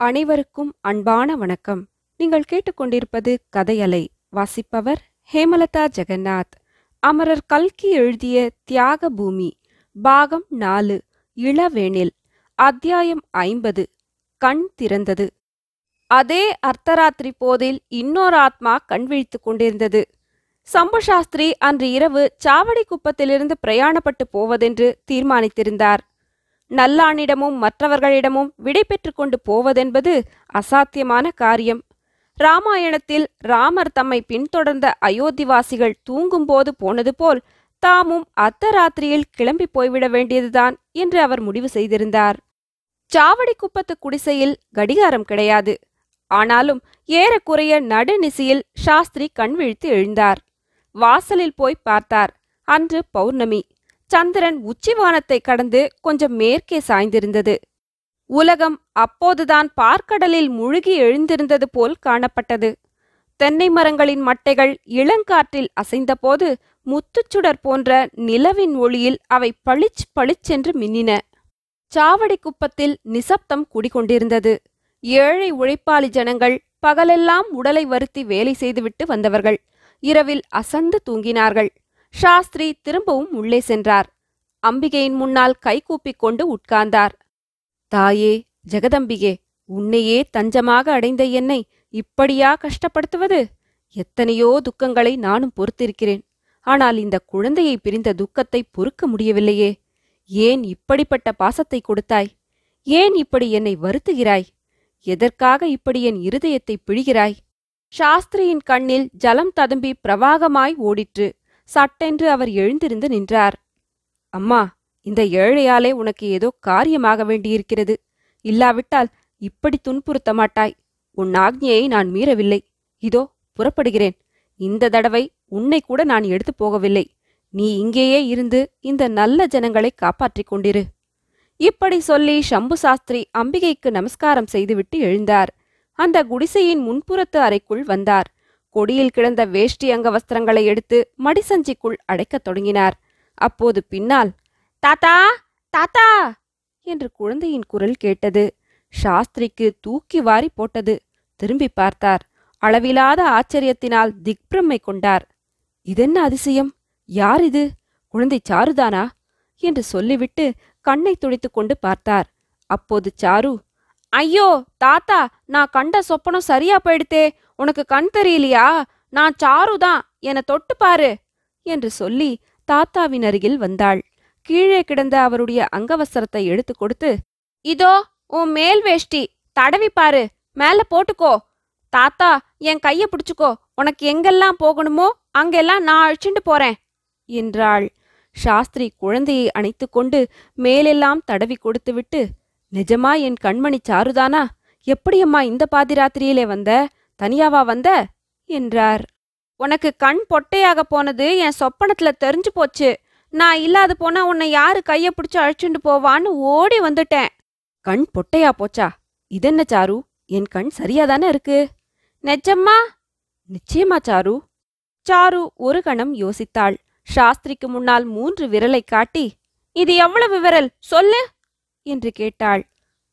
அனைவருக்கும் அன்பான வணக்கம். நீங்கள் கேட்டுக்கொண்டிருப்பது கதையலை வாசிப்பவர் ஹேமலதா ஜெகநாத். அமரர் கல்கி எழுதிய தியாக பூமி பாகம் நாலு இளவேனில் அத்தியாயம் ஐம்பது கண் திறந்தது. அதே அர்த்தராத்திரி போதில் இன்னொரு ஆத்மா கண் விழித்துக் கொண்டிருந்தது. சம்புசாஸ்திரி அன்று இரவு சாவடி குப்பத்திலிருந்து பிரயாணப்பட்டு போவதென்று தீர்மானித்திருந்தார். நல்லானிடமும் மற்றவர்களிடமும் விடை கொண்டு போவதென்பது அசாத்தியமான காரியம். ராமாயணத்தில் ராமர் தம்மை பின்தொடர்ந்த அயோத்திவாசிகள் தூங்கும்போது போனது போல் தாமும் அத்தராத்திரியில் கிளம்பி போய்விட வேண்டியதுதான் என்று அவர் முடிவு செய்திருந்தார். சாவடி குப்பத்து குடிசையில் கடிகாரம் கிடையாது. ஆனாலும் ஏறக்குறைய நடுநிசியில் சாஸ்திரி கண்விழித்து எழுந்தார். வாசலில் போய் பார்த்தார். அன்று பௌர்ணமி. சந்திரன் உச்சிவானத்தை கடந்து கொஞ்சம் மேற்கே சாய்ந்திருந்தது. உலகம் அப்போதுதான் பார்க்கடலில் முழுகி எழுந்திருந்தது போல் காணப்பட்டது. தென்னை மரங்களின் மட்டைகள் இளங்காற்றில் அசைந்தபோது முத்துச்சுடர் போன்ற நிலவின் ஒளியில் அவை பளிச் பளிச்சென்று மின்னின. சாவடி குப்பத்தில் நிசப்தம் குடிகொண்டிருந்தது. ஏழை உழைப்பாளி ஜனங்கள் பகலெல்லாம் உடலை வருத்தி வேலை செய்துவிட்டு வந்தவர்கள். இரவில் அசந்து தூங்கினார்கள். சாஸ்திரி திரும்பவும் உள்ளே சென்றார். அம்பிகையின் முன்னால் கைகூப்பிக் கொண்டு உட்கார்ந்தார். தாயே ஜெகதம்பிகே உன்னையே தஞ்சமாக அடைந்த என்னை இப்படியா கஷ்டப்படுத்துவது? எத்தனையோ துக்கங்களை நானும் பொறுத்திருக்கிறேன். ஆனால் இந்த குழந்தையை பிரிந்த துக்கத்தை பொறுக்க முடியவில்லையே. ஏன் இப்படிப்பட்ட பாசத்தை கொடுத்தாய்? ஏன் இப்படி என்னை வருத்துகிறாய்? எதற்காக இப்படி என் இருதயத்தை பிழிகிறாய்? சாஸ்திரியின் கண்ணில் ஜலம் ததும்பி பிரவாகமாய் ஓடிற்று. சட்டென்று அவர் எழுந்திருந்து நின்றார். அம்மா இந்த ஏழையாலே உனக்கு ஏதோ காரியமாக வேண்டியிருக்கிறது. இல்லாவிட்டால் இப்படி துன்புறுத்த மாட்டாய். உன் ஆக்ஞையை நான் மீறவில்லை. இதோ புறப்படுகிறேன். இந்த தடவை உன்னை கூட நான் எடுத்துப் போகவில்லை. நீ இங்கேயே இருந்து இந்த நல்ல ஜனங்களை காப்பாற்றிக் கொண்டிரு. இப்படி சொல்லி சம்பு சாஸ்திரி அம்பிகைக்கு நமஸ்காரம் செய்துவிட்டு எழுந்தார். அந்த குடிசையின் முன்புறத்து அறைக்குள் வந்தார். கொடியில் கிடந்த வேஷ்டி அங்க வஸ்திரங்களை எடுத்து மடிசஞ்சிக்குள் அடைக்கத் தொடங்கினார். அப்போது பின்னால் தாத்தா தாத்தா! என்று குழந்தையின் குரல் கேட்டது. சாஸ்திரிக்கு தூக்கி வாரி போட்டது. திரும்பி பார்த்தார். அளவிலாத ஆச்சரியத்தினால் திக்பிரமை கொண்டார். இதென்ன அதிசயம்? யார் இது? குழந்தை சாருதானா? என்று சொல்லிவிட்டு கண்ணை துடைத்துக் கொண்டு பார்த்தார். அப்போது சாரு ஐயோ தாத்தா நான் கண்ட சொப்பனம் சரியா போயிடுத்தே! உனக்கு கண் தெரியலையா? நான் சாரு தான் என தொட்டு பாரு என்று சொல்லி தாத்தாவின் அருகில் வந்தாள். கீழே கிடந்த அவருடைய அங்கவசரத்தை எடுத்து கொடுத்து இதோ உன் மேல் வேஷ்டி. தடவி பாரு. மேல போட்டுக்கோ. தாத்தா என் கைய பிடிச்சுக்கோ. உனக்கு எங்கெல்லாம் போகணுமோ அங்கெல்லாம் நான் அழிச்சுண்டு போறேன் என்றாள். சாஸ்திரி குழந்தையை அணைத்துக்கொண்டு மேலெல்லாம் தடவி கொடுத்துவிட்டு நிஜமா என் கண்மணி சாருதானா? எப்படியம்மா இந்த பாதிராத்திரியிலே வந்த? தனியாவா வந்த? என்றார். உனக்கு கண் பொட்டையாக போனது என் சொப்பனத்துல தெரிஞ்சு போச்சு. நான் இல்லாது போனா உன்னை யாரு கைய பிடிச்சு அழைச்சுண்டு போவான்னு ஓடி வந்துட்டேன். கண் பொட்டையா போச்சா? இதென்ன சாரு? என் கண் சரியாதானே இருக்கு? நெஜம்மா? நிச்சயமா சாரு. சாரு ஒரு கணம் யோசித்தாள். சாஸ்திரிக்கு முன்னால் மூன்று விரலை காட்டி இது எவ்வளவு விரல்? சொல்லு! என்று கேட்டாள்.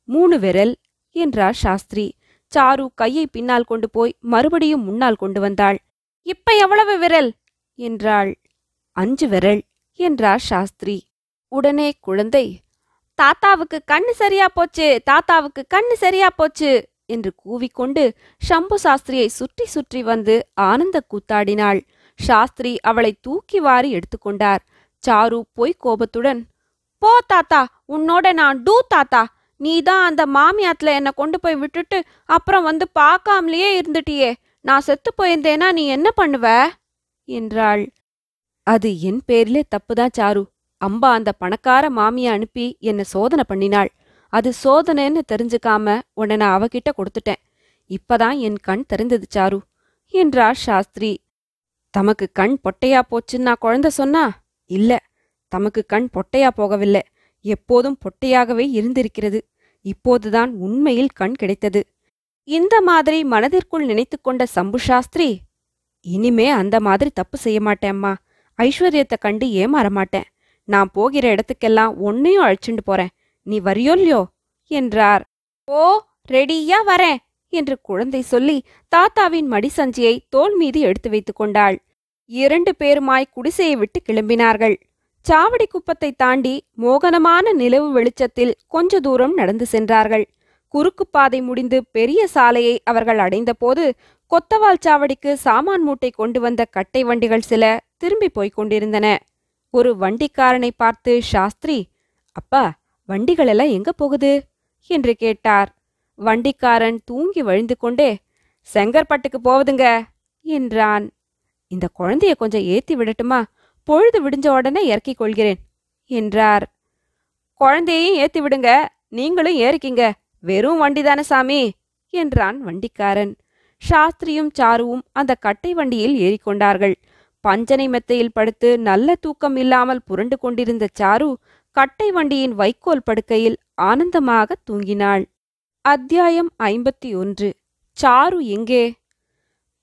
மூணு விரல் என்றார் சாஸ்திரி. சாரு கையை பின்னால் கொண்டு போய் மறுபடியும் முன்னால் கொண்டு வந்தாள். இப்ப எவ்வளவு விரல்? என்றாள். அஞ்சு விரல் என்றார் சாஸ்திரி. உடனே குழந்தை தாத்தாவுக்கு கண்ணு சரியா போச்சு தாத்தாவுக்கு கண்ணு சரியா போச்சு என்று கூவிக்கொண்டு ஷம்பு சாஸ்திரியை சுற்றி சுற்றி வந்து ஆனந்த கூத்தாடினாள். சாஸ்திரி அவளை தூக்கி வாரி எடுத்துக்கொண்டார். சாரு பொய் கோபத்துடன் போ தாத்தா உன்னோட நான் டூ தாத்தா நீதான் அந்த மாமியாத்துல என்னை கொண்டு போய் விட்டுட்டு அப்புறம் வந்து பார்க்காமலேயே இருந்துட்டியே. நான் செத்து போயிருந்தேனா நீ என்ன பண்ணுவ? என்றாள். அது என் பேரிலே தப்புதான் சாரு. அம்பா அந்த பணக்கார மாமியை அனுப்பி என்னை சோதனை பண்ணினாள். அது சோதனைன்னு தெரிஞ்சுக்காம உன்னை நான் அவகிட்ட கொடுத்துட்டேன். இப்பதான் என் கண் தெரிந்தது சாரு என்றார் சாஸ்திரி. தமக்கு கண் பொட்டையா போச்சுன்னா நான் குழந்தை சொன்னா? இல்ல தமக்கு கண் பொட்டையா போகவில்லை. எப்போதும் பொட்டையாகவே இருந்திருக்கிறது. இப்போதுதான் உண்மையில் கண் கிடைத்தது. இந்த மாதிரி மனதிற்குள் நினைத்து கொண்ட சம்பு சாஸ்திரி இனிமே அந்த மாதிரி தப்பு செய்ய மாட்டேம்மா ஐஸ்வர்யத்தை கண்டு ஏமாற மாட்டேன். நான் போகிற இடத்துக்கெல்லாம் ஒன்னையும் அழைச்சுண்டு போறேன். நீ வரியோல்லையோ என்றார். ஓ ரெடியா வரேன் என்று குழந்தை சொல்லி தாத்தாவின் மடிசஞ்சியை தோல் மீது எடுத்து வைத்துக் கொண்டாள். இரண்டு பேருமாய் குடிசையை விட்டு கிளம்பினார்கள். சாவடி குப்பத்தை தாண்டி மோகனமான நிலவு வெளிச்சத்தில் கொஞ்ச தூரம் நடந்து சென்றார்கள். குறுக்கு பாதை முடிந்து பெரிய சாலையை அவர்கள் அடைந்தபோது கொத்தவால் சாவடிக்கு சாமான் மூட்டை கொண்டு வந்த கட்டை வண்டிகள் சில திரும்பி போய்க் கொண்டிருந்தன. ஒரு வண்டிக்காரனை பார்த்து சாஸ்திரி அப்பா வண்டிகள் எல்லாம் எங்க போகுது? என்று கேட்டார். வண்டிக்காரன் தூங்கி வழிந்து கொண்டே செங்கற்பட்டுக்கு போகுதுங்க என்றான். இந்த குழந்தைய கொஞ்சம் ஏத்தி விடட்டுமா? பொழுது விடிஞ்ச உடனே இறக்கிக் கொள்கிறேன் என்றார். குழந்தையையும் ஏத்தி விடுங்க நீங்களும் ஏறிக்கிங்க வெறும் வண்டிதானே சாமி என்றான் வண்டிக்காரன். சாஸ்திரியும் சாருவும் அந்த கட்டை வண்டியில் ஏறிக்கொண்டார்கள். பஞ்சனை மெத்தையில் படுத்து நல்ல தூக்கம் இல்லாமல் புரண்டு கொண்டிருந்த சாரு கட்டை வண்டியின் வைக்கோல் படுக்கையில் ஆனந்தமாக தூங்கினாள். அத்தியாயம் ஐம்பத்தி ஒன்று. சாரு எங்கே?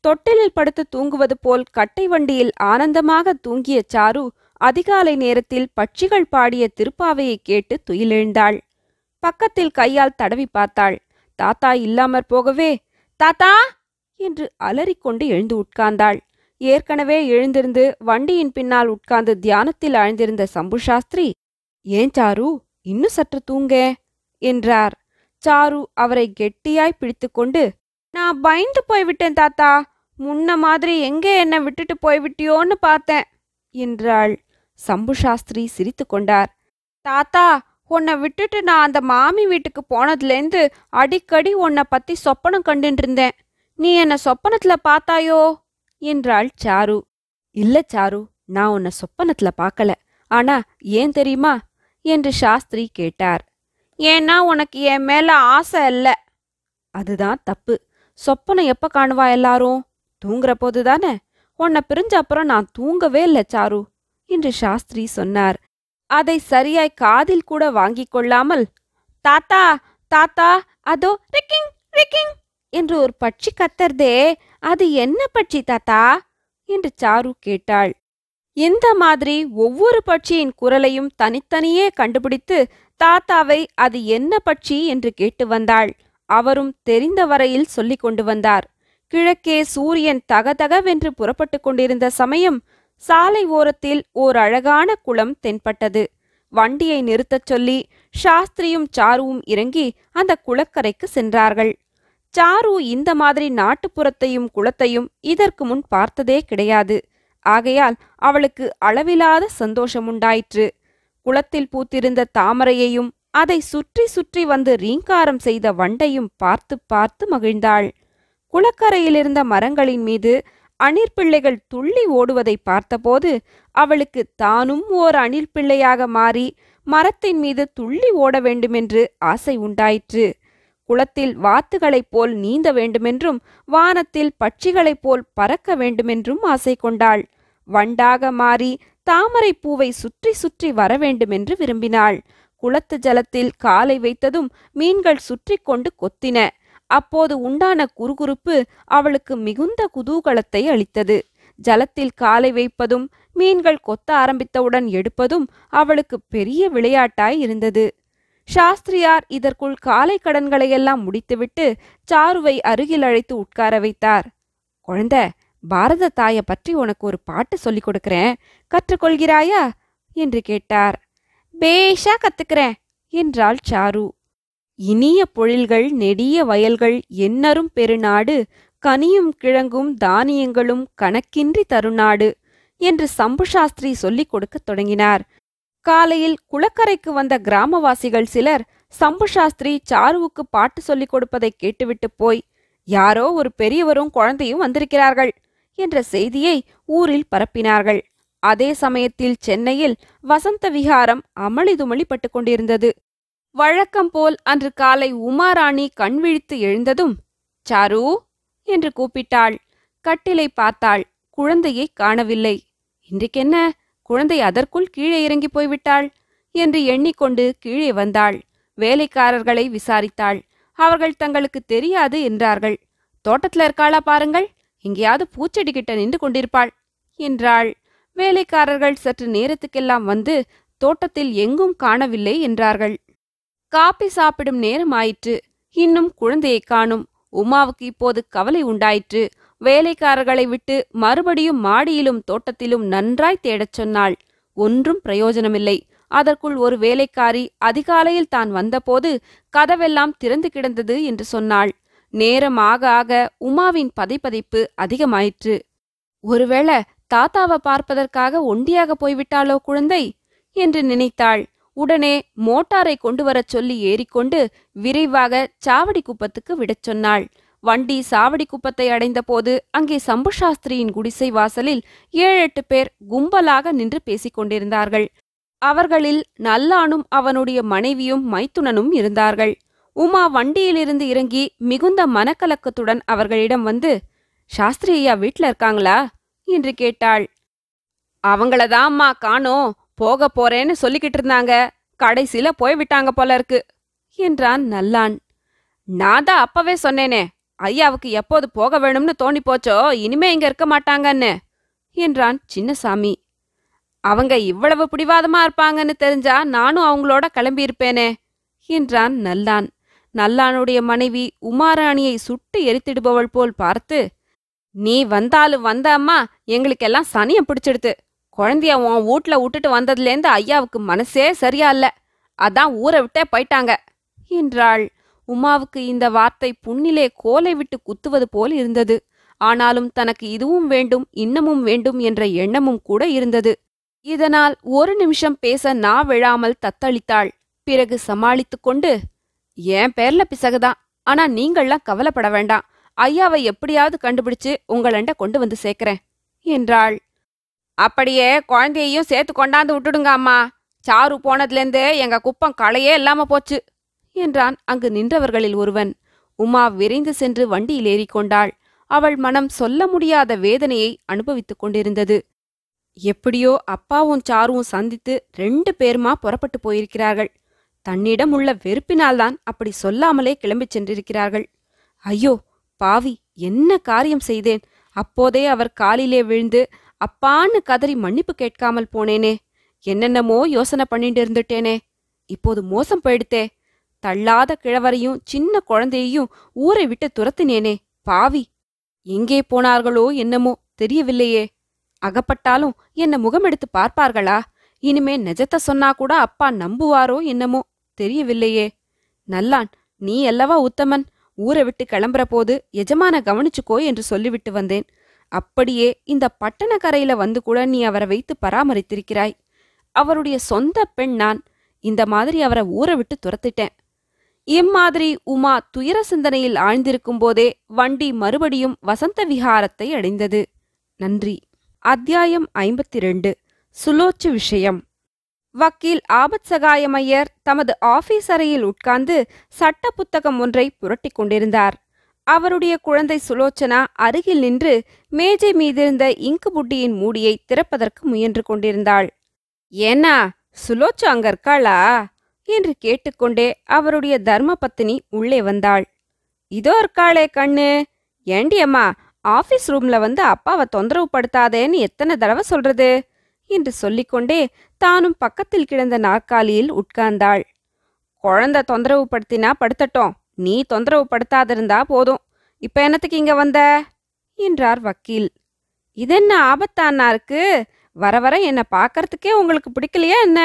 தொட்டிலில் படுத்து தூங்குவது போல் கட்டை வண்டியில் ஆனந்தமாக தூங்கிய சாரு அதிகாலை நேரத்தில் பட்சிகள் பாடிய திருப்பாவையை கேட்டு துயிலெழுந்தாள். பக்கத்தில் கையால் தடவி பார்த்தாள். தாத்தா இல்லாமற் போகவே தாத்தா! என்று அலறிக்கொண்டு எழுந்து உட்கார்ந்தாள். ஏற்கனவே எழுந்திருந்து வண்டியின் பின்னால் உட்கார்ந்து தியானத்தில் ஆழ்ந்திருந்த சம்பு சாஸ்திரி ஏன் சாரு இன்னும் சற்று தூங்க? என்றார். சாரு அவரை கெட்டியாய் பிடித்துக்கொண்டு நான் பயந்து போய்விட்டேன் தாத்தா முன்ன மாதிரி எங்கே என்னை விட்டுட்டு போய்விட்டியோன்னு பார்த்தேன் என்றாள். சம்பு சாஸ்திரி சிரித்து கொண்டார். தாத்தா உன்னை விட்டுட்டு நான் அந்த மாமி வீட்டுக்கு போனதுலேருந்து அடிக்கடி உன்னை பற்றி சொப்பனம் கண்டுட்டு இருந்தேன் நீ என்னை சொப்பனத்தில் பார்த்தாயோ என்றாள் சாரு. இல்லை சாரு நான் உன்னை சொப்பனத்தில் பார்க்கல. ஆனா ஏன் தெரியுமா? என்று சாஸ்திரி கேட்டார். ஏன்னா உனக்கு என் மேல ஆசை இல்லை அதுதான் தப்பு. சொப்பனம் எப்போ காணுவா எல்லாரும்? தூங்குற போதுதானே உன்னை பிரிஞ்ச அப்புறம் நான் தூங்கவே இல்ல சாரு என்று சாஸ்திரி சொன்னார். அதை சரியாய் காதில் கூட வாங்கிக் கொள்ளாமல் தாத்தா தாத்தா அதோ ரிக்கிங் ரிக்கிங் என்று ஒரு பட்சி கத்தர்தே அது என்ன பட்சி தாத்தா? என்று சாரு கேட்டாள். இந்த மாதிரி ஒவ்வொரு பட்சியின் குரலையும் தனித்தனியே கண்டுபிடித்து தாத்தாவை அது என்ன பட்சி? என்று கேட்டு வந்தாள். அவரும் தெரிந்த வரையில் சொல்லிக் கொண்டு வந்தார். கிழக்கே சூரியன் தகதகவென்று புறப்பட்டு கொண்டிருந்த சமயம் சாலை ஓரத்தில் ஓர் அழகான குளம் தென்பட்டது. வண்டியை நிறுத்தச் சொல்லி சாஸ்திரியும் சாருவும் இறங்கி அந்த குளக்கரைக்கு சென்றார்கள். சாரு இந்த மாதிரி நாட்டுப்புறத்தையும் குளத்தையும் இதற்கு முன் பார்த்ததே கிடையாது. ஆகையால் அவளுக்கு அளவிலாத சந்தோஷமுண்டாயிற்று குளத்தில் பூத்திருந்த தாமரையையும் அதை சுற்றி சுற்றி வந்து ரீங்காரம் செய்த வண்டையும் பார்த்து பார்த்து மகிழ்ந்தாள். குளக்கரையிலிருந்த மரங்களின் மீது அணிற் பிள்ளைகள் துள்ளி ஓடுவதை பார்த்தபோது அவளுக்கு தானும் ஓர் அணில் பிள்ளையாக மாறி மரத்தின் மீது துள்ளி ஓட வேண்டுமென்று ஆசை உண்டாயிற்று. குளத்தில் வாத்துகளைப் போல் நீந்த வேண்டுமென்றும் வானத்தில் பட்சிகளைப் போல் பறக்க வேண்டுமென்றும் ஆசை கொண்டாள். வண்டாக மாறி தாமரை பூவை சுற்றி சுற்றி வர வேண்டுமென்று விரும்பினாள். குளத்து ஜலத்தில் காலை வைத்ததும் மீன்கள் சுற்றி கொண்டு கொத்தின. அப்போது உண்டான குறுகுறுப்பு அவளுக்கு மிகுந்த குதூகலத்தை அளித்தது. ஜலத்தில் காலை வைப்பதும் மீன்கள் கொத்த ஆரம்பித்தவுடன் எடுப்பதும் அவளுக்கு பெரிய விளையாட்டாய் இருந்தது. சாஸ்திரியார் இதற்குள் காலை கடன்களையெல்லாம் முடித்துவிட்டு சாருவை அருகில் அழைத்து உட்கார வைத்தார். குழந்த பாரத தாயை பற்றி உனக்கு ஒரு பாட்டு சொல்லிக் கொடுக்கறேன். கற்றுக்கொள்கிறாயா? என்று கேட்டார். பேஷா கத்துக்கிறேன் என்றாள் சாரு. இனிய பொழில்கள் நெடிய வயல்கள் எண்ணரும் பெருநாடு கனியும் கிழங்கும் தானியங்களும் கணக்கின்றி தருநாடு என்று சம்பு சாஸ்திரி சொல்லிக் கொடுக்கத் தொடங்கினார். காலையில் குளக்கரைக்கு வந்த கிராமவாசிகள் சிலர் சம்பு சாஸ்திரி சாருவுக்கு பாட்டு சொல்லிக் கொடுப்பதை கேட்டுவிட்டு போய் யாரோ ஒரு பெரியவரும் குழந்தையும் வந்திருக்கிறார்கள் என்ற செய்தியை ஊரில் பரப்பினார்கள். அதே சமயத்தில் சென்னையில் வசந்த விகாரம் அமளிதுமளி பட்டுக் கொண்டிருந்தது. வழக்கம் போல் அன்று காலை உமாராணி கண் விழித்து எழுந்ததும் சாரு என்று கூப்பிட்டாள். கட்டிலை பார்த்தாள். குழந்தையை காணவில்லை. இன்றைக்கென்ன? குழந்தை அதற்குள் கீழே இறங்கி போய்விட்டாள் என்று எண்ணிக்கொண்டு கீழே வந்தாள். வேலைக்காரர்களை விசாரித்தாள். அவர்கள் தங்களுக்கு தெரியாது என்றார்கள். தோட்டத்துல இருக்காளா பாருங்கள். எங்கேயாவது பூச்செடி கிட்ட நின்று கொண்டிருப்பாள் என்றாள். வேலைக்காரர்கள் சற்று நேரத்துக்கெல்லாம் வந்து தோட்டத்தில் எங்கும் காணவில்லை என்றார்கள். காப்பி சாப்பிடும் நேரம் ஆயிற்று இன்னும் குழந்தையை காணும். உமாவுக்கு இப்போது கவலை உண்டாயிற்று. வேலைக்காரர்களை விட்டு மறுபடியும் மாடியிலும் தோட்டத்திலும் நன்றாய் தேடச் சொன்னாள். ஒன்றும் பிரயோஜனமில்லை. அதற்குள் ஒரு வேலைக்காரி அதிகாலையில் தான் வந்தபோது கதவெல்லாம் திறந்து கிடந்தது என்று சொன்னாள். நேரம் ஆக ஆக உமாவின் பதைப்பதைப்பு அதிகமாயிற்று. ஒருவேளை தாத்தாவை பார்ப்பதற்காக ஒண்டியாக போய்விட்டாளோ குழந்தை? என்று நினைத்தாள். உடனே மோட்டாரை கொண்டு வரச் சொல்லி ஏறிக்கொண்டு விரைவாக சாவடி குப்பத்துக்கு விடச் சொன்னாள். வண்டி சாவடி குப்பத்தை அடைந்தபோது அங்கே சம்பு சாஸ்திரியின் குடிசை வாசலில் ஏழெட்டு பேர் கும்பலாக நின்று பேசிக் கொண்டிருந்தார்கள். அவர்களில் நல்லானும் அவனுடைய மனைவியும் மைத்துனனும் இருந்தார்கள். உமா வண்டியிலிருந்து இறங்கி மிகுந்த மனக்கலக்கத்துடன் அவர்களிடம் வந்து சாஸ்திரி ஐயா வீட்ல இருக்காங்களா? என்று கேட்டாள். அவங்களதாம்மா அம்மா காணோம். போக போறேன்னு சொல்லிக்கிட்டு இருந்தாங்க. கடைசியில போய் விட்டாங்க போல இருக்கு என்றான் நல்லான். நான் தான் அப்பவே சொன்னேனே ஐயாவுக்கு எப்போது போக வேணும்னு தோணி போச்சோ இனிமே இங்க இருக்க மாட்டாங்கன்னு என்றான் சின்னசாமி. அவங்க இவ்வளவு பிடிவாதமா இருப்பாங்கன்னு தெரிஞ்சா நானும் அவங்களோட கிளம்பியிருப்பேனே என்றான் நல்லான். நல்லானுடைய மனைவி உமாராணியை சுட்டு எரித்திடுபவள் போல் பார்த்து நீ வந்தாலும் வந்த அம்மா எங்களுக்கெல்லாம் சனியம் பிடிச்சிடுது குழந்தைய உன் வீட்ல விட்டுட்டு வந்ததுலேருந்து ஐயாவுக்கு மனசே சரியா இல்ல. அதான் ஊரை விட்டே போயிட்டாங்க என்றாள். உமாவுக்கு இந்த வார்த்தை புண்ணிலே கோலை விட்டு குத்துவது போல் இருந்தது. ஆனாலும் தனக்கு இதுவும் வேண்டும் இன்னமும் வேண்டும் என்ற எண்ணமும் கூட இருந்தது. இதனால் ஒரு நிமிஷம் பேச நா விழாமல் தத்தளித்தாள். பிறகு சமாளித்துக் கொண்டு என் பேர்ல பிசகுதான் ஆனா நீங்கள்லாம் கவலைப்பட வேண்டாம். ஐயாவை எப்படியாவது கண்டுபிடிச்சு உங்களண்ட கொண்டு வந்து சேர்க்கிறேன் என்றாள். அப்படியே குழந்தையையும் சேர்த்து கொண்டாந்து விட்டுடுங்க அம்மா சாரு போனதுலேருந்து எங்க குப்பம் களையே இல்லாம போச்சு என்றான் அங்கு நின்றவர்களில் ஒருவன். உமா விரைந்து சென்று வண்டியில் ஏறிக்கொண்டாள். அவள் மனம் சொல்ல முடியாத வேதனையை அனுபவித்துக் கொண்டிருந்தது. எப்படியோ அப்பாவும் சாருவும் சந்தித்து ரெண்டு பேருமா புறப்பட்டு போயிருக்கிறார்கள். தன்னிடம் உள்ள வெறுப்பினால்தான் அப்படி சொல்லாமலே கிளம்பிச் சென்றிருக்கிறார்கள். ஐயோ பாவி என்ன காரியம் செய்தேன்? அப்போதே அவர் காலிலே விழுந்து அப்பான்னு கதறி மன்னிப்பு கேட்காமல் போனேனே. என்னென்னமோ யோசனை பண்ணிட்டு இருந்துட்டேனே. இப்போது மோசம் போயிடுத்தே. தள்ளாத கிழவரையும் சின்ன குழந்தையையும் ஊரை விட்டு துரத்தினேனே. பாவி. எங்கே போனார்களோ என்னமோ தெரியவில்லையே. அகப்பட்டாலும் என்ன முகமெடுத்து பார்ப்பார்களா? இனிமே நிஜத்தை சொன்னா கூட அப்பா நம்புவாரோ என்னமோ தெரியவில்லையே. நல்லான் நீ அல்லவா உத்தமன்? ஊரை விட்டு கிளம்புற போது எஜமான கவனிச்சுக்கோ என்று சொல்லிவிட்டு வந்தேன். அப்படியே இந்த பட்டணக்கரையில வந்து கூட நீ அவரை வைத்து பராமரித்திருக்கிறாய். அவருடைய சொந்த பெண் நான். இந்த மாதிரி அவரை ஊரை விட்டு துரத்திட்டேன். இம்மாதிரி உமா துயர சிந்தனையில் ஆழ்ந்திருக்கும் போதே வண்டி மறுபடியும் வசந்த விஹாரத்தை அடைந்தது. நன்றி. அத்தியாயம் ஐம்பத்தி ரெண்டு சுலோச்சு விஷயம். வக்கீல் ஆபத் சகாயமையர் தமது ஆபீஸ் அறையில் உட்கார்ந்து சட்ட புத்தகம் ஒன்றை புரட்டிக் கொண்டிருந்தார். அவருடைய குழந்தை சுலோச்சனா அருகில் நின்று மேஜை மீதிருந்த இங்கு புட்டியின் மூடியை திறப்பதற்கு முயன்று கொண்டிருந்தாள். ஏன்னா சுலோச்சு அங்க இருக்காளா? என்று கேட்டுக்கொண்டே அவருடைய தர்ம பத்தினி உள்ளே வந்தாள். இதோ இருக்காளே கண்ணு. ஏண்டியம்மா ஆஃபீஸ் ஆபீஸ் ரூம்ல வந்து அப்பாவை தொந்தரவு படுத்தாதேன்னு எத்தனை தடவை சொல்றது? என்று சொல்லிக்கொண்டே தானும் பக்கத்தில் கிடந்த நாற்காலியில் உட்கார்ந்தாள். குழந்தை தொந்தரவு படுத்தினா படுத்தட்டும். நீ தொந்தரவு படுத்தாதிருந்தா போதும். இப்ப என்னத்துக்கு இங்க வந்த? என்றார் வக்கீல். இதென்ன ஆபத்தானா இருக்கு வர வர என்னை பார்க்கறதுக்கே உங்களுக்கு பிடிக்கலையா என்ன?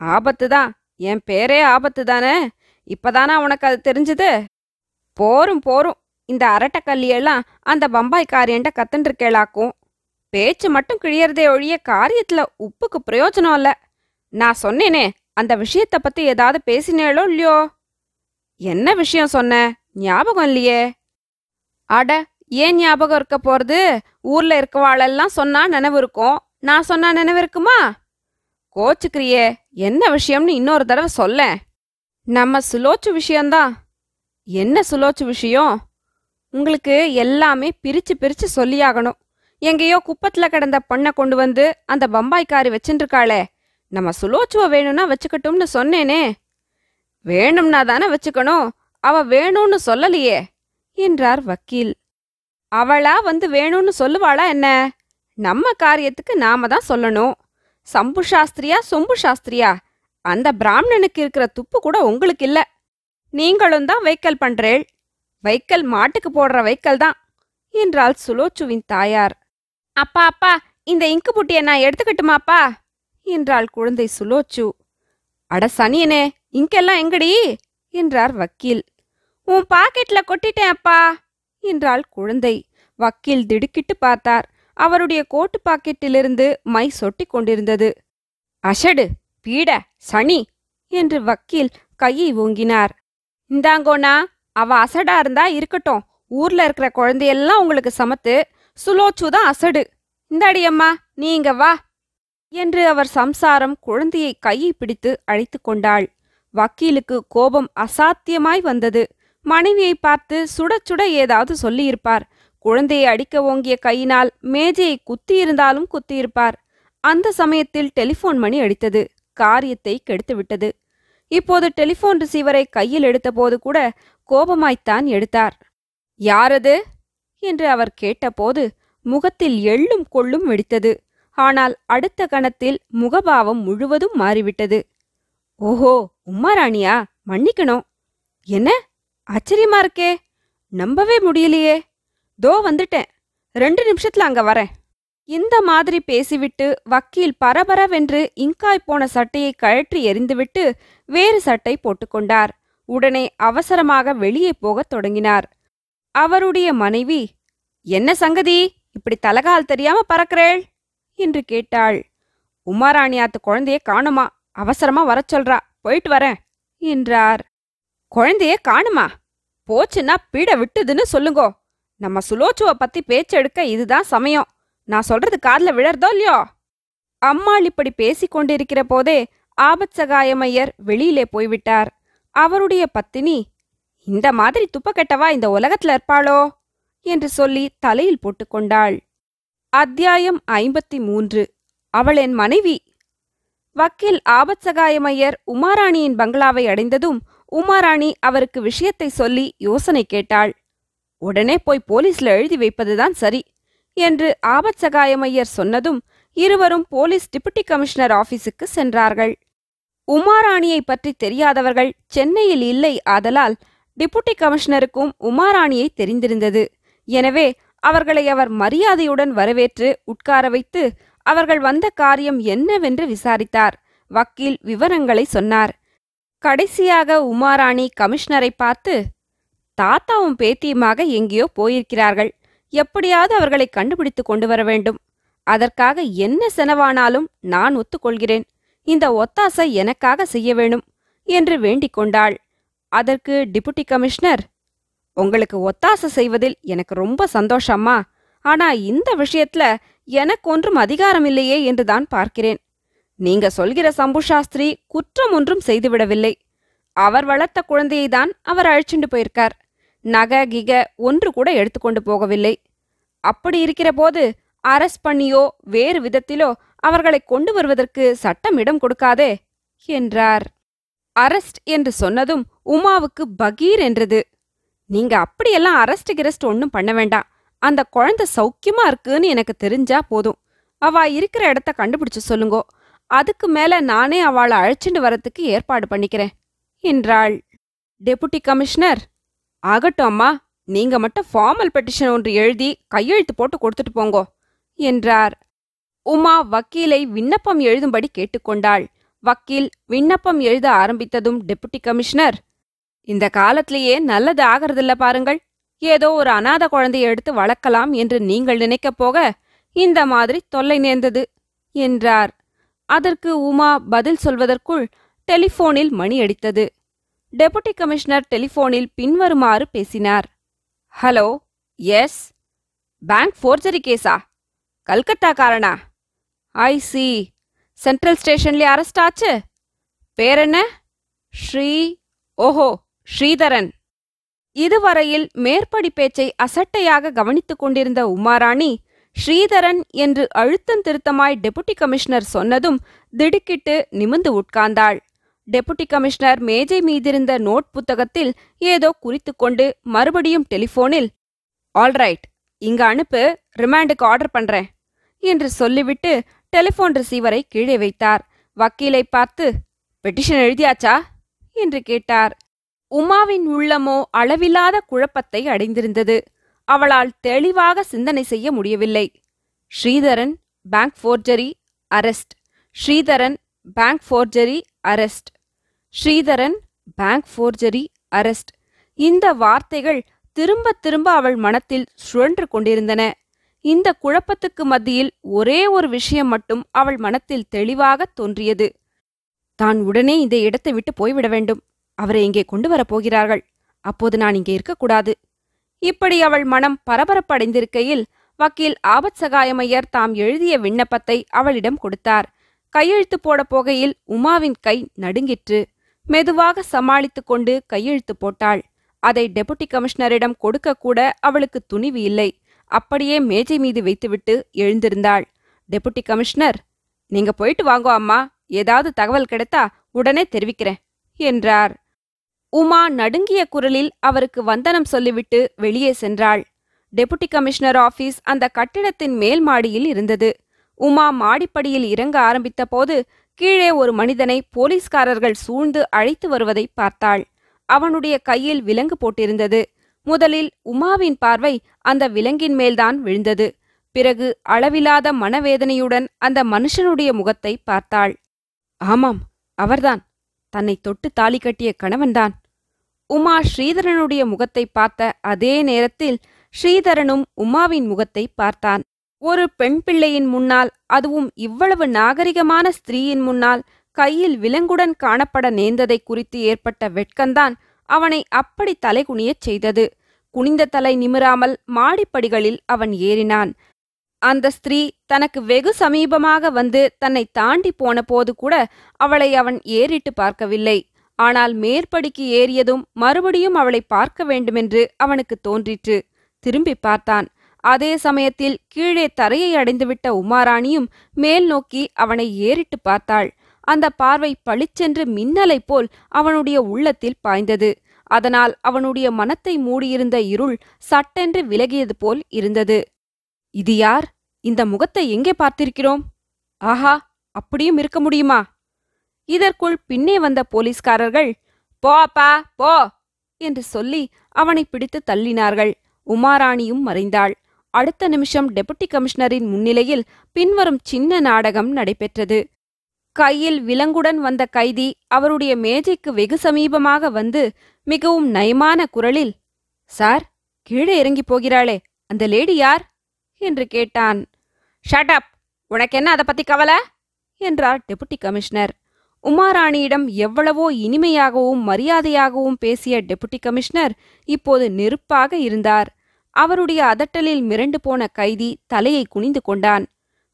ஆபத்து தான் என் பேரே ஆபத்து தானே இப்பதானா உனக்கு அது தெரிஞ்சது? போரும் போரும். இந்த அரட்டக்கல்லியெல்லாம் அந்த பம்பாய் காரியண்ட கத்துன்றிருக்கேளாக்கும். பேச்சு மட்டும் கிழியறதே ஒழிய காரியத்துல உப்புக்கு பிரயோஜனம் இல்லை. நான் சொன்னேனே அந்த விஷயத்தை பத்தி ஏதாவது பேசினேளோ இல்லையோ? என்ன விஷயம் சொன்ன? ஞாபகம் இல்லையே. அட ஏன் ஞாபகம் இருக்க போறது? ஊர்ல இருக்கவாளெல்லாம் சொன்னா நினைவு இருக்கும். நான் சொன்னா நினைவு இருக்குமா? கோச்சுக்கிறியே என்ன விஷயம்னு இன்னொரு தடவை சொல்ல. நம்ம சுலோச்சு விஷயம்தான். என்ன சுலோச்சு விஷயம்? உங்களுக்கு எல்லாமே பிரிச்சு பிரிச்சு சொல்லியாகணும். எங்கேயோ குப்பத்துல கிடந்த பொண்ணை கொண்டு வந்து அந்த பம்பாய்க்காரி வச்சுருக்காளே நம்ம சுலோச்சுவை வேணும்னா வச்சுக்கட்டும்னு சொன்னேனே. வேணும்னா தானே வச்சுக்கணும். அவ வேணும்னு சொல்லலையே என்றார் வக்கீல். அவளா வந்து வேணும்னு சொல்லுவாளா என்ன? நம்ம காரியத்துக்கு நாம தான் சொல்லணும். சம்பு சாஸ்திரியா சொம்பு சாஸ்திரியா? அந்த பிராமணனுக்கு இருக்கிற துப்பு கூட உங்களுக்கு இல்ல. நீங்களும் தான் வைக்கல் பண்றேள். வைக்கல் மாட்டுக்கு போடுற வைக்கல் தான் என்றாள் சுலோச்சுவின் தாயார். அப்பா அப்பா இந்த இங்கு புட்டியை நான் எடுத்துக்கட்டுமாப்பா? என்றாள் குழந்தை சுலோச்சு. அட சனியனே இங்கெல்லாம் எங்கடி? என்றார் வக்கீல். உன் பாக்கெட்ல கொட்டிட்டேன் அப்பா என்றாள் குழந்தை. வக்கீல் திடுக்கிட்டு பார்த்தார். அவருடைய கோட்டு பாக்கெட்டிலிருந்து மை சொட்டிக் கொண்டிருந்தது. அஷடு பீட சனி என்று வக்கீல் கையை ஓங்கினார். இந்தாங்கோனா அவ அசடா இருந்தா இருக்கட்டும். ஊர்ல இருக்கிற குழந்தையெல்லாம் உங்களுக்கு சமத்து. சுலோச்சு தான் அசடு இந்தாடியம்மா நீ இங்க வா. என்று அவர் சம்சாரம் குழந்தையை கையை பிடித்து அழைத்து கொண்டாள். வக்கீலுக்கு கோபம் அசாத்தியமாய் வந்தது. மனைவியை பார்த்து சுட சுட ஏதாவது சொல்லியிருப்பார். குழந்தையை அடிக்க ஓங்கிய கையினால் மேஜையை குத்தியிருந்தாலும் குத்தியிருப்பார். அந்த சமயத்தில் டெலிபோன் மணி அடித்தது. காரியத்தை கெடுத்துவிட்டது இப்போது டெலிபோன் ரிசீவரை கையில் எடுத்தபோது கூட கோபமாய்த்தான் எடுத்தார். யாரது? என்று அவர் கேட்டபோது முகத்தில் எள்ளும் கொள்ளும் வெடித்தது. ஆனால் அடுத்த கணத்தில் முகபாவம் முழுவதும் மாறிவிட்டது. ஓஹோ உம்மாராணியா மன்னிக்கணும். என்ன? ஆச்சரியமா இருக்கே. நம்பவே முடியலையே. தோ வந்துட்டேன். ரெண்டு நிமிஷத்துல அங்க வரேன். இந்த மாதிரி பேசிவிட்டு வக்கீல் பரபரவென்று இங்காய் போன சட்டையை கழற்றி எறிந்துவிட்டு வேறு சட்டை போட்டுக்கொண்டார் உடனே அவசரமாக வெளியே போகத் தொடங்கினார். அவருடைய மனைவி என்ன சங்கதி? இப்படி தலகால் தெரியாம பறக்கிறேள்? என்று கேட்டாள். உமாராணியாத்து குழந்தைய காணுமா? அவசரமா வரச் சொல்றா. போயிட்டு வரேன் என்றார். குழந்தைய காணுமா? போச்சுன்னா பீட விட்டுதுன்னு சொல்லுங்கோ. நம்ம சுலோச்சுவை பத்தி பேச்செடுக்க இதுதான் சமயம். நான் சொல்றது காதுல விழறதோ இல்லையோ? அம்மாள் இப்படி பேசிக் கொண்டிருக்கிற போதே ஆபத் சகாயமையர் வெளியிலே போய்விட்டார். அவருடைய பத்தினி இந்த மாதிரி துப்பக்கெட்டவா இந்த உலகத்துல இருப்பாளோ? என்று சொல்லி தலையில் போட்டுக்கொண்டாள் அத்தியாயம் ஐம்பத்தி மூன்று அவள் என் மனைவி. வக்கீல் ஆபத் சகாயமையர் உமாராணியின் பங்களாவை அடைந்ததும் உமாராணி அவருக்கு விஷயத்தை சொல்லி யோசனை கேட்டாள். உடனே போய் போலீஸ்ல எழுதி வைப்பதுதான் சரி என்று ஆபத் சகாயமையர் சொன்னதும் இருவரும் போலீஸ் டிப்டி கமிஷனர் ஆபீஸுக்கு சென்றார்கள். உமாராணியை பற்றி தெரியாதவர்கள் சென்னையில் இல்லை ஆதலால் டிப்டி கமிஷனருக்கும் உமாராணியை தெரிந்திருந்தது. எனவே அவர்களை அவர் மரியாதையுடன் வரவேற்று உட்கார வைத்து அவர்கள் வந்த காரியம் என்னவென்று விசாரித்தார். வக்கீல் விவரங்களை சொன்னார். கடைசியாக உமாராணி கமிஷனரை பார்த்து தாத்தாவும் பேத்தியுமாக எங்கேயோ போயிருக்கிறார்கள். எப்படியாவது அவர்களை கண்டுபிடித்து கொண்டு வர வேண்டும். அதற்காக என்ன செனவானாலும் நான் ஒத்துக்கொள்கிறேன். இந்த ஒத்தாசை எனக்காக செய்ய வேணும் என்று வேண்டிக் கொண்டாள். அதற்கு டிப்யூட்டி கமிஷனர் உங்களுக்கு ஒத்தாசை செய்வதில் எனக்கு ரொம்ப சந்தோஷம்மா. ஆனா இந்த விஷயத்துல எனக்கு ஒன்றும் அதிகாரம் இல்லையே என்றுதான் பார்க்கிறேன். நீங்க சொல்கிற சம்பு சாஸ்திரி குற்றம் ஒன்றும் செய்துவிடவில்லை. அவர் வளர்த்த குழந்தையை தான் அவர் அழைச்சிண்டு போயிருக்கார். நகை கிக ஒன்று கூட எடுத்துக்கொண்டு போகவில்லை. அப்படி இருக்கிற போது அரஸ்ட் பண்ணியோ வேறு விதத்திலோ அவர்களை கொண்டு வருவதற்கு சட்டம் இடம் கொடுக்காதே என்றார். அரஸ்ட் என்று சொன்னதும் உமாவுக்கு பகீர் என்றது. நீங்க அப்படியெல்லாம் அரஸ்ட் கிரஸ்ட் ஒன்றும் பண்ண வேண்டாம். அந்த குழந்தை சௌக்கியமா இருக்குன்னு எனக்கு தெரிஞ்சா போதும். அவ இருக்கிற இடத்த கண்டுபிடிச்சு சொல்லுங்கோ. அதுக்கு மேல நானே அவளை அழைச்சிட்டு வரத்துக்கு ஏற்பாடு பண்ணிக்கிறேன். என்றாள். டெபுட்டி கமிஷனர் ஆகட்டும் அம்மா நீங்க மட்டும் ஃபார்மல் பெட்டிஷன் ஒன்று எழுதி கையெழுத்து போட்டு கொடுத்துட்டு போங்கோ என்றார். உமா வக்கீலை விண்ணப்பம் எழுதும்படி கேட்டுக்கொண்டாள். வக்கீல் விண்ணப்பம் எழுத ஆரம்பித்ததும் டெபுட்டி கமிஷனர் இந்த காலத்திலேயே நல்லது ஆகறதில்ல பாருங்கள். ஏதோ ஒரு அனாத குழந்தையை எடுத்து வளர்க்கலாம் என்று நீங்கள் நினைக்கப் போக இந்த மாதிரி தொல்லை நேர்ந்தது என்றார். அதற்கு உமா பதில் சொல்வதற்குள் டெலிஃபோனில் மணி அடித்தது. டெபுட்டி கமிஷனர் டெலிஃபோனில் பின்வருமாறு பேசினார். Hello yes? பேங்க் ஃபோர்ஜரி கேஸா? கல்கத்தாக்காரனா? I see. சென்ட்ரல் ஸ்டேஷன்லயே அரெஸ்ட் ஆச்சு? பேர் என்ன? ஸ்ரீ ஓஹோ ஸ்ரீதரன். இதுவரையில் மேற்படி பேச்சை அசட்டையாக கவனித்துக் கொண்டிருந்த உமாராணி ஸ்ரீதரன் என்று அழுத்தம் திருத்தமாய் டெபுட்டி கமிஷனர் சொன்னதும் திடுக்கிட்டு நிமிந்து உட்கார்ந்தாள். டெபுட்டி கமிஷனர் மேஜை மீதிருந்த நோட் புத்தகத்தில் ஏதோ குறித்துக்கொண்டு மறுபடியும் டெலிஃபோனில் ஆல்ரைட் இங்க அனுப்பு ரிமாண்டுக்கு ஆர்டர் பண்றேன் என்று சொல்லிவிட்டு டெலிஃபோன் ரிசீவரை கீழே வைத்தார். வக்கீலை பார்த்து பெட்டிஷன் எழுதியாச்சா? என்று கேட்டார். உமாவின் உள்ளமோ அளவில்லாத குழப்பத்தை அடைந்திருந்தது. அவளால் தெளிவாக சிந்தனை செய்ய முடியவில்லை. Sreedharan bank forgery arrest Sreedharan bank forgery arrest Sreedharan bank forgery arrest இந்த வார்த்தைகள் திரும்ப திரும்ப அவள் மனத்தில் சுழன்று கொண்டிருந்தன. இந்த குழப்பத்துக்கு மத்தியில் ஒரே ஒரு விஷயம் மட்டும் அவள் மனத்தில் தெளிவாக தோன்றியது. தான் உடனே இந்த இடத்தை விட்டு போய்விட வேண்டும். அவரை இங்கே கொண்டு வரப்போகிறார்கள். அப்போது நான் இங்கே இருக்கக்கூடாது. இப்படி அவள் மனம் பரபரப்படைந்திருக்கையில் வக்கீல் ஆபத் சகாயமையர் தாம் எழுதிய விண்ணப்பத்தை அவளிடம் கொடுத்தார். கையெழுத்து போடப் போகையில் உமாவின் கை நடுங்கிற்று. மெதுவாக சமாளித்துக் கொண்டு கையெழுத்து போட்டாள். அதை டெபுட்டி கமிஷனரிடம் கொடுக்க கூட அவளுக்கு துணிவு இல்லை. அப்படியே மேஜை மீது வைத்துவிட்டு எழுந்திருந்தாள். டெபுட்டி கமிஷனர் நீங்க போயிட்டு வாங்கோ அம்மா. ஏதாவது தகவல் கிடைத்தா உடனே தெரிவிக்கிறேன் என்றார். உமா நடுங்கிய குரலில் அவருக்கு வந்தனம் சொல்லிவிட்டு வெளியே சென்றாள். டெபுட்டி கமிஷனர் ஆபீஸ் அந்த கட்டிடத்தின் மேல் மாடியில் இருந்தது. உமா மாடிப்படியில் இறங்க ஆரம்பித்த போது கீழே ஒரு மனிதனை போலீஸ்காரர்கள் சூழ்ந்து அழைத்து வருவதை பார்த்தாள். அவனுடைய கையில் விலங்கு போட்டிருந்தது. முதலில் உமாவின் பார்வை அந்த விலங்கின் மேல்தான் விழுந்தது. பிறகு அளவிலாத மனவேதனையுடன் அந்த மனுஷனுடைய முகத்தை பார்த்தாள். ஆமாம் அவர்தான். தன்னை தொட்டு தாலி கட்டிய கணவன்தான். உமா ஸ்ரீதரனுடைய முகத்தை பார்த்த அதே நேரத்தில் ஸ்ரீதரனும் உமாவின் முகத்தை பார்த்தான். ஒரு பெண் பிள்ளையின் முன்னால் அதுவும் இவ்வளவு நாகரிகமான ஸ்திரீயின் முன்னால் கையில் விலங்குடன் காணப்பட நேர்ந்ததை குறித்து ஏற்பட்ட வெட்கந்தான் அவனை அப்படி தலைகுனியச் செய்தது. குனிந்த தலை நிமிராமல் மாடிப்படிகளில் அவன் ஏறினான். அந்த ஸ்திரீ தனக்கு வெகு சமீபமாக வந்து தன்னை தாண்டி போன போது கூட அவளை அவன் ஏறிட்டு பார்க்கவில்லை. ஆனால் மேற்படிக்கு ஏறியதும் மறுபடியும் அவளை பார்க்க வேண்டுமென்று அவனுக்கு தோன்றிற்று. திரும்பி பார்த்தான். அதே சமயத்தில் கீழே தரையை அடைந்துவிட்ட உமாராணியும் மேல் நோக்கி அவனை ஏறிட்டு பார்த்தாள். அந்த பார்வை பளிச்சென்று மின்னலைப் போல் அவனுடைய உள்ளத்தில் பாய்ந்தது. அதனால் அவனுடைய மனத்தை மூடியிருந்த இருள் சட்டென்று விலகியது போல் இருந்தது. இது யார்? இந்த முகத்தை எங்கே பார்த்திருக்கிறோம்? ஆஹா அப்படியும் இருக்க முடியுமா? இதற்குள் பின்னே வந்த போலீஸ்காரர்கள் போ அப்பா போ! என்று சொல்லி அவனை பிடித்து தள்ளினார்கள். உமாராணியும் மறைந்தாள். அடுத்த நிமிஷம் டெபுட்டி கமிஷனரின் முன்னிலையில் பின்வரும் சின்ன நாடகம் நடைபெற்றது. கையில் விலங்குடன் வந்த கைதி அவருடைய மேஜைக்கு வெகு சமீபமாக வந்து மிகவும் நயமான குரலில் சார் கீழே இறங்கிப் போகிறாளே அந்த லேடி யார்? என்று கேட்டான். ஷட் அப் உனக்கென்ன அதை பத்தி கவலை? என்றார் டெபுட்டி கமிஷனர் உமாராணியிடம் எவ்வளவோ இனிமையாகவும் மரியாதையாகவும் பேசிய டெபுட்டி கமிஷனர் இப்போது நெருப்பாக இருந்தார். அவருடைய அதட்டலில் மிரண்டு போன கைதி தலையை குனிந்து கொண்டான்.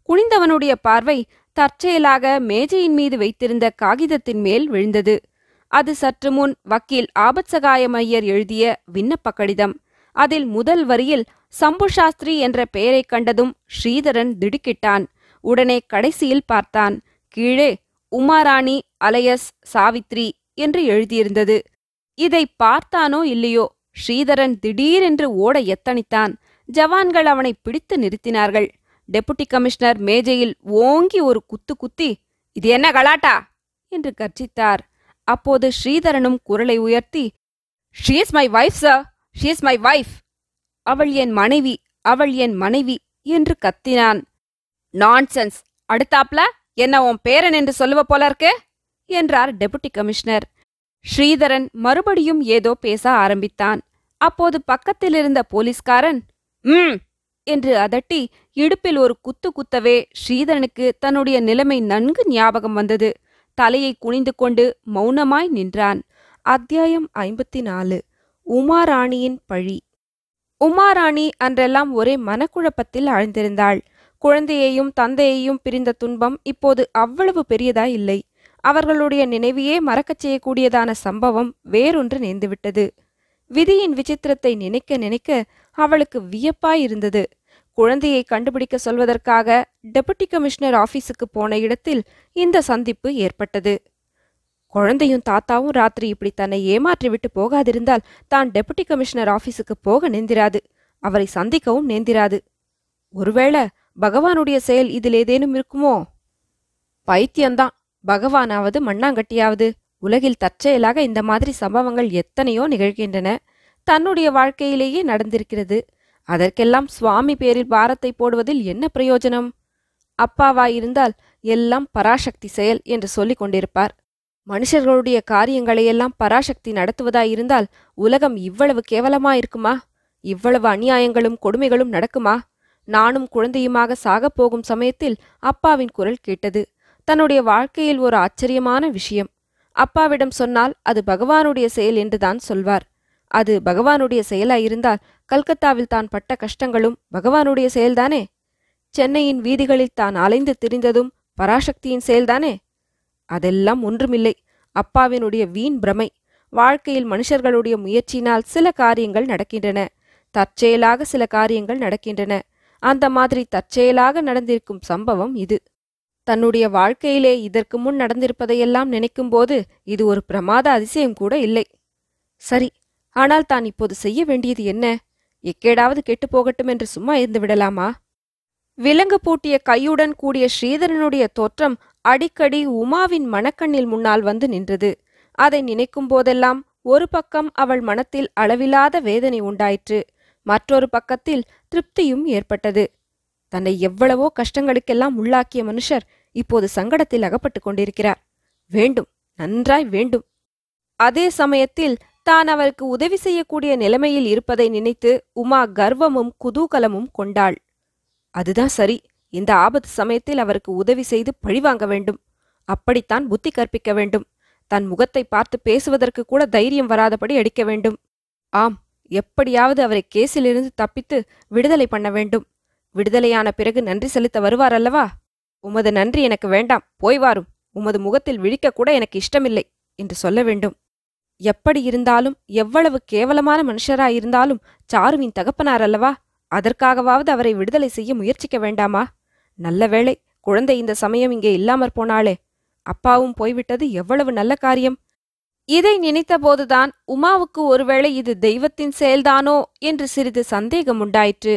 குனிந்தவனுடைய பார்வை தற்செயலாக மேஜையின் மீது வைத்திருந்த காகிதத்தின் மேல் விழுந்தது. அது சற்று முன் வக்கீல் ஆபத்சகாயம் ஐயர் எழுதிய விண்ணப்ப கடிதம். அதில் முதல் வரியில் சம்பு சாஸ்திரி என்ற பெயரைக் கண்டதும் ஸ்ரீதரன் திடுக்கிட்டான். உடனே கடைசியில் பார்த்தான். கீழே உமாராணி அலையஸ் சாவித்ரி என்று எழுதியிருந்தது. இதை பார்த்தானோ இல்லையோ? ஸ்ரீதரன் திடீரென்று ஓட எத்தனித்தான் ஜவான்கள் அவனை பிடித்து நிறுத்தினார்கள். டெபுட்டி கமிஷனர் மேஜையில் ஓங்கி ஒரு குத்து குத்தி இது என்ன கலாட்டா? என்று கர்ஜித்தார். அப்போது ஸ்ரீதரனும் குரலை உயர்த்தி she is my wife sir she is my wife அவள் என் மனைவி அவள் என் மனைவி என்று கத்தினான். நான்சென்ஸ் அடுத்தாப்ல என்ன உன் பேரன் என்று சொல்லுவ போல இருக்கு? என்றார் டெபுட்டி கமிஷனர். ஸ்ரீதரன் மறுபடியும் ஏதோ பேச ஆரம்பித்தான். அப்போது பக்கத்தில் இருந்த போலீஸ்காரன் ம் என்று அதட்டி இடுப்பில் ஒரு குத்து குத்தவே ஸ்ரீதரனுக்கு தன்னுடைய நிலைமை நன்கு ஞாபகம் வந்தது. தலையை குனிந்து கொண்டு மௌனமாய் நின்றான். அத்தியாயம் ஐம்பத்தி நாலு உமாராணியின் பழி. உமாராணி அன்றெல்லாம் ஒரே மனக்குழப்பத்தில் ஆழ்ந்திருந்தாள் குழந்தையையும் தந்தையையும் பிரிந்த துன்பம் இப்போது அவ்வளவு பெரியதா இல்லை. அவர்களுடைய நினைவையே மறக்கச் செய்யக்கூடியதான சம்பவம் வேறொன்று நேர்ந்துவிட்டது. விதியின் விசித்திரத்தை நினைக்க நினைக்க அவளுக்கு வியப்பாய் இருந்தது குழந்தையை கண்டுபிடிக்க சொல்வதற்காக டெபுட்டி கமிஷனர் ஆபீஸுக்கு போன இடத்தில் இந்த சந்திப்பு ஏற்பட்டது. குழந்தையும் தாத்தாவும் ராத்திரி இப்படி தன்னை ஏமாற்றி விட்டு போகாதிருந்தால் தான் டெபுட்டி கமிஷனர் ஆபீஸுக்கு போக நேந்திராது. அவரை சந்திக்கவும் நேந்திராது. ஒருவேளை பகவானுடைய செயல் இதில் ஏதேனும் இருக்குமோ? பைத்தியம்தான். பகவானாவது மண்ணாங்கட்டியாவது. உலகில் தற்செயலாக இந்த மாதிரி சம்பவங்கள் எத்தனையோ நிகழ்கின்றன. தன்னுடைய வாழ்க்கையிலேயே நடந்திருக்கிறது. அதற்கெல்லாம் சுவாமி பேரில் பாரத்தை போடுவதில் என்ன பிரயோஜனம்? அப்பாவாயிருந்தால் எல்லாம் பராசக்தி செயல் என்று சொல்லிக் கொண்டிருப்பார். மனுஷர்களுடைய காரியங்களையெல்லாம் பராசக்தி நடத்துவதாயிருந்தால் உலகம் இவ்வளவு கேவலமாயிருக்குமா இவ்வளவு அநியாயங்களும் கொடுமைகளும் நடக்குமா? நானும் குழந்தையுமாக சாகப் போகும் சமயத்தில் அப்பாவின் குரல் கேட்டது. தன்னுடைய வாழ்க்கையில் ஒரு ஆச்சரியமான விஷயம். அப்பாவிடம் சொன்னால் அது பகவானுடைய செயல் என்றுதான் சொல்வார். அது பகவானுடைய செயலாயிருந்தால் கல்கத்தாவில் தான் பட்ட கஷ்டங்களும் பகவானுடைய செயல்தானே? சென்னையின் வீதிகளில் தான் அலைந்து திரிந்ததும் பராசக்தியின் செயல்தானே? அதெல்லாம் ஒன்றுமில்லை. அப்பாவினுடைய வீண் பிரமை. வாழ்க்கையில் மனுஷர்களுடைய முயற்சியினால் சில காரியங்கள் நடக்கின்றன. தற்செயலாக சில காரியங்கள் நடக்கின்றன. அந்த மாதிரி தற்செயலாக நடந்திருக்கும் சம்பவம் இது. தன்னுடைய வாழ்க்கையிலே இதற்கு முன் நடந்திருப்பதையெல்லாம் நினைக்கும்போது இது ஒரு பிரமாத அதிசயம் கூட இல்லை. சரி ஆனால் தான் இப்போது செய்ய வேண்டியது என்ன? எக்கேடாவது கெட்டுப் போகட்டும் என்று சும்மா இருந்து விடலாமா? விலங்கு பூட்டிய கையுடன் கூடிய ஸ்ரீதரனுடைய தோற்றம் அடிக்கடி உமாவின் மனக்கண்ணில் முன்னால் வந்து நின்றது. அதை நினைக்கும் போதெல்லாம் ஒரு பக்கம் அவள் மனத்தில் அளவிலாத வேதனை உண்டாயிற்று. மற்றொரு பக்கத்தில் திருப்தியும் ஏற்பட்டது. தன்னை எவ்வளவோ கஷ்டங்களுக்கெல்லாம் உள்ளாக்கிய மனுஷர் இப்போது சங்கடத்தில் அகப்பட்டுக் கொண்டிருக்கிறார். வேண்டும் நன்றாய் வேண்டும். அதே சமயத்தில் தான் அவருக்கு உதவி செய்யக்கூடிய நிலைமையில் இருப்பதை நினைத்து உமா கர்வமும் குதூகலமும் கொண்டாள். அதுதான் சரி இந்த ஆபத்து சமயத்தில் அவருக்கு உதவி செய்து பழிவாங்க வேண்டும். அப்படித்தான் புத்தி கற்பிக்க வேண்டும். தன் முகத்தை பார்த்து பேசுவதற்கு கூட தைரியம் வராதபடி அடிக்க வேண்டும். ஆம் எப்படியாவது அவரை கேஸிலிருந்து தப்பித்து விடுதலை பண்ண வேண்டும். விடுதலையான பிறகு நன்றி செலுத்த வருவார் அல்லவா உமது நன்றி எனக்கு வேண்டாம். போய் வாரும். உமது முகத்தில் விழிக்க கூட எனக்கு இஷ்டமில்லை என்று சொல்ல வேண்டும். எப்படி இருந்தாலும் எவ்வளவு கேவலமான மனுஷராயிருந்தாலும் சாருவின் தகப்பனார் அல்லவா? அதற்காகவாவது அவரை விடுதலை செய்ய முயற்சிக்க வேண்டாமா? நல்ல வேளை குழந்தை இந்த சமயம் இங்கே இல்லாமற் போனாளே. அப்பாவும் போய்விட்டது எவ்வளவு நல்ல காரியம். இதை நினைத்தபோதுதான் உமாவுக்கு ஒருவேளை இது தெய்வத்தின் செயல்தானோ என்று சிறிது சந்தேகம் உண்டாயிற்று.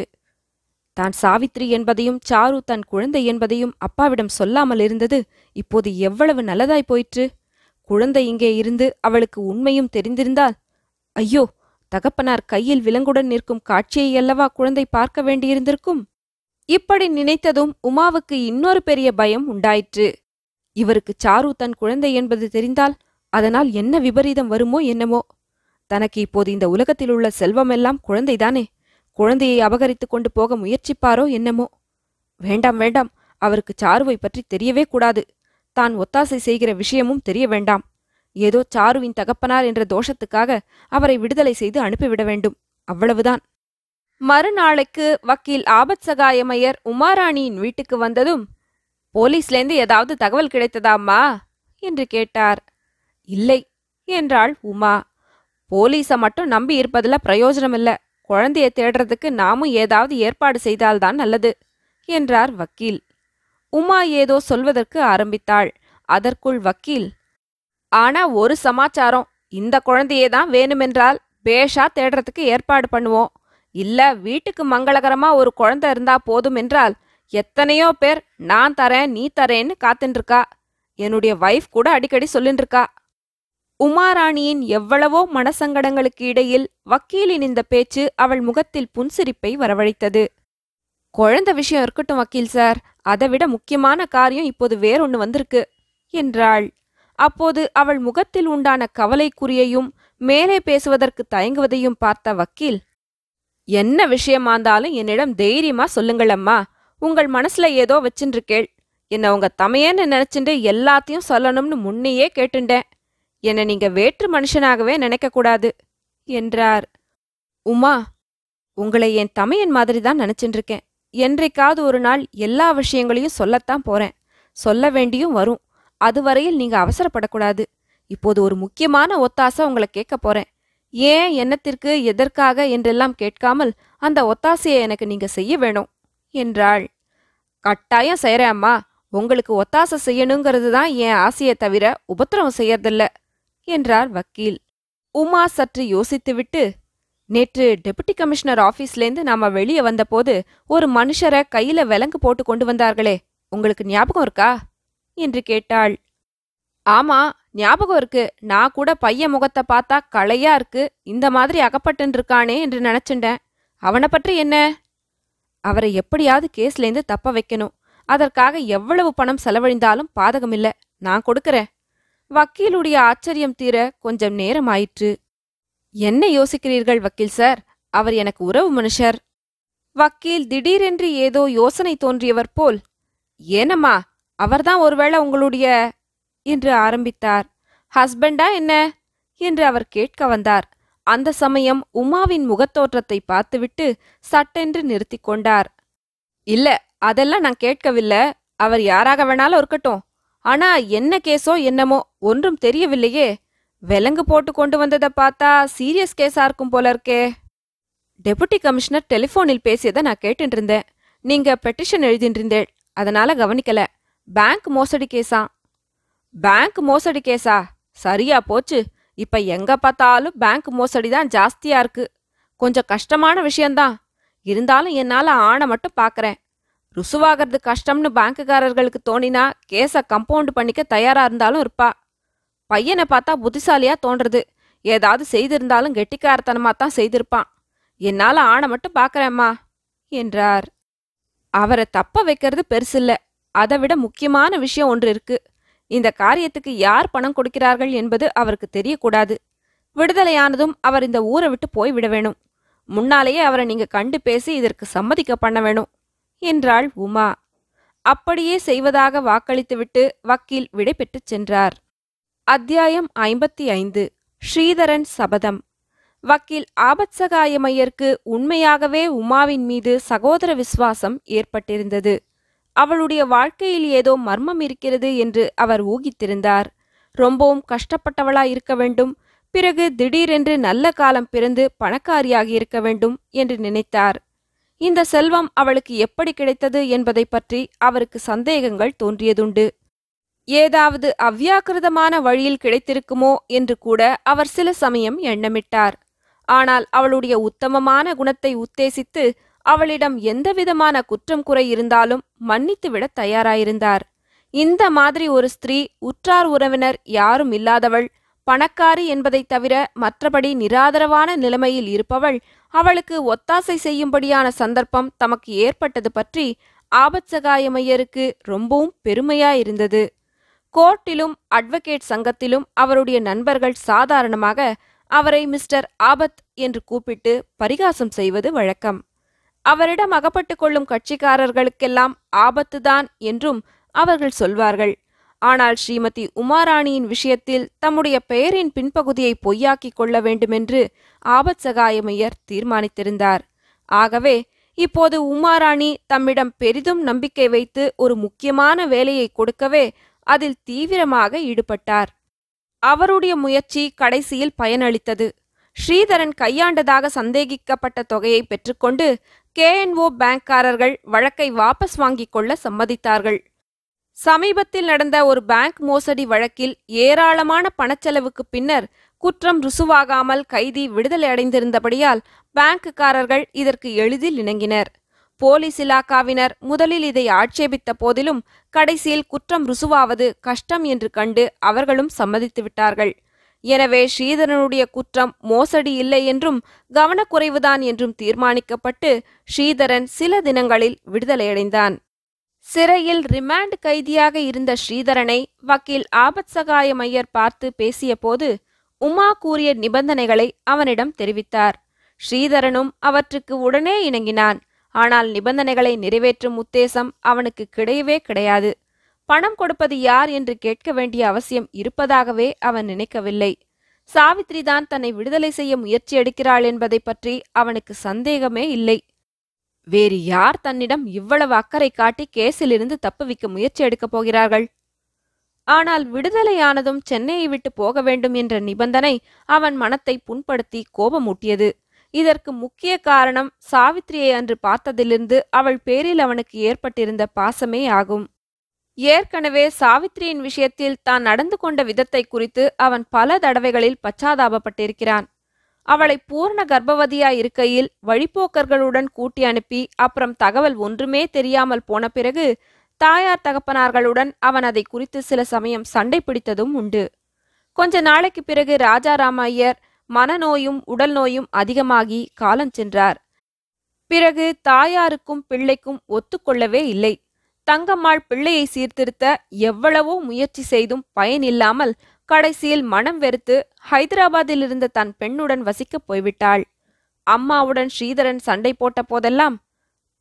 தான் சாவித்ரி என்பதையும் சாரு தன் குழந்தை என்பதையும் அப்பாவிடம் சொல்லாமல் இருந்தது இப்போது எவ்வளவு நல்லதாய் போயிற்று. குழந்தை இங்கே இருந்து அவளுக்கு உண்மையும் தெரிந்திருந்தால் ஐயோ தகப்பனார் கையில் விலங்குடன் நிற்கும் காட்சியை அல்லவா குழந்தை பார்க்க வேண்டியிருந்திருக்கும்? இப்படி நினைத்ததும் உமாவுக்கு இன்னொரு பெரிய பயம் உண்டாயிற்று. இவருக்கு சாரு தன் குழந்தை என்பது தெரிந்தால் அதனால் என்ன விபரீதம் வருமோ என்னமோ. தனக்கு இப்போது இந்த உலகத்தில் உள்ள செல்வமெல்லாம் குழந்தைதானே. குழந்தையை அபகரித்துக் கொண்டு போக முயற்சிப்பாரோ என்னமோ. வேண்டாம் வேண்டாம். அவருக்கு சாருவை பற்றி தெரியவே கூடாது. தான் ஒத்தாசை செய்கிற விஷயமும் தெரிய வேண்டாம். ஏதோ சாருவின் தகப்பனார் என்ற தோஷத்துக்காக அவரை விடுதலை செய்து அனுப்பிவிட வேண்டும். அவ்வளவுதான். மறுநாளைக்கு வக்கீல் ஆபத் சகாயமையர் உமாராணியின் வீட்டுக்கு வந்ததும் போலீஸ்லேருந்து ஏதாவது தகவல் கிடைத்ததாம்மா? என்று கேட்டார். இல்லை என்றாள் உமா. போலீஸை மட்டும் நம்பி இருப்பதில் பிரயோஜனம் இல்லை குழந்தைய தேடுறதுக்கு நாமும் ஏதாவது ஏற்பாடு செய்தால்தான் நல்லது என்றார் வக்கீல். உமா ஏதோ சொல்வதற்கு ஆரம்பித்தாள். அதற்குள் வக்கீல் ஆனா ஒரு சமாச்சாரம். இந்த குழந்தையே தான் வேணுமென்றால் பேஷா தேடுறதுக்கு ஏற்பாடு பண்ணுவோம். இல்ல வீட்டுக்கு மங்களகரமா ஒரு குழந்தை இருந்தா போதும் என்றால் எத்தனையோ பேர் நான் தரேன் நீ தரேன்னு காத்துட்டு என்னுடைய வைஃப் கூட அடிக்கடி சொல்லின்றிருக்கா? உமாராணியின் எவ்வளவோ மனசங்கடங்களுக்கு இடையில் வக்கீலின் இந்த பேச்சு அவள் முகத்தில் புன்சிரிப்பை வரவழைத்தது. குழந்த விஷயம் இருக்கட்டும் வக்கீல் சார் அதை விட முக்கியமான காரியம் இப்போது வேறொன்னு வந்திருக்கு என்றாள். அப்போது அவள் முகத்தில் உண்டான கவலைக்குரியையும் மேலே பேசுவதற்கு தயங்குவதையும் பார்த்த வக்கீல் என்ன விஷயமாந்தாலும் என்னிடம் தைரியமா சொல்லுங்கள் அம்மா. உங்கள் மனசுல ஏதோ வச்சுருக்கேள் என்னை உங்க தமையன்னு நினைச்சுட்டு எல்லாத்தையும் சொல்லணும்னு முன்னையே கேட்டுண்டேன். என்னை நீங்க வேற்று மனுஷனாகவே நினைக்கக்கூடாது என்றார். உமா உங்களை என் தமையன் மாதிரி தான் நினைச்சுட்டு இருக்கேன். என்றைக்காவது ஒரு நாள் எல்லா விஷயங்களையும் சொல்லத்தான் போறேன். சொல்ல வேண்டியும் வரும். அதுவரையில் நீங்க அவசரப்படக்கூடாது. இப்போது ஒரு முக்கியமான ஒத்தாசை உங்களை கேட்க போறேன். ஏன் என்னத்திற்கு எதற்காக என்றெல்லாம் கேட்காமல் அந்த ஒத்தாசையை எனக்கு நீங்க செய்ய வேணும் என்றாள். கட்டாயம் செய்யறேன் அம்மா. உங்களுக்கு ஒத்தாசை செய்யணுங்கிறது தான் என் ஆசையை தவிர உபத்திரவம் செய்யறதில்ல என்றார் வக்கீல். உமா சற்று யோசித்துவிட்டு நேற்று டெபுட்டி கமிஷனர் ஆஃபீஸ்லேருந்து நாம வெளியே வந்தபோது ஒரு மனுஷரை கையில விலங்கு போட்டு கொண்டு வந்தார்களே. உங்களுக்கு ஞாபகம் இருக்கா? என்று கேட்டாள். ஆமா ஞாபகம் இருக்கு. நான் கூட பையன் முகத்தை பார்த்தா களையா இருக்கு. இந்த மாதிரி அகப்பட்டுன்னு இருக்கானே என்று நினைச்சுட்டேன். அவனை பற்றி என்ன? அவரை எப்படியாவது கேஸ்லேருந்து தப்ப வைக்கணும். அதற்காக எவ்வளவு பணம் செலவழிந்தாலும் பாதகமில்ல. நான் கொடுக்கறேன். வக்கீலுடைய ஆச்சரியம் தீர கொஞ்சம் நேரம் ஆயிற்று என்ன யோசிக்கிறீர்கள் வக்கீல் சார்? அவர் எனக்கு உறவு மனுஷர். வக்கீல் திடீரென்று ஏதோ யோசனை தோன்றியவர் போல். ஏனம்மா அவர்தான் ஒருவேளை உங்களுடைய என்று ஆரம்பித்தார். ஹஸ்பண்டா என்ன? என்று அவர் கேட்க வந்தார். அந்த சமயம் உமாவின் முகத்தோற்றத்தை பார்த்துவிட்டு சட்டென்று நிறுத்திக் கொண்டார். இல்ல அதெல்லாம் நான் கேட்கவில்லை. அவர் யாராக வேணாலும் இருக்கட்டும். ஆனா என்ன கேஸோ என்னமோ ஒன்றும் தெரியவில்லையே. விலங்கு போட்டு கொண்டு வந்ததை பார்த்தா சீரியஸ் கேஸா இருக்கும் போல இருக்கே. டெபுட்டி கமிஷனர் டெலிஃபோனில் பேசியதை நான் கேட்டுட்டு இருந்தேன். நீங்க பெட்டிஷன் எழுதிட்டு இருந்தேள் அதனால கவனிக்கல. பேங்க் மோசடி கேஸா? பேங்க் மோசடி கேஸா? சரியா போச்சு. இப்ப எங்க பார்த்தாலும் பேங்க் மோசடி தான் ஜாஸ்தியா இருக்கு. கொஞ்சம் கஷ்டமான விஷயம்தான். இருந்தாலும் என்னால ஆணை மட்டும் பார்க்கறேன் ருசுவாகிறது கஷ்டம்னு பேங்க்குக்காரர்களுக்கு தோணினா கேஸை கம்பவுண்ட் பண்ணிக்க தயாரா இருந்தாலும் இருப்பா. பையனை பார்த்தா புத்திசாலியா தோன்றது. ஏதாவது செய்திருந்தாலும் கெட்டிக்காரத்தனமா தான் செய்திருப்பான். என்னால ஆணை மட்டும் பார்க்கறேம்மா என்றார். அவரை தப்ப வைக்கிறது பெருசில்ல. அதை விட முக்கியமான விஷயம் ஒன்று இருக்கு. இந்த காரியத்துக்கு யார் பணம் கொடுக்கிறார்கள் என்பது அவருக்கு தெரியக்கூடாது. விடுதலையானதும் அவர் இந்த ஊரை விட்டு போய்விட வேணும். முன்னாலேயே அவரை நீங்க கண்டு பேசி இதற்கு சம்மதிக்க பண்ண வேணும் என்றாள் உமா. அப்படியே செய்வதாக வாக்களித்துவிட்டு வக்கீல் விடை பெற்றுச் சென்றார். அத்தியாயம் ஐம்பத்தி ஐந்து ஸ்ரீதரன் சபதம். வக்கீல் ஆபத்சகாயமையருக்கு உண்மையாகவே உமாவின் மீது சகோதர விசுவாசம் ஏற்பட்டிருந்தது. அவளுடைய வாழ்க்கையில் ஏதோ மர்மம் இருக்கிறது என்று அவர் ஊகித்திருந்தார். ரொம்பவும் கஷ்டப்பட்டவளா இருக்க வேண்டும். பிறகு திடீரென்று நல்ல காலம் பிறந்து பணக்காரியாகி இருக்க வேண்டும் என்று நினைத்தார். இந்த செல்வம் அவளுக்கு எப்படி கிடைத்தது என்பதை பற்றி அவருக்கு சந்தேகங்கள் தோன்றியதுண்டு. ஏதாவது அவ்யாக்கிருதமான வழியில் கிடைத்திருக்குமோ என்று கூட அவர் சில சமயம் எண்ணமிட்டார். ஆனால் அவளுடைய உத்தமமான குணத்தை உத்தேசித்து அவளிடம் எந்தவிதமான குற்றம் குறை இருந்தாலும் மன்னித்துவிட தயாராயிருந்தார். இந்த மாதிரி ஒரு ஸ்திரீ உற்றார் உறவினர் யாரும் இல்லாதவள் பணக்காரி என்பதைத் தவிர மற்றபடி நிராதரவான நிலைமையில் இருப்பவள் அவளுக்கு ஒத்தாசை செய்யும்படியான சந்தர்ப்பம் தமக்கு ஏற்பட்டது பற்றி ஆபத்சகாயமையருக்கு ரொம்பவும் பெருமையாயிருந்தது. கோர்ட்டிலும் அட்வொகேட் சங்கத்திலும் அவருடைய நண்பர்கள் சாதாரணமாக அவரை மிஸ்டர் ஆபத் என்று கூப்பிட்டு பரிகாசம் செய்வது வழக்கம். அவரிடம் அகப்பட்டுக் கொள்ளும் கட்சிக்காரர்களுக்கெல்லாம் ஆபத்துதான் என்றும் அவர்கள் சொல்வார்கள். ஆனால் ஸ்ரீமதி உமாராணியின் விஷயத்தில் தம்முடைய பெயரின் பின்பகுதியை பொய்யாக்கிக் கொள்ள வேண்டுமென்று ஆபத் சகாயமையர் தீர்மானித்திருந்தார். ஆகவே இப்போது உமாராணி தம்மிடம் பெரிதும் நம்பிக்கை வைத்து ஒரு முக்கியமான வேலையை கொடுக்கவே அதில் தீவிரமாக ஈடுபட்டார். அவருடைய முயற்சி கடைசியில் பயனளித்தது. ஸ்ரீதரன் கையாண்டதாக சந்தேகிக்கப்பட்ட தொகையை பெற்றுக்கொண்டு கேஎன்ஓ பேங்க்காரர்கள் வழக்கை வாபஸ் வாங்கிக் கொள்ள சம்மதித்தார்கள். சமீபத்தில் நடந்த ஒரு பேங்க் மோசடி வழக்கில் ஏராளமான பணச்செலவுக்கு பின்னர் குற்றம் ருசுவாகாமல் கைதி விடுதலை அடைந்திருந்தபடியால் பேங்க்குக்காரர்கள் இதற்கு எளிதில் இணங்கினர். போலீஸ் இலாக்காவினர் முதலில் இதை ஆட்சேபித்த போதிலும் கடைசியில் குற்றம் ருசுவாவது கஷ்டம் என்று கண்டு அவர்களும் சம்மதித்து விட்டார்கள் எனவே ஸ்ரீதரனுடைய குற்றம் மோசடி இல்லை என்றும் கவனக்குறைவுதான் என்றும் தீர்மானிக்கப்பட்டு ஸ்ரீதரன் சில தினங்களில் விடுதலையடைந்தான். சிறையில் ரிமாண்ட் கைதியாக இருந்த ஸ்ரீதரனை வக்கீல் ஆபத் சகாய மையர் பார்த்து பேசியபோது உமா கூறிய நிபந்தனைகளை அவனிடம் தெரிவித்தார். ஸ்ரீதரனும் அவற்றுக்கு உடனே இணங்கினான். ஆனால் நிபந்தனைகளை நிறைவேற்றும் உத்தேசம் அவனுக்கு கிடையவே கிடையாது. பணம் கொடுப்பது யார் என்று கேட்க வேண்டிய அவசியம் இருப்பதாகவே அவன் நினைக்கவில்லை. சாவித்ரிதான் தன்னை விடுதலை செய்ய முயற்சி எடுக்கிறாள் என்பதை பற்றி அவனுக்கு சந்தேகமே இல்லை. வேறு யார் தன்னிடம் இவ்வளவு அக்கறை காட்டி கேஸிலிருந்து தப்புவிக்க முயற்சி எடுக்கப் போகிறார்கள்? ஆனால் விடுதலையானதும் சென்னையை விட்டு போக வேண்டும் என்ற நிபந்தனை அவன் மனத்தை புண்படுத்தி கோபமூட்டியது. இதற்கு முக்கிய காரணம் சாவித்திரியை அன்று பார்த்ததிலிருந்து அவள் பேரில் அவனுக்கு ஏற்பட்டிருந்த பாசமே ஆகும். ஏற்கனவே சாவித்திரியின் விஷயத்தில் தான் நடந்து கொண்ட விதத்தை குறித்து அவன் பல தடவைகளில் பச்சாதாபப்பட்டிருக்கிறான். அவளை பூர்ண கர்ப்பவதியா இருக்கையில் வழிப்போக்கர்களுடன் கூட்டி அனுப்பி அப்புறம் தகவல் ஒன்றுமே தெரியாமல் போன பிறகு தாயார் தகப்பனார்களுடன் அவன் அதை குறித்து சில சமயம் சண்டை பிடித்ததும் உண்டு. கொஞ்ச நாளைக்கு பிறகு ராஜாராம ஐயர் மனநோயும் உடல் நோயும் அதிகமாகி காலஞ்சென்றார் பிறகு தாயாருக்கும் பிள்ளைக்கும் ஒத்துக்கொள்ளவே இல்லை. தங்கம்மாள் பிள்ளையை சீர்திருத்த எவ்வளவோ முயற்சி செய்தும் பயனில்லாமல் கடைசியில் மனம் வெறுத்து ஹைதராபாத்தில் இருந்த தன் பெண்ணுடன் வசிக்கப் போய்விட்டாள். அம்மாவுடன் ஸ்ரீதரன் சண்டை போட்ட போதெல்லாம்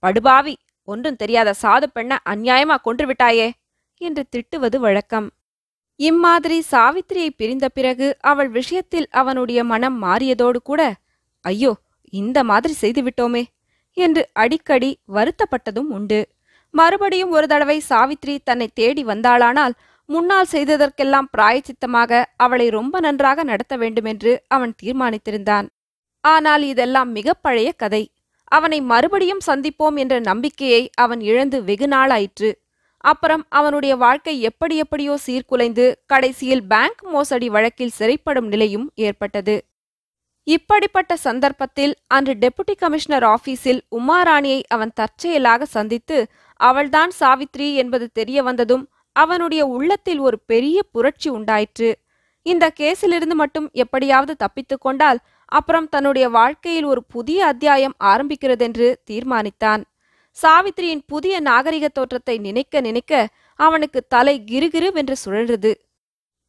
படுபாவி ஒன்றும் தெரியாத சாது பெண்ண அநியாயமா கொன்று விட்டாயே என்று திட்டுவது வழக்கம். இம்மாதிரி சாவித்திரியை பிரிந்த பிறகு அவள் விஷயத்தில் அவனுடைய மனம் மாறியதோடு கூட ஐயோ இந்த மாதிரி செய்துவிட்டோமே என்று அடிக்கடி வருத்தப்பட்டதும் உண்டு. மறுபடியும் ஒரு தடவை சாவித்ரி தன்னை தேடி வந்தாளானால் முன்னால் செய்ததற்கெல்லாம் பிராயச்சித்தமாக அவளை ரொம்ப நன்றாக நடத்த வேண்டுமென்று அவன் தீர்மானித்திருந்தான். ஆனால் இதெல்லாம் மிக பழைய கதை. அவனை மறுபடியும் சந்திப்போம் என்ற நம்பிக்கையை அவன் இழந்து வெகு நாளாயிற்று. அப்புறம் அவனுடைய வாழ்க்கை எப்படி எப்படியோ சீர்குலைந்து கடைசியில் பேங்க் மோசடி வழக்கில் சிறைப்படும் நிலையும் ஏற்பட்டது. இப்படிப்பட்ட சந்தர்ப்பத்தில் அன்று டெபுட்டி கமிஷனர் ஆபீஸில் உமாராணியை அவன் தற்செயலாக சந்தித்து அவள்தான் சாவித்ரி என்பது தெரிய வந்ததும் அவனுடைய உள்ளத்தில் ஒரு பெரிய புரட்சி உண்டாயிற்று. இந்த கேஸிலிருந்து மட்டும் எப்படியாவது தப்பித்துக் கொண்டால் அப்புறம் தன்னுடைய வாழ்க்கையில் ஒரு புதிய அத்தியாயம் ஆரம்பிக்கிறதென்று தீர்மானித்தான். சாவித்திரியின் புதிய நாகரிக தோற்றத்தை நினைக்க நினைக்க அவனுக்கு தலை கிருகிருவென்று சுழன்றது.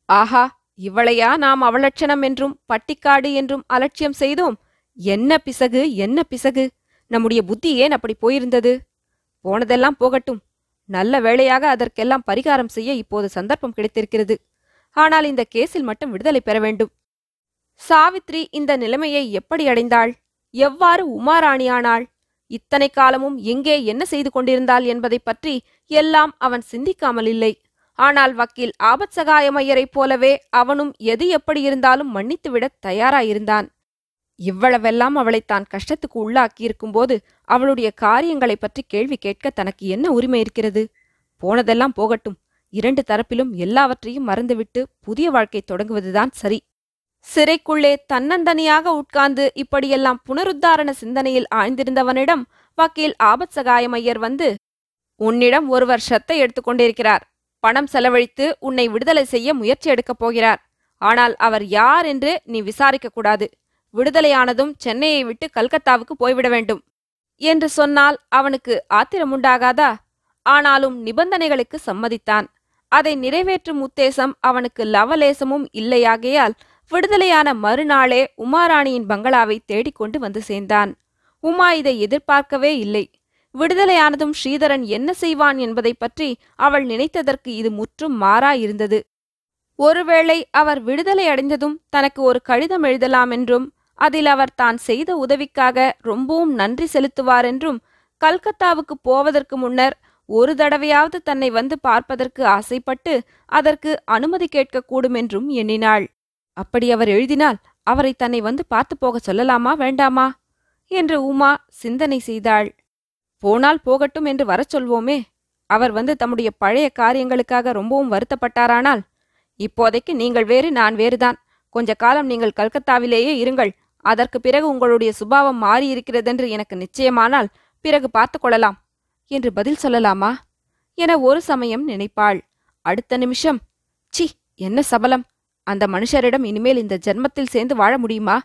ஆஹா இவளையா நாம் அவலட்சணம் என்றும் பட்டிக்காடு என்றும் அலட்சியம் செய்தோம். என்ன பிசகு என்ன பிசகு? நம்முடைய புத்தி ஏன் அப்படி போயிருந்தது? போனதெல்லாம் போகட்டும். நல்ல வேளையாக அதற்கெல்லாம் பரிகாரம் செய்ய இப்போது சந்தர்ப்பம் கிடைத்திருக்கிறது. ஆனால் இந்த கேஸில் மட்டும் விடுதலை பெற வேண்டும். சாவித்ரி இந்த நிலைமையை எப்படி அடைந்தாள்? எவ்வாறு உமாராணியானாள்? இத்தனை காலமும் எங்கே என்ன செய்து கொண்டிருந்தாள் என்பதைப் பற்றி எல்லாம் அவன் சிந்திக்காமல் இல்லை. ஆனால் வக்கீல் ஆபத் சகாயமையரைப் போலவே அவனும் எது எப்படி இருந்தாலும் மன்னித்துவிடத் தயாராயிருந்தான். இவ்வளவெல்லாம் அவளை தான் கஷ்டத்துக்கு உள்ளாக்கியிருக்கும்போது அவளுடைய காரியங்களைப் பற்றி கேள்வி கேட்க தனக்கு என்ன உரிமை இருக்கிறது? போனதெல்லாம் போகட்டும். இரண்டு தரப்பிலும் எல்லாவற்றையும் மறந்துவிட்டு புதிய வாழ்க்கை தொடங்குவதுதான் சரி. சிறைக்குள்ளே தன்னந்தனியாக உட்கார்ந்து இப்படியெல்லாம் புனருத்தாரண சிந்தனையில் ஆழ்ந்திருந்தவனிடம் வக்கீல் ஆபத் சகாயமையர் வந்து உன்னிடம் ஒருவர் ஷத்தை எடுத்துக்கொண்டிருக்கிறார் பணம் செலவழித்து உன்னை விடுதலை செய்ய முயற்சி எடுக்கப் போகிறார். ஆனால் அவர் யார் என்று நீ விசாரிக்க கூடாது. விடுதலையானதும் சென்னையை விட்டு கல்கத்தாவுக்கு போய்விட வேண்டும். என்று சொன்னால் அவனுக்கு ஆத்திரமுண்டாகாதா ஆனாலும் நிபந்தனைகளுக்கு சம்மதித்தான். அதை நிறைவேற்றும் உத்தேசம் அவனுக்கு லவலேசமும் இல்லையாகையால் விடுதலையான மறுநாளே உமாராணியின் பங்களாவை தேடிக்கொண்டு வந்து சேர்ந்தான். உமா இதை எதிர்பார்க்கவே இல்லை. விடுதலையானதும் ஸ்ரீதரன் என்ன செய்வான் என்பதைப் பற்றி அவள் நினைத்ததற்கு இது முற்றும் மாறாயிருந்தது. ஒருவேளை அவர் விடுதலை அடைந்ததும் தனக்கு ஒரு கடிதம் எழுதலாம் என்றும் அதில் அவர் தான் செய்த உதவிக்காக ரொம்பவும் நன்றி செலுத்துவார் என்றும் கல்கத்தாவுக்கு போவதற்கு முன்னர் ஒரு தடவையாவது தன்னை வந்து பார்ப்பதற்கு ஆசைப்பட்டு அதற்கு அனுமதி கேட்கக்கூடும் என்றும் எண்ணினாள். அப்படி அவர் எழுதினால் அவரை தன்னை வந்து பார்த்து போக சொல்லலாமா வேண்டாமா? என்று உமா சிந்தனை செய்தாள். போனால் போகட்டும் என்று வரச் சொல்வோமே. அவர் வந்து தம்முடைய பழைய காரியங்களுக்காக ரொம்பவும் வருத்தப்பட்டாரானால் இப்போதைக்கு நீங்கள் வேறு நான் வேறுதான். கொஞ்ச காலம் நீங்கள் கல்கத்தாவிலேயே இருங்கள். அதற்கு பிறகு உங்களுடைய சுபாவம் மாறியிருக்கிறதென்று எனக்கு நிச்சயமானால் பிறகு பார்த்து கொள்ளலாம். என்று பதில் சொல்லலாமா? என ஒரு சமயம் நினைப்பாள். அடுத்த நிமிஷம் சி என்ன சபலம். அந்த மனுஷரிடம் இனிமேல் இந்த ஜென்மத்தில் சேர்ந்து வாழ முடியுமா?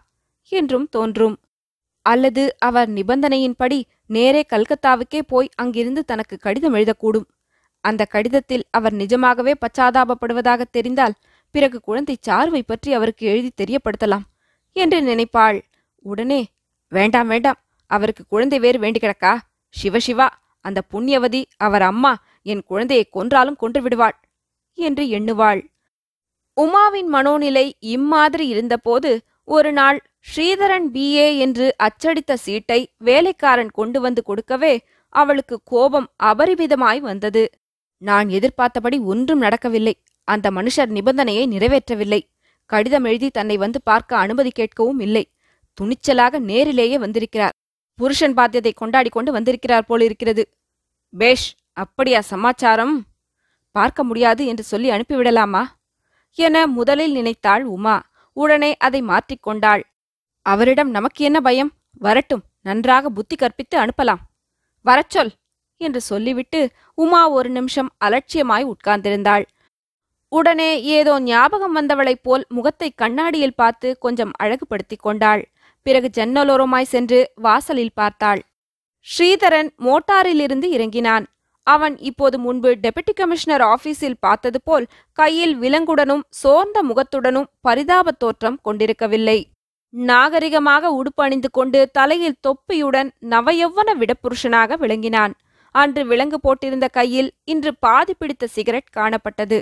என்றும் தோன்றும். அல்லது அவர் நிபந்தனையின்படி நேரே கல்கத்தாவுக்கே போய் அங்கிருந்து தனக்கு கடிதம் எழுதக்கூடும். அந்த கடிதத்தில் அவர் நிஜமாகவே பச்சாதாபப்படுவதாக தெரிந்தால் பிறகு குழந்தை சார்வை பற்றி அவருக்கு எழுதி தெரியப்படுத்தலாம். என்று நினைப்பாள். உடனே வேண்டாம் வேண்டாம். அவருக்கு குழந்தை வேறு வேண்டி கிடக்கா? சிவசிவா அந்த புண்ணியவதி அவர் அம்மா என் குழந்தையை கொன்றாலும் கொன்று விடுவாள் என்று எண்ணுவாள். உமாவின் மனோநிலை இம்மாதிரி இருந்தபோது ஒரு நாள் ஸ்ரீதரன் பிஏ என்று அச்சடித்த சீட்டை வேலைக்காரன் கொண்டு வந்து கொடுக்கவே அவளுக்கு கோபம் அபரிமிதமாய் வந்தது. நான் எதிர்பார்த்தபடி ஒன்றும் நடக்கவில்லை. அந்த மனுஷர் நிபந்தனையை நிறைவேற்றவில்லை. கடிதம் எழுதி தன்னை வந்து பார்க்க அனுமதி கேட்கவும் இல்லை. துணிச்சலாக நேரிலேயே வந்திருக்கிறார். புருஷன் பாத்தியத்தை கொண்டாடி கொண்டு வந்திருக்கிறார் போலிருக்கிறது. பேஷ் அப்படியா சமாச்சாரம்? பார்க்க முடியாது என்று சொல்லி அனுப்பிவிடலாமா? என முதலில் நினைத்தாள் உமா. உடனே அதை மாற்றிக்கொண்டாள் அவரிடம் நமக்கு என்ன பயம்? வரட்டும் நன்றாக புத்தி கற்பித்து அனுப்பலாம். வரச்சொல் என்று சொல்லிவிட்டு உமா ஒரு நிமிஷம் அலட்சியமாய் உட்கார்ந்திருந்தாள். உடனே ஏதோ ஞாபகம் வந்தவளைப் போல் முகத்தை கண்ணாடியில் பார்த்து கொஞ்சம் அழகுபடுத்திக் கொண்டாள். பிறகு ஜன்னலோரமாய் சென்று வாசலில் பார்த்தாள். ஸ்ரீதரன் மோட்டாரிலிருந்து இறங்கினான். அவன் இப்போது முன்பு டெபுட்டி கமிஷனர் ஆபீஸில் பார்த்தது போல் கையில் விலங்குடனும் சோர்ந்த முகத்துடனும் பரிதாபத் தோற்றம் கொண்டிருக்கவில்லை. நாகரிகமாக உடுப்பணிந்து கொண்டு தலையில் தொப்பியுடன் நவயௌவன விடப்புருஷனாக விளங்கினான். அன்று விலங்கு போட்டிருந்த கையில் இன்று பாதி பிடித்த சிகரெட் காணப்பட்டது.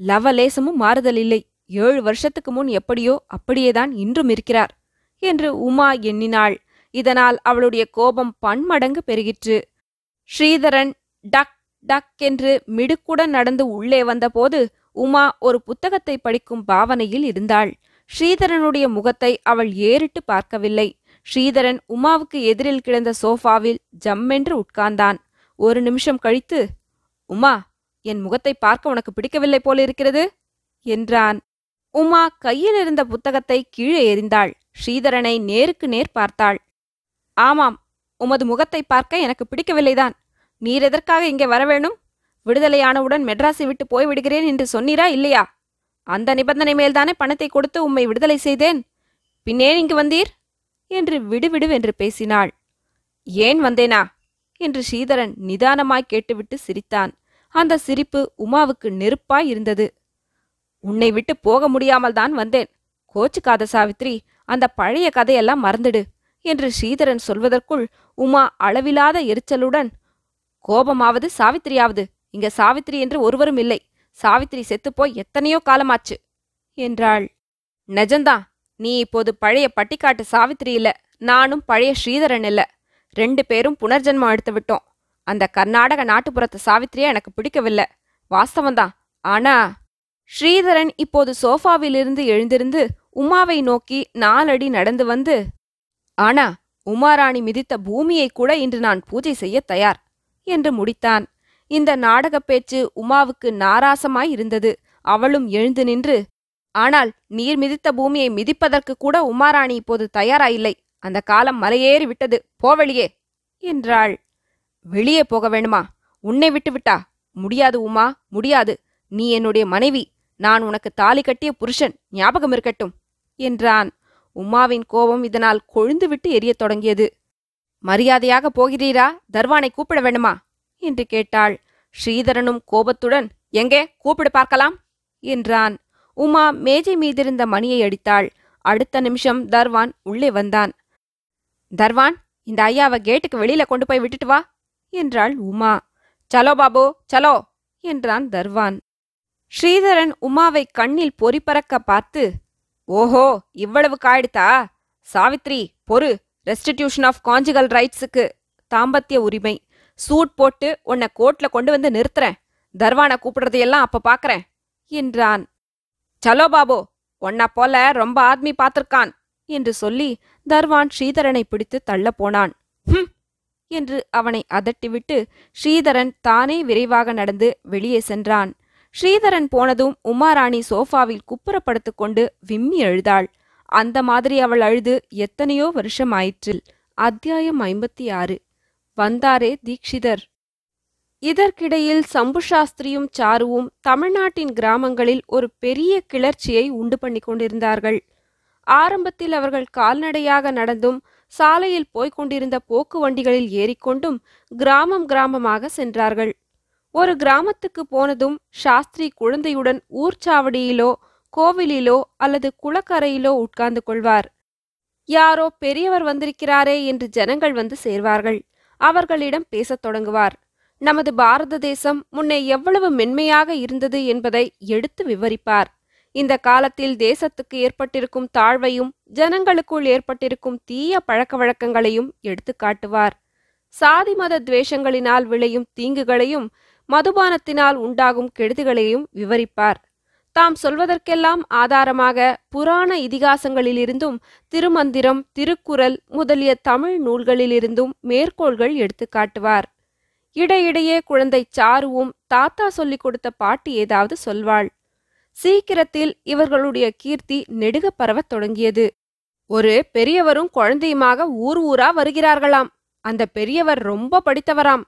லவலேசமும் மாறுதலில்லை. ஏழு வருஷத்துக்கு முன் எப்படியோ அப்படியேதான் இன்றும் இருக்கிறார் என்று உமா எண்ணினாள். இதனால் அவளுடைய கோபம் பன்மடங்கு பெருகிற்று. ஸ்ரீதரன் டக் டக் என்று மிடுக்குடன் நடந்து உள்ளே வந்தபோது உமா ஒரு புத்தகத்தை படிக்கும் பாவனையில் இருந்தாள். ஸ்ரீதரனுடைய முகத்தை அவள் ஏறிட்டு பார்க்கவில்லை. ஸ்ரீதரன் உமாவுக்கு எதிரில் கிடந்த சோஃபாவில் ஜம்மென்று உட்கார்ந்தான். ஒரு நிமிஷம் கழித்து உமா என் முகத்தை பார்க்க உனக்கு பிடிக்கவில்லை போலிருக்கிறது என்றான். உமா கையில் இருந்த புத்தகத்தை கீழே எறிந்தாள். ஸ்ரீதரனை நேருக்கு நேர் பார்த்தாள். ஆமாம் உமது முகத்தை பார்க்க எனக்கு பிடிக்கவில்லைதான். நீர் எதற்காக இங்கே வரவேணும் விடுதலையானவுடன் மெட்ராஸை விட்டு போய்விடுகிறேன் என்று சொன்னீரா இல்லையா? அந்த நிபந்தனை மேல்தானே பணத்தை கொடுத்து உம்மை விடுதலை செய்தேன்? பின்னேன் இங்கு வந்தீர்? என்று விடுவிடுவென்று பேசினாள். ஏன் வந்தேனா? என்று ஸ்ரீதரன் நிதானமாய் கேட்டுவிட்டு சிரித்தான். அந்த சிரிப்பு உமாவுக்கு நெருப்பாய் இருந்தது. உன்னை விட்டு போக முடியாமல் தான் வந்தேன். கோச்சுக்காத சாவித்ரி அந்த பழைய கதையெல்லாம் மறந்துடு என்று ஸ்ரீதரன் சொல்வதற்குள் உமா அளவிலாத எரிச்சலுடன் கோபமாவது சாவித்திரியாவது இங்க சாவித்திரி என்று ஒருவரும் இல்லை. சாவித்திரி செத்துப்போய் எத்தனையோ காலமாச்சு என்றாள். நெஜந்தான் நீ இப்போது பழைய பட்டிக்காட்டு சாவித்ரி இல்ல. நானும் பழைய ஸ்ரீதரன் இல்ல. ரெண்டு பேரும் புனர்ஜென்மம் எடுத்து விட்டோம் அந்த கர்நாடக நாட்டுப்புறத்து சாவித்திரியா எனக்கு பிடிக்கவில்லை. வாஸ்தவம்தான் ஆனா ஸ்ரீதரன் இப்போது சோஃபாவிலிருந்து எழுந்திருந்து உமாவை நோக்கி நாலடி நடந்து வந்து ஆனா உமாராணி மிதித்த பூமியை கூட இன்று நான் பூஜை செய்ய தயார் என்று முடித்தான். இந்த நாடகப் பேச்சு உமாவுக்கு நாராசமாய் இருந்தது. அவளும் எழுந்து நின்று ஆனால் நீர் மிதித்த பூமியை மிதிப்பதற்கு கூட உமாராணி இப்போது தயாராயில்லை. அந்த காலம் மலையேறி விட்டது போவெளியே என்றாள். வெளியே போக வேணுமா? உன்னை விட்டு விட்டா? முடியாது உமா முடியாது. நீ என்னுடைய மனைவி. நான் உனக்கு தாலி கட்டிய புருஷன். ஞாபகம் இருக்கட்டும் என்றான். உமாவின் கோபம் இதனால் கொழுந்துவிட்டு எரியத் தொடங்கியது. மரியாதையாக போகிறீரா? தர்வானை கூப்பிட வேண்டுமா என்று கேட்டாள். ஸ்ரீதரனும் கோபத்துடன் எங்கே? கூப்பிடு பார்க்கலாம் என்றான். உமா மேஜை மீதிருந்த மணியை அடித்தாள். அடுத்த நிமிஷம் தர்வான் உள்ளே வந்தான். தர்வான் இந்த ஐயாவை கேட்டுக்கு வெளியில கொண்டு போய் விட்டுட்டு வா. என்றாள் உமா. சலோ பாபு சலோ என்றான் தர்வான். ஸ்ரீதரன் உமாவை கண்ணில் பொறிபறக்க பார்த்து ஓஹோ இவ்வளவு காயிடுதா சாவித்ரி பொறு. ரெஸ்டிடியூஷன் ஆஃப் கான்ஜுகல் ரைட்ஸுக்கு தாம்பத்திய உரிமை. சூட் போட்டு உன்னை கோர்ட்ல கொண்டு வந்து நிறுத்துறேன். தர்வானை கூப்பிடுறதையெல்லாம் அப்ப பாக்கறேன் என்றான். சலோ பாபு உன்னை போல ரொம்ப ஆத்மி பார்த்திருக்கான் என்று சொல்லி தர்வான் ஸ்ரீதரனை பிடித்து தள்ள போனான். ஹும் என்று அவனை அதட்டிவிட்டு ஸ்ரீதரன் தானே விரைவாக நடந்து வெளியே சென்றான். ஸ்ரீதரன் போனதும் உமாராணி சோஃபாவில் குப்புறப்படுத்து கொண்டு விம்மி அழுதாள். அந்த மாதிரி அவள் அழுது எத்தனையோ வருஷம் ஆயிற்று. அத்தியாயம் ஐம்பத்தி ஆறு. வந்தாரே தீக்ஷிதர் இதற்கிடையில் சம்பு சாஸ்திரியும் சாருவும் தமிழ்நாட்டின் கிராமங்களில் ஒரு பெரிய கிளர்ச்சியை உண்டு பண்ணி கொண்டிருந்தார்கள். ஆரம்பத்தில் அவர்கள் கால்நடையாக நடந்தும் சாலையில் போய்க் கொண்டிருந்த போக்கு வண்டிகளில் ஏறிக்கொண்டும் கிராமம் கிராமமாக சென்றார்கள். ஒரு கிராமத்துக்கு போனதும் சாஸ்திரி குழந்தையுடன் ஊர்ச்சாவடியிலோ கோவிலிலோ அல்லது குளக்கரையிலோ உட்கார்ந்து கொள்வார். யாரோ பெரியவர் வந்திருக்கிறாரே என்று ஜனங்கள் வந்து சேர்வார்கள். அவர்களிடம் பேசத் தொடங்குவார். நமது பாரத தேசம் முன்னே எவ்வளவு மென்மையாக இருந்தது என்பதை எடுத்து விவரிப்பார். இந்த காலத்தில் தேசத்துக்கு ஏற்பட்டிருக்கும் தாழ்வையும் ஜனங்களுக்குள் ஏற்பட்டிருக்கும் தீய பழக்க வழக்கங்களையும் எடுத்து காட்டுவார். சாதி மத துவேஷங்களினால் விளையும் தீங்குகளையும் மதுபானத்தினால் உண்டாகும் கெடுதிகளையும் விவரிப்பார். தாம் சொல்வதற்கெல்லாம் ஆதாரமாக புராண இதிகாசங்களிலிருந்தும் திருமந்திரம் திருக்குறள் முதலிய தமிழ் நூல்களிலிருந்தும் மேற்கோள்கள் எடுத்து காட்டுவார். இடையிடையே குழந்தை சாருவும் தாத்தா சொல்லிக் கொடுத்த பாட்டு ஏதாவது சொல்வாள். சீக்கிரத்தில் இவர்களுடைய கீர்த்தி நெடுக பரவத் தொடங்கியது. ஒரு பெரியவரும் குழந்தையுமாக ஊர் ஊரா வருகிறார்களாம். அந்த பெரியவர் ரொம்ப படித்தவராம்.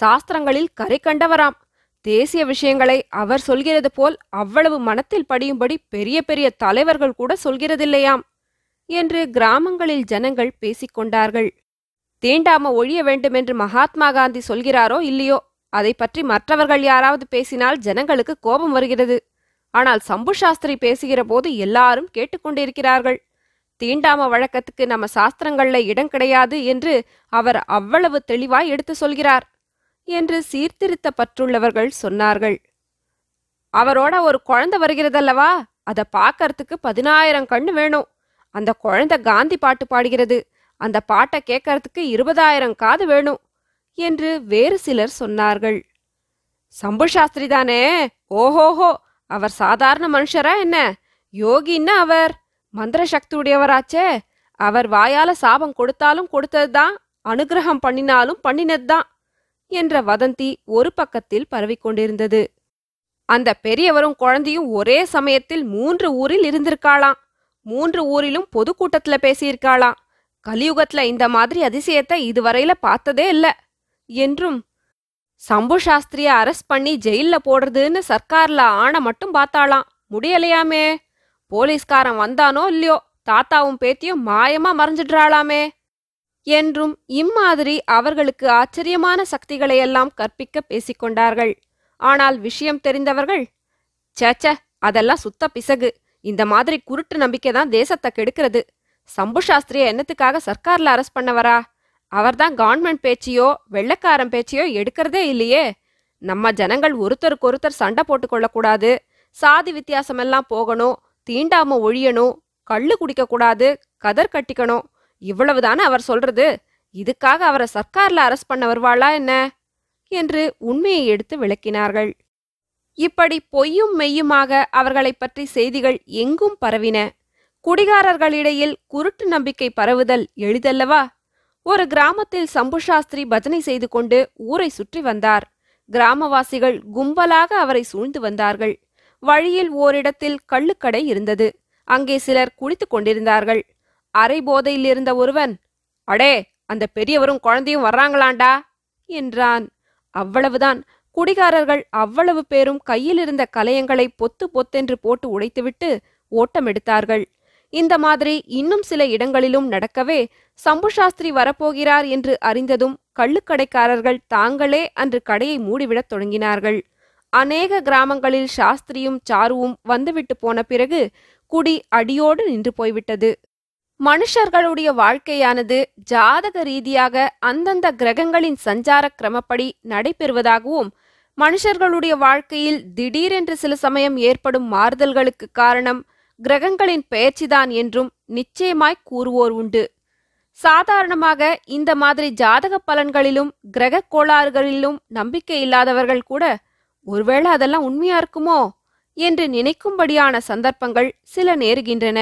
சாஸ்திரங்களில் கரை கண்டவராம். தேசிய விஷயங்களை அவர் சொல்கிறது போல் அவ்வளவு மனத்தில் படியும்படி பெரிய பெரிய தலைவர்கள் கூட சொல்கிறதில்லையாம் என்று கிராமங்களில் ஜனங்கள் பேசிக்கொண்டார்கள் தீண்டாம ஒழிய வேண்டுமென்று மகாத்மா காந்தி சொல்கிறாரோ இல்லையோ? அதை பற்றி மற்றவர்கள் யாராவது பேசினால் ஜனங்களுக்கு கோபம் வருகிறது. ஆனால் சம்பு சாஸ்திரி பேசுகிற போது எல்லாரும் கேட்டுக்கொண்டிருக்கிறார்கள். தீண்டாம வழக்கத்துக்கு நம்ம சாஸ்திரங்கள்ல இடம் கிடையாது என்று அவர் அவ்வளவு தெளிவாய் எடுத்து சொல்கிறார் என்று சீர்திருத்தப்பட்டுள்ளவர்கள் சொன்னார்கள். அவரோட ஒரு குழந்தை வருகிறதல்லவா? அதை பார்க்கறதுக்கு பதினாயிரம் கண்ணு வேணும். அந்த குழந்தை காந்தி பாட்டு பாடுகிறது. அந்த பாட்டை கேட்கறதுக்கு இருபதாயிரம் காது வேணும் என்று வேறு சிலர் சொன்னார்கள். சம்பு சாஸ்திரி தானே? ஓஹோஹோ! அவர் சாதாரண மனுஷரா என்ன? யோகின்னா அவர். மந்திர சக்தி உடையவராச்சே அவர் வாயால சாபம் கொடுத்தாலும் கொடுத்ததுதான் அனுகிரகம் பண்ணினாலும் பண்ணினதுதான் என்ற வதந்தி ஒரு பக்கத்தில் பரவிக்கொண்டிருந்தது அந்த பெரியவரும் குழந்தையும் ஒரே சமயத்தில் மூன்று ஊரில் இருந்திருக்காளாம். மூன்று ஊரிலும் பொதுக்கூட்டத்துல பேசியிருக்காளாம். கலியுகத்துல இந்த மாதிரி அதிசயத்தை இதுவரையில பார்த்ததே இல்ல. என்றும் சம்பு சாஸ்திரிய அரெஸ்ட் பண்ணி ஜெயில்ல போடுறதுன்னு சர்க்கார்ல ஆணை மட்டும் பார்த்தாளாம். முடியலையாமே. போலீஸ்காரன் வந்தானோ இல்லையோ? தாத்தாவும் பேத்தியும் மாயமா மறைஞ்சிடுறாளாமே. என்றும் இம்மாதிரி அவர்களுக்கு ஆச்சரியமான சக்திகளையெல்லாம் கற்பிக்க பேசிக்கொண்டார்கள். ஆனால் விஷயம் தெரிந்தவர்கள் சேச்ச அதெல்லாம் சுத்த பிசகு. இந்த மாதிரி குருட்டு நம்பிக்கை தான் தேசத்தை கெடுக்கிறது. சம்பு சாஸ்திரிய என்னத்துக்காக சர்க்கார்ல அரெஸ்ட் அவர்தான் கவர்மெண்ட் பேச்சையோ வெள்ளைக்காரன் பேச்சையோ எடுக்கிறதே இல்லையே. நம்ம ஜனங்கள் ஒருத்தருக்கு ஒருத்தர் சண்டை போட்டுக்கொள்ளக்கூடாது. சாதி வித்தியாசமெல்லாம் போகணும் தீண்டாம ஒழியணும் கள்ளு குடிக்கக்கூடாது கதர் கட்டிக்கணும். இவ்வளவுதானே அவர் சொல்றது? இதுக்காக அவரை சர்க்கார்ல அரஸ்ட் பண்ண வருவாளா என்ன? என்று உண்மையை எடுத்து விளக்கினார்கள். இப்படி பொய்யும் மெய்யுமாக அவர்களைப் பற்றி செய்திகள் எங்கும் பரவின. குடிகாரர்களிடையில் குருட்டு நம்பிக்கை பரவுதல் எளிதல்லவா? ஒரு கிராமத்தில் சம்பு சாஸ்திரி பஜனை செய்து கொண்டு ஊரை சுற்றி வந்தார். கிராமவாசிகள் கும்பலாக அவரை சூழ்ந்து வந்தார்கள். வழியில் ஓரிடத்தில் கள்ளுக்கடை இருந்தது. அங்கே சிலர் குளித்துக் கொண்டிருந்தார்கள். அரை போதையில் இருந்த ஒருவன் அடே அந்த பெரியவரும் குழந்தையும் வர்றாங்களாண்டா? என்றான். அவ்வளவுதான். குடிகாரர்கள் அவ்வளவு பேரும் கையில் இருந்த கலையங்களை பொத்து பொத்தென்று போட்டு உடைத்துவிட்டு ஓட்டம் எடுத்தார்கள் இந்த மாதிரி இன்னும் சில இடங்களிலும் நடக்கவே சம்பு சாஸ்திரி வரப்போகிறார் என்று அறிந்ததும் கள்ளுக்கடைக்காரர்கள் தாங்களே அன்று கடையை மூடிவிடத் தொடங்கினார்கள். அநேக கிராமங்களில் சாஸ்திரியும் சாருவும் வந்துவிட்டு போன பிறகு குடி அடியோடு நின்று போய்விட்டது. மனுஷர்களுடைய வாழ்க்கையானது ஜாதக ரீதியாக அந்தந்த கிரகங்களின் சஞ்சார கிரமப்படி நடைபெறுவதாகவும் மனுஷர்களுடைய வாழ்க்கையில் திடீரென்று சில சமயம் ஏற்படும் மாறுதல்களுக்கு காரணம் கிரகங்களின் பெயர்ச்சிதான் என்றும் நிச்சயமாய் கூறுவோர் உண்டு. சாதாரணமாக இந்த மாதிரி ஜாதக பலன்களிலும் கிரக கோளாறுகளிலும் நம்பிக்கை இல்லாதவர்கள் கூட ஒருவேளை அதெல்லாம் உண்மையா இருக்குமோ? என்று நினைக்கும்படியான சந்தர்ப்பங்கள் சில நேருகின்றன.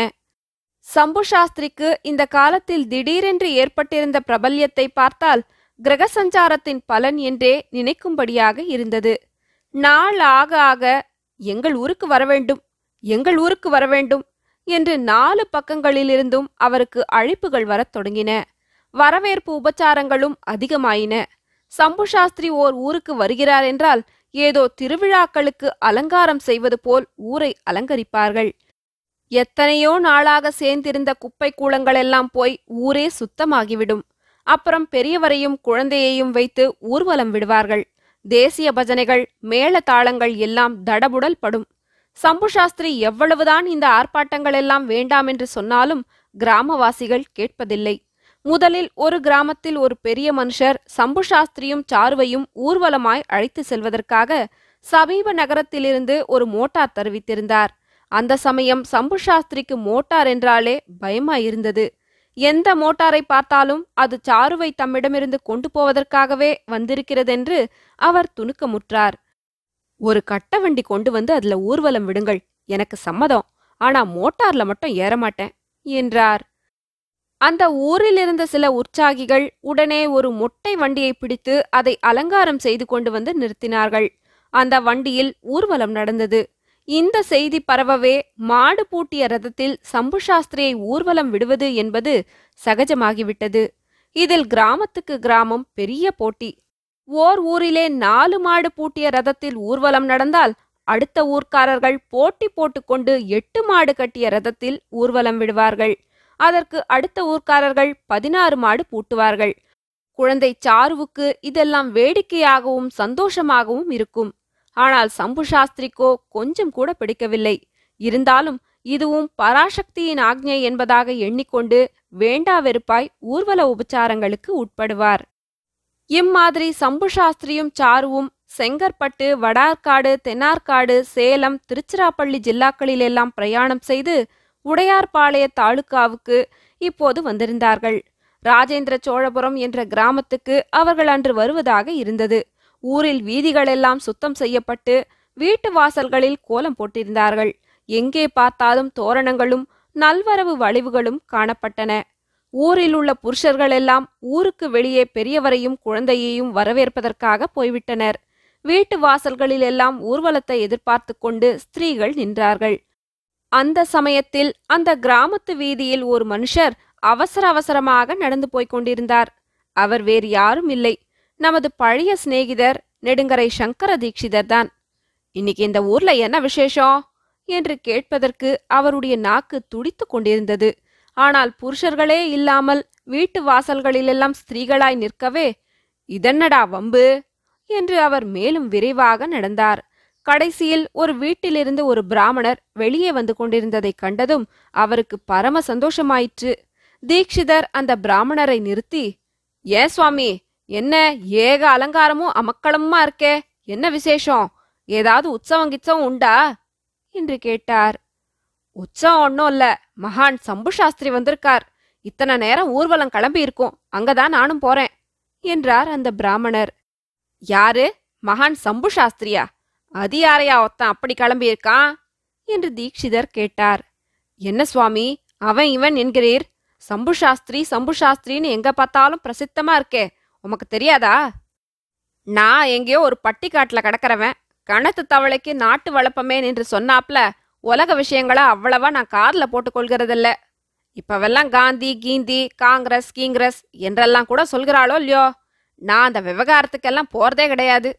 சம்பு சாஸ்திரிக்கு இந்த காலத்தில் திடீரென்று ஏற்பட்டிருந்த பிரபல்யத்தை பார்த்தால் கிரக சஞ்சாரத்தின் பலன் என்றே நினைக்கும்படியாக இருந்தது. நாள் ஆக ஆக எங்கள் ஊருக்கு வரவேண்டும் எங்கள் ஊருக்கு வரவேண்டும் என்று நாலு பக்கங்களிலிருந்தும் அவருக்கு அழைப்புகள் வரத் தொடங்கின. வரவேற்பு உபச்சாரங்களும் அதிகமாயின. சம்பு சாஸ்திரி ஓர் ஊருக்கு வருகிறார் என்றால் ஏதோ திருவிழாக்களுக்கு அலங்காரம் செய்வது போல் ஊரை அலங்கரிப்பார்கள். எத்தனையோ நாளாக சேர்ந்திருந்த குப்பை கூளங்களெல்லாம் போய் ஊரே சுத்தமாகிவிடும். அப்புறம் பெரியவரையும் குழந்தையையும் வைத்து ஊர்வலம் விடுவார்கள். தேசிய பஜனைகள் மேள தாளங்கள் எல்லாம் தடபுடல் படும். சம்பு சாஸ்திரி எவ்வளவுதான் இந்த ஆர்ப்பாட்டங்கள் எல்லாம் வேண்டாம் என்று சொன்னாலும் கிராமவாசிகள் கேட்பதில்லை. முதலில் ஒரு கிராமத்தில் ஒரு பெரிய மனுஷர் சம்பு சாஸ்திரியும் சாருவையும் ஊர்வலமாய் அழைத்து செல்வதற்காக சமீப நகரத்திலிருந்து ஒரு மோட்டார் தருவித்திருந்தார். அந்த சமயம் சம்பு சாஸ்திரிக்கு மோட்டார் என்றாலே பயமாயிருந்தது. எந்த மோட்டாரை பார்த்தாலும் அது சாருவை தம்மிடமிருந்து கொண்டு போவதற்காகவே வந்திருக்கிறதென்று அவர் துணுக்கமுற்றார். ஒரு கட்ட வண்டி கொண்டு வந்து அதுல ஊர்வலம் விடுங்கள். எனக்கு சம்மதம். ஆனா மோட்டார்ல மட்டும் ஏறமாட்டேன் என்றார். அந்த ஊரில் இருந்த சில உற்சாகிகள் உடனே ஒரு மொட்டை வண்டியை பிடித்து அதை அலங்காரம் செய்து கொண்டு வந்து நிறுத்தினார்கள். அந்த வண்டியில் ஊர்வலம் நடந்தது. இந்த செய்தி பரவவே மாடு பூட்டிய ரதத்தில் சம்பு சாஸ்திரியை ஊர்வலம் விடுவது என்பது சகஜமாகிவிட்டது. இதில் கிராமத்துக்கு கிராமம் பெரிய போட்டி. ஓர் ஊரிலே நாலு மாடு பூட்டிய ரதத்தில் ஊர்வலம் நடந்தால் அடுத்த ஊர்க்காரர்கள் போட்டி போட்டுக்கொண்டு எட்டு மாடு கட்டிய ரதத்தில் ஊர்வலம் விடுவார்கள். அதற்கு அடுத்த ஊர்க்காரர்கள் பதினாறு மாடு பூட்டுவார்கள். குழந்தை சாருவுக்கு இதெல்லாம் வேடிக்கையாகவும் சந்தோஷமாகவும் இருக்கும். ஆனால் சம்பு சாஸ்திரிக்கோ கொஞ்சம் கூட பிடிக்கவில்லை. இருந்தாலும் இதுவும் பராசக்தியின் ஆக்ஞை என்பதாக எண்ணிக்கொண்டு வேண்டா வெறுப்பாய் ஊர்வல உபச்சாரங்களுக்கு உட்படுவார். இம்மாதிரி சம்பு சாஸ்திரியும் சாருவும் செங்கற்பட்டு வடார்காடு தென்னார்காடு சேலம் திருச்சிராப்பள்ளி ஜில்லாக்களிலெல்லாம் பிரயாணம் செய்து உடையார்பாளைய தாலுகாவுக்கு இப்போது வந்திருந்தார்கள். ராஜேந்திர சோழபுரம் என்ற கிராமத்துக்கு அவர்கள் அன்று வருவதாக இருந்தது. ஊரில் வீதிகளெல்லாம் சுத்தம் செய்யப்பட்டு வீட்டு வாசல்களில் கோலம் போட்டிருந்தார்கள். எங்கே பார்த்தாலும் தோரணங்களும் நல்வரவு வளைவுகளும் காணப்பட்டன. ஊரில் உள்ள புருஷர்களெல்லாம் ஊருக்கு வெளியே பெரியவரையும் குழந்தையையும் வரவேற்பதற்காக போய்விட்டனர். வீட்டு வாசல்களிலெல்லாம் ஊர்வலத்தை எதிர்பார்த்து கொண்டு ஸ்திரீகள் நின்றார்கள். அந்த சமயத்தில் அந்த கிராமத்து வீதியில் ஒரு மனுஷர் அவசர அவசரமாக நடந்து போய்க் கொண்டிருந்தார். அவர் வேறு யாரும் இல்லை. நமது பழைய சிநேகிதர் நெடுங்கரை சங்கர தீட்சிதர் தான். இன்னைக்கு இந்த ஊர்ல என்ன விசேஷம்? என்று கேட்பதற்கு அவருடைய நாக்கு துடித்துக் கொண்டிருந்தது. ஆனால் புருஷர்களே இல்லாமல் வீட்டு வாசல்களிலெல்லாம் ஸ்திரீகளாய் நிற்கவே இதென்னடா வம்பு? என்று அவர் மேலும் விரைவாக நடந்தார். கடைசியில் ஒரு வீட்டிலிருந்து ஒரு பிராமணர் வெளியே வந்து கொண்டிருந்ததைக் கண்டதும் அவருக்கு பரம சந்தோஷமாயிற்று. தீக்ஷிதர் அந்த பிராமணரை நிறுத்தி ஏன் சுவாமி என்ன ஏக அலங்காரமும் அமக்களமுமா இருக்கே? என்ன விசேஷம்? ஏதாவது உற்சவம் கிச்சவம் உண்டா? என்று கேட்டார். உற்சவம் ஒன்றும் இல்ல. மகான் சம்பு சாஸ்திரி வந்திருக்கார். இத்தனை நேரம் ஊர்வலம் கிளம்பி இருக்கும். அங்கதான் நானும் போறேன் என்றார் அந்த பிராமணர். யாரு? மகான் சம்பு சாஸ்திரியா? அது யாரையா ஒத்தன் அப்படி கிளம்பியிருக்கான் என்று தீக்ஷிதர் கேட்டார். என்ன சுவாமி அவன் இவன் என்கிறீர்? சம்பு சாஸ்திரி சம்பு சாஸ்திரின்னு எங்க பார்த்தாலும் பிரசித்தமா இருக்கே. உமக்கு தெரியாதா? நான் எங்கேயோ ஒரு பட்டிக்காட்டுல கிடக்கிறவன். கணத்து தவளைக்கு நாட்டு வளப்பமேன் என்று சொன்னாப்ல. உலக விஷயங்களை அவ்வளவா நான் காரில் போட்டுக்கொள்கிறதில்ல. இப்பவெல்லாம் காந்தி கீந்தி காங்கிரஸ் கீங்கிரஸ் என்றெல்லாம் கூட சொல்கிறாளோ இல்லையோ? நான் அந்த விவகாரத்துக்கெல்லாம் போறதே கிடையாது.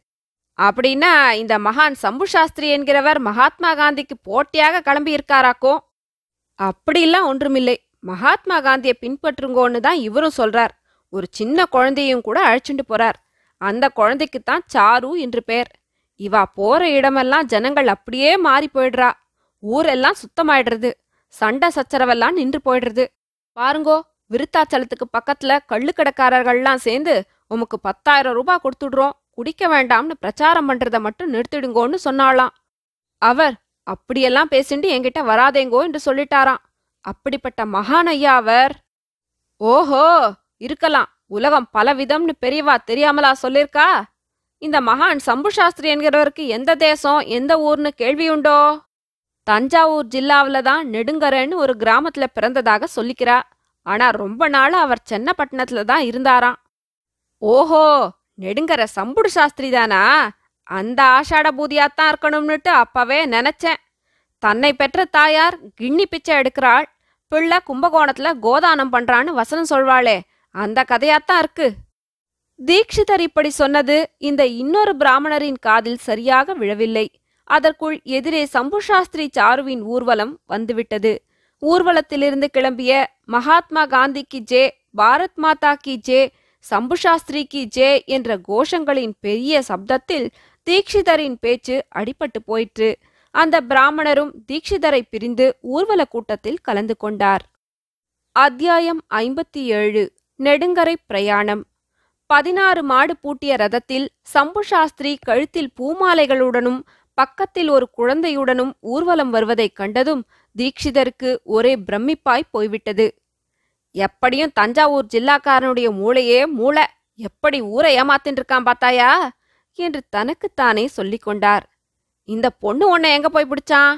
அப்படின்னா இந்த மகான் சம்பு சாஸ்திரி என்கிறவர் மகாத்மா காந்திக்கு போட்டியாக கிளம்பி இருக்காராக்கோ அப்படிலாம் ஒன்றுமில்லை. மகாத்மா காந்தியை பின்பற்றுங்கோன்னு தான் இவரும் சொல்றார். ஒரு சின்ன குழந்தையும் கூட அழைச்சிட்டு போறார். அந்த குழந்தைக்கு தான் சாரு என்று பெயர். இவா போற இடமெல்லாம் ஜனங்கள் அப்படியே மாறி போயிடுறா. ஊரெல்லாம் சுத்தமாயிடுறது. சண்டை சச்சரவெல்லாம் நின்று போயிடுறது. பாருங்கோ விருத்தாச்சலத்துக்கு பக்கத்துல கள்ளுக்கடைக்காரர்கள்லாம் சேர்ந்து உமக்கு பத்தாயிரம் ரூபாய் கொடுத்துடுறோம். குடிக்க வேண்டாம்னு பிரச்சாரம் பண்றத மட்டும் நிறுத்திடுங்கோன்னு சொன்னாளாம். அவர் அப்படியெல்லாம் பேசிண்டு என்கிட்ட வராதேங்கோ என்று சொல்லிட்டாராம். அப்படிப்பட்ட மகான் ஐயா அவர்? ஓஹோ இருக்கலாம். உலகம் பலவிதம்னு பெரியவா தெரியாமலா சொல்லிருக்கா? இந்த மகான் சம்பு சாஸ்திரி என்கிறவருக்கு எந்த தேசம் எந்த ஊர்னு கேள்வியுண்டோ? தஞ்சாவூர் ஜில்லாவில் தான் நெடுங்கரன்னு ஒரு கிராமத்துல பிறந்ததாக சொல்லிக்கிறா. ஆனா ரொம்ப நாள் அவர் சென்னப்பட்டினத்தில் தான் இருந்தாராம். ஓஹோ நெடுங்கர சம்புடு சாஸ்திரி தானா? அந்த ஆஷாட பூதியாத்தான் இருக்கணும்னுட்டு அப்பவே நினைச்சேன். தன்னை பெற்ற தாயார் கிண்ணி பிச்சை எடுக்கிறாள். பிள்ளை கும்பகோணத்துல கோதானம் பண்றான்னு வசனம் சொல்வாளே அந்த கதையாத்தான் இருக்கு. தீக்ஷிதர் இப்படி சொன்னது இந்த இன்னொரு பிராமணரின் காதில் சரியாக விழவில்லை. அதற்குள் எதிரே சம்பு சாஸ்திரி சாருவின் ஊர்வலம் வந்துவிட்டது. ஊர்வலத்திலிருந்து கிளம்பிய மகாத்மா காந்தி கி ஜே பாரத் மாதா கி ஜே சம்பு சாஸ்திரி கி ஜே என்ற கோஷங்களின் பெரிய சப்தத்தில் தீக்ஷிதரின் பேச்சு அடிபட்டு போயிற்று. அந்த பிராமணரும் தீக்ஷிதரை பிரிந்து ஊர்வல கூட்டத்தில் கலந்து கொண்டார். அத்தியாயம் ஐம்பத்தி ஏழு நெடுங்கரை பிரயாணம். பதினாறு மாடு பூட்டிய ரதத்தில் சம்பு சாஸ்திரி கழுத்தில் பூமாலைகளுடனும் பக்கத்தில் ஒரு குழந்தையுடனும் ஊர்வலம் வருவதைக் கண்டதும் தீக்ஷிதருக்கு ஒரே பிரமிப்பாய் போய்விட்டது. எப்படியும் தஞ்சாவூர் ஜில்லாக்காரனுடைய மூளையே மூளை. எப்படி ஊரை ஏமாத்தின்னு இருக்கான் பார்த்தாயா? என்று தனக்குத்தானே சொல்லிக் கொண்டார். இந்த பொண்ணு உன்னை எங்க போய் பிடிச்சான்?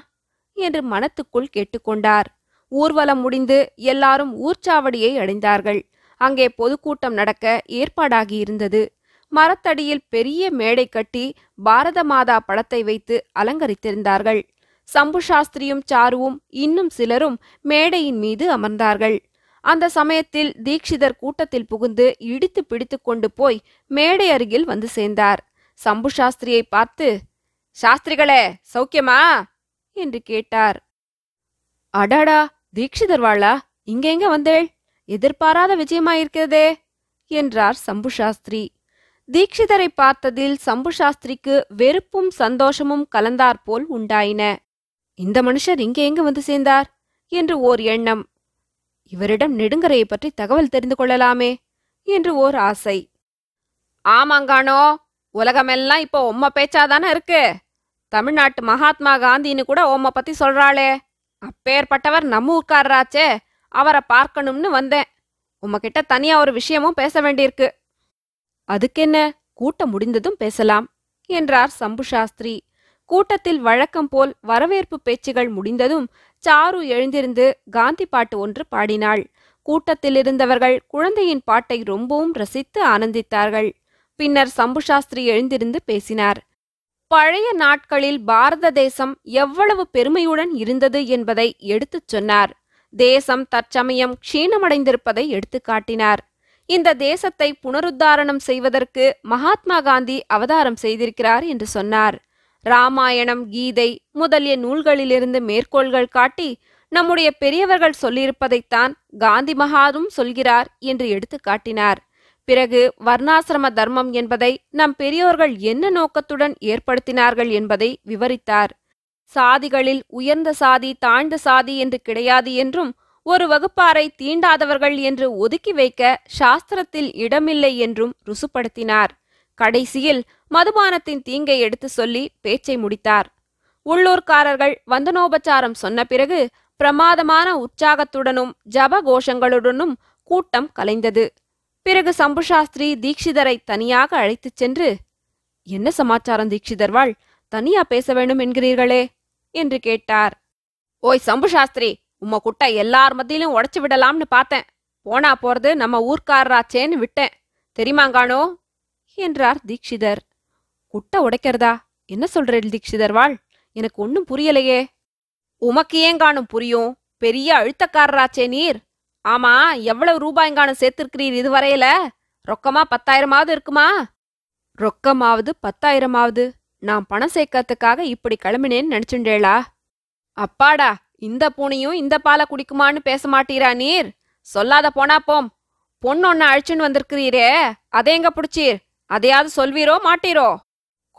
என்று மனத்துக்குள் கேட்டுக்கொண்டார் ஊர்வலம் முடிந்து எல்லாரும் ஊர்ச்சாவடியை அடைந்தார்கள். அங்கே பொதுக்கூட்டம் நடக்க ஏற்பாடாகியிருந்தது மரத்தடியில் பெரிய மேடை கட்டி பாரத மாதா படத்தை வைத்து அலங்கரித்திருந்தார்கள். சம்பு சாஸ்திரியும் சாருவும் இன்னும் சிலரும் மேடையின் மீது அமர்ந்தார்கள். அந்த சமயத்தில் தீக்ஷிதர் கூட்டத்தில் புகுந்து இடித்து பிடித்து கொண்டு போய் மேடை அருகில் வந்து சேர்ந்தார். சம்பு சாஸ்திரியை பார்த்து சாஸ்திரிகளே சௌக்கியமா? என்று கேட்டார். அடாடா தீக்ஷிதர் வாளா இங்க எங்க வந்தேள்? எதிர்பாராத விஜயமாயிருக்கிறதே என்றார் சம்பு சாஸ்திரி. தீக்ஷிதரை பார்த்ததில் சம்பு சாஸ்திரிக்கு வெறுப்பும் சந்தோஷமும் கலந்தாற்போல் உண்டாயின. இந்த மனுஷர் இங்கே எங்கு வந்து சேர்ந்தார்? என்று ஓர் எண்ணம். இவரிடம் நெடுங்கரையை பற்றி தகவல் தெரிந்து கொள்ளலாமே என்று ஓர் ஆசை. ஆமாங்கானோ உலகமெல்லாம் இப்போ உம்ம பேச்சாதானே இருக்கு? தமிழ்நாட்டு மகாத்மா காந்தின்னு கூட உம்ம பத்தி சொல்றாளே. அப்பேற்பட்டவர் நம்ம ஊர்க்காரராச்சே அவரை பார்க்கணும்னு வந்தேன். உம்மகிட்ட தனியா ஒரு விஷயமும் பேச வேண்டியிருக்கு. அதுக்கென்ன? கூட்டம் முடிந்ததும் பேசலாம் என்றார் சம்பு சாஸ்திரி. கூட்டத்தில் வழக்கம் போல் வரவேற்பு பேச்சுகள் முடிந்ததும் சாரு எழுந்திருந்து காந்தி பாட்டு ஒன்று பாடினாள். கூட்டத்தில் இருந்தவர்கள் குழந்தையின் பாட்டை ரொம்பவும் ரசித்து ஆனந்தித்தார்கள். பின்னர் சம்பு சாஸ்திரி எழுந்திருந்து பேசினார். பழைய நாட்களில் பாரத தேசம் எவ்வளவு பெருமையுடன் இருந்தது என்பதை எடுத்துச் சொன்னார். தேசம் தற்சமயம் க்ஷீணமடைந்திருப்பதை எடுத்துக்காட்டினார் இந்த தேசத்தை புனருத்தாரணம் செய்வதற்கு மகாத்மா காந்தி அவதாரம் செய்திருக்கிறார் என்று சொன்னார். ராமாயணம் கீதை முதலிய நூல்களிலிருந்து மேற்கோள்கள் காட்டி நம்முடைய பெரியவர்கள் சொல்லியிருப்பதைத்தான் காந்தி மகாதும் சொல்கிறார் என்று எடுத்து காட்டினார். பிறகு வர்ணாசிரம தர்மம் என்பதை நம் பெரியோர்கள் என்ன நோக்கத்துடன் ஏற்படுத்தினார்கள் என்பதை விவரித்தார். சாதிகளில் உயர்ந்த சாதி தாழ்ந்த சாதி என்று கிடையாது என்றும் ஒரு வகுப்பாரை தீண்டாதவர்கள் என்று ஒதுக்கி வைக்க சாஸ்திரத்தில் இடமில்லை என்றும் ருசுப்படுத்தினார். கடைசியில் மதுபானத்தின் தீங்கை எடுத்து சொல்லி பேச்சை முடித்தார். உள்ளூர்காரர்கள் வந்தனோபச்சாரம் சொன்ன பிறகு பிரமாதமான உற்சாகத்துடனும் ஜப கோஷங்களுடனும் கூட்டம் கலைந்தது. பிறகு சம்புசாஸ்திரி தீக்ஷிதரை தனியாக அழைத்துச் சென்று என்ன சமாச்சாரம் தீக்ஷிதர் தனியா பேச வேண்டும் என்கிறீர்களே? என்று கேட்டார். ஓய் சம்பு சாஸ்திரி உம்ம குட்டை எல்லார் மத்தியிலும் உடைச்சு விடலாம்னு பார்த்தேன். போனா போறது நம்ம ஊர்க்காரராச்சேன்னு விட்டேன். தெரியுமாங்கானோ என்றார் தீக்ஷிதர் குட்டை உடைக்கிறதா? என்ன சொல்றேன் தீக்ஷிதர் வாழ்? எனக்கு ஒன்னும் புரியலையே. உமக்கு ஏங்கானும் புரியும்? பெரிய அழுத்தக்காரராச்சே நீர். ஆமா எவ்வளவு ரூபாய்ங்கானும் சேர்த்திருக்கிறீர் இதுவரையில? ரொக்கமா பத்தாயிரமாவது இருக்குமா? ரொக்கமாவது பத்தாயிரமாவது. நான் பணம் சேர்க்கறதுக்காக இப்படி கிளம்பினேன்னு நினைச்சுண்டேளா அப்பாடா இந்த பூனையும் இந்த பாலை குடிக்குமான்னு பேச மாட்டீரா நீர்? சொல்லாத போனா போம். பொண்ணு ஒன்னு அழிச்சுன்னு வந்திருக்கிறீரே அதேங்க புடிச்சீர்? அதையாவது சொல்வீரோ மாட்டீரோ?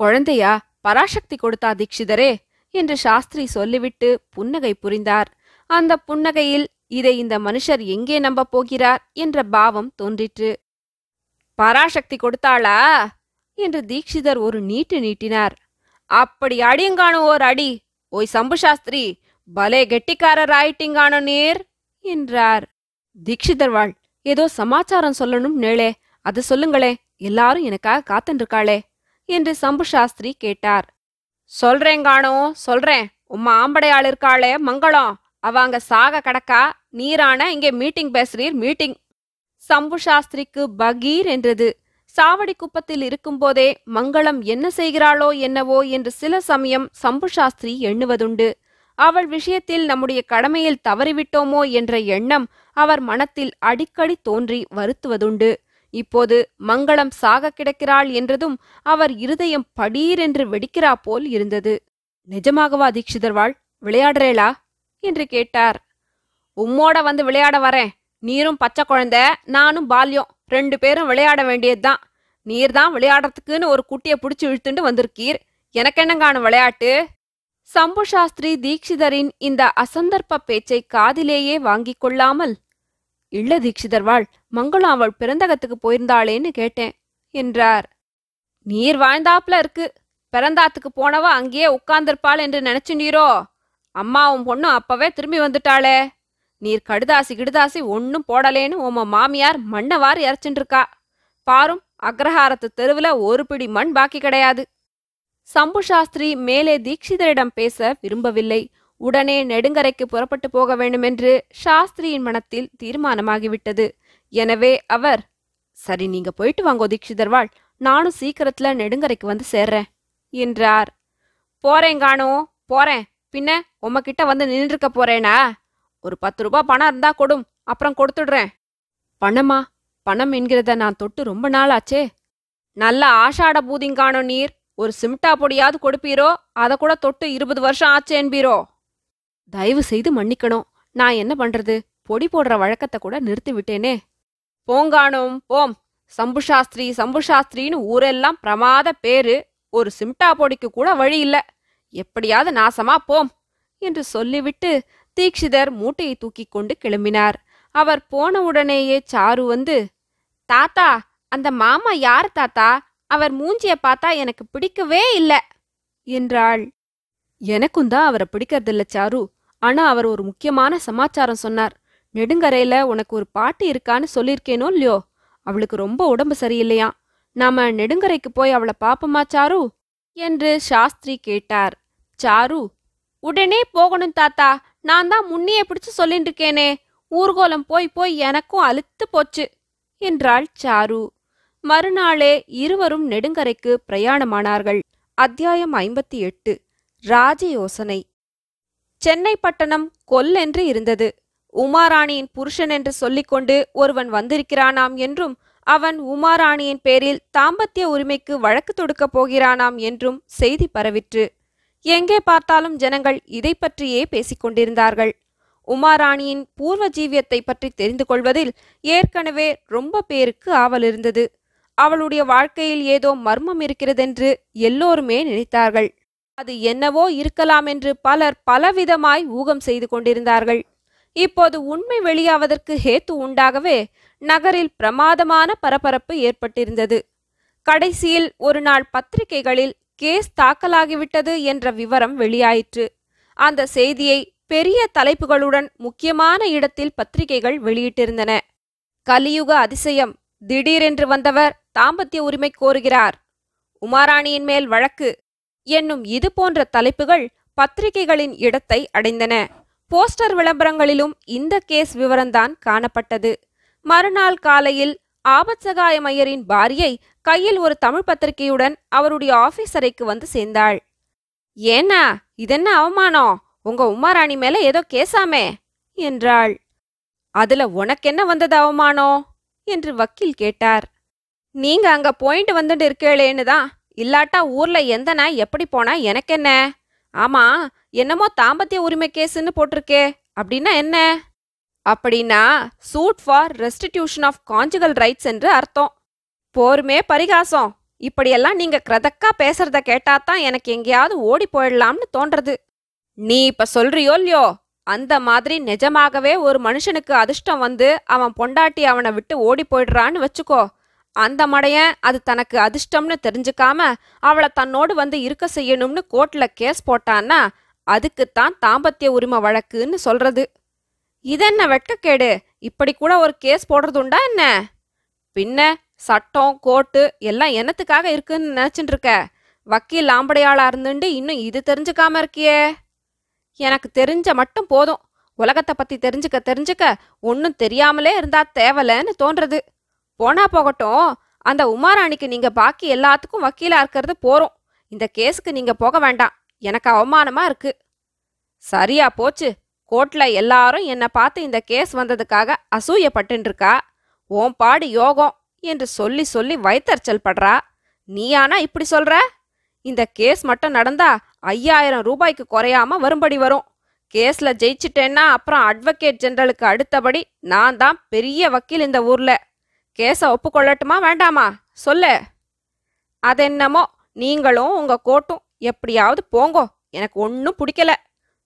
குழந்தையா பராசக்தி கொடுத்தா தீக்ஷிதரே என்று சாஸ்திரி சொல்லிவிட்டு புன்னகை புரிந்தார். அந்த புன்னகையில் இதை இந்த மனுஷர் எங்கே நம்பப் போகிறார் என்ற பாவம் தோன்றிற்று. பராசக்தி கொடுத்தாளா? என்று தீக்ஷிதர் ஒரு நீட்டு நீட்டினார். அப்படி அடியங்கானு ஓர் அடி ஓய் சம்பு சாஸ்திரி பலே கெட்டிக்காரராயிட்டிங்கானோ நீர்? என்றார். தீக்ஷிதர்வாள் ஏதோ சமாச்சாரம் சொல்லணும் நேளே அது சொல்லுங்களே எல்லாரும் எனக்காக காத்துருக்காளே என்று சம்பு சாஸ்திரி கேட்டார். சொல்றேங்கானோ சொல்றேன் உம்மா ஆம்படையாள் இருக்காளே மங்களம் அவங்க சாக கடக்கா நீரான இங்கே மீட்டிங் பேசுறீர் மீட்டிங். சம்பு சாஸ்திரிக்கு பகீர் என்றது. சாவடி குப்பத்தில் இருக்கும்போதே மங்களம் என்ன செய்கிறாளோ என்னவோ என்று சில சமயம் சம்பு சாஸ்திரி எண்ணுவதுண்டு. அவள் விஷயத்தில் நம்முடைய கடமையில் தவறிவிட்டோமோ என்ற எண்ணம் அவர் மனத்தில் அடிக்கடி தோன்றி வருத்துவதுண்டு. இப்போது மங்களம் சாக கிடக்கிறாள் என்றதும் அவர் இருதயம் படீரென்று வெடிக்கிறா போல் இருந்தது. நிஜமாகவா தீக்ஷிதர்வால் விளையாடுறேளா? என்று கேட்டார். உம்மோட வந்து விளையாட வரேன். நீரும் பச்சை குழந்தை நானும் பால்யம். ரெண்டு பேரும் விளையாட வேண்டியதுதான். நீர்தான் விளையாடுறதுக்குன்னு ஒரு குட்டியை பிடிச்சி இழுத்துண்டு வந்திருக்கீர். எனக்கென்னங்கான விளையாட்டு? சம்பு சாஸ்திரி தீக்ஷிதரின் இந்த அசந்தர்ப்ப பேச்சை காதிலேயே வாங்கிக் கொள்ளாமல் இல்ல தீக்ஷிதர் வாழ் மங்களம் அவள் பிறந்தகத்துக்கு போயிருந்தாளேன்னு கேட்டேன் என்றார். நீர் வாழ்ந்தாப்புல இருக்கு பிறந்தாத்துக்கு போனவ அங்கேயே உட்கார்ந்திருப்பாள் என்று நினைச்சுனீரோ? அம்மாவும் பொண்ணும் அப்பவே திரும்பி வந்துட்டாளே. நீர் கடுதாசி கிடுதாசி ஒன்னும் போடலேன்னு உம மாமியார் மண்ணவாறு இருக்கா பாரும் அக்ரஹாரத்து தெருவுல ஒரு பிடி மண் பாக்கி கிடையாது. சம்பு சாஸ்திரி மேலே தீக்ஷிதரிடம் பேச விரும்பவில்லை. உடனே நெடுங்கரைக்கு புறப்பட்டு போக வேண்டுமென்று சாஸ்திரியின் மனத்தில் தீர்மானமாகிவிட்டது. எனவே அவர் சரி நீங்க போயிட்டு வாங்கோ தீக்ஷிதர் வாழ். நானும் சீக்கிரத்துல நெடுங்கரைக்கு வந்து சேர்றேன் என்றார். போறேன் காணோ போறேன். பின்ன உம்மகிட்ட வந்து நின்றுக்க போறேனா? ஒரு பத்து ரூபாய் பணம் இருந்தா கொடும். அப்புறம் கொடுத்துடுறேன். பணமா? பணம் என்கிறத நான் தொட்டு ரொம்ப நாள் ஆச்சே நல்ல ஆஷாட பூதிங்கானோ நீர். ஒரு சிம்டா பொடியாவது கொடுப்பீரோ? அதை கூட தொட்டு இருபது வருஷம் ஆச்சு என்பீரோ? தயவு செய்து மன்னிக்கணும். நான் என்ன பண்றது? பொடி போடுற வழக்கத்தை கூட நிறுத்தி விட்டேனே. போங்கானும் போம். சம்பு சாஸ்திரி சம்பு சாஸ்திரின்னு ஊரெல்லாம் பிரமாத பேரு. ஒரு சிம்டா பொடிக்கு கூட வழி இல்ல. எப்படியாவது நாசமா போம் என்று சொல்லிவிட்டு தீக்ஷிதர் மூட்டையை தூக்கிக் கொண்டு கிளம்பினார். அவர் போன உடனேயே சாரு வந்து தாத்தா அந்த மாமா யார் தாத்தா? அவர் மூஞ்சிய பார்த்தா எனக்கு பிடிக்கவே இல்ல என்றாள். எனக்கும் தான் அவரை பிடிக்கறதில்ல சாரு. ஆனா அவர் ஒரு முக்கியமான சமாச்சாரம் சொன்னார். நெடுங்கரையில உனக்கு ஒரு பாட்டு இருக்கான்னு சொல்லிருக்கேனோ இல்லையோ? அவளுக்கு ரொம்ப உடம்பு சரியில்லையா? நாம நெடுங்கரைக்கு போய் அவளை பாப்போமா சாரு? என்று சாஸ்திரி கேட்டார். சாரு உடனே போகணும் தாத்தா. நான் தான் முன்னையே பிடிச்சு சொல்லிட்டு இருக்கேனே ஊர்கோலம் போய் போய் எனக்கும் அழுத்து போச்சு என்றாள் சாரு. மறுநாளே இருவரும் நெடுங்கரைக்கு பிரயாணமானார்கள். அத்தியாயம் ஐம்பத்தி எட்டு. ராஜயோசனை. சென்னை பட்டணம் கொல்லென்று இருந்தது. உமாராணியின் புருஷன் என்று சொல்லிக்கொண்டு ஒருவன் வந்திருக்கிறானாம் என்றும் அவன் உமாராணியின் பேரில் தாம்பத்திய உரிமைக்கு வழக்கு தொடுக்கப் போகிறானாம் என்றும் செய்தி பரவிற்று. எங்கே பார்த்தாலும் ஜனங்கள் இதை பற்றியே பேசிக் கொண்டிருந்தார்கள். உமாராணியின் பூர்வ ஜீவியத்தை பற்றி தெரிந்து கொள்வதில் ஏற்கனவே ரொம்ப பேருக்கு ஆவல் இருந்தது. அவளுடைய வாழ்க்கையில் ஏதோ மர்மம் இருக்கிறதென்று எல்லோருமே நினைத்தார்கள். அது என்னவோ இருக்கலாம் என்று பலர் பலவிதமாய் ஊகம் செய்து கொண்டிருந்தார்கள். இப்போது உண்மை வெளியாவதற்கு ஹேத்து உண்டாகவே நகரில் பிரமாதமான பரபரப்பு ஏற்பட்டிருந்தது. கடைசியில் ஒரு நாள் பத்திரிகைகளில் கேஸ் தாக்கலாகிவிட்டது என்ற விவரம் வெளியாயிற்று. அந்த செய்தியை பெரிய தலைப்புகளுடன் முக்கியமான இடத்தில் பத்திரிகைகள் வெளியிட்டிருந்தன. கலியுக அதிசயம் திடீரென்று வந்தவர் தாம்பத்திய உரிமை கோருகிறார். உமாராணியின் மேல் வழக்கு. என்னும் இது போன்ற தலைப்புகள் பத்திரிகைகளின் இடத்தை அடைந்தன. போஸ்டர் விளம்பரங்களிலும் இந்த கேஸ் விவரம்தான் காணப்பட்டது. மறுநாள் காலையில் ஆபத்சகாயம் ஐயரின் பாரியை கையில் ஒரு தமிழ் பத்திரிகையுடன் அவருடைய ஆபீஸ் அறைக்கு வந்து சேர்ந்தாள். ஏன்னா இதென்ன அவமானம்? உங்க உமாராணி மேல ஏதோ கேசாமே! என்றாள். அதுல உனக்கென்ன வந்தது அவமானம்? என்று வக்கீல் கேட்டார். நீங்க அங்க போயிட்டு வந்துட்டு இருக்கேளேன்னு தான் இல்லாட்டா ஊர்ல எந்த நாய் எப்படி போனா எனக்கென்ன? ஆமா என்னமோ தாம்பத்திய உரிமை கேஸ்ன்னு போட்டிருக்கே அப்படின்னா என்ன? அப்படின்னா suit for restitution of conjugal rights என்று அர்த்தம். போருமே பரிகாசம். இப்படியெல்லாம் நீங்க கிரதக்கா பேசுறத கேட்டாதான் எனக்கு எங்கேயாவது ஓடி போயிடலாம்னு தோன்றது. நீ இப்ப சொல்றியோ இல்லையோ அந்த மாதிரி நிஜமாகவே ஒரு மனுஷனுக்கு அதிர்ஷ்டம் வந்து அவன் பொண்டாட்டி அவனை விட்டு ஓடி போயிடுறான்னு வச்சுக்கோ. அந்த மடையன் அது தனக்கு அதிர்ஷ்டம்னு தெரிஞ்சுக்காம அவளை தன்னோடு வந்து இருக்க செய்யணும்னு கோர்ட்ல கேஸ் போட்டான்னா அதுக்குத்தான் தாம்பத்திய உரிமை வழக்குன்னு சொல்றது. இதென்ன வெட்கக்கேடு? இப்படி கூட ஒரு கேஸ் போடுறதுண்டா என்ன? பின்ன சட்டம் கோர்ட்டு எல்லாம் என்னத்துக்காக இருக்குன்னு நினச்சிட்டு இருக்க வக்கீல் ஆம்படையாளா இருந்துட்டு இன்னும் இது தெரிஞ்சுக்காம இருக்கியே? எனக்கு தெரிஞ்ச மட்டும் போதும். உலகத்தை பத்தி தெரிஞ்சுக்க தெரிஞ்சுக்க ஒன்னும் தெரியாமலே இருந்தா தேவலன்னு தோன்றது. போனா போகட்டும். அந்த உமாராணிக்கு நீங்க பாக்கி எல்லாத்துக்கும் வக்கீலா இருக்கிறது போறோம். இந்த கேஸுக்கு நீங்க போக வேண்டாம். எனக்கு அவமானமா இருக்கு. சரியா போச்சு. கோர்ட்ல எல்லாரும் என்னை பார்த்து இந்த கேஸ் வந்ததுக்காக அசூயப்பட்டுன்னு இருக்கா ஓம் பாடு யோகம் என்று சொல்லி சொல்லி வயித்தறிச்சல் படுறா? நீயானா இப்படி சொல்ற? இந்த கேஸ் மட்டும் நடந்தா ஐயாயிரம் ரூபாய்க்கு குறையாம வரும்படி வரும். கேஸ்ல ஜெயிச்சிட்டேன்னா அப்புறம் அட்வொகேட் ஜெனரலுக்கு அடுத்தபடி நான் தான் பெரிய வக்கீல் இந்த ஊர்ல. கேஸை ஒப்புக்கொள்ளட்டுமா? வேண்டாமா? சொல்லு. அதென்னமோ நீங்களும் உங்க கோட்டும் எப்படியாவது போங்கோ. எனக்கு ஒன்னும் பிடிக்கல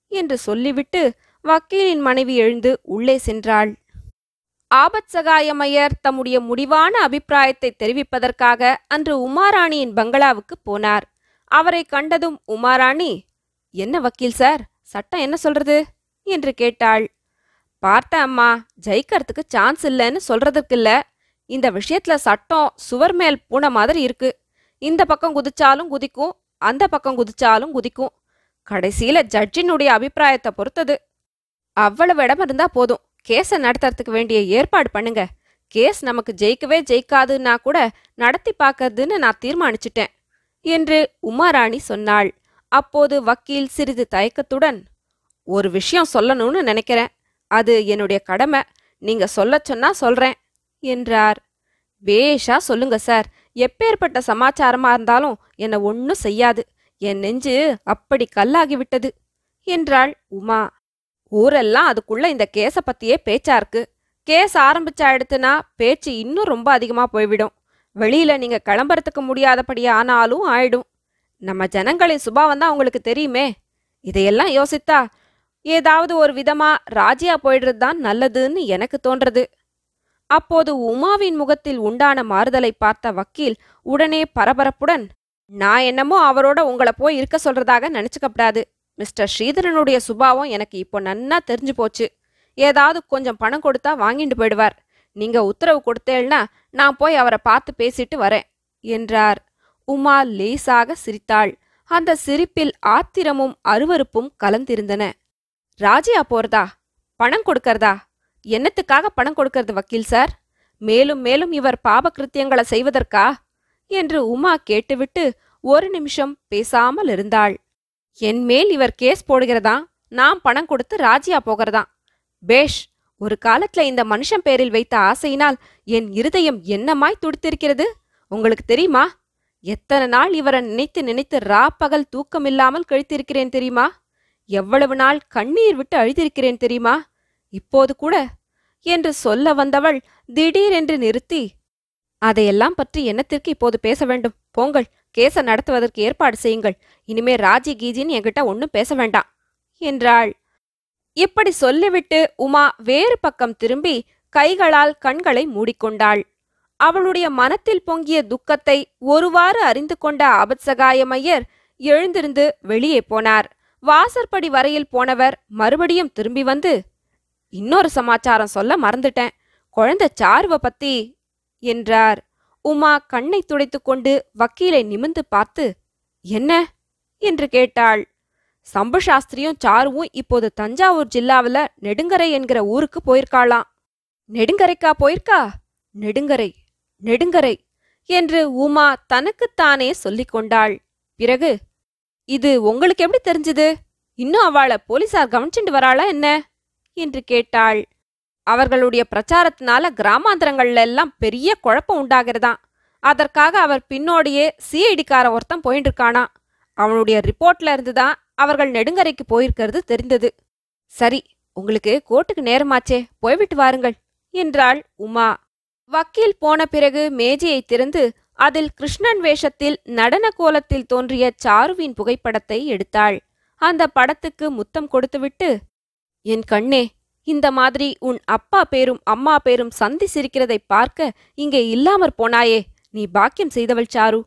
என்று சொல்லிவிட்டு வக்கீலின் மனைவி எழுந்து உள்ளே சென்றாள். ஆபத் சகாயமையர் தம்முடைய முடிவான அபிப்பிராயத்தை தெரிவிப்பதற்காக அன்று உமாராணியின் பங்களாவுக்கு போனார். அவரை கண்டதும் உமாராணி என்ன வக்கீல் சார்? சட்டம் என்ன சொல்றது? என்று கேட்டாள். பார்த்த அம்மா ஜெயிக்கிறதுக்கு சான்ஸ் இல்லைன்னு சொல்றதுக்கு இல்லை. இந்த விஷயத்துல சட்டம் சுவர் மேல் பூனை மாதிரி இருக்கு. இந்த பக்கம் குதிச்சாலும் குதிக்கும் அந்த பக்கம் குதிச்சாலும் குதிக்கும். கடைசியில ஜட்ஜினுடைய அபிப்பிராயத்தை பொறுத்தது. அவ்வளவு இடம் இருந்தா போதும். கேஸை நடத்துறதுக்கு வேண்டிய ஏற்பாடு பண்ணுங்க. கேஸ் நமக்கு ஜெயிக்கவே ஜெயிக்காதுன்னா கூட நடத்தி பார்க்கறதுன்னு நான் தீர்மானிச்சிட்டேன் என்று உமாராணி சொன்னாள். அப்போது வக்கீல் சிறிது தயக்கத்துடன் ஒரு விஷயம் சொல்லணும்னு நினைக்கிறேன். அது என்னுடைய கடமை. நீங்க சொல்ல சொன்னா சொல்றேன். என்றார். பேஷா சொல்லுங்க சார். எப்பேற்பட்ட சமாச்சாரமா இருந்தாலும் என்னை ஒன்றும் செய்யாது. என் நெஞ்சு அப்படி கல்லாகிவிட்டது என்றாள் உமா. ஊரெல்லாம் அதுக்குள்ள இந்த கேஸை பத்தியே பேச்சா இருக்கு. கேஸ் ஆரம்பிச்சா எடுத்துனா பேச்சு இன்னும் ரொம்ப அதிகமா போய்விடும். வெளியில நீங்க கிளம்புறதுக்கு முடியாதபடி ஆனாலும் ஆயிடும். நம்ம ஜனங்களின் சுபாவம் தான் உங்களுக்கு தெரியுமே. இதையெல்லாம் யோசித்தா ஏதாவது ஒரு விதமா ராஜியா போயிடுறது தான் நல்லதுன்னு எனக்கு தோன்றது. அப்போது உமாவின் முகத்தில் உண்டான மாறுதலை பார்த்த வக்கீல் உடனே பரபரப்புடன் நான் என்னமோ அவரோட உங்களை போய் இருக்க சொல்றதாக நினைச்சுக்கப்படாது. மிஸ்டர் ஸ்ரீதரனுடைய சுபாவம் எனக்கு இப்போ நன்னா தெரிஞ்சு போச்சு. ஏதாவது கொஞ்சம் பணம் கொடுத்தா வாங்கிட்டு போயிடுவார். நீங்க உத்தரவு கொடுத்தேன்னா நான் போய் அவரை பார்த்து பேசிட்டு வரேன் என்றார். உமா லேசாக சிரித்தாள். அந்த சிரிப்பில் ஆத்திரமும் அருவருப்பும் கலந்திருந்தன. ராஜியா போறதா? பணம் கொடுக்கறதா? என்னத்துக்காக பணம் கொடுக்கறது வக்கீல் சார்? மேலும் மேலும் இவர் பாபகிருத்தியங்களை செய்வதற்கா? என்று உமா கேட்டுவிட்டு ஒரு நிமிஷம் பேசாமல் இருந்தாள். என் மேல் இவர் கேஸ் போடுகிறதா? நான் பணம் கொடுத்து ராஜியா போகிறதா? பேஷ் ஒரு காலத்துல இந்த மனுஷன் பேரில் வைத்த ஆசையினால் என் இருதயம் என்னமாய் துடித்திருக்கிறது? உங்களுக்கு தெரியுமா? எத்தனை நாள் இவரை நினைத்து நினைத்து ரா பகல் தூக்கமில்லாமல் கழித்திருக்கிறேன் தெரியுமா? எவ்வளவு நாள் கண்ணீர் விட்டு அழுதிருக்கிறேன் தெரியுமா? இப்போது கூட என்று சொல்ல வந்தவள் திடீரென்று நிறுத்தி அதையெல்லாம் பற்றி என்னத்திற்கு இப்போது பேச வேண்டும்? போங்கள் கேச நடத்துவதற்கு ஏற்பாடு செய்யுங்கள். இனிமே ராஜி கீஜின்னு என்கிட்ட ஒன்றும் பேச வேண்டாம் என்றாள். இப்படி சொல்லிவிட்டு உமா வேறு பக்கம் திரும்பி கைகளால் கண்களை மூடிக்கொண்டாள். அவளுடைய மனத்தில் பொங்கிய துக்கத்தை ஒருவாறு அறிந்து கொண்ட அபத்சகாயமையர் எழுந்திருந்து வெளியே போனார். வாசற்படி வரையில் போனவர் மறுபடியும் திரும்பி வந்து இன்னொரு சமாச்சாரம் சொல்ல மறந்துட்டேன். குழந்தை சாருவ பத்தி என்றார். உமா கண்ணை துடைத்துக்கொண்டு வக்கீலை நிமிந்து பார்த்து என்ன? என்று கேட்டாள். சம்பு சாஸ்திரியும் சாருவும் இப்போது தஞ்சாவூர் ஜில்லாவுல நெடுங்கரை என்கிற ஊருக்கு போயிருக்காளாம். நெடுங்கரைக்கா போயிருக்கா? நெடுங்கரை நெடுங்கரை என்று உமா தனக்குத்தானே சொல்லிக் கொண்டாள். பிறகு? இது உங்களுக்கு எப்படி தெரிஞ்சது? இன்னும் அவளை போலீசார் கவனிச்சுட்டு வராளா என்ன? என்று கேட்டாள். அவர்களுடைய பிரச்சாரத்தினால கிராமாந்தரங்கள்ல எல்லாம் பெரிய குழப்பம் உண்டாகிறதாம். அதற்காக அவர் பின்னோடியே சிஐடிக்கார ஒருத்தன் போயிட்டு இருக்கானா அவனுடைய ரிப்போர்ட்ல இருந்துதான் அவர்கள் நெடுங்கரைக்கு போயிருக்கிறது தெரிந்தது. சரி உங்களுக்கு கோர்ட்டுக்கு நேரமாச்சே போய்விட்டு வாருங்கள் என்றாள் உமா. வக்கீல் போன பிறகு மேஜையை திறந்து அதில் கிருஷ்ணன் வேஷத்தில் நடன கோலத்தில் தோன்றிய சாருவின் புகைப்படத்தை எடுத்தாள். அந்த படத்துக்கு முத்தம் கொடுத்துவிட்டு என் கண்ணே இந்த மாதிரி உன் அப்பா பேரும் அம்மா பேரும் சந்தி சிரிக்கிறதை பார்க்க இங்கே இல்லாமற் போனாயே நீ பாக்கியம் செய்தவள் சாரு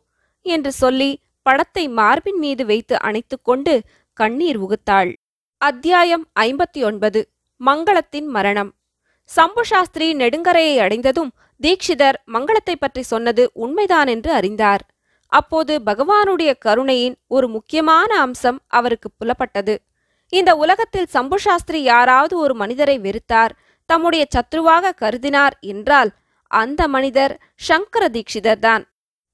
என்று சொல்லி படத்தை மார்பின் மீது வைத்து அணைத்துக்கொண்டு கண்ணீர் உகுத்தாள். அத்தியாயம் ஐம்பத்தி ஒன்பது மங்களத்தின் மரணம். சம்பு சாஸ்திரி நெடுங்கரையை அடைந்ததும் தீக்ஷிதர் மங்களத்தை பற்றி சொன்னது உண்மைதான் என்று அறிந்தார். அப்போது பகவானுடைய கருணையின் ஒரு முக்கியமான அம்சம் அவருக்கு புலப்பட்டது. இந்த உலகத்தில் சம்பு சாஸ்திரி யாராவது ஒரு மனிதரை வெறுத்தார் தம்முடைய சத்ருவாக கருதினார் என்றால் அந்த மனிதர் சங்கர தீக்ஷிதர் தான்.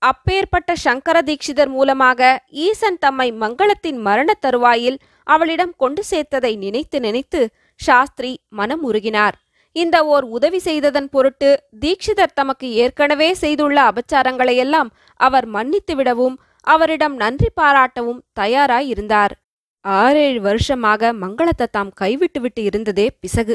அப்பேற்பட்ட சங்கர தீக்ஷிதர் மூலமாக ஈசன் தம்மை மங்களத்தின் மரண தருவாயில் அவளிடம் கொண்டு சேர்த்ததை நினைத்து நினைத்து சாஸ்திரி மனம் உருகினார். இந்த ஓர் உதவி செய்ததன் பொருட்டு தீக்ஷிதர் தமக்கு ஏற்கனவே செய்துள்ள அபச்சாரங்களையெல்லாம் அவர் மன்னித்து விடவும் அவரிடம் நன்றி பாராட்டவும் தயாராய் இருந்தார் ஆறேழு வருஷமாக மங்களத்தை தாம் கைவிட்டுவிட்டு இருந்ததே பிசகு.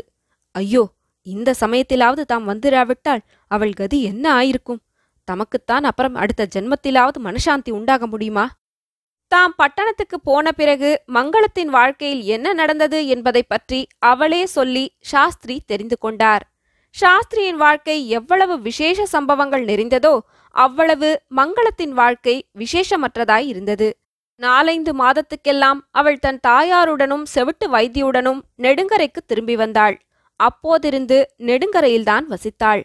ஐயோ இந்த சமயத்திலாவது தாம் வந்துராவிட்டால் அவள் கதி என்ன ஆயிருக்கும்? தமக்குத்தான் அப்புறம் அடுத்த ஜென்மத்திலாவது மனசாந்தி உண்டாக முடியுமா? தாம் பட்டணத்துக்கு போன பிறகு மங்களத்தின் வாழ்க்கையில் என்ன நடந்தது என்பதை பற்றி அவளே சொல்லி சாஸ்திரி தெரிந்து கொண்டார். சாஸ்திரியின் வாழ்க்கை எவ்வளவு விசேஷ சம்பவங்கள் நிறைந்ததோ அவ்வளவு மங்களத்தின் வாழ்க்கை விசேஷமற்றதாய் இருந்தது. நாலைந்து மாதத்துக்கெல்லாம் அவள் தன் தாயாருடனும் செவிட்டு வைத்தியுடனும் நெடுங்கரைக்கு திரும்பி வந்தாள். அப்போதிருந்து நெடுங்கரையில்தான் வசித்தாள்.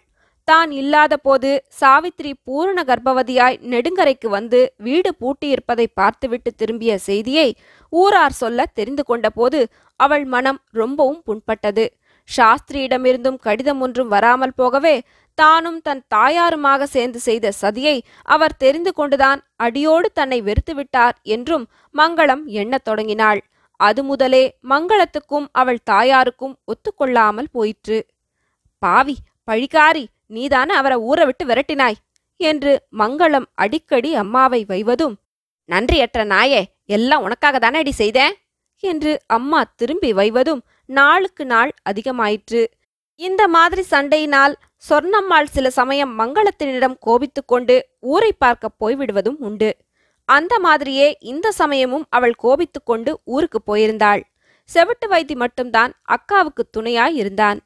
தான் இல்லாத போது சாவித்திரி பூரண கர்ப்பவதியாய் நெடுங்கரைக்கு வந்து வீடு பூட்டியிருப்பதை பார்த்துவிட்டு திரும்பிய செய்தியை ஊரார் சொல்ல தெரிந்து கொண்டபோது அவள் மனம் ரொம்பவும் புண்பட்டது. சாஸ்திரியிடமிருந்தும் கடிதம் ஒன்றும் வராமல் போகவே தானும் தன் தாயாருமாக சேர்ந்து செய்த சதியை அவர் தெரிந்து கொண்டுதான் அடியோடு தன்னை வெறுத்துவிட்டார் என்றும் மங்களம் எண்ணத் தொடங்கினாள். அது முதலே மங்களத்துக்கும் அவள் தாயாருக்கும் ஒத்துக்கொள்ளாமல் போயிற்று. பாவி பழிகாரி நீதான அவரை ஊற விட்டு விரட்டினாய் என்று மங்களம் அடிக்கடி அம்மாவை வைவதும் நன்றியற்ற நாயே எல்லாம் உனக்காக தானே அடி செய்தேன்? என்று அம்மா திரும்பி வைவதும் நாளுக்கு நாள் அதிகமாயிற்று. இந்த மாதிரி சண்டையினால் சொர்ணம்மாள் சில சமயம் மங்களத்தினிடம் கோபித்து கொண்டு ஊரை பார்க்க போய்விடுவதும் உண்டு. அந்த மாதிரியே இந்த சமயமும் அவள் கோபித்து கொண்டு ஊருக்கு போயிருந்தாள். செவிட்டு வைத்தி மட்டும்தான் அக்காவுக்கு துணையாய் இருந்தான்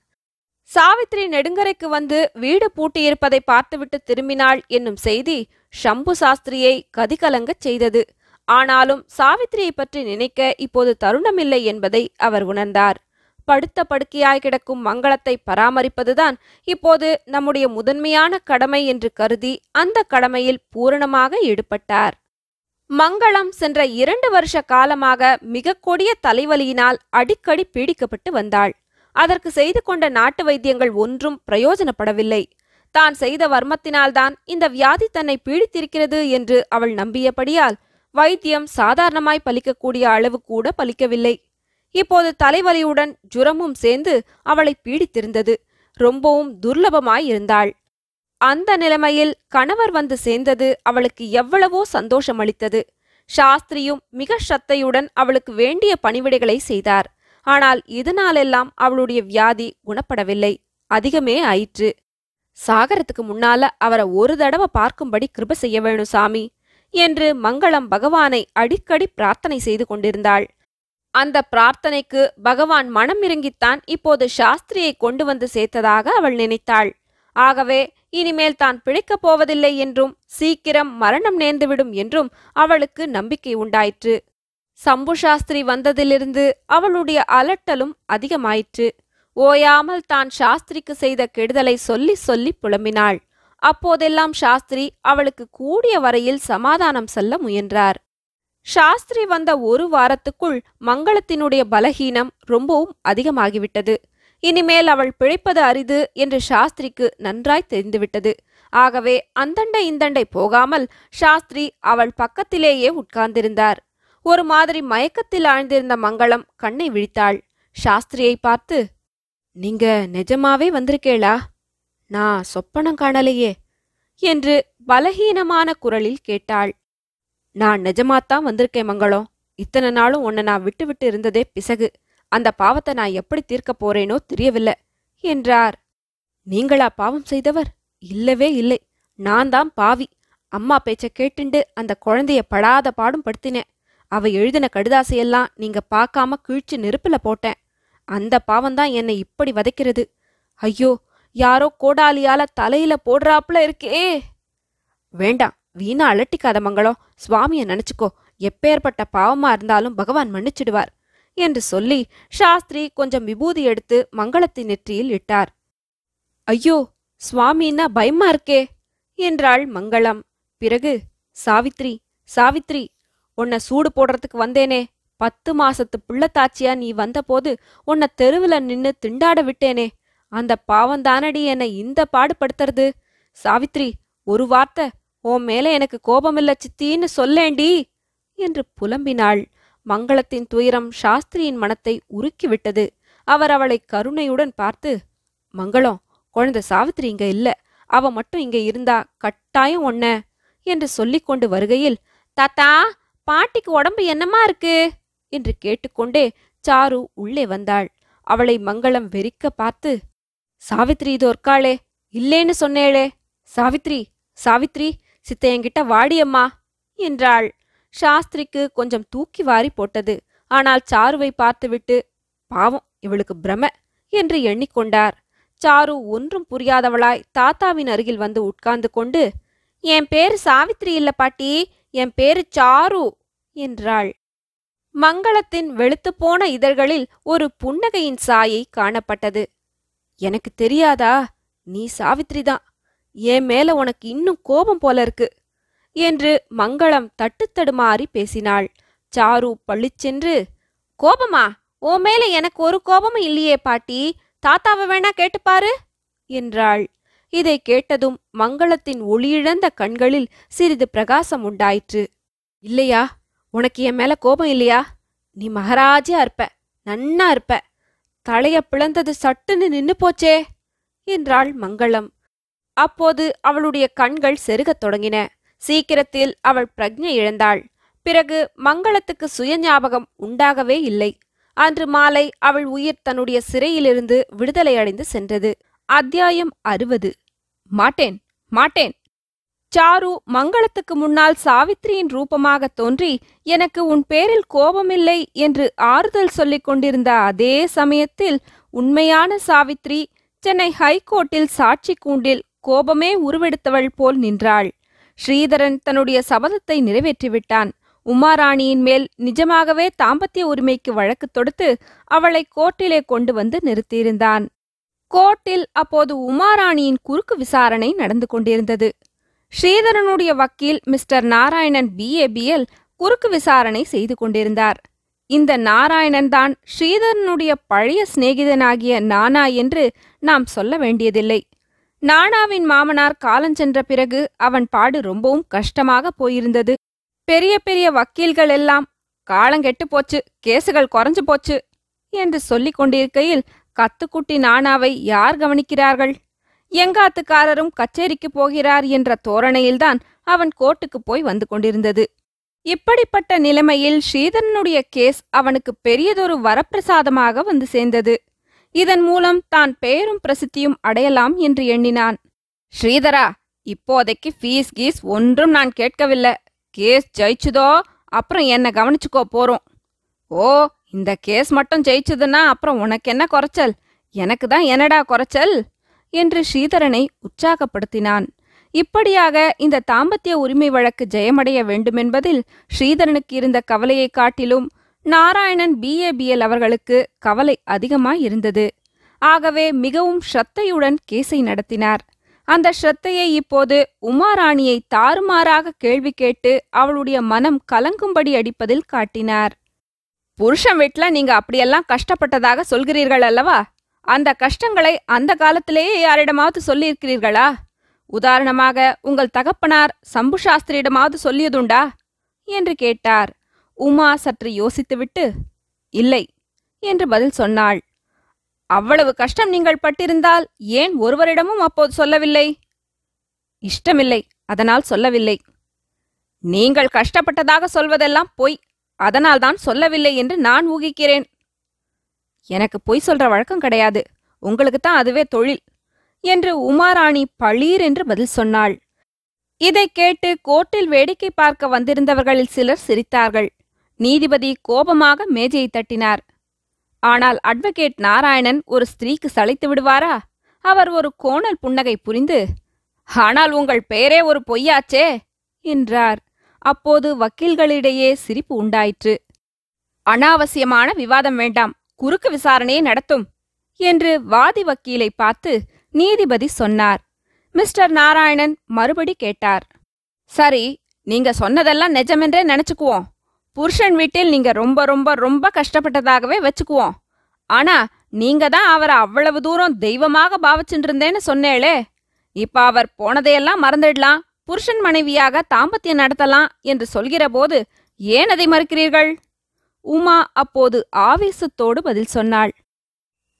சாவித்ரி நெடுங்கரைக்கு வந்து வீடு பூட்டியிருப்பதை பார்த்துவிட்டு திரும்பினாள் என்னும் செய்தி ஷம்பு சாஸ்திரியை கதிகலங்கச் செய்தது. ஆனாலும் சாவித்திரியை பற்றி நினைக்க இப்போது தருணமில்லை என்பதை அவர் உணர்ந்தார். படுத்த படுக்கையாய் கிடக்கும் மங்களத்தை பராமரிப்பதுதான் இப்போது நம்முடைய முதன்மையான கடமை என்று கருதி அந்த கடமையில் பூரணமாக ஈடுபட்டார். மங்களம் சென்ற இரண்டு வருஷ காலமாக மிக கொடிய தலைவலியினால் அடிக்கடி பீடிக்கப்பட்டு வந்தாள். அதற்கு செய்து கொண்ட நாட்டு வைத்தியங்கள் ஒன்றும் பிரயோஜனப்படவில்லை. தான் செய்த வர்மத்தினால்தான் இந்த வியாதி தன்னை பீடித்திருக்கிறது என்று அவள் நம்பியபடியால் வைத்தியம் சாதாரணமாய் பலிக்கக்கூடிய அளவு கூட பலிக்கவில்லை. இப்போது தலைவலியுடன் ஜுரமும் சேர்ந்து அவளை பீடித்திருந்தது. ரொம்பவும் துர்லபமாய் இருந்தாள். அந்த நிலைமையில் கணவர் வந்து சேர்ந்தது அவளுக்கு எவ்வளவோ சந்தோஷம் அளித்தது. சாஸ்திரியும் மிக சத்தையுடன் அவளுக்கு வேண்டிய பணிவிடைகளை செய்தார். ஆனால் இதனாலெல்லாம் அவளுடைய வியாதி குணப்படவில்லை. அதிகமே ஆயிற்று. சாகரத்துக்கு முன்னால அவரை ஒரு தடவை பார்க்கும்படி கிருப செய்ய வேணும் சாமி என்று மங்களம் பகவானை அடிக்கடி பிரார்த்தனை செய்து கொண்டிருந்தாள். அந்த பிரார்த்தனைக்கு பகவான் மனம் இறங்கித்தான் இப்போது சாஸ்திரியை கொண்டு வந்து சேர்த்ததாக அவள் நினைத்தாள். ஆகவே இனிமேல் தான் பிழைக்கப் போவதில்லை என்றும் சீக்கிரம் மரணம் நேர்ந்துவிடும் என்றும் அவளுக்கு நம்பிக்கை உண்டாயிற்று. சம்பு சாஸ்திரி வந்ததிலிருந்து அவளுடைய அலட்டலும் அதிகமாயிற்று. ஓயாமல் தான் சாஸ்திரிக்கு செய்த கெடுதலை சொல்லி சொல்லி புலம்பினாள். அப்போதெல்லாம் சாஸ்திரி அவளுக்கு கூடிய வரையில் சமாதானம் சொல்ல முயன்றார். சாஸ்திரி வந்த ஒரு வாரத்துக்குள் மங்களத்தினுடைய பலகீனம் ரொம்பவும் அதிகமாகிவிட்டது. இனிமேல் அவள் பிழைப்பது அரிது என்று சாஸ்திரிக்கு நன்றாய் தெரிந்துவிட்டது. ஆகவே அந்தண்டை இந்தண்டை போகாமல் சாஸ்திரி அவள் பக்கத்திலேயே உட்கார்ந்திருந்தார். ஒரு மாதிரி மயக்கத்தில் ஆழ்ந்திருந்த மங்களம் கண்ணை விழித்தாள். சாஸ்திரியை பார்த்து நீங்க நிஜமாவே வந்திருக்கேளா? நான் சொப்பனம் காணலையே என்று பலகீனமான குரலில் கேட்டாள். நான் நிஜமாத்தான் வந்திருக்கேன் மங்களம். இத்தனை நாளும் உன்னை நான் விட்டு விட்டு இருந்ததே பிசகு. அந்த பாவத்தை நான் எப்படி தீர்க்கப் போறேனோ தெரியவில்லை என்றார். நீங்களா பாவம் செய்தவர்? இல்லவே இல்லை. நான் தான் பாவி. அம்மா பேச்ச கேட்டுண்டு அந்த குழந்தைய படாத பாடும் படுத்தினேன். அவ எழுதின கடுதாசையெல்லாம் நீங்க பார்க்காம கிழிச்சு நெருப்புல போட்டேன். அந்த பாவம்தான் என்னை இப்படி வதைக்கிறது. ஐயோ யாரோ கோடாலியால தலையில போடுறாப்புல இருக்கே. வேண்டாம். வீணா அலட்டிக்காத மங்களம். சுவாமிய நினைச்சுக்கோ. எப்பேற்பட்ட பாவமா இருந்தாலும் பகவான் மன்னிச்சிடுவார் என்று சொல்லி சாஸ்திரி கொஞ்சம் விபூதி எடுத்து மங்களத்தின் நெற்றியில் இட்டார். ஐயோ சுவாமின்னா பயமா இருக்கே என்றாள் மங்களம். பிறகு சாவித்ரி சாவித்ரி உன்னை சூடு போடுறதுக்கு வந்தேனே. பத்து மாசத்து புள்ளத்தாச்சியா நீ வந்தபோது உன்னை தெருவுல நின்னு திண்டாட விட்டேனே. அந்த பாவம் தானடி என்னை இந்த பாடுபடுத்துறது? சாவித்ரி ஒரு வார்த்தை உன் மேல எனக்கு கோபமில்ல சித்தின்னு சொல்லேண்டி என்று புலம்பினாள். மங்களத்தின் துயரம் சாஸ்திரியின் மனத்தை உருக்கிவிட்டது. அவர் அவளை கருணையுடன் பார்த்து மங்களம் குழந்தை சாவித்திரி இங்க இல்ல. அவ மட்டும் இங்க இருந்தா கட்டாயம் ஒன்ன என்று சொல்லிக்கொண்டு வருகையில் தாத்தா பாட்டிக்கு உடம்பு என்னமா இருக்கு? என்று கேட்டுக்கொண்டே சாரு உள்ளே வந்தாள். அவளை மங்களம் வெறிக்க பார்த்து சாவித்ரி இது ஒர்க்காளே இல்லேன்னு சொன்னேளே. சாவித்ரி சாவித்ரி சித்த என்கிட்ட வாடியம்மா என்றாள். சாஸ்திரிக்கு கொஞ்சம் தூக்கி வாரி போட்டது. ஆனால் சாருவை பார்த்துவிட்டு பாவம் இவளுக்கு பிரம என்று எண்ணிக்கொண்டார். சாரு ஒன்றும் புரியாதவளாய் தாத்தாவின் அருகில் வந்து உட்கார்ந்து கொண்டு என் பேரு சாவித்ரி இல்ல பாட்டி என் பேரு சாரு என்றாள். மங்களத்தின் வெளுத்துப்போன இதழ்களில் ஒரு புன்னகையின் சாயை காணப்பட்டது. எனக்கு தெரியாதா? நீ சாவித்ரிதான் என் மேல உனக்கு இன்னும் கோபம் போல இருக்கு என்று மங்களம் தட்டுத்தடுமாறி பேசினாள். சாரு பளிச்சென்று கோபமா? ஓ மேல எனக்கு ஒரு கோபமும் இல்லையே பாட்டி. தாத்தாவை வேணா கேட்டுப்பாரு என்றாள். இதை கேட்டதும் மங்களத்தின் ஒளியிழந்த கண்களில் சிறிது பிரகாசம் உண்டாயிற்று. இல்லையா? உனக்கு என் மேல கோபம் இல்லையா? நீ மகராஜா இருப்ப நன்னா இருப்ப. தலைய பிளந்தது சட்டுன்னு நின்னு போச்சே என்றாள் மங்களம். அப்போது அவளுடைய கண்கள் செருகத் தொடங்கின. சீக்கிரத்தில் அவள் பிரக்ஞை இழந்தாள். பிறகு மங்களத்துக்கு சுய ஞாபகம் உண்டாகவே இல்லை. அன்று மாலை அவள் உயிர் தன்னுடைய சிறையிலிருந்து விடுதலை அடைந்து சென்றது. அத்தியாயம் அறுபது. மாட்டேன் மாட்டேன். சாரு மங்களத்துக்கு முன்னால் சாவித்திரியின் ரூபமாக தோன்றி எனக்கு உன் பேரில் கோபமில்லை என்று ஆறுதல் சொல்லிக் கொண்டிருந்த அதே சமயத்தில் உண்மையான சாவித்ரி சென்னை ஹைகோர்ட்டில் சாட்சி கூண்டில் கோபமே உருவெடுத்தவள் போல் நின்றாள். ஸ்ரீதரன் தன்னுடைய சபதத்தை நிறைவேற்றிவிட்டான். உமாராணியின் மேல் நிஜமாகவே தாம்பத்திய உரிமைக்கு வழக்கு தொடுத்து அவளை கோர்ட்டிலே கொண்டு வந்து நிறுத்தியிருந்தான். கோர்ட்டில் அப்போது உமாராணியின் குறுக்கு விசாரணை நடந்து கொண்டிருந்தது. ஸ்ரீதரனுடைய வக்கீல் மிஸ்டர் நாராயணன் பிஏபிஎல் குறுக்கு விசாரணை செய்து கொண்டிருந்தார். இந்த நாராயணன் தான் ஸ்ரீதரனுடைய பழைய சிநேகிதனாகிய நானா என்று நாம் சொல்ல வேண்டியதில்லை. நானாவின் மாமனார் காலஞ்சென்ற பிறகு அவன் பாடு ரொம்பவும் கஷ்டமாக போயிருந்தது. பெரிய பெரிய வக்கீல்கள் எல்லாம் காலங்கெட்டு போச்சு கேசுகள் குறைஞ்சு போச்சு என்று சொல்லிக் கொண்டிருக்கையில் கத்துக்குட்டி நானாவை யார் கவனிக்கிறார்கள்? எங்காத்துக்காரரும் கச்சேரிக்கு போகிறார் என்ற தோரணையில்தான் அவன் கோர்ட்டுக்கு போய் வந்து கொண்டிருந்தது. இப்படிப்பட்ட நிலைமையில் ஸ்ரீதரனுடைய கேஸ் அவனுக்கு பெரியதொரு வரப்பிரசாதமாக வந்து சேர்ந்தது. இதன் மூலம் தான் பெயரும் பிரசித்தியும் அடையலாம் என்று எண்ணினான். ஸ்ரீதரா இப்போதைக்கு ஃபீஸ் கீஸ் ஒன்றும் நான் கேட்கவில்லை. கேஸ் ஜெயிச்சுதோ? அப்புறம் என்ன கவனிச்சுக்கோ போறோம். ஓ இந்த கேஸ் மட்டும் ஜெயிச்சதுன்னா அப்புறம் உனக்கு என்ன குறைச்சல்? எனக்கு தான் என்னடா குறைச்சல்? என்று ஸ்ரீதரனை உற்சாகப்படுத்தினான். இப்படியாக இந்த தாம்பத்திய உரிமை வழக்கு ஜெயமடைய வேண்டுமென்பதில் ஸ்ரீதரனுக்கு இருந்த கவலையைக் காட்டிலும் நாராயணன் பிஏபிஎல் அவர்களுக்கு கவலை அதிகமாயிருந்தது ஆகவே மிகவும் ஸ்ரத்தையுடன் கேஸை நடத்தினார். அந்த ஸ்ரத்தையை இப்போது உமாராணியை தாறுமாறாக கேள்வி கேட்டு அவளுடைய மனம் கலங்கும்படி அடிப்பதில் காட்டினார். புருஷன் வீட்ல நீங்க அப்படியெல்லாம் கஷ்டப்பட்டதாக சொல்கிறீர்கள் அல்லவா? அந்த கஷ்டங்களை அந்த காலத்திலேயே யாரிடமாவது சொல்லியிருக்கிறீர்களா? உதாரணமாக உங்கள் தகப்பனார் சம்பு சாஸ்திரியிடமாவது சொல்லியதுண்டா? என்று கேட்டார். உமா சற்று யோசித்துவிட்டு இல்லை என்று பதில் சொன்னாள். அவ்வளவு கஷ்டம் நீங்கள் பட்டிருந்தால் ஏன் ஒருவரிடமும் அப்போது சொல்லவில்லை? இஷ்டமில்லை அதனால் சொல்லவில்லை. நீங்கள் கஷ்டப்பட்டதாக சொல்வதெல்லாம் பொய் அதனால்தான் சொல்லவில்லை என்று நான் ஊகிக்கிறேன். எனக்கு பொய் சொல்ற வழக்கம் கிடையாது உங்களுக்கு தான் அதுவே தொழில் என்று உமாராணி பளீர் என்று பதில் சொன்னாள். இதைக் கேட்டு கோர்ட்டில் வேடிக்கை பார்க்க வந்திருந்தவர்களில் சிலர் சிரித்தார்கள். நீதிபதி கோபமாக மேஜையை தட்டினார். ஆனால் அட்வொகேட் நாராயணன் ஒரு ஸ்திரீக்கு சளைத்து விடுவாரா? அவர் ஒரு கோணல் புன்னகை புரிந்து ஆனால் உங்கள் பெயரே ஒரு பொய்யாச்சே என்றார். அப்போது வக்கீல்களிடையே சிரிப்பு உண்டாயிற்று. அனாவசியமான விவாதம் வேண்டாம் குறுக்கு விசாரணையை நடத்தும் என்று வாதி வக்கீலை பார்த்து நீதிபதி சொன்னார். மிஸ்டர் நாராயணன் மறுபடி கேட்டார். சரி நீங்க சொன்னதெல்லாம் நிஜமென்றே நினைச்சுக்குவோம். புருஷன் வீட்டில் நீங்க ரொம்ப ரொம்ப ரொம்ப கஷ்டப்பட்டதாகவே வச்சுக்குவோம். ஆனா நீங்க தான் அவரை அவ்வளவு தூரம் தெய்வமாக பாவிச்சுட்டு இருந்தேன்னு சொன்னேளே. இப்ப அவர் போனதையெல்லாம் மறந்துடலாம். புருஷன் மனைவியாக தாம்பத்தியம் நடத்தலாம் என்று சொல்கிற போது ஏன் அதை மறுக்கிறீர்கள்? உமா அப்போது ஆவேசத்தோடு பதில் சொன்னாள்.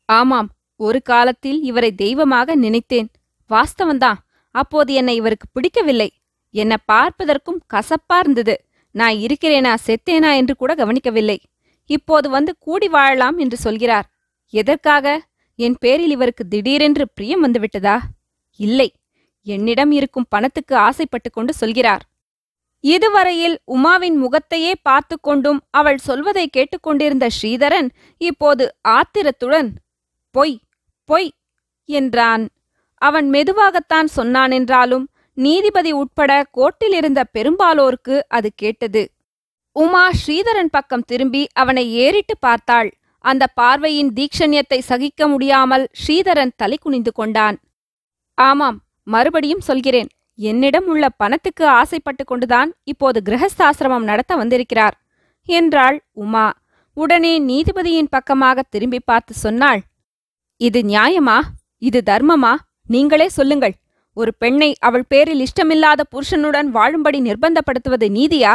ஆமாம் ஒரு காலத்தில் இவரை தெய்வமாக நினைத்தேன். வாஸ்தவந்தான் அப்போது என்னை இவருக்கு பிடிக்கவில்லை. என்னை பார்ப்பதற்கும் கசப்பா இருந்தது. நான் இருக்கிறேனா செத்தேனா என்று கூட கவனிக்கவில்லை. இப்போது வந்து கூடி வாழலாம் என்று சொல்கிறார். எதற்காக? என் பேரில் இவருக்கு திடீரென்று பிரியம் வந்துவிட்டதா? இல்லை. என்னிடம் இருக்கும் பணத்துக்கு ஆசைப்பட்டு கொண்டு சொல்கிறார். இதுவரையில் உமாவின் முகத்தையே பார்த்து கொண்டும் அவள் சொல்வதை கேட்டுக்கொண்டிருந்த ஸ்ரீதரன் இப்போது ஆத்திரத்துடன் பொய் பொய் என்றான். அவன் மெதுவாகத்தான் சொன்னானென்றாலும் நீதிபதி உட்பட கோர்ட்டில் இருந்த பெரும்பாலோருக்கு அது கேட்டது. உமா ஸ்ரீதரன் பக்கம் திரும்பி அவனை ஏறிட்டு பார்த்தாள். அந்த பார்வையின் தீக்ஷண்யத்தை சகிக்க முடியாமல் ஸ்ரீதரன் தலை குனிந்து கொண்டான். ஆமாம் மறுபடியும் சொல்கிறேன். என்னிடம் உள்ள பணத்துக்கு ஆசைப்பட்டு கொண்டுதான் இப்போது கிரகஸ்தாசிரமம் நடத்த வந்திருக்கிறார். என்றாள் உமா. உடனே நீதிபதியின் பக்கமாக திரும்பி பார்த்து சொன்னாள். இது நியாயமா? இது தர்மமா? நீங்களே சொல்லுங்கள். ஒரு பெண்ணை அவள் பேரில் இஷ்டமில்லாத புருஷனுடன் வாழும்படி நிர்பந்தப்படுத்துவது நீதியா?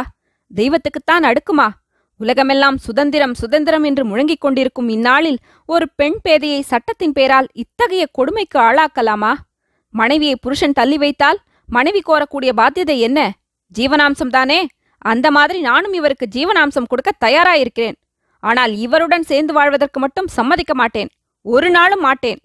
தெய்வத்துக்குத்தான் அடுக்குமா? உலகமெல்லாம் சுதந்திரம் சுதந்திரம் என்று முழங்கிக் கொண்டிருக்கும் இந்நாளில் ஒரு பெண் பேதையை சட்டத்தின் பேரால் இத்தகைய கொடுமைக்கு ஆளாக்கலாமா? மனைவியை புருஷன் தள்ளி வைத்தால் மனைவி கோரக்கூடிய பாத்தியதை என்ன? ஜீவனாம்சம் தானே? அந்த மாதிரி நானும் இவருக்கு ஜீவனாம்சம் கொடுக்க தயாராயிருக்கிறேன். ஆனால் இவருடன் சேர்ந்து வாழ்வதற்கு மட்டும் சம்மதிக்க மாட்டேன். ஒரு நாளும் மாட்டேன்.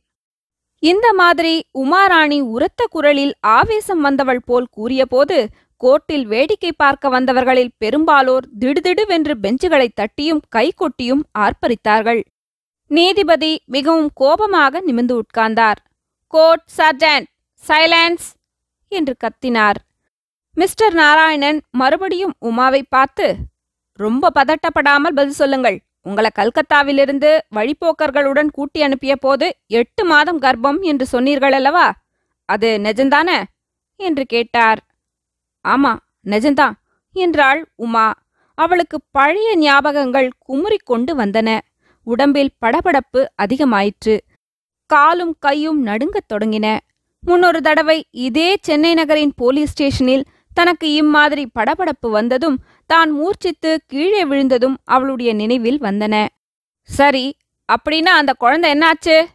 இந்த மாதிரி உமாராணி உரத்த குரலில் ஆவேசம் வந்தவள் போல் கூறியபோது கோர்ட்டில் வேடிக்கை பார்க்க வந்தவர்களில் பெரும்பாலோர் திடுதிடுவென்று பெஞ்சுகளை தட்டியும் கைகொட்டியும் ஆர்ப்பரித்தார்கள். நீதிபதி மிகவும் கோபமாக நிமிந்து உட்கார்ந்தார். Court sergeant silence! என்று கத்தினார். மிஸ்டர் நாராயணன் மறுபடியும் உமாவை பார்த்து ரொம்ப பதட்டப்படாமல் பதில் சொல்லுங்கள். உங்களை கல்கத்தாவிலிருந்து வழிப்போக்கர்களுடன் கூட்டி அனுப்பிய போது எட்டு மாதம் கர்ப்பம் என்று சொன்னீர்கள் அல்லவா? அது நிஜந்தானே என்று கேட்டார். ஆமா நெஜந்தான் என்றாள் உமா. அவளுக்கு பழைய ஞாபகங்கள் குமுறிக் கொண்டு வந்தன. உடம்பில் படபடப்பு அதிகமாயிற்று. காலும் கையும் நடுங்கத் தொடங்கின. முன்னொரு தடவை இதே சென்னை நகரின் போலீஸ் ஸ்டேஷனில் தனக்கு இம்மாதிரி படபடப்பு வந்ததும் தான் மூர்ச்சித்து கீழே விழுந்ததும் அவளுடைய நினைவில் வந்தன. சரி அப்படின்னா அந்த குழந்தை என்னாச்சு?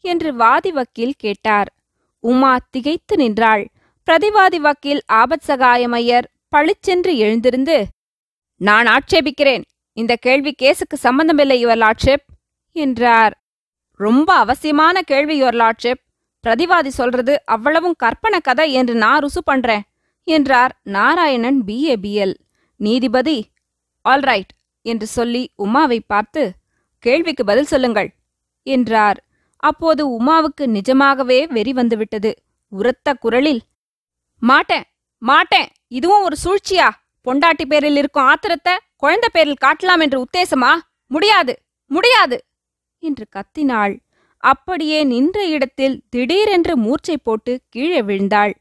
என்று வாதி வக்கீல் கேட்டார். உமா திகைத்து நின்றாள். பிரதிவாதி வக்கீல் ஆபத் சகாயமையர் பளிச்சென்று எழுந்திருந்து நான் ஆட்சேபிக்கிறேன். இந்த கேள்வி கேஸுக்கு சம்பந்தமில்லை யுவர் லார்ட்ஷிப் என்றார். ரொம்ப அவசியமான கேள்வி யுவர் லார்ட்ஷிப். பிரதிவாதி சொல்றது அவ்வளவும் கற்பனை கதை என்று நான் ருசு பண்றேன் என்றார் நாராயணன் பிஏபிஎல் நீதிபதி. ஆல்ரைட் என்று சொல்லி உமாவை பார்த்து கேள்விக்கு பதில் சொல்லுங்கள் என்றார். அப்போது உமாவுக்கு நிஜமாகவே வெறி வந்துவிட்டது. உரத்த குரலில் மாட்டேன் மாட்டேன் இதுவும் ஒரு சூழ்ச்சியா? பொண்டாட்டி பேரில் இருக்கும் ஆத்திரத்தை குழந்தை பேரில் காட்டலாம் என்று உத்தேசமா? முடியாது முடியாது என்று கத்தினாள். அப்படியே நின்ற இடத்தில் திடீரென்று மூர்ச்சை போட்டு கீழே விழுந்தாள்.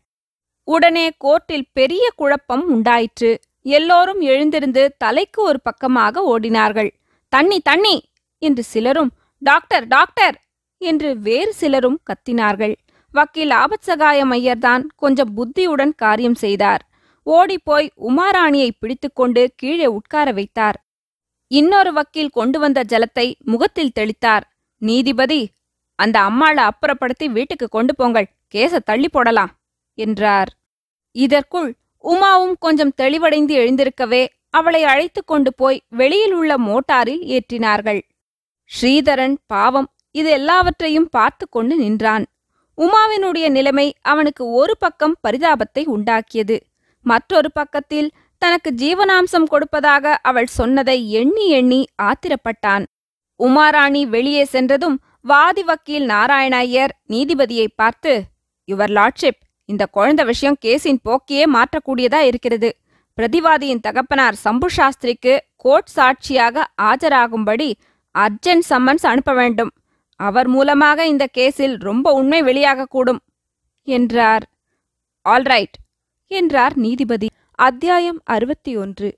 உடனே கோர்ட்டில் பெரிய குழப்பம் உண்டாயிற்று. எல்லோரும் எழுந்திருந்து தலைக்கு ஒரு பக்கமாக ஓடினார்கள். தண்ணி தண்ணி! என்று சிலரும் டாக்டர் டாக்டர்! என்று வேறு சிலரும் கத்தினார்கள். வக்கீல் ஆபத்சகாயம் ஐயர்தான் கொஞ்சம் புத்தியுடன் காரியம் செய்தார். ஓடிப்போய் உமாராணியை பிடித்துக்கொண்டு கீழே உட்கார வைத்தார். இன்னொரு வக்கீல் கொண்டு வந்த ஜலத்தை முகத்தில் தெளித்தார். நீதிபதி அந்த அம்மாளை அப்புறப்படுத்தி வீட்டுக்கு கொண்டு போங்கள். கேச தள்ளி போடலாம் என்றார். இதற்குள் உமாவும் கொஞ்சம் தெளிவடைந்து எழுந்திருக்கவே அவளை அழைத்து கொண்டு போய் வெளியில் உள்ள மோட்டாரில் ஏற்றினார்கள். ஸ்ரீதரன் பாவம் இது எல்லாவற்றையும் பார்த்து கொண்டு நின்றான். உமாவினுடைய நிலைமை அவனுக்கு ஒரு பக்கம் பரிதாபத்தை உண்டாக்கியது. மற்றொரு பக்கத்தில் தனக்கு ஜீவனாம்சம் கொடுப்பதாக அவள் சொன்னதை எண்ணி எண்ணி ஆத்திரப்பட்டான். உமாராணி வெளியே சென்றதும் வாதி வக்கீல் நாராயணய்யர் நீதிபதியை பார்த்து யுவர் லார்ட்ஷிப் இந்த குழந்தை விஷயம் கேஸின் போக்கையே மாற்றக்கூடியதா இருக்கிறது. பிரதிவாதியின் தகப்பனார் சம்பு சாஸ்திரிக்கு கோர்ட் சாட்சியாக ஆஜராகும்படி அர்ஜென்ட் சம்மன்ஸ் அனுப்ப வேண்டும். அவர் மூலமாக இந்த கேஸில் ரொம்ப உண்மை வெளியாகக்கூடும் என்றார். ஆல்ரைட் என்றார் நீதிபதி. அத்தியாயம் அறுபத்தி ஒன்று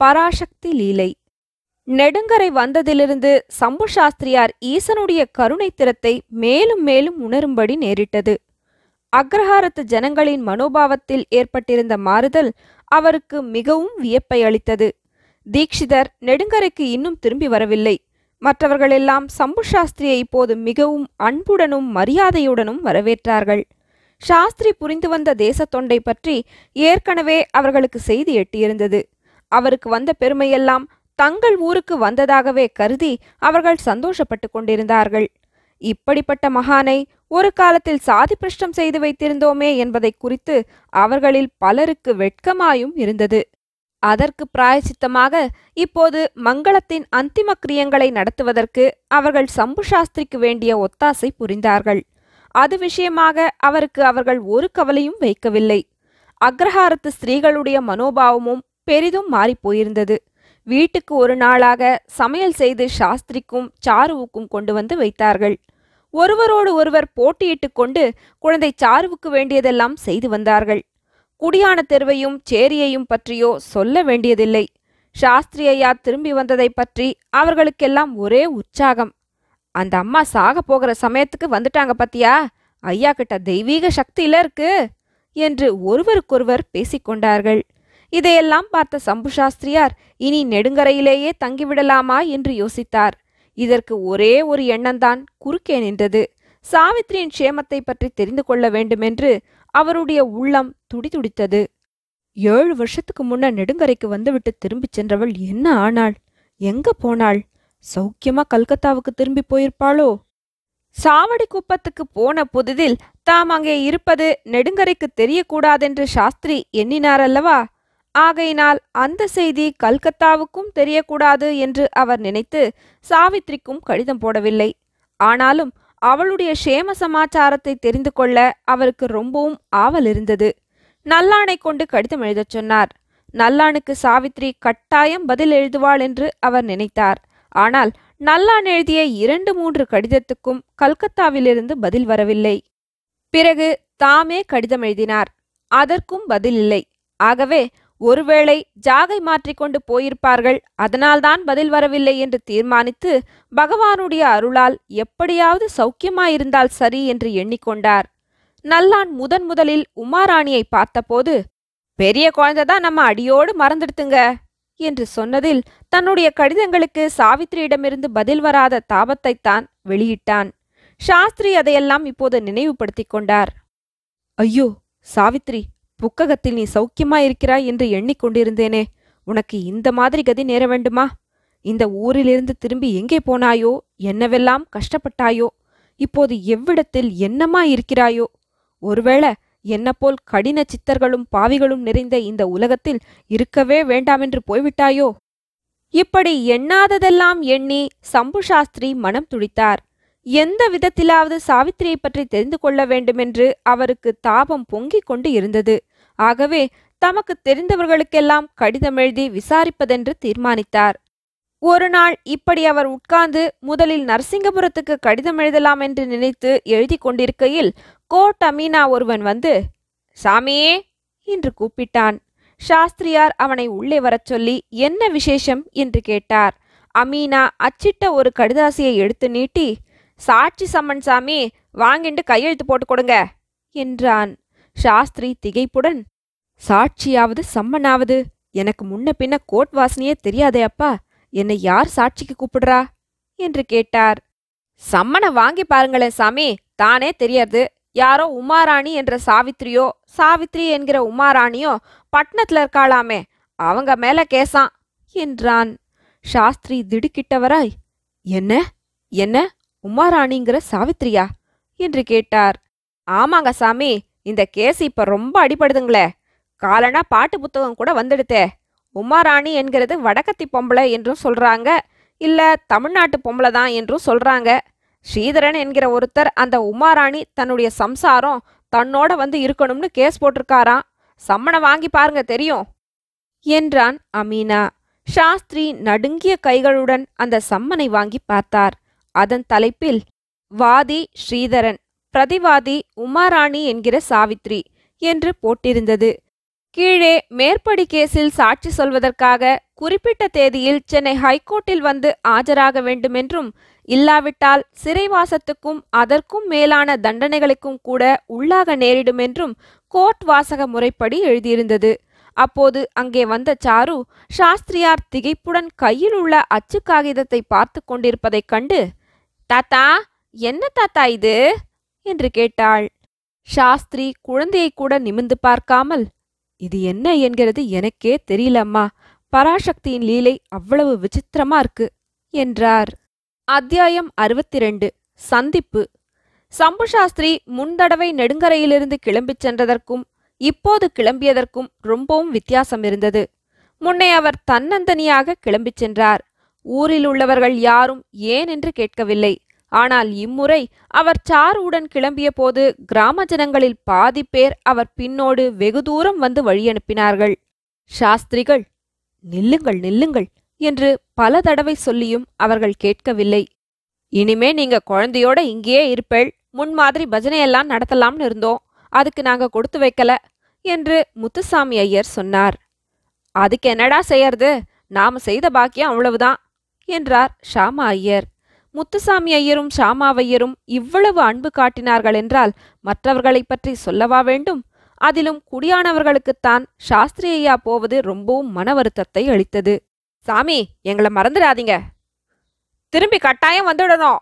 பராசக்தி லீலை. நெடுங்கரை வந்ததிலிருந்து சம்பு சாஸ்திரியார் ஈசனுடைய கருணை திறத்தை மேலும் மேலும் உணரும்படி நேரிட்டது. அக்ரஹாரத்து ஜனங்களின் மனோபாவத்தில் ஏற்பட்டிருந்த மாறுதல் அவருக்கு மிகவும் வியப்பை அளித்தது. தீக்ஷிதர் நெடுங்கரைக்கு இன்னும் திரும்பி வரவில்லை. மற்றவர்களெல்லாம் சம்பு சாஸ்திரியை இப்போது மிகவும் அன்புடனும் மரியாதையுடனும் வரவேற்றார்கள். சாஸ்திரி புரிந்து வந்த தேசத்தொண்டை பற்றி ஏற்கனவே அவர்களுக்கு செய்தி எட்டியிருந்தது. அவருக்கு வந்த பெருமையெல்லாம் தங்கள் ஊருக்கு வந்ததாகவே கருதி அவர்கள் சந்தோஷப்பட்டு கொண்டிருந்தார்கள். இப்படிப்பட்ட மகானை ஒரு காலத்தில் சாதி பிரஷ்டம் செய்து வைத்திருந்தோமே என்பதை குறித்து அவர்களில் பலருக்கு வெட்கமாயும் இருந்தது. அதற்கு பிராயசித்தமாக இப்போது மங்களத்தின் அந்திம கிரியங்களை நடத்துவதற்கு அவர்கள் சம்பு சாஸ்திரிக்கு வேண்டிய ஒத்தாசை புரிந்தார்கள். அது விஷயமாக அவருக்கு அவர்கள் ஒரு கவலையும் வைக்கவில்லை. அக்ரஹாரத்து ஸ்திரீகளுடைய மனோபாவமும் பெரிதும் மாறிப்போயிருந்தது வீட்டுக்கு ஒரு நாளாக சமையல் செய்து சாஸ்திரிக்கும் சாருவுக்கும் கொண்டு வந்து வைத்தார்கள். ஒருவரோடு ஒருவர் போட்டியிட்டுக் கொண்டு குழந்தை சாருவுக்கு வேண்டியதெல்லாம் செய்து வந்தார்கள். குடியான தெருவையும் சேரியையும் பற்றியோ சொல்ல வேண்டியதில்லை. சாஸ்திரி ஐயா திரும்பி வந்ததை பற்றி அவர்களுக்கெல்லாம் ஒரே உற்சாகம். அந்த அம்மா சாக போகிற சமயத்துக்கு வந்துட்டாங்க பத்தியா? ஐயா கிட்ட தெய்வீக சக்தியில இருக்கு என்று ஒருவருக்கொருவர் பேசிக்கொண்டார்கள் இதையெல்லாம் பார்த்த சம்பு சாஸ்திரியார் இனி நெடுங்கரையிலேயே தங்கிவிடலாமா? என்று யோசித்தார். இதற்கு ஒரே ஒரு எண்ணம்தான் குறுக்கே நின்றது. சாவித்திரியின் க்ஷேமத்தை பற்றி தெரிந்து கொள்ள வேண்டுமென்று அவருடைய உள்ளம் துடிதுடித்தது. ஏழு வருஷத்துக்கு முன்ன நெடுங்கரைக்கு வந்துவிட்டு திரும்பிச் சென்றவள் என்ன ஆனாள்? எங்க போனாள்? சௌக்கியமா கல்கத்தாவுக்கு திரும்பி போயிருப்பாளோ? சாவடி குப்பத்துக்கு போன புதிதில் தாம் அங்கே இருப்பது நெடுங்கரைக்கு தெரியக்கூடாதென்று சாஸ்திரி எண்ணினாரல்லவா? ஆகையினால் அந்த செய்தி கல்கத்தாவுக்கும் தெரியக்கூடாது என்று அவர் நினைத்து சாவித்திரிக்கும் கடிதம் போடவில்லை. ஆனாலும் அவளுடைய க்ஷேம சமாச்சாரத்தை தெரிந்து கொள்ள அவருக்கு ரொம்பவும் ஆவல் இருந்தது. நல்லானை கொண்டு கடிதம் எழுதச் சொன்னார். நல்லானுக்கு சாவித்ரி கட்டாயம் பதில் எழுதுவாள் என்று அவர் நினைத்தார். ஆனால் நல்லான் எழுதிய இரண்டு மூன்று கடிதத்துக்கும் கல்கத்தாவிலிருந்து பதில் வரவில்லை. பிறகு தாமே கடிதம் எழுதினார். அதற்கும் பதில் இல்லை. ஆகவே ஒருவேளை ஜாகை மாற்றிக்கொண்டு போயிருப்பார்கள் அதனால்தான் பதில் வரவில்லை என்று தீர்மானித்து பகவானுடைய அருளால் எப்படியாவது சௌக்கியமாயிருந்தால் சரி என்று எண்ணிக்கொண்டார். நல்லான் முதன் முதலில் உமாராணியை பார்த்தபோது பெரிய குழந்தை தான் நம்ம அடியோடு மறந்துடுத்துங்க என்று சொன்னதில் தன்னுடைய கடிதங்களுக்கு சாவித்திரியிடமிருந்து பதில் வராத தாபத்தைத்தான் வெளியிட்டான். சாஸ்திரி அதையெல்லாம் இப்போது நினைவுபடுத்திக் கொண்டார். ஐயோ சாவித்ரி புக்ககத்தில் நீ சௌக்கியமா இருக்கிறாய் என்று எண்ணிக்கொண்டிருந்தேனே உனக்கு இந்த மாதிரி கதி நேர வேண்டுமா? இந்த ஊரிலிருந்து திரும்பி எங்கே போனாயோ? என்னவெல்லாம் கஷ்டப்பட்டாயோ? இப்போது எவ்விடத்தில் என்னமா இருக்கிறாயோ? ஒருவேளை என்னப்போல் கடின சித்தர்களும் பாவிகளும் நிறைந்த இந்த உலகத்தில் இருக்கவே வேண்டாமென்று போய்விட்டாயோ? இப்படி எண்ணாததெல்லாம் எண்ணி சம்பு சாஸ்திரி மனம் துடித்தார். எந்த விதத்திலாவது சாவித்திரியை பற்றி தெரிந்து கொள்ள வேண்டுமென்று அவருக்கு தாபம் பொங்கிக் கொண்டு இருந்தது. ஆகவே தமக்கு தெரிந்தவர்களுக்கெல்லாம் கடிதம் எழுதி விசாரிப்பதென்று தீர்மானித்தார். ஒரு நாள் இப்படி அவர் உட்கார்ந்து முதலில் நரசிங்கபுரத்துக்கு கடிதம் எழுதலாம் என்று நினைத்து எழுதி கொண்டிருக்கையில் கோட் அமீனா ஒருவன் வந்து சாமியே என்று கூப்பிட்டான். சாஸ்திரியார் அவனை உள்ளே வரச் சொல்லி என்ன விசேஷம்? என்று கேட்டார். அமீனா அச்சிட்ட ஒரு கடிதாசியை எடுத்து நீட்டி சாட்சி சம்மன் சாமி வாங்கிண்டு கையெழுத்து போட்டு கொடுங்க என்றான். சாஸ்திரி திகைப்புடன் சாட்சியாவது சம்மனாவது? எனக்கு முன்ன பின்ன கோட் வாசனையே தெரியாதே அப்பா என்னை யார் சாட்சிக்கு கூப்பிடுறா? என்று கேட்டார். சம்மனை வாங்கி பாருங்களேன் சாமி தானே தெரியாது. யாரோ உமாராணி என்ற சாவித்திரியோ சாவித்ரி என்கிற உமாராணியோ பட்னத்துல இருக்காளாமே அவங்க மேல கேசான் என்றான். சாஸ்திரி திடுக்கிட்டவராய் என்ன? என்ன? உமாராணிங்கிற சாவித்ரியா என்று கேட்டார். ஆமாங்க சாமி இந்த கேஸ் இப்ப ரொம்ப அடிபடுதுங்களே. காலனா பாட்டு புத்தகம் கூட வந்துடுதே. உமாராணி என்கிறது வடக்கத்தி பொம்பளை என்றும் சொல்றாங்க. இல்ல தமிழ்நாட்டு பொம்பளை தான் என்றும் சொல்றாங்க. ஸ்ரீதரன் என்கிற ஒருத்தர் அந்த உமாராணி தன்னுடைய சம்சாரம் தன்னோட வந்து இருக்கணும்னு கேஸ் போட்டிருக்காராம். சம்மனை வாங்கி பாருங்க தெரியும். என்றான் அமீனா. சாஸ்திரி நடுங்கிய கைகளுடன் அந்த சம்மனை வாங்கி பார்த்தார். அதன் தலைப்பில் வாதி ஸ்ரீதரன் பிரதிவாதி உமாராணி என்கிற சாவித்ரி என்று போட்டிருந்தது. கீழே மேற்படி கேஸில் சாட்சி சொல்வதற்காக குறிப்பிட்ட தேதியில் சென்னை ஹைகோர்ட்டில் வந்து ஆஜராக வேண்டுமென்றும் இல்லாவிட்டால் சிறைவாசத்துக்கும் அதற்கும் மேலான தண்டனைகளுக்கும் கூட உள்ளாக நேரிடுமென்றும் கோர்ட் வாசக முறைப்படி எழுதியிருந்தது. அப்போது அங்கே வந்த சாரு சாஸ்திரியார் திகைப்புடன் கையில் உள்ள அச்சு காகிதத்தை பார்த்து கொண்டிருப்பதைக் கண்டு தாத்தா என்ன தாத்தா இது? என்று கேட்டாள். சாஸ்திரி குழந்தையை கூட நிமிந்து பார்க்காமல் இது என்ன என்கிறது எனக்கே தெரியலம்மா. பராசக்தியின் லீலை அவ்வளவு விசித்திரமா இருக்கு என்றார். அத்தியாயம் அறுபத்தி ரெண்டு சந்திப்பு. சம்பு சாஸ்திரி முன்தடவை நெடுங்கரையிலிருந்து கிளம்பிச் சென்றதற்கும் இப்போது கிளம்பியதற்கும் ரொம்பவும் வித்தியாசம் இருந்தது. முன்னே அவர் தன்னந்தனியாக கிளம்பிச் சென்றார். ஊரில் உள்ளவர்கள் யாரும் ஏன் என்று கேட்கவில்லை. ஆனால் இம்முறை அவர் சாருவுடன் கிளம்பிய போது கிராம ஜனங்களில் பாதி பேர் அவர் பின்னோடு வெகு தூரம் வந்து வழியனுப்பினார்கள் சாஸ்திரிகள் நில்லுங்கள் நில்லுங்கள் என்று பல தடவை சொல்லியும் அவர்கள் கேட்கவில்லை. இனிமே நீங்க குழந்தையோட இங்கேயே இருப்பேள். முன்மாதிரி பஜனையெல்லாம் நடத்தலாம்னு இருந்தோம். அதுக்கு நாங்க கொடுத்து வைக்கல என்று முத்துசாமி ஐயர் சொன்னார். அதுக்கு என்னடா செய்யறது? நாம செய்த பாக்கியம் அவ்வளவுதான். என்றார் ஷாமா ஐயர். முத்துசாமி ஐயரும் ஷாமாவையரும் இவ்வளவு அன்பு காட்டினார்கள் என்றால் மற்றவர்களைப் பற்றி சொல்லவா வேண்டும்? அதிலும் குடியானவர்களுக்குத்தான் சாஸ்திரி ஐயா போவது ரொம்பவும் மன வருத்தத்தை அளித்தது. சாமி எங்களை மறந்துடாதீங்க. திரும்பி கட்டாயம் வந்துடணும்.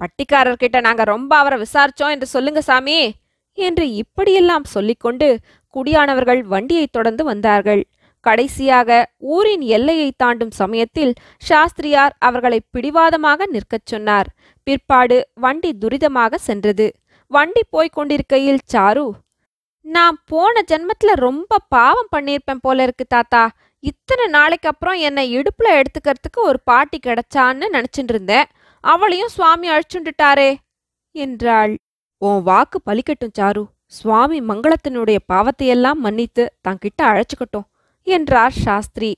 பட்டிக்காரர்கிட்ட நாங்க ரொம்ப அவரை விசாரிச்சோம் என்று சொல்லுங்க சாமி என்று இப்படியெல்லாம் சொல்லிக்கொண்டு குடியானவர்கள் வண்டியை தொடர்ந்து வந்தார்கள். கடைசியாக ஊரின் எல்லையை தாண்டும் சமயத்தில் சாஸ்திரியார் அவர்களை பிடிவாதமாக நிற்கச் சொன்னார். பிற்பாடு வண்டி துரிதமாக சென்றது. வண்டி போய்க் கொண்டிருக்கையில் சாரு நான் போன ஜென்மத்துல ரொம்ப பாவம் பண்ணியிருப்பேன் போல இருக்கு தாத்தா. இத்தனை நாளைக்கு அப்புறம் என்னை இடுப்புல எடுத்துக்கிறதுக்கு ஒரு பாட்டி கிடைச்சான்னு நினைச்சிட்டு இருந்தேன். அவளையும் சுவாமி அழிச்சுண்டுட்டாரே என்றாள். உன் வாக்கு பலிக்கட்டும் சாரு. சுவாமி மங்களத்தினுடைய பாவத்தையெல்லாம் மன்னித்து தங்கிட்ட அழைச்சுக்கட்டும். என்றார் சாஸ்திரி.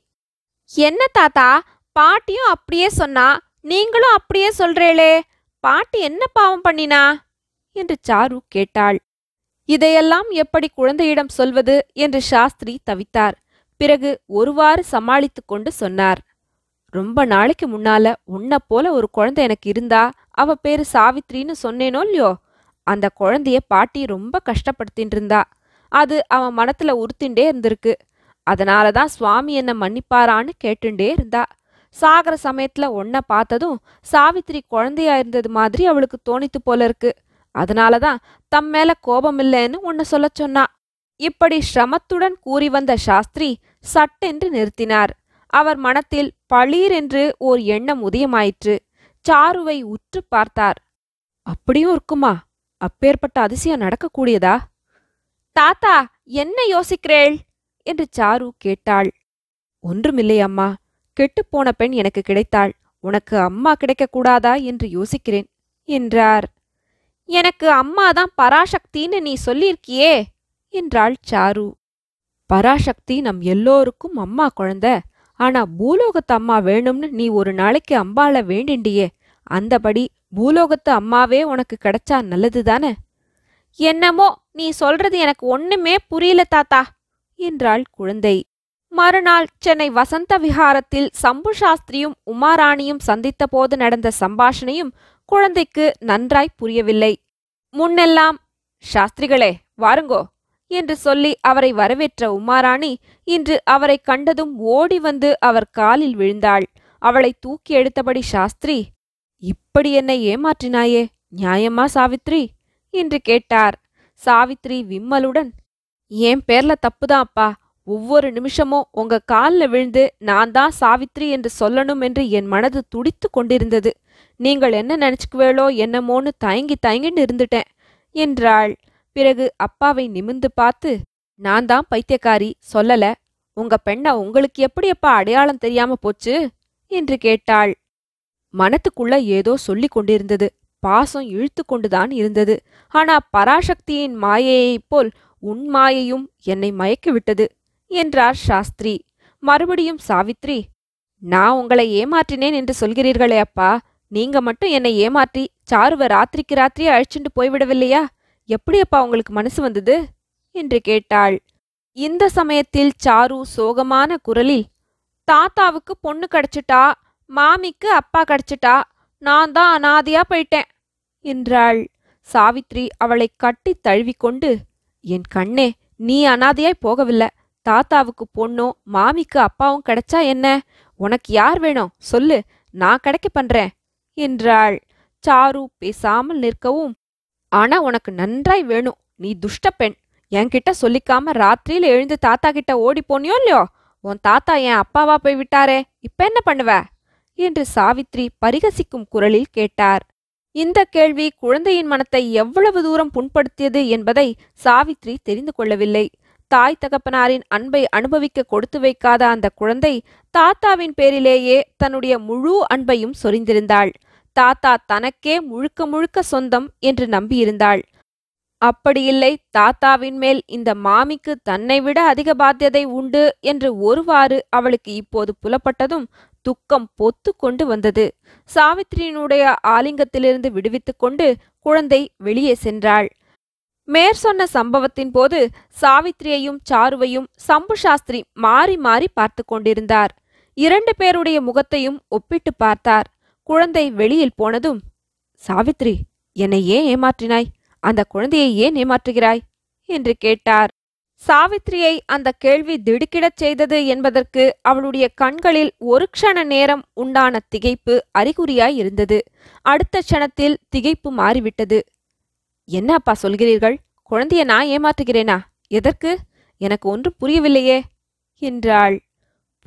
என்ன தாத்தா? பாட்டியும் அப்படியே சொன்னா நீங்களும் அப்படியே சொல்றேளே? பாட்டி என்ன பாவம் பண்ணினா? என்று சாரு கேட்டாள். இதையெல்லாம் எப்படி குழந்தையிடம் சொல்வது? என்று சாஸ்திரி தவித்தார். பிறகு ஒருவாறு சமாளித்துக் கொண்டு சொன்னார். ரொம்ப நாளைக்கு முன்னால உன்னை போல ஒரு குழந்தை எனக்கு இருந்தா அவ பேரு சாவித்ரின்னு சொன்னேனோ இல்லையோ? அந்த குழந்தைய பாட்டி ரொம்ப கஷ்டப்படுத்தின்னு இருந்தா அது அவன் மனத்துல உறுத்திண்டே இருந்திருக்கு. அதனாலதான் சுவாமி என்ன மன்னிப்பாரான்னு கேட்டுண்டே இருந்தா. சாகர சமயத்துல ஒன்ன பார்த்ததும் சாவித்திரி குழந்தையா இருந்தது மாதிரி அவளுக்கு தோணித்து போல இருக்கு அதனாலதான் தம் மேல கோபம் இல்லைன்னு உன்னை சொல்ல சொன்னா. இப்படி சிரமத்துடன் கூறி வந்த சாஸ்திரி சட்டென்று நிறுத்தினார். அவர் மனத்தில் பளீர் என்று ஓர் எண்ணம் உதயமாயிற்று. சாருவை உற்று பார்த்தார். அப்படியும் இருக்குமா? அப்பேற்பட்ட அதிசயம் நடக்கக்கூடியதா தாத்தா என்ன யோசிக்கிறேள்? என்று சாரு கேட்டாள். ஒன்றுமில்லை அம்மா. கெட்டுப்போன பெண் எனக்கு கிடைத்தாள். உனக்கு அம்மா கிடைக்கக்கூடாதா என்று யோசிக்கிறேன் என்றார். எனக்கு அம்மாதான் பராசக்தின்னு நீ சொல்லியிருக்கியே என்றாள் சாரு. பராசக்தி நம் எல்லோருக்கும் அம்மா குழந்தை. ஆனா பூலோகத்து அம்மா வேணும்னு நீ ஒரு நாளைக்கு அம்பாள வேண்டிண்டியே. அந்தபடி பூலோகத்து அம்மாவே உனக்கு கிடைச்சா நல்லதுதானே? என்னமோ நீ சொல்றது எனக்கு ஒண்ணுமே புரியல தாத்தா. என்றாள் குழந்தை. மறுநாள் சென்னை வசந்த விஹாரத்தில் சம்பு சாஸ்திரியும் உமாராணியும் சந்தித்தபோது நடந்த சம்பாஷணையும் குழந்தைக்கு நன்றாய் புரியவில்லை. முன்னெல்லாம் சாஸ்திரிகளே வாருங்கோ என்று சொல்லி அவரை வரவேற்ற உமாராணி இன்று அவரை கண்டதும் ஓடி வந்து அவர் காலில் விழுந்தாள். அவளை தூக்கி எடுத்தபடி சாஸ்திரி இப்படி என்னை ஏமாற்றினாயே நியாயமா சாவித்ரி? என்று கேட்டார். சாவித்ரி விம்மலுடன் என் பேர்ல தப்புதான் அப்பா ஒவ்வொரு நிமிஷமும் உங்க கால்ல விழுந்து நான் தான் சாவித்ரி என்று சொல்லணும் என்று என் மனது துடித்து கொண்டிருந்தது. நீங்கள் என்ன நினைச்சுக்குவேளோ என்னமோன்னு தயங்கி தயங்கின்னு இருந்துட்டேன் என்றாள். பிறகு அப்பாவை நிமிந்து பார்த்து நான் தான் பைத்தியக்காரி சொல்லல. உங்க பெண்ண உங்களுக்கு எப்படி அப்பா அடையாளம் தெரியாம போச்சு? என்று கேட்டாள். மனத்துக்குள்ள ஏதோ சொல்லிக் கொண்டிருந்தது. பாசம் இழுத்து கொண்டுதான் இருந்தது. ஆனா பராசக்தியின் மாயையைப் போல் உன் மாயையும் என்னை மயக்கிவிட்டது என்றார் சாஸ்திரி. மறுபடியும் சாவித்ரி நான் உங்களை ஏமாற்றினேன் என்று சொல்கிறீர்களே அப்பா. நீங்க மட்டும் என்னை ஏமாற்றி சாருவ ராத்திரிக்கு ராத்திரியே அழிச்சுண்டு போய்விடவில்லையா? எப்படி அப்பா உங்களுக்கு மனசு வந்தது? என்று கேட்டாள். இந்த சமயத்தில் சாரு சோகமான குரலில் தாத்தாவுக்கு பொண்ணு கிடைச்சிட்டா மாமிக்கு அப்பா கிடைச்சிட்டா நான் தான் அனாதையா போயிட்டேன் என்றாள். சாவித்ரி அவளை கட்டித் தழுவிக்கொண்டு என் கண்ணே நீ அனாதையாய் போகவில்லை. தாத்தாவுக்கு பொண்ணும் மாமிக்கு அப்பாவும் கிடைச்சா என்ன? உனக்கு யார் வேணும்? சொல்லு நான் கிடைக்க பண்றேன் என்றாள். சாரு பேசாமல் நிற்கவும் ஆனா உனக்கு நன்றாய் வேணும். நீ துஷ்ட பெண். என்கிட்ட சொல்லிக்காம ராத்திரியில எழுந்து தாத்தா கிட்ட ஓடி போனியோ இல்லையோ? உன் தாத்தா என் அப்பாவா போய் விட்டாரே இப்ப என்ன பண்ணுவ? என்று சாவித்ரி பரிகசிக்கும் குரலில் கேட்டார். இந்த கேள்வி குழந்தையின் மனத்தை எவ்வளவு தூரம் புண்படுத்தியது என்பதை சாவித்ரி தெரிந்து கொள்ளவில்லை. தாய் தகப்பனாரின் அன்பை அனுபவிக்க கொடுத்து வைக்காத அந்த குழந்தை தாத்தாவின் பேரிலேயே தன்னுடைய முழு அன்பையும் சொரிந்திருந்தாள். தாத்தா தனக்கே முழுக்க முழுக்க சொந்தம் என்று நம்பியிருந்தாள். அப்படியில்லை தாத்தாவின் மேல் இந்த மாமிக்கு தன்னை விட அதிக பாத்தியதை உண்டு என்று ஒருவாறு அவளுக்கு இப்போது புலப்பட்டதும் துக்கம் பொத்து கொண்டு வந்தது. சாவித்திரியினுடைய ஆலிங்கத்திலிருந்து விடுவித்துக் கொண்டு குழந்தை வெளியே சென்றாள். மேற்சொன்ன சம்பவத்தின் போது சாவித்திரியையும் சாருவையும் சம்பு சாஸ்திரி மாறி மாறி பார்த்து கொண்டிருந்தார். இரண்டு பேருடைய முகத்தையும் ஒப்பிட்டு பார்த்தார். குழந்தை வெளியில் போனதும் சாவித்ரி என்னை ஏன் ஏமாற்றினாய்? அந்த குழந்தையை ஏன் ஏமாற்றுகிறாய்? என்று கேட்டார். சாவித்திரியை அந்த கேள்வி திடுக்கிடச் செய்தது என்பதற்கு அவளுடைய கண்களில் ஒரு க்ஷண நேரம் உண்டான திகைப்பு அறிகுறியாய் இருந்தது. அடுத்த க்ஷணத்தில் திகைப்பு மாறிவிட்டது. என்ன அப்பா சொல்கிறீர்கள்? குழந்தைய நான் ஏமாற்றுகிறேனா எதற்கு? எனக்கு ஒன்றும் புரியவில்லையே என்றாள்.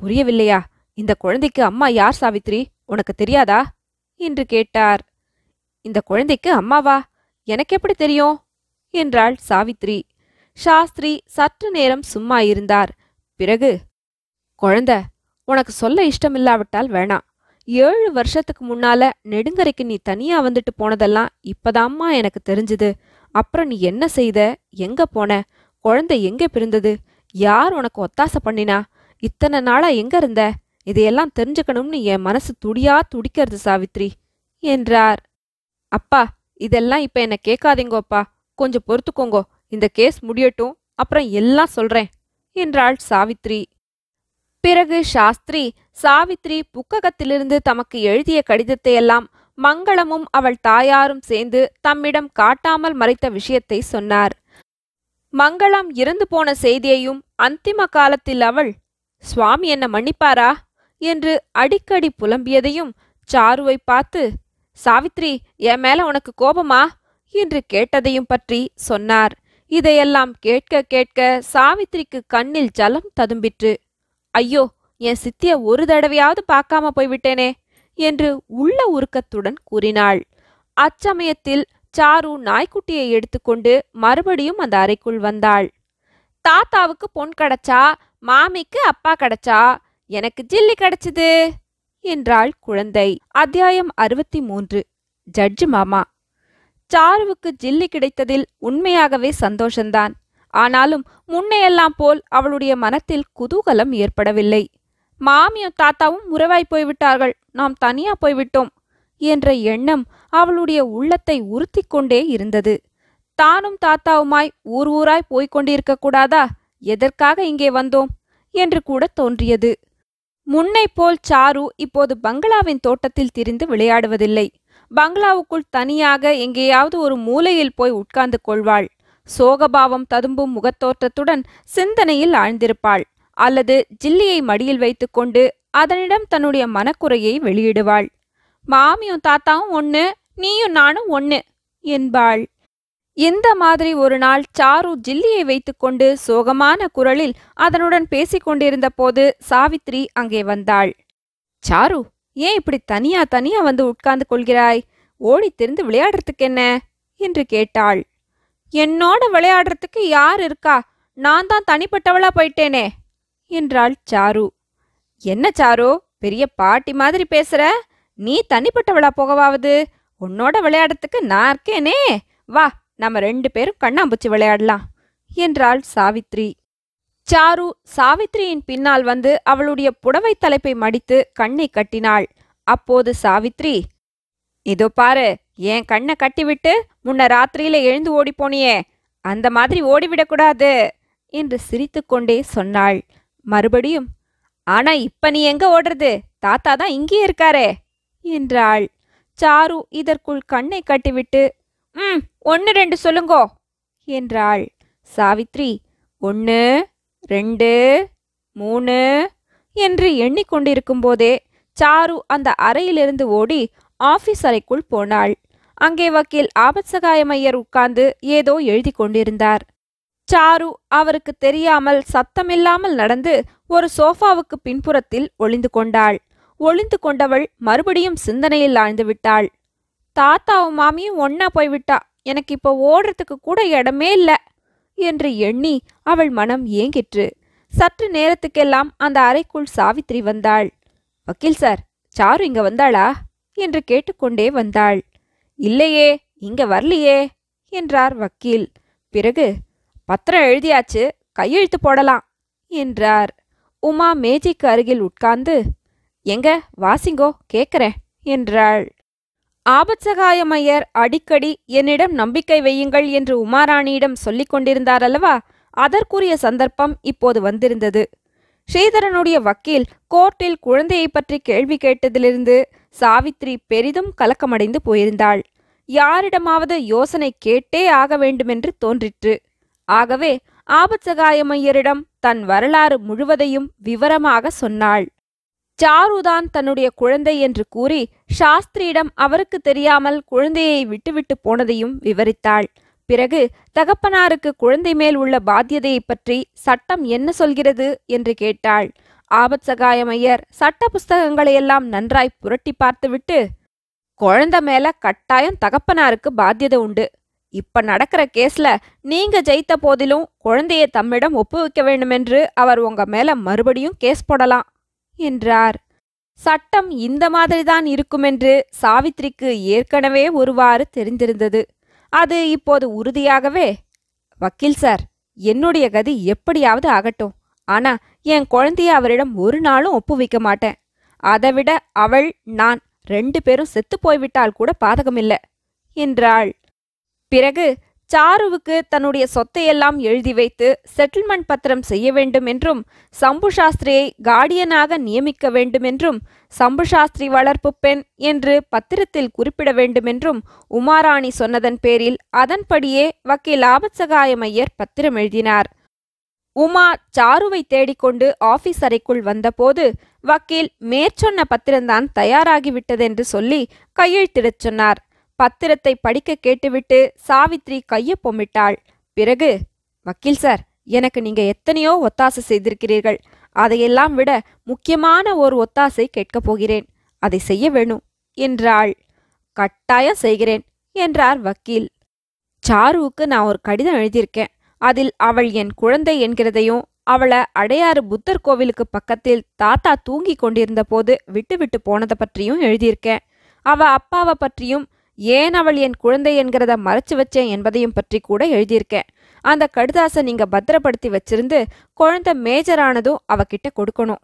புரியவில்லையா? இந்த குழந்தைக்கு அம்மா யார் சாவித்ரி உனக்கு தெரியாதா? என்று கேட்டார். இந்த குழந்தைக்கு அம்மாவா? எனக்கு எப்படி தெரியும்? என்றாள் சாவித்ரி சாஸ்திரி சற்று நேரம் சும்மா இருந்தார். பிறகு குழந்த உனக்கு சொல்ல இஷ்டமில்லாவிட்டால் வேணாம். ஏழு வருஷத்துக்கு முன்னால நெடுங்கரைக்கு நீ தனியா வந்துட்டு போனதெல்லாம் இப்பதாம்மா எனக்கு தெரிஞ்சுது. அப்புறம் நீ என்ன செய்த? எங்க போன? குழந்தை எங்க பிறந்தது? யார் உனக்கு ஒத்தாசை பண்ணினா? இத்தனை நாளா எங்க இருந்த? இதையெல்லாம் தெரிஞ்சுக்கணும்னு என் மனசு துடியா துடிக்கிறது சாவித்ரி என்றார். அப்பா இதெல்லாம் இப்ப என்ன கேட்காதீங்கோப்பா. கொஞ்சம் பொறுத்துக்கோங்கோ. இந்த கேஸ் முடியட்டும் அப்புறம் எல்லாம் சொல்றேன் என்றாள் சாவித்ரி. பிறகு சாஸ்திரி சாவித்ரி புக்ககத்திலிருந்து தமக்கு எழுதிய கடிதத்தை எல்லாம் மங்களமும் அவள் தாயாரும் சேர்ந்து தம்மிடம் காட்டாமல் மறைத்த விஷயத்தை சொன்னார். மங்களம் இறந்து போன செய்தியையும் அந்திம காலத்தில் அவள் சுவாமி என்ன மன்னிப்பாரா? என்று அடிக்கடி புலம்பியதையும் சாருவை பார்த்து சாவித்ரி என் மேல உனக்கு கோபமா? என்று கேட்டதையும் பற்றி சொன்னார். இதையெல்லாம் கேட்க கேட்க சாவித்திரிக்கு கண்ணில் ஜலம் ததும்பிற்று. ஐயோ என் சித்திய ஒரு தடவையாவது பார்க்காம போய்விட்டேனே என்று உள்ள உருக்கத்துடன் கூறினாள். அச்சமயத்தில் சாரு நாய்க்குட்டியை எடுத்துக்கொண்டு மறுபடியும் அந்த அறைக்குள் வந்தாள். தாத்தாவுக்கு பொன் கிடைச்சா மாமிக்கு அப்பா கிடைச்சா எனக்கு ஜில்லி கிடைச்சது என்றாள் குழந்தை. அத்தியாயம் அறுபத்தி மூன்று. ஜட்ஜு மாமா சாருவுக்கு ஜில்லி கிடைத்ததில் உண்மையாகவே சந்தோஷந்தான். ஆனாலும் முன்னையெல்லாம் போல் அவளுடைய மனத்தில் குதூகலம் ஏற்படவில்லை. மாமியும் தாத்தாவும் உறவாய் போய்விட்டார்கள். நாம் தனியா போய்விட்டோம் என்ற எண்ணம் அவளுடைய உள்ளத்தை உறுத்தி கொண்டே இருந்தது. தானும் தாத்தாவுமாய் ஊர் ஊராய் போய்க் கொண்டிருக்க கூடாதா? எதற்காக இங்கே வந்தோம்? என்று கூட தோன்றியது. முன்னை போல் சாரு இப்போது பங்களாவின் தோட்டத்தில் திரிந்து விளையாடுவதில்லை. பங்களாவுக்குள் தனியாக எங்கேயாவது ஒரு மூலையில் போய் உட்கார்ந்து கொள்வாள். சோகபாவம் ததும்பும் முகத்தோற்றத்துடன் சிந்தனையில் ஆழ்ந்திருப்பாள். அல்லது ஜில்லியை மடியில் வைத்துக்கொண்டு அதனிடம் தன்னுடைய மனக்குறையை வெளியிடுவாள். மாமியும் தாத்தாவும் ஒன்று நீயும் நானும் ஒன்று என்பாள். இந்த மாதிரி ஒரு நாள் சாரு ஜில்லியை வைத்துக்கொண்டு சோகமான குரலில் அதனுடன் பேசிக்கொண்டிருந்த போது சாவித்ரி அங்கே வந்தாள். சாரு ஏன் இப்படி தனியா தனியா வந்து உட்கார்ந்து கொள்கிறாய்? ஓடித் திரிந்து விளையாடுறதுக்கு என்ன? என்று கேட்டாள். என்னோட விளையாடுறதுக்கு யார் இருக்கா? நான் தான் தனிப்பட்டவளா போயிட்டேனே என்றாள் சாரு. என்ன சாரு பெரிய பாட்டி மாதிரி பேசுற? நீ தனிப்பட்டவளா போகவாவது? உன்னோட விளையாடுறதுக்கு நான் இருக்கேனே. வா நம்ம ரெண்டு பேரும் கண்ணாம்பூச்சி விளையாடலாம் என்றாள் சாவித்ரி. சாரு சாவித்ரியின் பின்னால் வந்து அவளுடைய புடவை தலைப்பை மடித்து கண்ணை கட்டினாள். அப்போது சாவித்ரி இதோ பாரு என் கண்ணை கட்டிவிட்டு முன்ன ராத்திரியில எழுந்து ஓடிப்போனியே அந்த மாதிரி ஓடிவிடக்கூடாது என்று சிரித்துக்கொண்டே சொன்னாள். மறுபடியும் ஆனா இப்ப நீ எங்க ஓடுறது? தாத்தா தான் இங்கேயே இருக்காரே என்றாள். சாரு இதற்குள் கண்ணை கட்டிவிட்டு ம் ஒன்று ரெண்டு சொல்லுங்கோ என்றாள். சாவித்ரி ஒன்று ரெண்டு மூணு என்று எண்ணிக்கொண்டிருக்கும் போதே சாரு அந்த அறையிலிருந்து ஓடி ஆபீஸ் அறைக்குள் போனாள். அங்கே வக்கீல் ஆபத்சகாயமையர் உட்கார்ந்து ஏதோ எழுதி கொண்டிருந்தார். சாரு அவருக்கு தெரியாமல் சத்தமில்லாமல் நடந்து ஒரு சோஃபாவுக்கு பின்புறத்தில் ஒளிந்து கொண்டாள். ஒளிந்து கொண்டவள் மறுபடியும் சிந்தனையில் ஆழ்ந்து விட்டாள். தாத்தாவும் மாமியும் ஒன்னா போய்விட்டா? எனக்கு இப்போ ஓடுறதுக்கு கூட இடமே இல்லை. என்று எண்ணி அவள் மனம் ஏங்கிற்று. சற்று நேரத்துக்கெல்லாம் அந்த அறைக்குள் சாவித்ரி வந்தாள். வக்கீல் சார் சாரு இங்க வந்தாளா? என்று கேட்டுக்கொண்டே வந்தாள். இல்லையே இங்க வரலையே என்றார் வக்கீல். பிறகு பத்திரம் எழுதியாச்சு கையெழுத்து போடலாம் என்றார். உமா மேஜைக்கு அருகில் உட்கார்ந்து எங்க வாசிங்கோ கேக்குறேன் என்றாள். ஆபத்சகாயமையர் அடிக்கடி என்னிடம் நம்பிக்கை வையுங்கள் என்று உமாராணியிடம் சொல்லிக் கொண்டிருந்தார் அல்லவா அதற்குரிய சந்தர்ப்பம் இப்போது வந்திருந்தது. ஸ்ரீதரனுடைய வக்கீல் கோர்ட்டில் குழந்தையை பற்றி கேள்வி கேட்டதிலிருந்து சாவித்ரி பெரிதும் கலக்கமடைந்து போயிருந்தாள். யாரிடமாவது யோசனை கேட்டே ஆக வேண்டுமென்று தோன்றிற்று. ஆகவே ஆபத்சகாயமையரிடம் தன் வரலாறு முழுவதையும் விவரமாக சொன்னாள். சாருதான் தன்னுடைய குழந்தை என்று கூறி சாஸ்திரியிடம் அவருக்கு தெரியாமல் குழந்தையை விட்டுவிட்டு போனதையும் விவரித்தாள். பிறகு தகப்பனாருக்கு குழந்தை மேல் உள்ள பாத்தியதையைப் பற்றி சட்டம் என்ன சொல்கிறது என்று கேட்டாள். ஆபத் சகாயமையர் சட்ட புஸ்தகங்களையெல்லாம் நன்றாய் புரட்டி பார்த்துவிட்டு குழந்தை மேல கட்டாயம் தகப்பனாருக்கு பாத்தியதை உண்டு. இப்ப நடக்கிற கேஸ்ல நீங்க ஜெயித்த போதிலும் குழந்தையை தம்மிடம் ஒப்புவிக்க வேண்டுமென்று அவர் உங்க மேல மறுபடியும் கேஸ் போடலாம். என்றார். சட்டம் இந்த மாதிரிதான் இருக்குமென்று சாவித்ரிக்கு ஏற்கனவே ஒருவாறு தெரிந்திருந்தது. அது இப்போது உறுதியாகவே வக்கீல் சார் என்னுடைய கதி எப்படியாவது ஆகட்டும் ஆனா என் குழந்தைய அவரிடம் ஒரு நாளும் ஒப்புவிக்க மாட்டேன். அதைவிட அவள் நான் ரெண்டு பேரும் செத்து போய்விட்டால் கூட பாதகமில்ல என்றாள். பிறகு சாருவுக்கு தன்னுடைய சொத்தையெல்லாம் எழுதி வைத்து செட்டில்மெண்ட் பத்திரம் செய்ய வேண்டும் என்றும் சம்பு சாஸ்திரியை கார்டியனாக நியமிக்க வேண்டுமென்றும் சம்பு சாஸ்திரி வளர்ப்பு பெண் என்று பத்திரத்தில் குறிப்பிட வேண்டுமென்றும் உமாராணி சொன்னதன் பேரில் அதன்படியே வக்கீல் ஆபத்சகாயமையர் பத்திரம் எழுதினார். உமா சாருவை தேடிக்கொண்டு ஆபீஸ் அறைக்குள் வந்தபோது வக்கீல் மேற்சொன்ன பத்திரம்தான் தயாராகிவிட்டதென்று சொல்லி கையெழுத்திடச் சொன்னார். பத்திரத்தை படிக்க கேட்டுவிட்டு சாவித்ரி கையை பொம்மிட்டாள். பிறகு வக்கீல் சார் எனக்கு நீங்க எத்தனையோ ஒத்தாசை செய்திருக்கிறீர்கள். அதையெல்லாம் விட முக்கியமான ஒரு ஒத்தாசை கேட்கப் போகிறேன். அதை செய்ய வேணும் என்றாள். கட்டாயம் செய்கிறேன் என்றார் வக்கீல். சாருவுக்கு நான் ஒரு கடிதம் எழுதியிருக்கேன். அதில் அவள் என் குழந்தை என்கிறதையும் அவளை அடையாறு புத்தர் கோவிலுக்கு பக்கத்தில் தாத்தா தூங்கி கொண்டிருந்த போது விட்டு விட்டு போனதை பற்றியும் எழுதியிருக்கேன். அவ அப்பாவை பற்றியும் ஏன் அவள் என் குழந்தை என்கிறத மறைச்சு வச்சேன் என்பதையும் பற்றி கூட எழுதியிருக்கேன். அந்த கடுதாசை நீங்க பத்திரப்படுத்தி வச்சிருந்து குழந்தை மேஜரானதும் அவகிட்ட கொடுக்கணும்.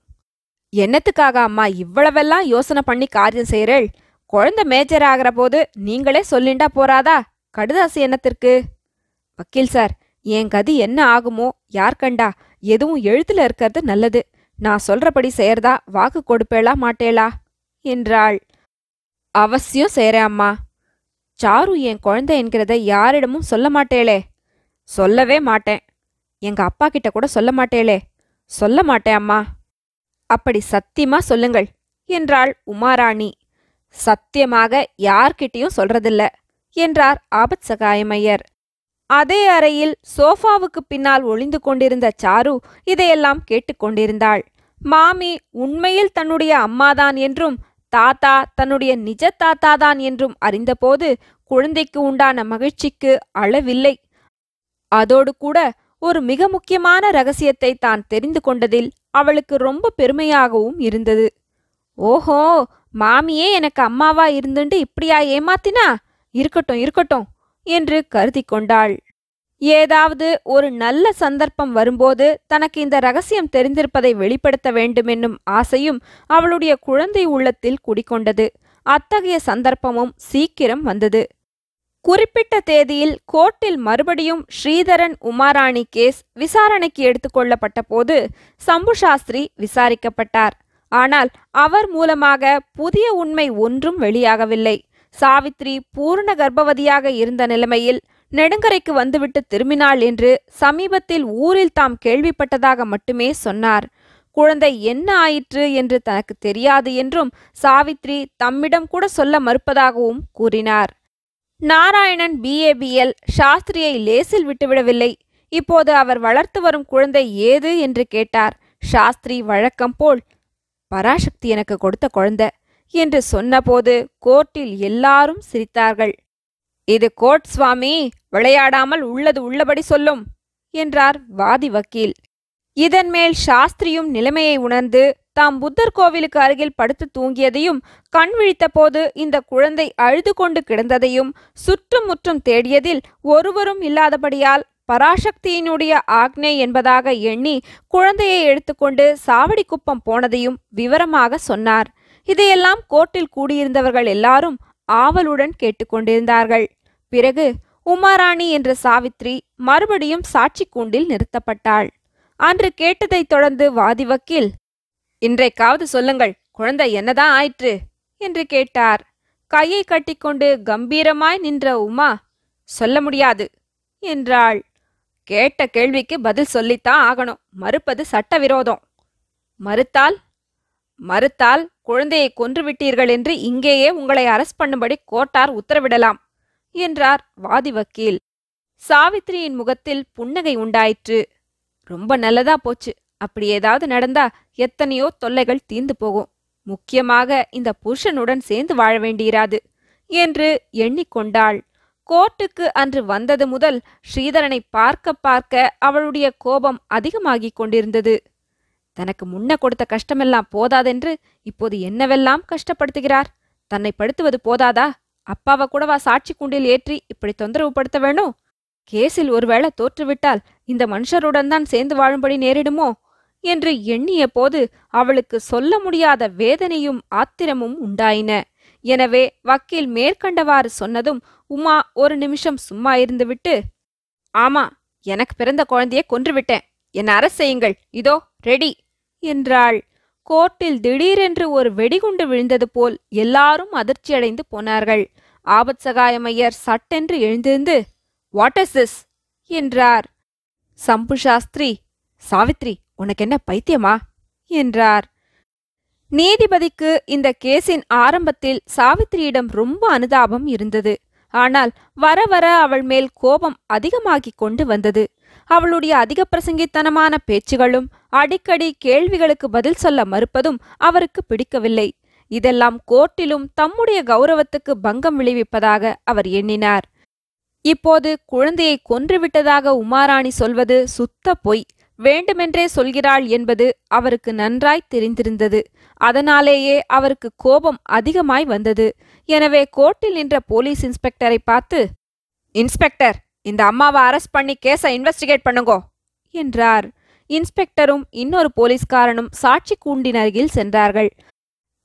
என்னத்துக்காக அம்மா இவ்வளவெல்லாம் யோசனை பண்ணி காரியம் செய்கிறேள் குழந்தை மேஜர் ஆகிற போது நீங்களே சொல்லிண்டா போறாதா? கடுதாசு என்னத்திற்கு? வக்கீல் சார் என் கதி என்ன ஆகுமோ? யார் கண்டா? எதுவும் எழுத்துல இருக்கிறது நல்லது. நான் சொல்றபடி செய்யறதா வாக்கு கொடுப்பேளா மாட்டேளா? என்றாள். அவசியம் செய்கிறேன் அம்மா. சாரு என் குழந்தை என்கிறத யாரிடமும் சொல்ல மாட்டேளே. சொல்லவே மாட்டேன். எங்க அப்பா கிட்ட கூட சொல்ல மாட்டேளே. சொல்ல மாட்டேன் அம்மா. அப்படி சத்தியமா சொல்லுங்கள் என்றாள் உமாராணி. சத்தியமாக யார்கிட்டயும் சொல்றதில்ல என்றார் ஆபத் சகாயமையர். அதே அறையில் சோஃபாவுக்கு பின்னால் ஒளிந்து கொண்டிருந்த சாரு இதையெல்லாம் கேட்டுக்கொண்டிருந்தாள் மாமி உண்மையில் தன்னுடைய அம்மாதான் என்றும் தாத்தா தன்னுடைய நிஜ தாத்தா தான் என்றும் அறிந்தபோது குழந்தைக்கு உண்டான மகிழ்ச்சிக்கு அளவில்லை. அதோடு கூட ஒரு மிக முக்கியமான ரகசியத்தை தான் தெரிந்து கொண்டதில் அவளுக்கு ரொம்ப பெருமையாகவும் இருந்தது. ஓஹோ மாமியே எனக்கு அம்மாவா இருந்துண்டு இப்படியா ஏமாத்தினா? இருக்கட்டும் இருக்கட்டும் என்று கருதி கொண்டாள். ஏதாவது ஒரு நல்ல சந்தர்ப்பம் வரும்போது தனக்கு இந்த ரகசியம் தெரிந்திருப்பதை வெளிப்படுத்த வேண்டுமென்னும் ஆசையும் அவளுடைய குழந்தை உள்ளத்தில் குடிகொண்டது. அத்தகைய சந்தர்ப்பமும் சீக்கிரம் வந்தது. குறிப்பிட்ட தேதியில் கோர்ட்டில் மறுபடியும் ஸ்ரீதரன் உமாராணி கேஸ் விசாரணைக்கு எடுத்துக்கொள்ளப்பட்ட போது சம்பு சாஸ்திரி விசாரிக்கப்பட்டார். ஆனால் அவர் மூலமாக புதிய உண்மை ஒன்றும் வெளியாகவில்லை. சாவித்ரி பூர்ண கர்ப்பவதியாக இருந்த நிலைமையில் நெடுங்கரைக்கு வந்துவிட்டு திரும்பினாள் என்று சமீபத்தில் ஊரில் தாம் கேள்விப்பட்டதாக மட்டுமே சொன்னார். குழந்தை என்ன ஆயிற்று என்று தனக்கு தெரியாது என்றும் சாவித்ரி தம்மிடம் கூட சொல்ல மறுப்பதாகவும் கூறினார். நாராயணன் பிஏபிஎல் சாஸ்திரியை லேசில் விட்டுவிடவில்லை. இப்போது அவர் வளர்த்து வரும் குழந்தை ஏது என்று கேட்டார். சாஸ்திரி வழக்கம் போல் பராசக்தி எனக்கு கொடுத்த குழந்தை என்று சொன்னபோது கோர்ட்டில் எல்லாரும் சிரித்தார்கள். இது கோர்ட் சுவாமி விளையாடாமல் உள்ளது உள்ளபடி சொல்லும் என்றார் வாதி வக்கீல். இதன் மேல் சாஸ்திரியும் நிலைமையை உணர்ந்து தாம் புத்தர் கோவிலுக்கு அருகில் படுத்து தூங்கியதையும் கண் விழித்தபோது இந்த குழந்தை அழுது கொண்டு கிடந்ததையும் சுற்றும் முற்றும் தேடியதில் ஒருவரும் இல்லாதபடியால் பராசக்தியினுடைய ஆக்னே என்பதாக எண்ணி குழந்தையை எடுத்துக்கொண்டு சாவடி குப்பம் போனதையும் விவரமாக சொன்னார். இதையெல்லாம் கோர்ட்டில் கூடியிருந்தவர்கள் எல்லாரும் ஆவலுடன் கேட்டுக்கொண்டிருந்தார்கள். பிறகு உமாராணி என்ற சாவித்ரி மறுபடியும் சாட்சி கூண்டில் நிறுத்தப்பட்டாள். அன்று கேட்டதைத் தொடர்ந்து வாதி வக்கீல் இன்றைக்காவது சொல்லுங்கள் குழந்தை என்னதான் ஆயிற்று? என்று கேட்டார். கையை கட்டிக்கொண்டு கம்பீரமாய் நின்ற உமா சொல்ல முடியாது என்றாள். கேட்ட கேள்விக்கு பதில் சொல்லித்தான் ஆகணும் மறுப்பது சட்டவிரோதம். மறுத்தால்? மறுத்தால் குழந்தையை கொன்றுவிட்டீர்கள் என்று இங்கேயே உங்களை அரெஸ்ட் பண்ணும்படி கோட்டார் உத்தரவிடலாம் என்றார் வாதி வக்கீல். சாவித்திரியின் முகத்தில் புன்னகை உண்டாயிற்று. ரொம்ப நல்லதா போச்சு. அப்படி ஏதாவது நடந்தா எத்தனையோ தொல்லைகள் தீர்ந்து போகும். முக்கியமாக இந்த புருஷனுடன் சேர்ந்து வாழ வேண்டியிராது என்று எண்ணிக்கொண்டாள். கோர்ட்டுக்கு அன்று வந்தது முதல் ஸ்ரீதரனை பார்க்க பார்க்க அவளுடைய கோபம் அதிகமாகிக் கொண்டிருந்தது. தனக்கு முன்ன கொடுத்த கஷ்டமெல்லாம் போதாதென்று இப்போது என்னவெல்லாம் கஷ்டப்படுத்துகிறார்? தன்னை படுத்துவது போதாதா? அப்பாவை கூடவா சாட்சி குண்டில் ஏற்றி இப்படி தொந்தரவு படுத்த வேணும்? கேஸில் ஒருவேளை தோற்றுவிட்டால் இந்த மனுஷருடன் தான் சேர்ந்து வாழும்படி நேரிடுமோ? என்று எண்ணிய போது அவளுக்கு சொல்ல முடியாத வேதனையும் ஆத்திரமும் உண்டாயின. எனவே வக்கீல் மேற்கண்டவாறு சொன்னதும் உமா ஒரு நிமிஷம் சும்மா இருந்துவிட்டு ஆமா எனக்கு பிறந்த குழந்தையை கொன்றுவிட்டேன். என் அரசு செய்யுங்கள். இதோ ரெடி. என்றாள். கோர்ட்டில் திடீரென்று ஒரு வெடிகுண்டு விழுந்தது போல் எல்லாரும் அதிர்ச்சியடைந்து போனார்கள். ஆபத் சகாயமையர் சட்டென்று எழுந்திருந்து வாட் இஸ் திஸ் என்றார். சம்பு சாஸ்திரி சாவித்ரி உனக்கு என்ன பைத்தியமா? என்றார். நீதிபதிக்கு இந்த கேஸின் ஆரம்பத்தில் சாவித்திரியிடம் ரொம்ப அனுதாபம் இருந்தது. ஆனால் வர வர அவள் மேல் கோபம் அதிகமாகிக் கொண்டு வந்தது. அவளுடைய அதிக பிரசங்கித்தனமான பேச்சுகளும் அடிக்கடி கேள்விகளுக்கு பதில் சொல்ல மறுப்பதும் அவருக்கு பிடிக்கவில்லை. இதெல்லாம் கோர்ட்டிலும் தம்முடைய கௌரவத்துக்கு பங்கம் விளைவிப்பதாக அவர் எண்ணினார். இப்போது குழந்தையை கொன்றுவிட்டதாக உமாராணி சொல்வது சுத்த பொய். வேண்டுமென்றே சொல்கிறாள் என்பது அவருக்கு நன்றாய் தெரிந்திருந்தது. அதனாலேயே அவருக்கு கோபம் அதிகமாய் வந்தது. எனவே கோர்ட்டில் நின்ற போலீஸ் இன்ஸ்பெக்டரை பார்த்து இன்ஸ்பெக்டர் இந்த அம்மாவை அரெஸ்ட் பண்ணி கேஸை இன்வெஸ்டிகேட் பண்ணுங்கோ என்றார். இன்ஸ்பெக்டரும் இன்னொரு போலீஸ்காரனும் சாட்சி கூண்டின் அருகில் சென்றார்கள்.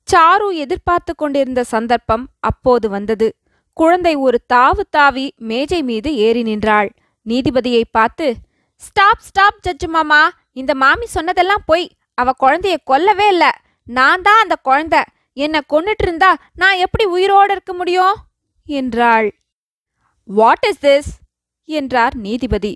சாரு எதிர்பார்த்து கொண்டிருந்த சந்தர்ப்பம் அப்போது வந்தது. குழந்தை ஒரு தாவு தாவி மேஜை மீது ஏறி நின்றாள். நீதிபதியை பார்த்து ஸ்டாப் ஸ்டாப் ஜட்ஜு மாமா. இந்த மாமி சொன்னதெல்லாம் போய். அவ குழந்தைய கொல்லவே இல்ல. நான் தான் அந்த குழந்தை. என்னை கொன்னுட்டு இருந்தா நான் எப்படி உயிரோடு இருக்க முடியும்? என்றாள். வாட் இஸ் திஸ் என்றார் நீதிபதி.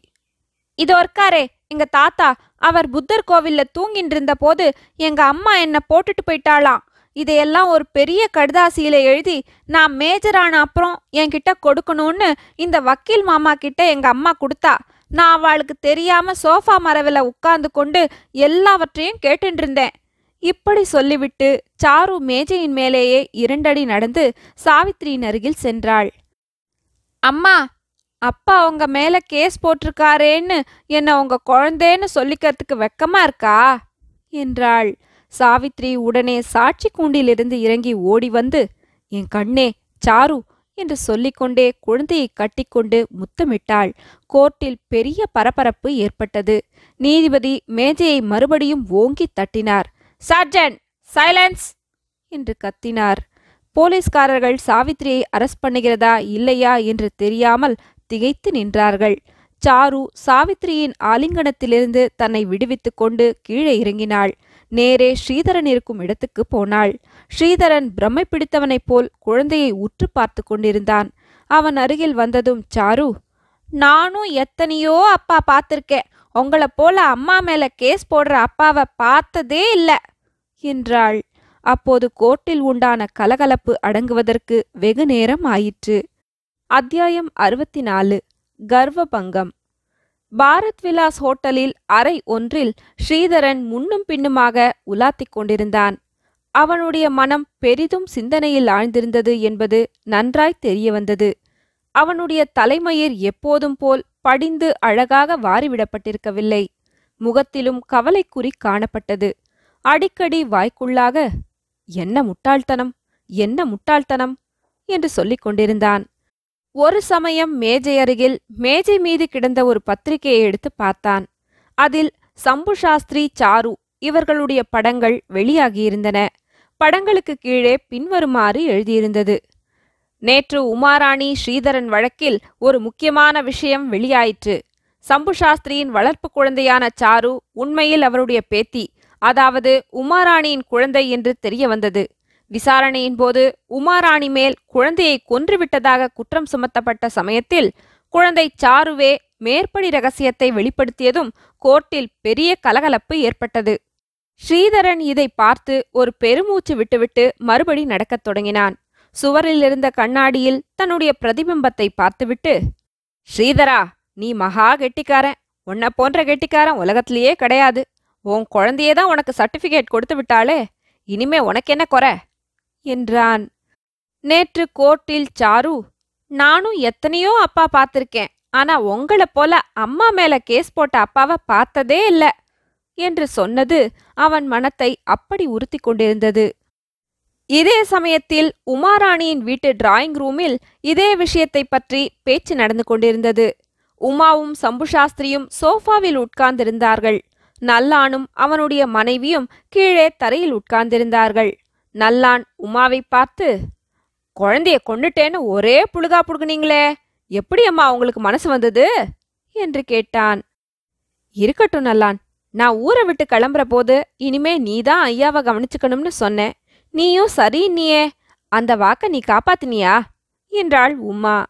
இதோ இருக்காரே எங்க தாத்தா அவர் புத்தர் கோவில்ல தூங்கிட்டு இருந்த போது எங்க அம்மா என்ன போட்டுட்டு போயிட்டாளாம். இதையெல்லாம் ஒரு பெரிய கடுதாசியில எழுதி நான் மேஜர் ஆன அப்புறம் என்கிட்ட கொடுக்கணும்னு இந்த வக்கீல் மாமா கிட்ட எங்க அம்மா கொடுத்தா நான் அவளுக்கு தெரியாம சோஃபா மரவில் உட்கார்ந்து கொண்டு எல்லாவற்றையும் கேட்டுட்டு இருந்தேன் இப்படி சொல்லிவிட்டு சாரு மேஜையின் மேலேயே இரண்டடி நடந்து சாவித்திரியின் அருகில் சென்றாள். அம்மா அப்பா உங்க மேல கேஸ் போட்டிருக்காரேன்னு என்ன உங்க குழந்தேன்னு சொல்லிக்கிறதுக்கு வெக்கமா இருக்கா? என்றாள். சாவித்ரி உடனே சாட்சி கூண்டிலிருந்து இறங்கி ஓடி வந்து என் கண்ணே சாரு என்று சொல்லிக்கொண்டே குழந்தையை கட்டிக்கொண்டு முத்தமிட்டாள். கோர்ட்டில் பெரிய பரபரப்பு ஏற்பட்டது. நீதிபதி மேஜையை மறுபடியும் ஓங்கி தட்டினார். Sergeant silence! என்று கத்தினார். போலீஸ்காரர்கள் சாவித்திரியை அரஸ்ட் பண்ணுகிறதா இல்லையா என்று தெரியாமல் திகைத்து நின்றார்கள். சாரு சாவித்திரியின் ஆலிங்கனத்திலிருந்து தன்னை விடுவித்துக் கொண்டு கீழே இறங்கினாள். நேரே ஸ்ரீதரன் இருக்கும் இடத்துக்கு போனாள். ஸ்ரீதரன் பிரம்மை பிடித்தவனைப் போல் குழந்தையை உற்று பார்த்து கொண்டிருந்தான். அவன் அருகில் வந்ததும் சாரு நானும் எத்தனையோ அப்பா பார்த்துருக்கேன். உங்கள போல அம்மா மேல கேஸ் போடுற அப்பாவை பார்த்ததே இல்லை என்றாள். அப்போது கோர்ட்டில் உண்டான கலகலப்பு அடங்குவதற்கு வெகு நேரம் ஆயிற்று. அத்தியாயம் அறுபத்தி நாலு கர்வபங்கம். பாரத் விலாஸ் ஹோட்டலில் அறை ஒன்றில் ஸ்ரீதரன் முன்னும் பின்னுமாக உலாத்திக் கொண்டிருந்தான். அவனுடைய மனம் பெரிதும் சிந்தனையில் ஆழ்ந்திருந்தது என்பது நன்றாய் தெரிய வந்தது அவனுடைய தலைமயிர் எப்போதும் போல் படிந்து அழகாக வாரிவிடப்பட்டிருக்கவில்லை. முகத்திலும் கவலைக்குறி காணப்பட்டது. அடிக்கடி வாய்க்குள்ளாக என்ன முட்டாள்தனம்? என்ன முட்டாள்தனம்? என்று சொல்லிக் கொண்டிருந்தான். ஒரு சமயம் மேஜை அருகில் மேஜை மீது கிடந்த ஒரு பத்திரிகையை எடுத்து பார்த்தான். அதில் சம்பு சாஸ்திரி சாரு இவர்களுடைய படங்கள் வெளியாகியிருந்தன. படங்களுக்கு கீழே பின்வருமாறு எழுதியிருந்தது. நேற்று உமாராணி ஸ்ரீதரன் வழக்கில் ஒரு முக்கியமான விஷயம் வெளியாயிற்று. சம்பு சாஸ்திரியின் வளர்ப்பு குழந்தையான சாரு உண்மையில் அவருடைய பேத்தி அதாவது உமாராணியின் குழந்தை என்று தெரிய வந்தது விசாரணையின் போது உமாராணி மேல் குழந்தையை கொன்றுவிட்டதாக குற்றம் சுமத்தப்பட்ட சமயத்தில் குழந்தை சாருவே மேற்படி ரகசியத்தை வெளிப்படுத்தியதும் கோர்ட்டில் பெரிய கலகலப்பு ஏற்பட்டது. ஸ்ரீதரன் இதை பார்த்து ஒரு பெருமூச்சு விட்டுவிட்டு மறுபடி நடக்கத் தொடங்கினான். சுவரில் இருந்த கண்ணாடியில் தன்னுடைய பிரதிபிம்பத்தை பார்த்துவிட்டு ஸ்ரீதரா நீ மகா கெட்டிக்காரன். உன்னை போன்ற கெட்டிக்காரன் உலகத்திலேயே கிடையாது. உன் குழந்தையே தான் உனக்கு சர்டிபிகேட் கொடுத்து விட்டாளே. இனிமே உனக்கு என்ன குறை? என்றான். நேற்று கோர்ட்டில் சாரு நானும் எத்தனையோ அப்பா பார்த்திருக்கேன். ஆனா உங்கள போல அம்மா மேல கேஸ் போட்ட அப்பாவை பார்த்ததே இல்ல என்று சொன்னது அவன் மனத்தை அப்படி உறுத்திக் கொண்டிருந்தது. இதே சமயத்தில் உமாராணியின் வீட்டு டிராயிங் ரூமில் இதே விஷயத்தை பற்றி பேச்சு நடந்து கொண்டிருந்தது. உமாவும் சம்பு சாஸ்திரியும் சோஃபாவில் உட்கார்ந்திருந்தார்கள். நல்லானும் அவனுடைய மனைவியும் கீழே தரையில் உட்கார்ந்திருந்தார்கள். நல்லான் உமாவை பார்த்து குழந்தைய கொண்டுட்டேன்னு ஒரே புழுகா புழுகுனீங்களே எப்படி அம்மா உங்களுக்கு மனசு வந்தது? என்று கேட்டான். இருக்கட்டும் நல்லான் நான் ஊரை விட்டு கிளம்புற போது இனிமே நீதான் ஐயாவை கவனிச்சுக்கணும்னு சொன்னேன். நீயும் சரி நீயே அந்த வாக்க நீ காப்பாத்தினியா? என்றாள் உமா.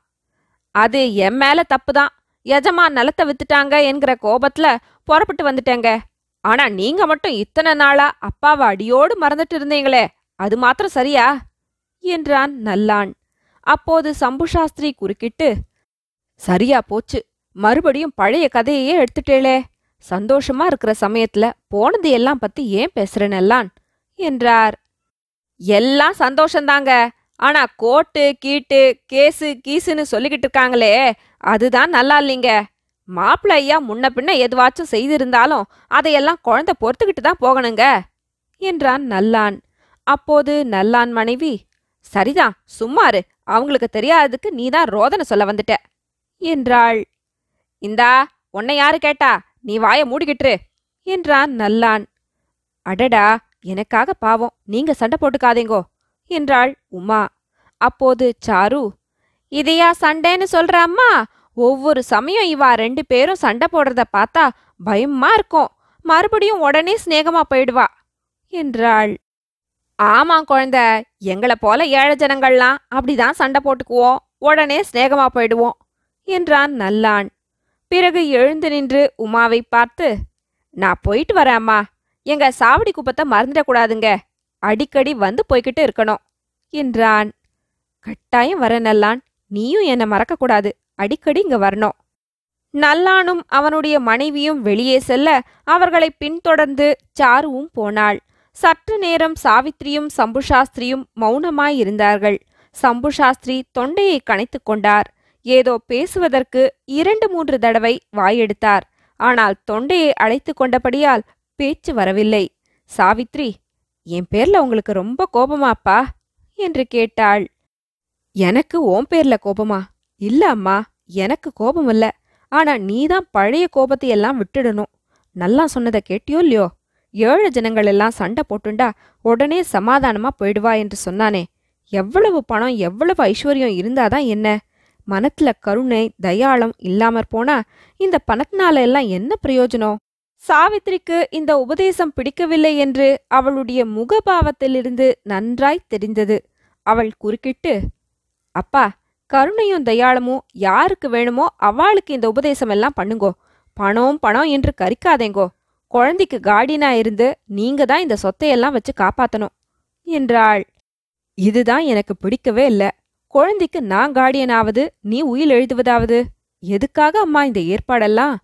அது என் மேல தப்புதான். எஜமா நிலத்தை வித்துட்டாங்க என்கிற கோபத்துல புறப்பட்டு வந்துட்டேங்க. ஆனா நீங்க மட்டும் இத்தனை நாளா அப்பாவை அடியோடு மறந்துட்டு இருந்தீங்களே அது மாத்திரம் சரியா? என்றான் நல்லான். அப்போது சம்பு சாஸ்திரி குறுக்கிட்டு சரியா போச்சு. மறுபடியும் பழைய கதையையே எடுத்துட்டேளே. சந்தோஷமா இருக்கிற சமயத்துல போனது எல்லாம் பத்தி ஏன் பேசுறேனெல்லான் என்றார். எல்லாம் சந்தோஷந்தாங்க. ஆனா கோட்டு கீட்டு கேஸு கீசுன்னு சொல்லிக்கிட்டு இருக்காங்களே அதுதான் நல்லா இல்லைங்க மாப்பிள்ள ஐயா முன்ன பின்ன எதுவாச்சும் செய்திருந்தாலும் அதையெல்லாம் குழந்தை பொறுத்துக்கிட்டு தான் போகணுங்க என்றான் நல்லான். அப்போது நல்லான் மனைவி சரிதான் சும்மாரு. அவங்களுக்கு தெரியாததுக்கு நீதான் ரோதனை சொல்ல வந்துட்ட. என்றாள். இந்தா உன்னை யாரு கேட்டா? நீ வாய மூடிக்கிட்டுரு. என்றான் நல்லான். அடடா எனக்காக பாவம். நீங்க சண்டை போட்டுக்காதீங்கோ. என்றாள் உமா. அப்போது சாரு இதையா சண்டைன்னு சொல்ற அம்மா? ஒவ்வொரு சமயம் இவா ரெண்டு பேரும் சண்டை போடுறத பார்த்தா பயமா இருக்கும். மறுபடியும் உடனே சிநேகமா போயிடுவா. என்றாள். ஆமா குழந்த எங்கள போல ஏழை ஜனங்கள்லாம் அப்படிதான் சண்டை போட்டுக்குவோம். உடனே சிநேகமா போயிடுவோம் என்றான் நல்லான். பிறகு எழுந்து நின்று உமாவை பார்த்து நான் போயிட்டு வரேம்மா எங்க சாவடி குப்பத்தை மறந்துடக்கூடாதுங்க அடிக்கடி வந்து போய்கிட்டு இருக்கணும் என்றான். கட்டாயம் வர நல்லான். நீயும் என்னை மறக்கக்கூடாது அடிக்கடி இங்க வரணும். நல்லானும் அவனுடைய மனைவியும் வெளியே செல்ல அவர்களை பின்தொடர்ந்து சாருவும் போனாள். சற்று நேரம் சாவித்திரியும் சம்புசாஸ்திரியும் மௌனமாயிருந்தார்கள். சம்புசாஸ்திரி தொண்டையை கனைத்துக் கொண்டார். ஏதோ பேசுவதற்கு இரண்டு மூன்று தடவை வாயெடுத்தார். ஆனால் தொண்டையை அழைத்து கொண்டபடியால் பேச்சு வரவில்லை. சாவித்ரி என் பேர்ல உங்களுக்கு ரொம்ப கோபமாப்பா? என்று கேட்டாள். எனக்கு ஓம் பேர்ல கோபமா? இல்ல அம்மா எனக்கு கோபம் இல்ல. ஆனா நீதான் பழைய கோபத்தை எல்லாம் விட்டுடணும். நல்லா சொன்னதை கேட்டியோ இல்லையோ? ஏழு ஜனங்கள் எல்லாம் சண்டை போட்டுண்டா உடனே சமாதானமா போயிடுவா என்று சொன்னானே. எவ்வளவு பணம் எவ்வளவு ஐஸ்வர்யம் இருந்தாதான் என்ன? மனத்துல கருணை தயாளம் இல்லாமற் போனா இந்த பணத்தினால எல்லாம் என்ன பிரயோஜனம்? சாவித்திரிக்கு இந்த உபதேசம் பிடிக்கவில்லை என்று அவளுடைய முகபாவத்திலிருந்து நன்றாய் தெரிந்தது. அவள் குறுக்கிட்டு அப்பா கருணையும் தயாளமும் யாருக்கு வேணுமோ அவளுக்கு இந்த உபதேசம் எல்லாம் பண்ணுங்கோ. பணம் பணம் என்று கரிக்காதேங்கோ. குழந்தைக்கு கார்டியனா இருந்து நீங்க தான் இந்த சொத்தையெல்லாம் வச்சு காப்பாத்தணும் என்றாள். இதுதான் எனக்கு பிடிக்கவே இல்ல. குழந்தைக்கு நான் கார்டியனாவது நீ உயில் எழுதுவதாவது? எதுக்காக அம்மா இந்த ஏற்பாடெல்லாம்?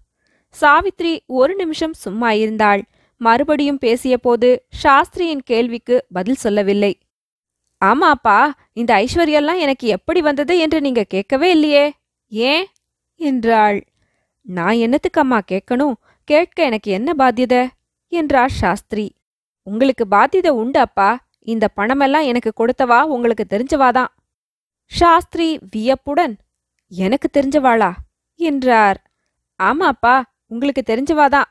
சாவித்ரி ஒரு நிமிஷம் சும்மா இருந்தாள். மறுபடியும் பேசியபோது சாஸ்திரியின் கேள்விக்கு பதில் சொல்லவில்லை. ஆமாப்பா இந்த ஐஸ்வர்யெல்லாம் எனக்கு எப்படி வந்தது என்று நீங்க கேட்கவே இல்லையே? ஏன்? என்றாள். நான் என்னத்துக்கு அம்மா கேட்கணும்? கேட்க எனக்கு என்ன பாத்தியத? என்றார் சாஸ்திரி. உங்களுக்கு பாத்தியதை உண்டு அப்பா. இந்த பணமெல்லாம் எனக்கு கொடுத்தவா? உங்களுக்கு தெரிஞ்சவாதான் சாஸ்திரி வியப்புடன் எனக்கு தெரிஞ்சவாளா? என்றார். ஆமாப்பா உங்களுக்கு தெரிஞ்சவாதான்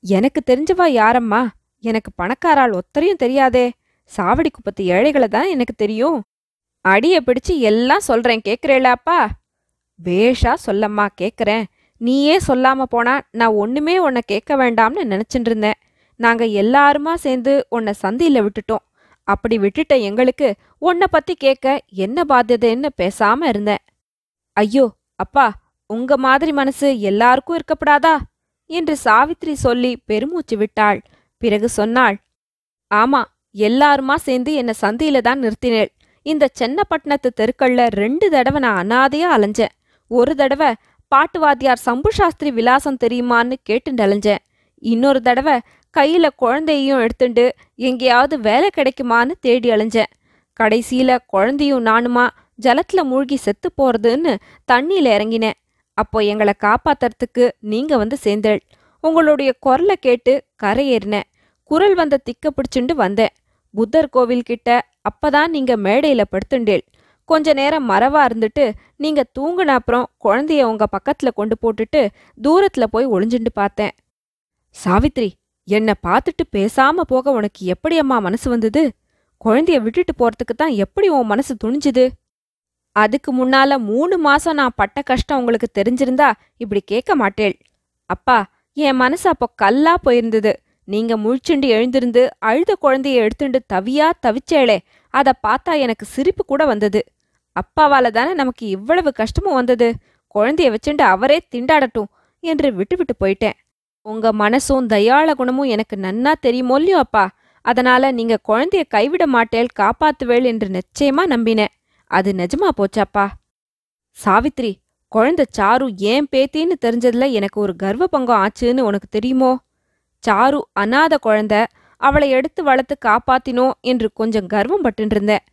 எனக்கு தெரிஞ்சவா யாரம்மா? எனக்கு பணக்காரால் ஒத்தரையும் தெரியாதே. சாவடி குப்பத்து ஏழைகளை தான் எனக்கு தெரியும். அடியை பிடிச்சு எல்லாம் சொல்றேன் கேக்குறேளாப்பா வேஷா சொல்லம்மா கேக்குறேன் நீயே சொல்லாம போனா நான் ஒண்ணுமே உன்னை கேட்க வேண்டாம்னு நினைச்சிட்டு இருந்தேன். நாங்க எல்லாருமா சேர்ந்து உன்னை சந்தியில விட்டுட்டோம். அப்படி விட்டுட்ட எங்களுக்கு உன்னை பத்தி கேட்க என்ன பாத்தியதைன்னு பேசாம இருந்தேன். ஐயோ அப்பா உங்க மாதிரி மனசு எல்லாருக்கும் இருக்கப்படாதா? என்று சாவித்ரி சொல்லி பெருமூச்சு விட்டாள். பிறகு சொன்னாள் ஆமா எல்லாருமா சேர்ந்து என்னை சந்தியில தான் நிறுத்தினேள். இந்த சென்னப்பட்டினத்து தெருக்கள்ல ரெண்டு தடவை நான் அனாதையா அலைஞ்சேன். ஒரு தடவை பாட்டு வாத்தியார் சம்பு சாஸ்திரி விலாசம் தெரியுமான்னு கேட்டு அலைஞ்சேன் இன்னொரு தடவை கையில குழந்தையையும் எடுத்துண்டு எங்கேயாவது வேலை கிடைக்குமான்னு தேடி அலைஞ்சேன். கடைசியில குழந்தையும் நானுமா ஜலத்துல மூழ்கி செத்து போறதுன்னு தண்ணியில இறங்கினேன். அப்போ எங்களை காப்பாத்துறதுக்கு நீங்க வந்து சேர்ந்தேள். உங்களுடைய குரலை கேட்டு கரையேறினேன். குரல் வந்த திக்க பிடிச்சுண்டு வந்தேன். புத்தர் கோவில் கிட்ட அப்பதான் நீங்க மேடையில படுத்துண்டேள். கொஞ்ச நேரம் மறவா இருந்துட்டு நீங்க தூங்குன அப்புறம் குழந்தைய உங்க பக்கத்துல கொண்டு போட்டுட்டு தூரத்துல போய் ஒளிஞ்சுண்டு பார்த்தேன். சாவித்ரி என்ன பார்த்துட்டு பேசாம போக உனக்கு எப்படி அம்மா மனசு வந்தது? குழந்தைய விட்டுட்டு போறதுக்கு தான் எப்படி உன் மனசு துணிஞ்சுது? அதுக்கு முன்னால மூணு மாசம் நான் பட்ட கஷ்டம் உங்களுக்கு தெரிஞ்சிருந்தா இப்படி கேட்க மாட்டேள். அப்பா என் மனசு அப்போ கல்லா போயிருந்தது. நீங்க முழிச்சுண்டு எழுந்திருந்து அழுத குழந்தைய எடுத்துண்டு தவியா தவிச்சேளே அத பார்த்தா எனக்கு சிரிப்பு கூட வந்தது. அப்பாவால தானே நமக்கு இவ்வளவு கஷ்டமும் வந்தது? குழந்தைய வச்சுண்டு அவரே திண்டாடட்டும் என்று விட்டுவிட்டு போயிட்டேன். உங்க மனசும் தயாள குணமும் எனக்கு நன்னா தெரியுமோ இல்லையோ அப்பா? அதனால நீங்க குழந்தைய கைவிட மாட்டேல் காப்பாத்துவேள் என்று நிச்சயமா நம்பினேன். அது நிஜமா போச்சாப்பா சாவித்ரி குழந்தை சாரு ஏன் பேத்தின்னு தெரிஞ்சதுல எனக்கு ஒரு கர்வ பங்கம் ஆச்சுன்னு உனக்கு தெரியுமோ? சாரு அனாத குழந்தை அவளை எடுத்து வளர்த்து காப்பாத்தினோம் என்று கொஞ்சம் கர்வம் பட்டுருந்தேன்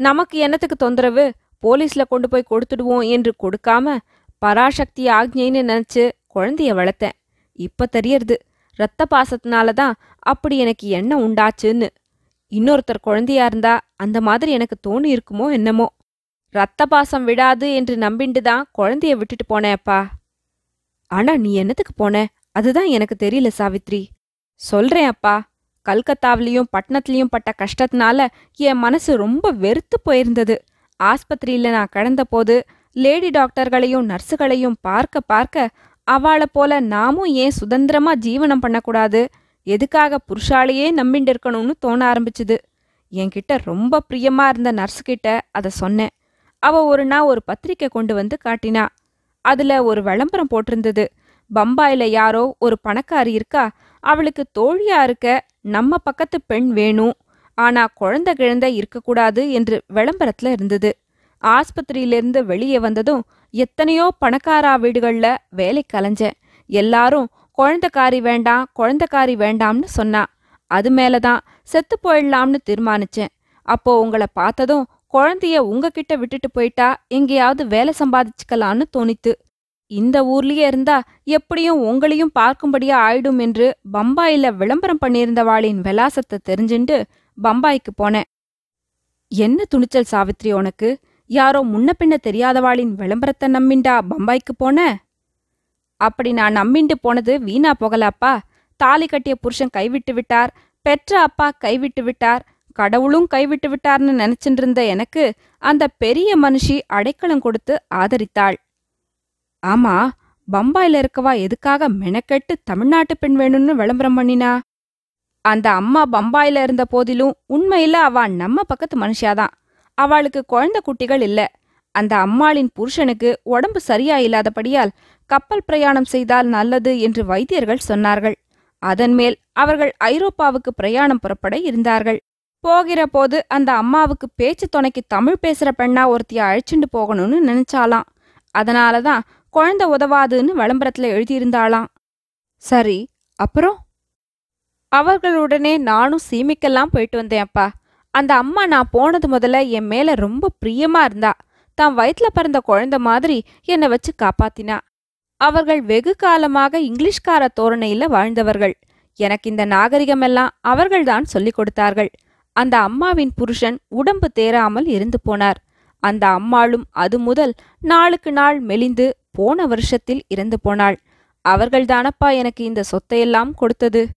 நமக்கு என்னத்துக்கு தொந்தரவு? போலீஸில் கொண்டு போய் கொடுத்துடுவோம் என்று கொடுக்காம பராசக்தி ஆக்ஞைன்னு நினச்சி குழந்தைய வளர்த்தேன். இப்போ தெரியறது. ரத்த பாசத்தினால தான் அப்படி எனக்கு என்ன உண்டாச்சுன்னு. இன்னொருத்தர் குழந்தையா இருந்தா அந்த மாதிரி எனக்கு தோணி இருக்குமோ என்னமோ. ரத்த பாசம் விடாது என்று நம்பிண்டு தான் குழந்தைய விட்டுட்டு போனேப்பா ஆனா நீ என்னத்துக்கு போன? அதுதான் எனக்கு தெரியல சாவித்ரி. சொல்றேன் அப்பா கல்கத்தாவிலையும் பட்டணத்துலயும் பட்ட கஷ்டத்தினால என் மனசு ரொம்ப வெறுத்து போயிருந்தது. ஆஸ்பத்திரியில நான் கடந்தபோது லேடி டாக்டர்களையும் நர்ஸுகளையும் பார்க்க பார்க்க அவளை போல நாமும் ஏன் சுதந்திரமா ஜீவனம் பண்ணக்கூடாது? எதுக்காக புருஷாலையே நம்பிண்டு இருக்கணும்னு தோண ஆரம்பிச்சுது. என்கிட்ட ரொம்ப பிரியமா இருந்த நர்ஸுக்கிட்ட அதை சொன்னேன். அவ ஒரு நாள் ஒரு பத்திரிக்கை கொண்டு வந்து காட்டினா. அதுல ஒரு விளம்பரம் போட்டிருந்தது. பம்பாயில யாரோ ஒரு பணக்காரி இருக்கா? அவளுக்கு தோழியா இருக்க நம்ம பக்கத்து பெண் வேணும் ஆனா குழந்தை கிழந்த இருக்கக்கூடாது என்று விளம்பரத்துல இருந்தது. ஆஸ்பத்திரியிலிருந்து வெளியே வந்ததும் எத்தனையோ பணக்காரா வீடுகள்ல வேலை கலைஞ்சேன். எல்லாரும் குழந்தைக்காரி வேண்டாம் குழந்தைக்காரி வேண்டாம்னு சொன்னா. அது மேலதான் செத்து போயிடலாம்னு தீர்மானிச்சேன். அப்போ உங்களை பார்த்ததும் குழந்தைய உங்ககிட்ட விட்டுட்டு போயிட்டா எங்கேயாவது வேலை சம்பாதிச்சுக்கலான்னு தோணித்து. இந்த ஊர்லயே இருந்தா எப்படியும் உங்களையும் பார்க்கும்படியா ஆயிடும் என்று பம்பாயில விளம்பரம் பண்ணியிருந்தவாளின் விலாசத்தை தெரிஞ்சுண்டு பம்பாய்க்கு போனேன். என்ன துணிச்சல் சாவித்ரி உனக்கு? யாரோ முன்ன பின்ன தெரியாதவாளின் விளம்பரத்தை நம்பிண்டா பம்பாய்க்கு போன? அப்படி நான் நம்பிண்டு போனது வீணா போகலாப்பா. தாலி கட்டிய புருஷன் கைவிட்டு விட்டார். பெற்ற அப்பா கைவிட்டு விட்டார். கடவுளும் கைவிட்டு விட்டார்னு நினைச்சிட்டு இருந்த எனக்கு அந்த பெரிய மனுஷி அடைக்கலம் கொடுத்து ஆதரித்தாள். ஆமா பம்பாயில இருக்கவா எதுக்காக மெனக்கெட்டு தமிழ்நாட்டு பெண் வேணும்னு விளம்பரம் பண்ணினா? அந்த அம்மா பம்பாயில இருந்த போதிலும் உண்மையில அவ நம்ம பக்கத்து மனுஷியாதான். அவளுக்கு குழந்தை குட்டிகள் இல்ல. அந்த அம்மாளின் புருஷனுக்கு உடம்பு சரியா இல்லாதபடியால் கப்பல் பிரயாணம் செய்தால் நல்லது என்று வைத்தியர்கள் சொன்னார்கள். அதன்மேல் அவர்கள் ஐரோப்பாவுக்கு பிரயாணம் புறப்பட இருந்தார்கள். போகிற போது அந்த அம்மாவுக்கு பேச்சு துணைக்கு தமிழ் பேசுற பெண்ணா ஒருத்திய அழைச்சிண்டு போகணும்னு நினைச்சாலாம் அதனாலதான் குழந்தை உதவாதுன்னு விளம்பரத்துல எழுதியிருந்தாளாம். சரி அப்புறம்? அவர்களுடனே நானும் சீமிக்கெல்லாம் போயிட்டு வந்தேன் அப்பா. அந்த அம்மா நான் போனது முதல்ல என் மேல ரொம்ப பிரியமா இருந்தா. தான் வயிற்றில் பிறந்த குழந்தை மாதிரி என்னை வச்சு காப்பாத்தினா. அவர்கள் வெகு காலமாக இங்கிலீஷ்கார தோரணையில வாழ்ந்தவர்கள். எனக்கு இந்த நாகரிகமெல்லாம் அவர்கள்தான் சொல்லிக் கொடுத்தார்கள். அந்த அம்மாவின் புருஷன் உடம்பு தேராமல் இருந்து போனார். அந்த அம்மாளும் அது முதல் நாளுக்கு நாள் மெலிந்து போன வருஷத்தில் இறந்து போனாள். அவர்கள்தானப்பா எனக்கு இந்த சொத்தையெல்லாம் கொடுத்தது?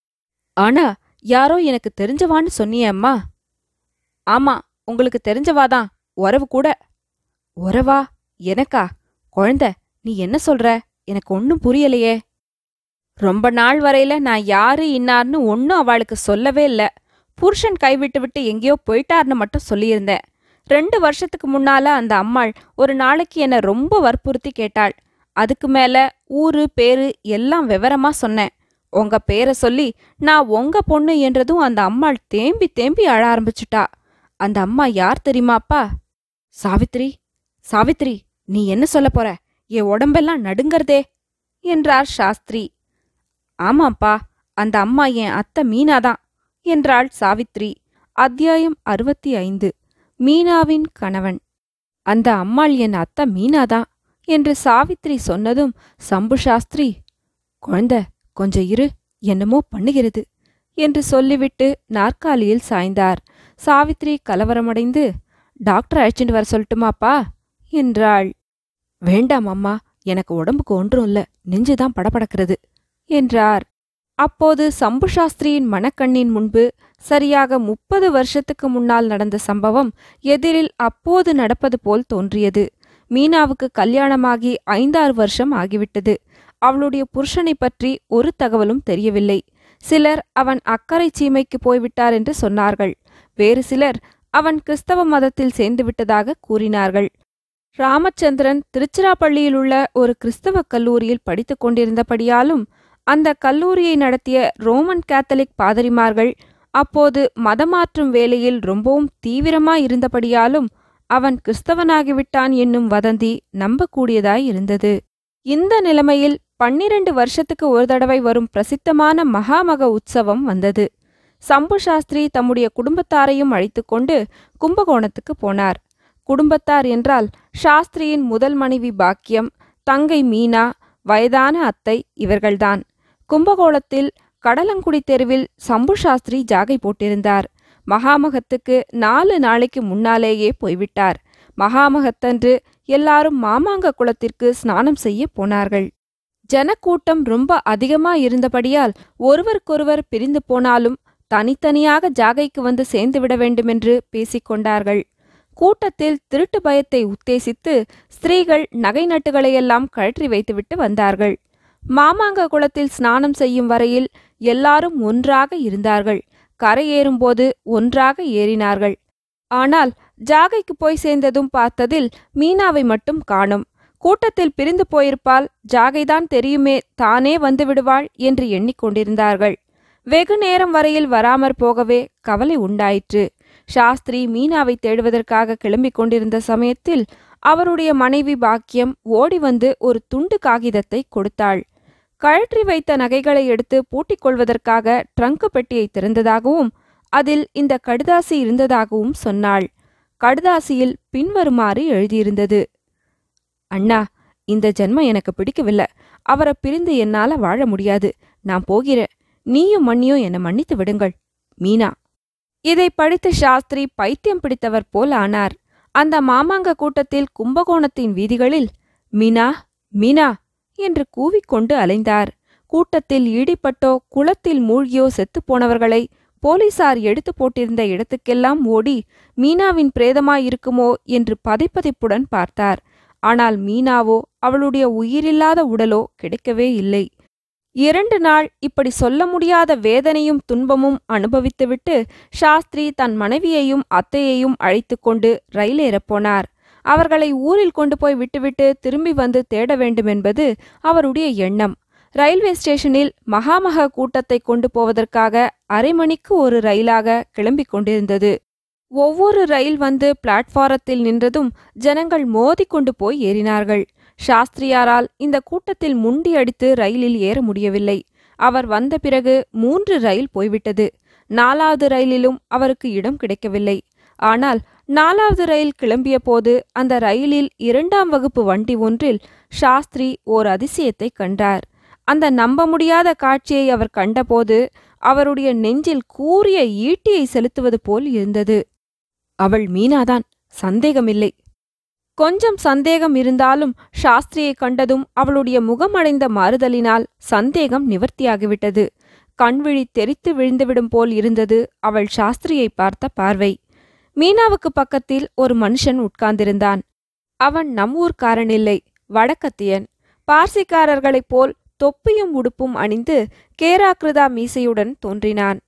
ஆனா யாரோ எனக்கு தெரிஞ்சவான்னு சொன்னியம்மா ஆமா உங்களுக்கு தெரிஞ்சவாதான் உறவு கூட. உறவா? எனக்கா? குழந்த நீ என்ன சொல்ற? எனக்கு ஒன்னும் புரியலையே. ரொம்ப நாள் வரையில நான் யாரு இன்னார்னு ஒன்னும் அவளுக்கு சொல்லவே இல்ல. புருஷன் கைவிட்டு விட்டு எங்கேயோ போயிட்டார்னு மட்டும் சொல்லியிருந்தேன். ரெண்டு வருஷத்துக்கு முன்னால அந்த அம்மாள் ஒரு நாளைக்கு என்ன ரொம்ப வற்புறுத்தி கேட்டாள். அதுக்கு மேல ஊரு பேரு எல்லாம் விவரமா சொன்னேன். உங்க பேரை சொல்லி நான் உங்க பொண்ணு என்றதும் அந்த அம்மாள் தேம்பி தேம்பி அழ ஆரம்பிச்சுட்டா. அந்த அம்மா யார் தெரியுமாப்பா சாவித்ரி சாவித்ரி நீ என்ன சொல்ல போற? என் உடம்பெல்லாம் நடுங்கறதே என்றார் சாஸ்திரி. ஆமாப்பா அந்த அம்மா என் அத்தை மீனாதான் என்றாள் சாவித்ரி. அத்தியாயம் அறுபத்தி ஐந்து மீனாவின் கணவன். அந்த அம்மாள் என் அத்தை மீனாதான் என்று சாவித்ரி சொன்னதும் சம்பு சாஸ்திரி குழந்தை கொஞ்சம் இரு என்னமோ பண்ணுகிறது என்று சொல்லிவிட்டு நாற்காலியில் சாய்ந்தார். சாவித்ரி கலவரமடைந்து டாக்டர் அழைச்சிட்டு வர சொல்லட்டுமாப்பா? என்றாள். வேண்டாம் அம்மா எனக்கு உடம்புக்கு ஒன்றும் இல்ல நெஞ்சுதான் படபடக்கிறது என்றார். அப்போது சம்பு சாஸ்திரியின் மனக்கண்ணின் முன்பு சரியாக முப்பது வருஷத்துக்கு முன்னால் நடந்த சம்பவம் எதிரில் அப்போது நடப்பது போல் தோன்றியது. மீனாவுக்கு கல்யாணமாகி ஐந்தாறு வருஷம் ஆகிவிட்டது. அவளுடைய புருஷனை பற்றி ஒரு தகவலும் தெரியவில்லை. சிலர் அவன் அக்கறை சீமைக்கு போய்விட்டார் என்று சொன்னார்கள். வேறு சிலர் அவன் கிறிஸ்தவ மதத்தில் சேர்ந்து விட்டதாக கூறினார்கள். ராமச்சந்திரன் திருச்சிராப்பள்ளியில் உள்ள ஒரு கிறிஸ்தவ கல்லூரியில் படித்துக் கொண்டிருந்தபடியாலும் அந்த கல்லூரியை நடத்திய ரோமன் கேத்தலிக் பாதிரிமார்கள் அப்போது மதமாற்றும் வேலையில் ரொம்பவும் தீவிரமாயிருந்தபடியாலும் அவன் கிறிஸ்தவனாகிவிட்டான் என்னும் வதந்தி நம்பக்கூடியதாய் இருந்தது. இந்த நிலைமையில் பன்னிரண்டு வருஷத்துக்கு ஒரு தடவை வரும் பிரசித்தமான மகாமக உற்சவம் வந்தது. சம்பு சாஸ்திரி தம்முடைய குடும்பத்தாரையும் அழைத்துக்கொண்டு கும்பகோணத்துக்கு போனார். குடும்பத்தார் என்றால் சாஸ்திரியின் முதல் மனைவி பாக்கியம் தங்கை மீனா வயதான அத்தை இவர்கள்தான். கும்பகோணத்தில் கடலங்குடி தெருவில் சம்பு சாஸ்திரி ஜாகை போட்டிருந்தார். மகாமகத்துக்கு நாலு நாளைக்கு முன்னாலேயே போய்விட்டார். மகாமகத்தன்று எல்லாரும் மாமாங்க குளத்திற்கு ஸ்நானம் செய்ய போனார்கள். ஜனக்கூட்டம் ரொம்ப அதிகமா இருந்தபடியால் ஒருவருக்கொருவர் பிரிந்து போனாலும் தனித்தனியாக ஜாகைக்கு வந்து சேர்ந்துவிட வேண்டுமென்று பேசிக்கொண்டார்கள். கூட்டத்தில் திருட்டு பயத்தை உத்தேசித்து ஸ்திரீகள் நகை நட்டுகளையெல்லாம் கழற்றி வைத்துவிட்டு வந்தார்கள். மாமாங்க குளத்தில் ஸ்நானம் செய்யும் வரையில் எல்லாரும் ஒன்றாக இருந்தார்கள். கரையேறும்போது ஒன்றாக ஏறினார்கள். ஆனால் ஜாகைக்கு போய் சேர்ந்ததும் பார்த்ததில் மீனாவை மட்டும் காணும். கூட்டத்தில் பிரிந்து போயிருப்பால் ஜாகைதான் தெரியுமே தானே வந்து விடுவாள் என்று எண்ணிக்கொண்டிருந்தார்கள் வெகு நேரம் வரையில் வராமற் போகவே கவலை உண்டாயிற்று. சாஸ்திரி மீனாவை தேடுவதற்காக கிளம்பிக் கொண்டிருந்த சமயத்தில் அவருடைய மனைவி பாக்கியம் ஓடி வந்து ஒரு துண்டு காகிதத்தை கொடுத்தாள். கழற்றி வைத்த நகைகளை எடுத்து பூட்டிக் கொள்வதற்காக ட்ரங்கு பெட்டியை திறந்ததாகவும் அதில் இந்த கடுதாசி இருந்ததாகவும் சொன்னாள். கடுதாசியில் பின்வருமாறு எழுதியிருந்தது. அண்ணா இந்த ஜென்மம் எனக்கு பிடிக்கவில்லை. அவரை பிரிந்து என்னால வாழ முடியாது. நான் போகிறேன். நீயும் மண்ணியும் என்னை மன்னித்து விடுங்கள். மீனா. இதை படித்த சாஸ்திரி பைத்தியம் பிடித்தவர் போல் ஆனார். அந்த மாமாங்க கூட்டத்தில் கும்பகோணத்தின் வீதிகளில் மீனா மீனா என்று கூவிக்கொண்டு அலைந்தார். கூட்டத்தில் ஈடுபட்டோ குளத்தில் மூழ்கியோ செத்துப் போனவர்களை போலீசார் எடுத்து போட்டிருந்த இடத்துக்கெல்லாம் ஓடி மீனாவின் பிரேதமாயிருக்குமோ? என்று பதைப்பதைப்புடன் பார்த்தார். ஆனால் மீனாவோ அவளுடைய உயிரில்லாத உடலோ கிடைக்கவே இல்லை. இரண்டு நாள் இப்படி சொல்ல முடியாத வேதனையும் துன்பமும் அனுபவித்துவிட்டு சாஸ்திரி தன் மனைவியையும் அத்தையையும் அழைத்துக்கொண்டு ரயிலேறப் போனார். அவர்களை ஊரில் கொண்டு போய் விட்டுவிட்டு திரும்பி வந்து தேட வேண்டுமென்பது அவருடைய எண்ணம். ரயில்வே ஸ்டேஷனில் மகாமக கூட்டத்தை கொண்டு போவதற்காக அரை மணிக்கு ஒரு ரயிலாக கிளம்பிக் கொண்டிருந்தது. ஒவ்வொரு ரயில் வந்து பிளாட்ஃபாரத்தில் நின்றதும் ஜனங்கள் மோதிக்கொண்டு போய் ஏறினார்கள். சாஸ்திரியாரால் இந்த கூட்டத்தில் முண்டி அடித்து ரயிலில் ஏற முடியவில்லை. அவர் வந்த பிறகு மூன்று ரயில் போய்விட்டது. நாலாவது ரயிலிலும் அவருக்கு இடம் கிடைக்கவில்லை. ஆனால் நாலாவது ரயில் கிளம்பிய போது அந்த ரயிலில் இரண்டாம் வகுப்பு வண்டி ஒன்றில் சாஸ்திரி ஓர் அதிசயத்தை கண்டார். அந்த நம்ப முடியாத காட்சியை அவர் கண்டபோது அவருடைய நெஞ்சில் கூறிய ஈட்டியை செலுத்துவது போல் இருந்தது. அவள் மீனாதான். சந்தேகமில்லை. கொஞ்சம் சந்தேகம் இருந்தாலும் சாஸ்திரியை கண்டதும் அவளுடைய முகமடைந்த மாறுதலினால் சந்தேகம் நிவர்த்தியாகிவிட்டது. கண்விழி தெரித்து விழுந்துவிடும் போல் இருந்தது அவள் சாஸ்திரியை பார்த்த பார்வை. மீனாவுக்கு பக்கத்தில் ஒரு மனுஷன் உட்கார்ந்திருந்தான். அவன் நம் ஊர்க்காரனில்லை வடக்கத்தியன். பார்சிக்காரர்களைப் போல் தொப்பியும் உடுப்பும் அணிந்து கேராக்கிருதா மீசையுடன் தோன்றினான்.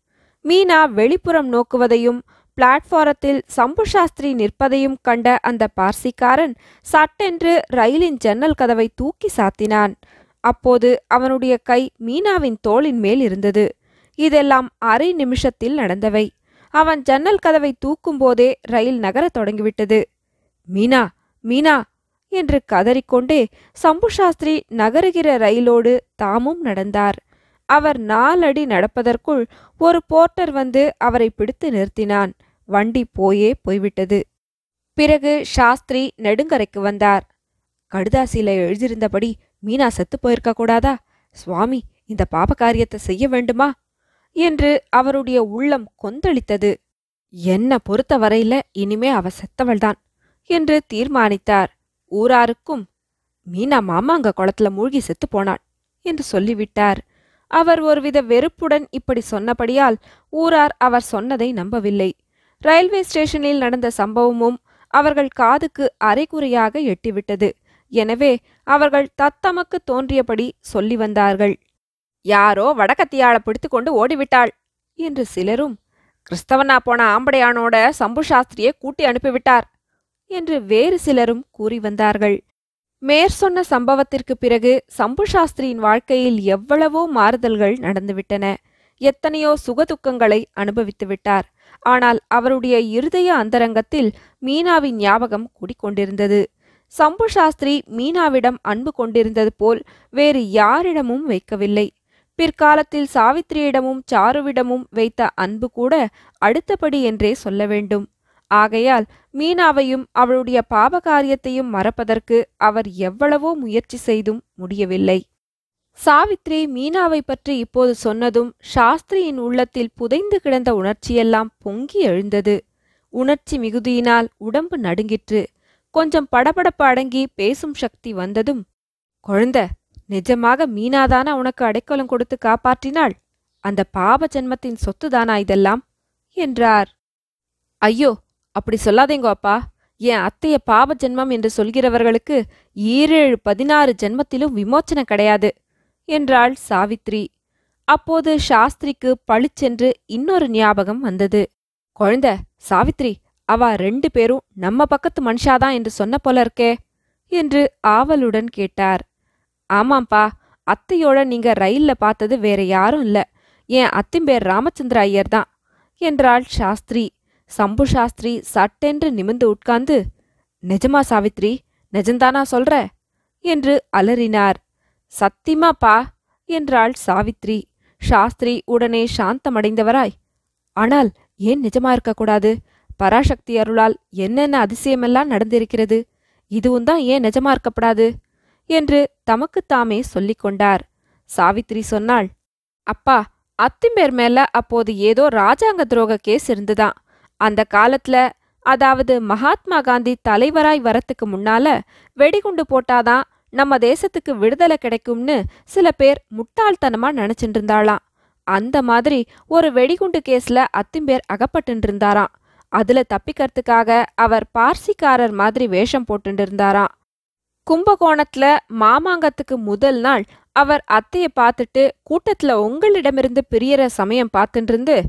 மீனா வெளிப்புறம் நோக்குவதையும் பிளாட்ஃபாரத்தில் சம்பு சாஸ்திரி நிற்பதையும் கண்ட அந்த பார்சிக்காரன் சட்டென்று ரயிலின் ஜன்னல் கதவை தூக்கி சாத்தினான். அப்போது அவனுடைய கை மீனாவின் தோளின் மேல் இருந்தது. இதெல்லாம் அரை நிமிஷத்தில் நடந்தவை. அவன் ஜன்னல் கதவை தூக்கும்போதே ரயில் நகரத் தொடங்கிவிட்டது. மீனா மீனா! என்று கதறிக்கொண்டே சம்பு சாஸ்திரி நகருகிற ரயிலோடு தாமும் நடந்தார். அவர் நாலடி நடப்பதற்குள் ஒரு போர்ட்டர் வந்து அவரை பிடித்து நிறுத்தினான். வண்டி போயே போய்விட்டது. பிறகு சாஸ்திரி நெடுங்கரைக்கு வந்தார். கடுதாசியில எழுதியிருந்தபடி மீனா செத்து போயிருக்க கூடாதா? சுவாமி இந்த பாப காரியத்தை செய்ய வேண்டுமா? என்று அவருடைய உள்ளம் கொந்தளித்தது. என்ன பொறுத்த வரையில இனிமே அவ செத்தவள்தான் என்று தீர்மானித்தார். ஊராருக்கும் மீனா மாமாங்க குளத்துல மூழ்கி செத்து போனாள் என்று சொல்லிவிட்டார். அவர் ஒருவித வெறுப்புடன் இப்படி சொன்னபடியால் ஊரார் அவர் சொன்னதை நம்பவில்லை. ரயில்வே ஸ்டேஷனில் நடந்த சம்பவமும் அவர்கள் காதுக்கு அரைகுறையாக எட்டிவிட்டது. எனவே அவர்கள் தத்தமக்கு தோன்றியபடி சொல்லி வந்தார்கள். யாரோ வடக்கத்தியாள பிடித்துக்கொண்டு ஓடிவிட்டாள் என்று சிலரும் கிறிஸ்தவனா போன ஆம்படையானோட சம்பு சாஸ்திரியை கூட்டி அனுப்பிவிட்டார் என்று வேறு சிலரும் கூறி வந்தார்கள். மேற்சொன்ன சம்பவத்திற்கு பிறகு சம்பு சாஸ்திரியின் வாழ்க்கையில் எவ்வளவோ மாறுதல்கள் நடந்துவிட்டன. எத்தனையோ சுகதுக்கங்களை அனுபவித்து விட்டார். ஆனால் அவருடைய இருதய அந்தரங்கத்தில் மீனாவின் ஞாபகம் குடிக்கொண்டிருந்தது. சம்பு சாஸ்திரி மீனாவிடம் அன்பு கொண்டிருந்தது போல் வேறு யாரிடமும் வைக்கவில்லை. பிற்காலத்தில் சாவித்திரியிடமும் சாருவிடமும் வைத்த அன்பு கூட அடுத்தபடி என்றே சொல்ல வேண்டும். ஆகையால் மீனாவையும் அவளுடைய பாபகாரியத்தையும் மறப்பதற்கு அவர் எவ்வளவோ முயற்சி செய்தும் முடியவில்லை. சாவித்ரி மீனாவை பற்றி இப்போது சொன்னதும் சாஸ்திரியின் உள்ளத்தில் புதைந்து கிடந்த உணர்ச்சியெல்லாம் பொங்கி எழுந்தது. உணர்ச்சி மிகுதியினால் உடம்பு நடுங்கிற்று. கொஞ்சம் படபடப்பு அடங்கி பேசும் சக்தி வந்ததும் குழந்த நிஜமாக மீனாதானா உனக்கு அடைக்கலம் கொடுத்து காப்பாற்றினாள்? அந்த பாப ஜென்மத்தின் சொத்துதானா இதெல்லாம்? என்றார். ஐயோ அப்படி சொல்லாதேங்கோ அப்பா. என் அத்தைய பாப ஜென்மம் என்று சொல்கிறவர்களுக்கு ஈரேழு பதினாறு ஜென்மத்திலும் விமோச்சனம் கிடையாது. என்றாள் சாவித்ரி. அப்போது சாஸ்திரிக்கு பளிச்சென்று இன்னொரு ஞாபகம் வந்தது. குழந்த சாவித்ரி அவ ரெண்டு பேரும் நம்ம பக்கத்து மனுஷாதான் என்று சொன்ன போல இருக்கே என்று ஆவலுடன் கேட்டார். ஆமாம்பா அத்தையோட நீங்க ரயில்ல பார்த்தது வேற யாரும் இல்ல. என் அத்திம்பேர் ராமச்சந்திர ஐயர் தான் என்றாள் சாஸ்திரி. சம்பு சாஸ்திரி சட்டென்று நிமிர்ந்து உட்கார்ந்து நிஜமா சாவித்ரி நிஜந்தானா சொல்ற? என்று அலறினார். சத்தியமாப்பா என்றாள் சாவித்ரி. சாஸ்திரி உடனே சாந்தமடைந்தவராய். ஆனால் ஏன் நிஜமா இருக்கக்கூடாது பராசக்தி அருளால் என்னென்ன அதிசயமெல்லாம் நடந்திருக்கிறது? இதுவும் தான் ஏன் நிஜமா இருக்கப்படாது? என்று தமக்குத்தாமே சொல்லிக் கொண்டார். சாவித்ரி சொன்னாள் அப்பா அத்திம்பேர் மேல அப்போது ஏதோ ராஜாங்க துரோக கேஸ் இருந்துதான் அந்த காலத்துல அதாவது மகாத்மா காந்தி தலைவராய் வரத்துக்கு முன்னால வெடிகுண்டு போட்டாதான் நம்ம தேசத்துக்கு விடுதலை கிடைக்கும்னு சில பேர் முட்டாள்தனமா நினைச்சிட்டு இருந்தாளாம் அந்த மாதிரி ஒரு வெடிகுண்டு கேஸ்ல அத்திம்பேர் அகப்பட்டு இருந்தாராம் அதுல தப்பிக்கிறதுக்காக அவர் பார்சிக்காரர் மாதிரி வேஷம் போட்டு இருந்தாராம் கும்பகோணத்துல மாமாங்கத்துக்கு முதல் நாள் அவர் அத்தைய பார்த்துட்டு கூட்டத்துல உங்களிடமிருந்து பிரியற சமயம் பார்த்துட்டு இருந்து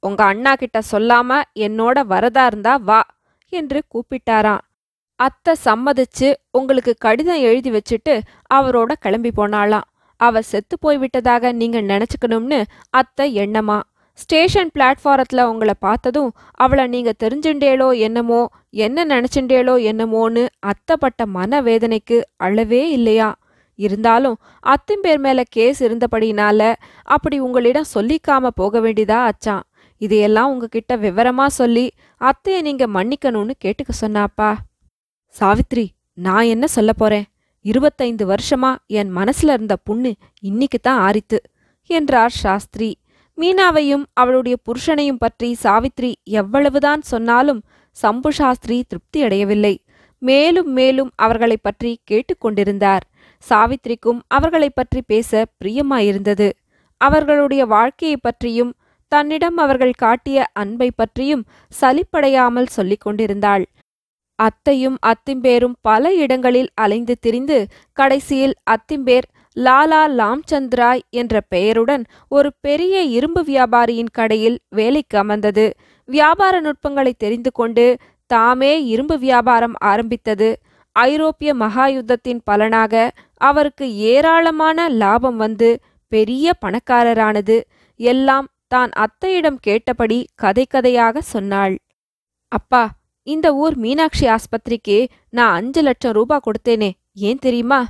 உங்க அண்ணா கிட்ட சொல்லாம என்னோட வரதா இருந்தா வா என்று கூப்பிட்டாராம். அத்தை சம்மதிச்சு உங்களுக்கு கடிதம் எழுதி வச்சுட்டு அவரோட கிளம்பி போனாளாம். அவ செத்து போய்விட்டதாக நீங்க நினச்சிக்கணும்னு அத்தை எண்ணமா. ஸ்டேஷன் பிளாட்ஃபாரத்தில் உங்களை பார்த்ததும் அவளை நீங்கள் தெரிஞ்சுண்டேளோ என்னமோ என்ன நினைச்சுண்டேளோ என்னமோன்னு அத்தைப்பட்ட மன வேதனைக்கு அளவே இல்லையா. இருந்தாலும் அத்திம்பேர் மேலே கேஸ் இருந்தபடினால அப்படி உங்களிடம் சொல்லிக்காம போக வேண்டியதா ஆச்சான் இதையெல்லாம் உங்ககிட்ட விவரமாக சொல்லி அத்தையை நீங்கள் மன்னிக்கணும்னு கேட்டுக்க சொன்னாப்பா. சாவித்ரி நான் என்ன சொல்ல போறேன்? இருபத்தைந்து வருஷமா என் மனசுல இருந்த புண்ணு இன்னைக்கு தான் ஆரித்து என்றார் சாஸ்திரி. மீனாவையும் அவளுடைய புருஷனையும் பற்றி சாவித்ரி எவ்வளவுதான் சொன்னாலும் சம்பு சாஸ்திரி திருப்தி அடையவில்லை. மேலும் மேலும் அவர்களைப் பற்றி கேட்டுக்கொண்டிருந்தார் சாவித்ரிக்கும் அவர்களைப் பற்றி பேச பிரியமாயிருந்தது. அவர்களுடைய வாழ்க்கையை பற்றியும் தன்னிடம் அவர்கள் காட்டிய அன்பை பற்றியும் சலிப்படையாமல் சொல்லிக் கொண்டிருந்தாள். அத்தையும் அத்திம்பேரும் பல இடங்களில் அலைந்து திரிந்து கடைசியில் அத்திம்பேர் லாலா லாம்சந்திராய் என்ற பெயருடன் ஒரு பெரிய இரும்பு வியாபாரியின் கடையில் வேலைக்கு அமர்ந்தது. வியாபார நுட்பங்களை தெரிந்து கொண்டு தாமே இரும்பு வியாபாரம் ஆரம்பித்தது. ஐரோப்பிய மகாயுத்தத்தின் பலனாக அவருக்கு ஏராளமான லாபம் வந்து பெரிய பணக்காரரானது. எல்லாம் தான் அத்தையிடம் கேட்டபடி கதை கதையாக சொன்னாள். அப்பா இந்த ஊர் மீனாட்சி ஆஸ்பத்திரிக்கு நான் அஞ்சு லட்சம் ரூபா கொடுத்தேனே ஏன் தெரியுமா?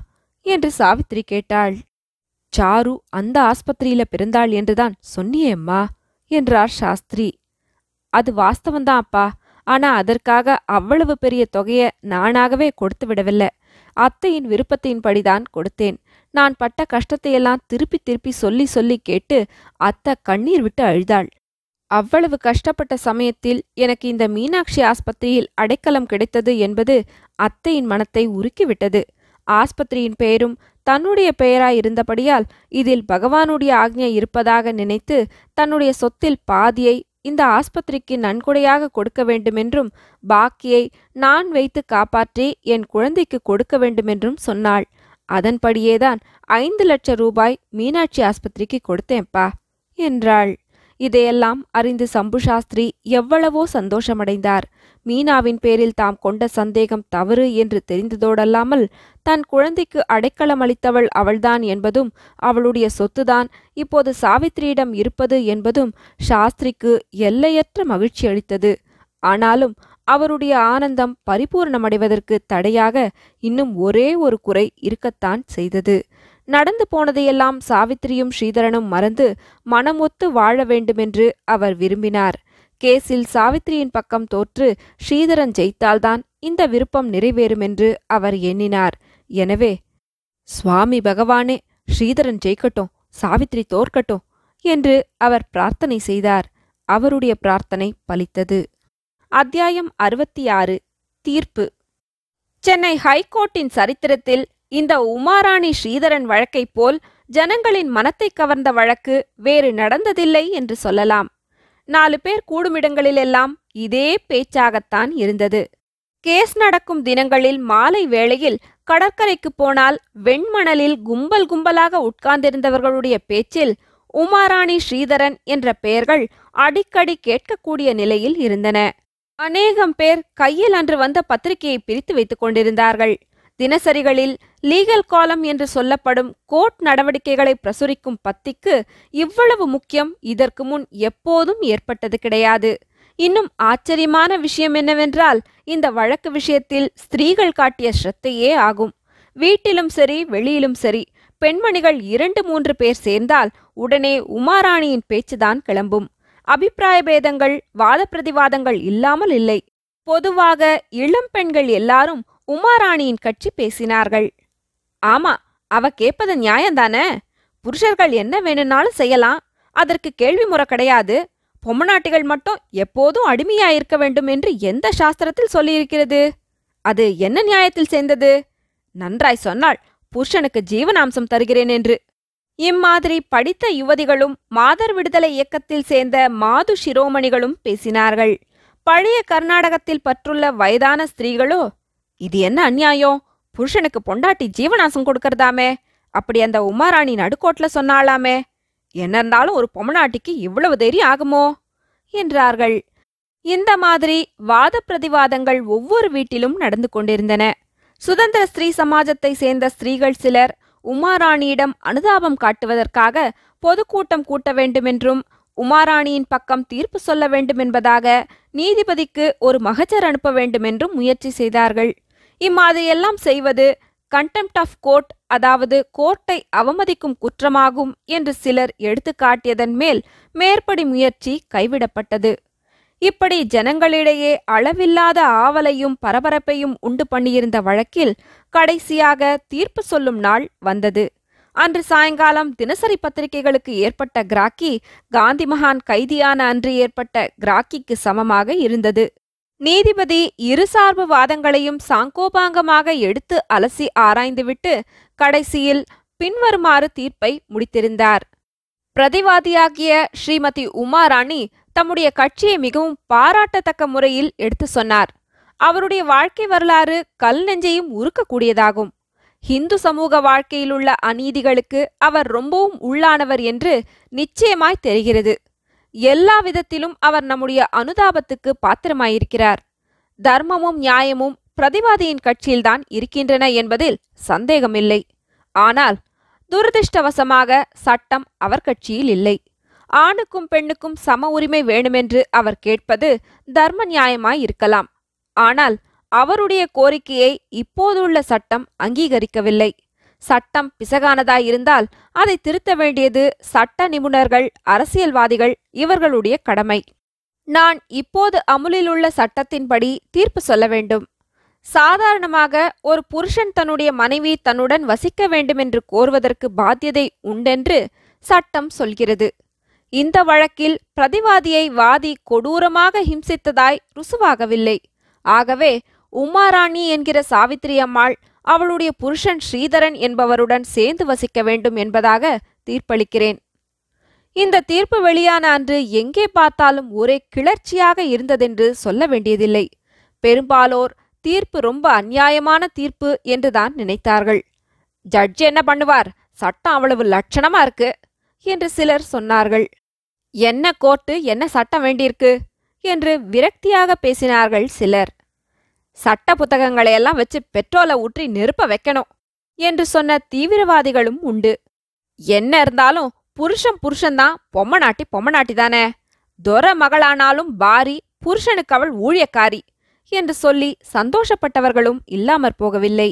என்று சாவித்திரி கேட்டாள். சாரு அந்த ஆஸ்பத்திரியில பிறந்தாள் என்றுதான் சொன்னியேம்மா? என்றார் சாஸ்திரி. அது வாஸ்தவந்தான் அப்பா. ஆனா அதற்காக அவ்வளவு பெரிய தொகைய நானாகவே கொடுத்து விடவில்லை. அத்தையின் விருப்பத்தின்படிதான் கொடுத்தேன். நான் பட்ட கஷ்டத்தையெல்லாம் திருப்பி திருப்பி சொல்லி சொல்லி கேட்டு அத்தை கண்ணீர் விட்டு அழுதாள். அவ்வளவு கஷ்டப்பட்ட சமயத்தில் எனக்கு இந்த மீனாட்சி ஆஸ்பத்திரியில் அடைக்கலம் கிடைத்தது என்பது அத்தையின் மனத்தை உருக்கிவிட்டது. ஆஸ்பத்திரியின் பெயரும் தன்னுடைய பெயராய் இருந்தபடியால் இதில் பகவானுடைய ஆக்ஞை இருப்பதாக நினைத்து தன்னுடைய சொத்தில் பாதியை இந்த ஆஸ்பத்திரிக்கு நன்கொடையாக கொடுக்க வேண்டுமென்றும் பாக்கியை நான் வைத்து காப்பாற்றி என் குழந்தைக்கு கொடுக்க வேண்டுமென்றும் சொன்னாள். அதன்படியேதான் ஐந்து லட்சம் ரூபாய் மீனாட்சி ஆஸ்பத்திரிக்கு கொடுத்தேன்ப்பா என்றாள். இதையெல்லாம் அறிந்து சம்பு சாஸ்திரி எவ்வளவோ சந்தோஷமடைந்தார். மீனாவின் பேரில் தாம் கொண்ட சந்தேகம் தவறு என்று தெரிந்ததோடல்லாமல் தன் குழந்தைக்கு அடைக்கலம் அளித்தவள் அவள்தான் என்பதும் அவளுடைய சொத்துதான் இப்போது சாவித்திரியிடம் இருப்பது என்பதும் சாஸ்திரிக்கு எல்லையற்ற மகிழ்ச்சி அளித்தது. ஆனாலும் அவருடைய ஆனந்தம் பரிபூர்ணமடைவதற்கு தடையாக இன்னும் ஒரே ஒரு குறை இருக்கத்தான் செய்தது. நடந்து போனதையெல்லாம் சாவித்திரியும் ஸ்ரீதரனும் மறந்து மனமொத்து வாழ வேண்டுமென்று அவர் விரும்பினார். கேஸில் சாவித்திரியின் பக்கம் தோற்று ஸ்ரீதரன் ஜெயித்தால்தான் இந்த விருப்பம் நிறைவேறுமென்று அவர் எண்ணினார். எனவே சுவாமி பகவானே ஸ்ரீதரன் ஜெயிக்கட்டும் சாவித்திரி தோற்கட்டும் என்று அவர் பிரார்த்தனை செய்தார். அவருடைய பிரார்த்தனை பலித்தது. அத்தியாயம் அறுபத்தி ஆறு தீர்ப்பு. சென்னை ஹைகோர்ட்டின் சரித்திரத்தில் இந்த உமாராணி ஸ்ரீதரன் வழக்கைப் போல் ஜனங்களின் மனத்தை கவர்ந்த வழக்கு வேறு நடந்ததில்லை என்று சொல்லலாம். நாலு பேர் கூடுமிடங்களிலெல்லாம் இதே பேச்சாகத்தான் இருந்தது. கேஸ் நடக்கும் தினங்களில் மாலை வேளையில் கடற்கரைக்கு போனால் வெண்மணலில் கும்பல் கும்பலாக உட்கார்ந்திருந்தவர்களுடைய பேச்சில் உமாராணி ஸ்ரீதரன் என்ற பெயர்கள் அடிக்கடி கேட்கக்கூடிய நிலையில் இருந்தன. அநேகம் பேர் கையில் அன்று வந்த பத்திரிகையை பிரித்து வைத்துக் கொண்டிருந்தார்கள். தினசரிகளில் லீகல் காலம் என்று சொல்லப்படும் கோர்ட் நடவடிக்கைகளை பிரசுரிக்கும் பத்திக்கு இவ்வளவு முக்கியம் இதற்கு முன் எப்போதும் ஏற்பட்டது கிடையாது. இன்னும் ஆச்சரியமான விஷயம் என்னவென்றால் இந்த வழக்கு விஷயத்தில் ஸ்திரீகள் காட்டிய ஸ்ரத்தையே ஆகும். வீட்டிலும் சரி வெளியிலும் சரி பெண்மணிகள் இரண்டு மூன்று பேர் சேர்ந்தால் உடனே உமாராணியின் பேச்சுதான் கிளம்பும். அபிப்பிராய பேதங்கள் வாத பிரதிவாதங்கள் இல்லாமல் இல்லை. பொதுவாக இளம் பெண்கள் எல்லாரும் உமாராணியின் கட்சி பேசினார்கள். ஆமா அவ கேட்பது நியாயந்தானே? புருஷர்கள் என்ன வேணும்னாலும் செய்யலாம். அதற்கு கேள்வி முறை கிடையாது. பொம்மநாட்டிகள் மட்டும் எப்போதும் அடிமையாயிருக்க வேண்டும் என்று எந்த சாஸ்திரத்தில் சொல்லியிருக்கிறது? அது என்ன நியாயத்தில் சேர்ந்தது? நன்றாய் சொன்னால் புருஷனுக்கு ஜீவனாம்சம் தருகிறேன் என்று. இம்மாதிரி படித்த யுவதிகளும் மாதர் விடுதலை இயக்கத்தில் சேர்ந்த மாது சிரோமணிகளும் பேசினார்கள். பழைய கர்நாடகத்தில் பற்றுள்ள வயதான ஸ்திரீகளோ இது என்ன அநியாயம்? புருஷனுக்கு பொண்டாட்டி ஜீவனாசம் கொடுக்கறதாமே. அப்படி அந்த உமாராணி நடுக்கோட்ல சொன்னாளாமே. என்ன இருந்தாலும் ஒரு பொம்மநாட்டிக்கு இவ்வளவு தைரியம் ஆகுமோ? என்றார்கள். இந்த மாதிரி வாத பிரதிவாதங்கள் ஒவ்வொரு வீட்டிலும் நடந்து கொண்டிருந்தன. சுதந்திர ஸ்திரீ சமாஜத்தை சேர்ந்த ஸ்திரீகள் சிலர் உமாராணியிடம் அனுதாபம் காட்டுவதற்காக பொதுக்கூட்டம் கூட்ட வேண்டுமென்றும் உமாராணியின் பக்கம் தீர்ப்பு சொல்ல வேண்டுமென்பதாக நீதிபதிக்கு ஒரு மகஜர் அனுப்ப வேண்டுமென்றும் முயற்சி செய்தார்கள். இம்மாதிரியெல்லாம் செய்வது கண்டெம்ட் ஆஃப் கோர்ட் அதாவது கோர்ட்டை அவமதிக்கும் குற்றமாகும் என்று சிலர் எடுத்துக்காட்டியதன் மேல் மேற்படி முயற்சி கைவிடப்பட்டது. இப்படி ஜனங்களிடையே அளவில்லாத ஆவலையும் பரபரப்பையும் உண்டு பண்ணியிருந்த வழக்கில் கடைசியாக தீர்ப்பு சொல்லும் நாள் வந்தது. அன்று சாயங்காலம் தினசரி பத்திரிகைகளுக்கு ஏற்பட்ட கிராக்கி காந்தி மகான் கைதியான அன்று ஏற்பட்ட கிராக்கிக்கு சமமாக இருந்தது. நீதிபதி இருசார்பு வாதங்களையும் சாங்கோபாங்கமாக எடுத்து அலசி ஆராய்ந்துவிட்டு கடைசியில் பின்வருமாறு தீர்ப்பை முடித்திருந்தார். பிரதிவாதியாகிய ஸ்ரீமதி உமாராணி தம்முடைய கட்சியை மிகவும் பாராட்டத்தக்க முறையில் எடுத்து சொன்னார். அவருடைய வாழ்க்கை வரலாறு கல் நெஞ்சையும் உருக்கக்கூடியதாகும். இந்து சமூக வாழ்க்கையிலுள்ள அநீதிகளுக்கு அவர் ரொம்பவும் உள்ளானவர் என்று நிச்சயமாய் தெரிகிறது. எல்லா விதத்திலும் அவர் நம்முடைய அனுதாபத்துக்கு பாத்திரமாயிருக்கிறார். தர்மமும் நியாயமும் பிரதிவாதியின் கட்சியில்தான் இருக்கின்றன என்பதில் சந்தேகமில்லை. ஆனால் துரதிருஷ்டவசமாக சட்டம் அவர் கட்சியில் இல்லை. ஆணுக்கும் பெண்ணுக்கும் சம உரிமை வேண்டுமென்று அவர் கேட்பது தர்ம நியாயமாய் இருக்கலாம் ஆனால் அவருடைய கோரிக்கையை இப்போதுள்ள சட்டம் அங்கீகரிக்கவில்லை. சட்டம் பிசகானதாய் இருந்தால் அதை திருத்த வேண்டியது சட்ட நிபுணர்கள் அரசியல்வாதிகள் இவர்களுடைய கடமை. நான் இப்போது அமுலிலுள்ள சட்டத்தின்படி தீர்ப்பு சொல்ல வேண்டும். சாதாரணமாக ஒரு புருஷன் தன்னுடைய மனைவி தன்னுடன் வசிக்க வேண்டுமென்று கோருவதற்கு பாத்தியதை உண்டென்று சட்டம் சொல்கிறது. இந்த வழக்கில் பிரதிவாதியை வாதி கொடூரமாக ஹிம்சித்ததாய் ருசுவாகவில்லை. ஆகவே உமாராணி என்கிற சாவித்திரி அம்மாள் அவளுடைய புருஷன் ஸ்ரீதரன் என்பவருடன் சேர்ந்து வசிக்க வேண்டும் என்பதாக தீர்ப்பளிக்கிறேன். இந்த தீர்ப்பு வெளியான அன்று எங்கே பார்த்தாலும் ஒரே கிளர்ச்சியாக இருந்ததென்று சொல்ல வேண்டியதில்லை. பெரும்பாலோர் தீர்ப்பு ரொம்ப அநியாயமான தீர்ப்பு என்றுதான் நினைத்தார்கள். ஜட்ஜ் என்ன பண்ணுவார்? சட்டம் அவ்வளவு லட்சணமா இருக்கு? என்று சிலர் சொன்னார்கள். என்ன கோர்ட்டு என்ன சட்டம் வேண்டியிருக்கு? என்று விரக்தியாக பேசினார்கள் சிலர். சட்ட புத்தகங்களை எல்லாம் வச்சு பெட்ரோலை ஊற்றி நெருப்ப வைக்கணும் என்று சொன்ன தீவிரவாதிகளும் உண்டு. என்ன இருந்தாலும் புருஷன் புருஷன்தான் பொம்மநாட்டி பொம்மநாட்டி தானே. தொர மகளானாலும் பாரி புருஷனுக்கு அவள் ஊழியக்காரி என்று சொல்லி சந்தோஷப்பட்டவர்களும் இல்லாமற் போகவில்லை.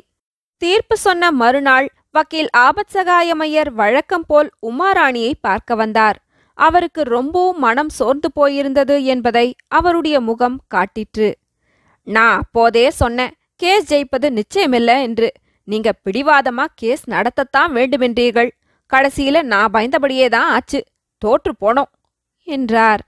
தீர்ப்பு சொன்ன மறுநாள் வக்கீல் ஆபத் சகாயமையர் வழக்கம் போல் உமாராணியை பார்க்க வந்தார். அவருக்கு ரொம்பவும் மனம் சோர்ந்து போயிருந்தது என்பதை அவருடைய முகம் காட்டிற்று. நான் அப்போதே சொன்னேன். கேஸ் ஜெயிப்பது நிச்சயமில்ல என்று. நீங்க பிடிவாதமா கேஸ் நடத்தத்தான் வேண்டுமென்றீர்கள். கடைசியில நான் பயந்தபடியே தான் ஆச்சு. தோற்று போனோம் என்றார்.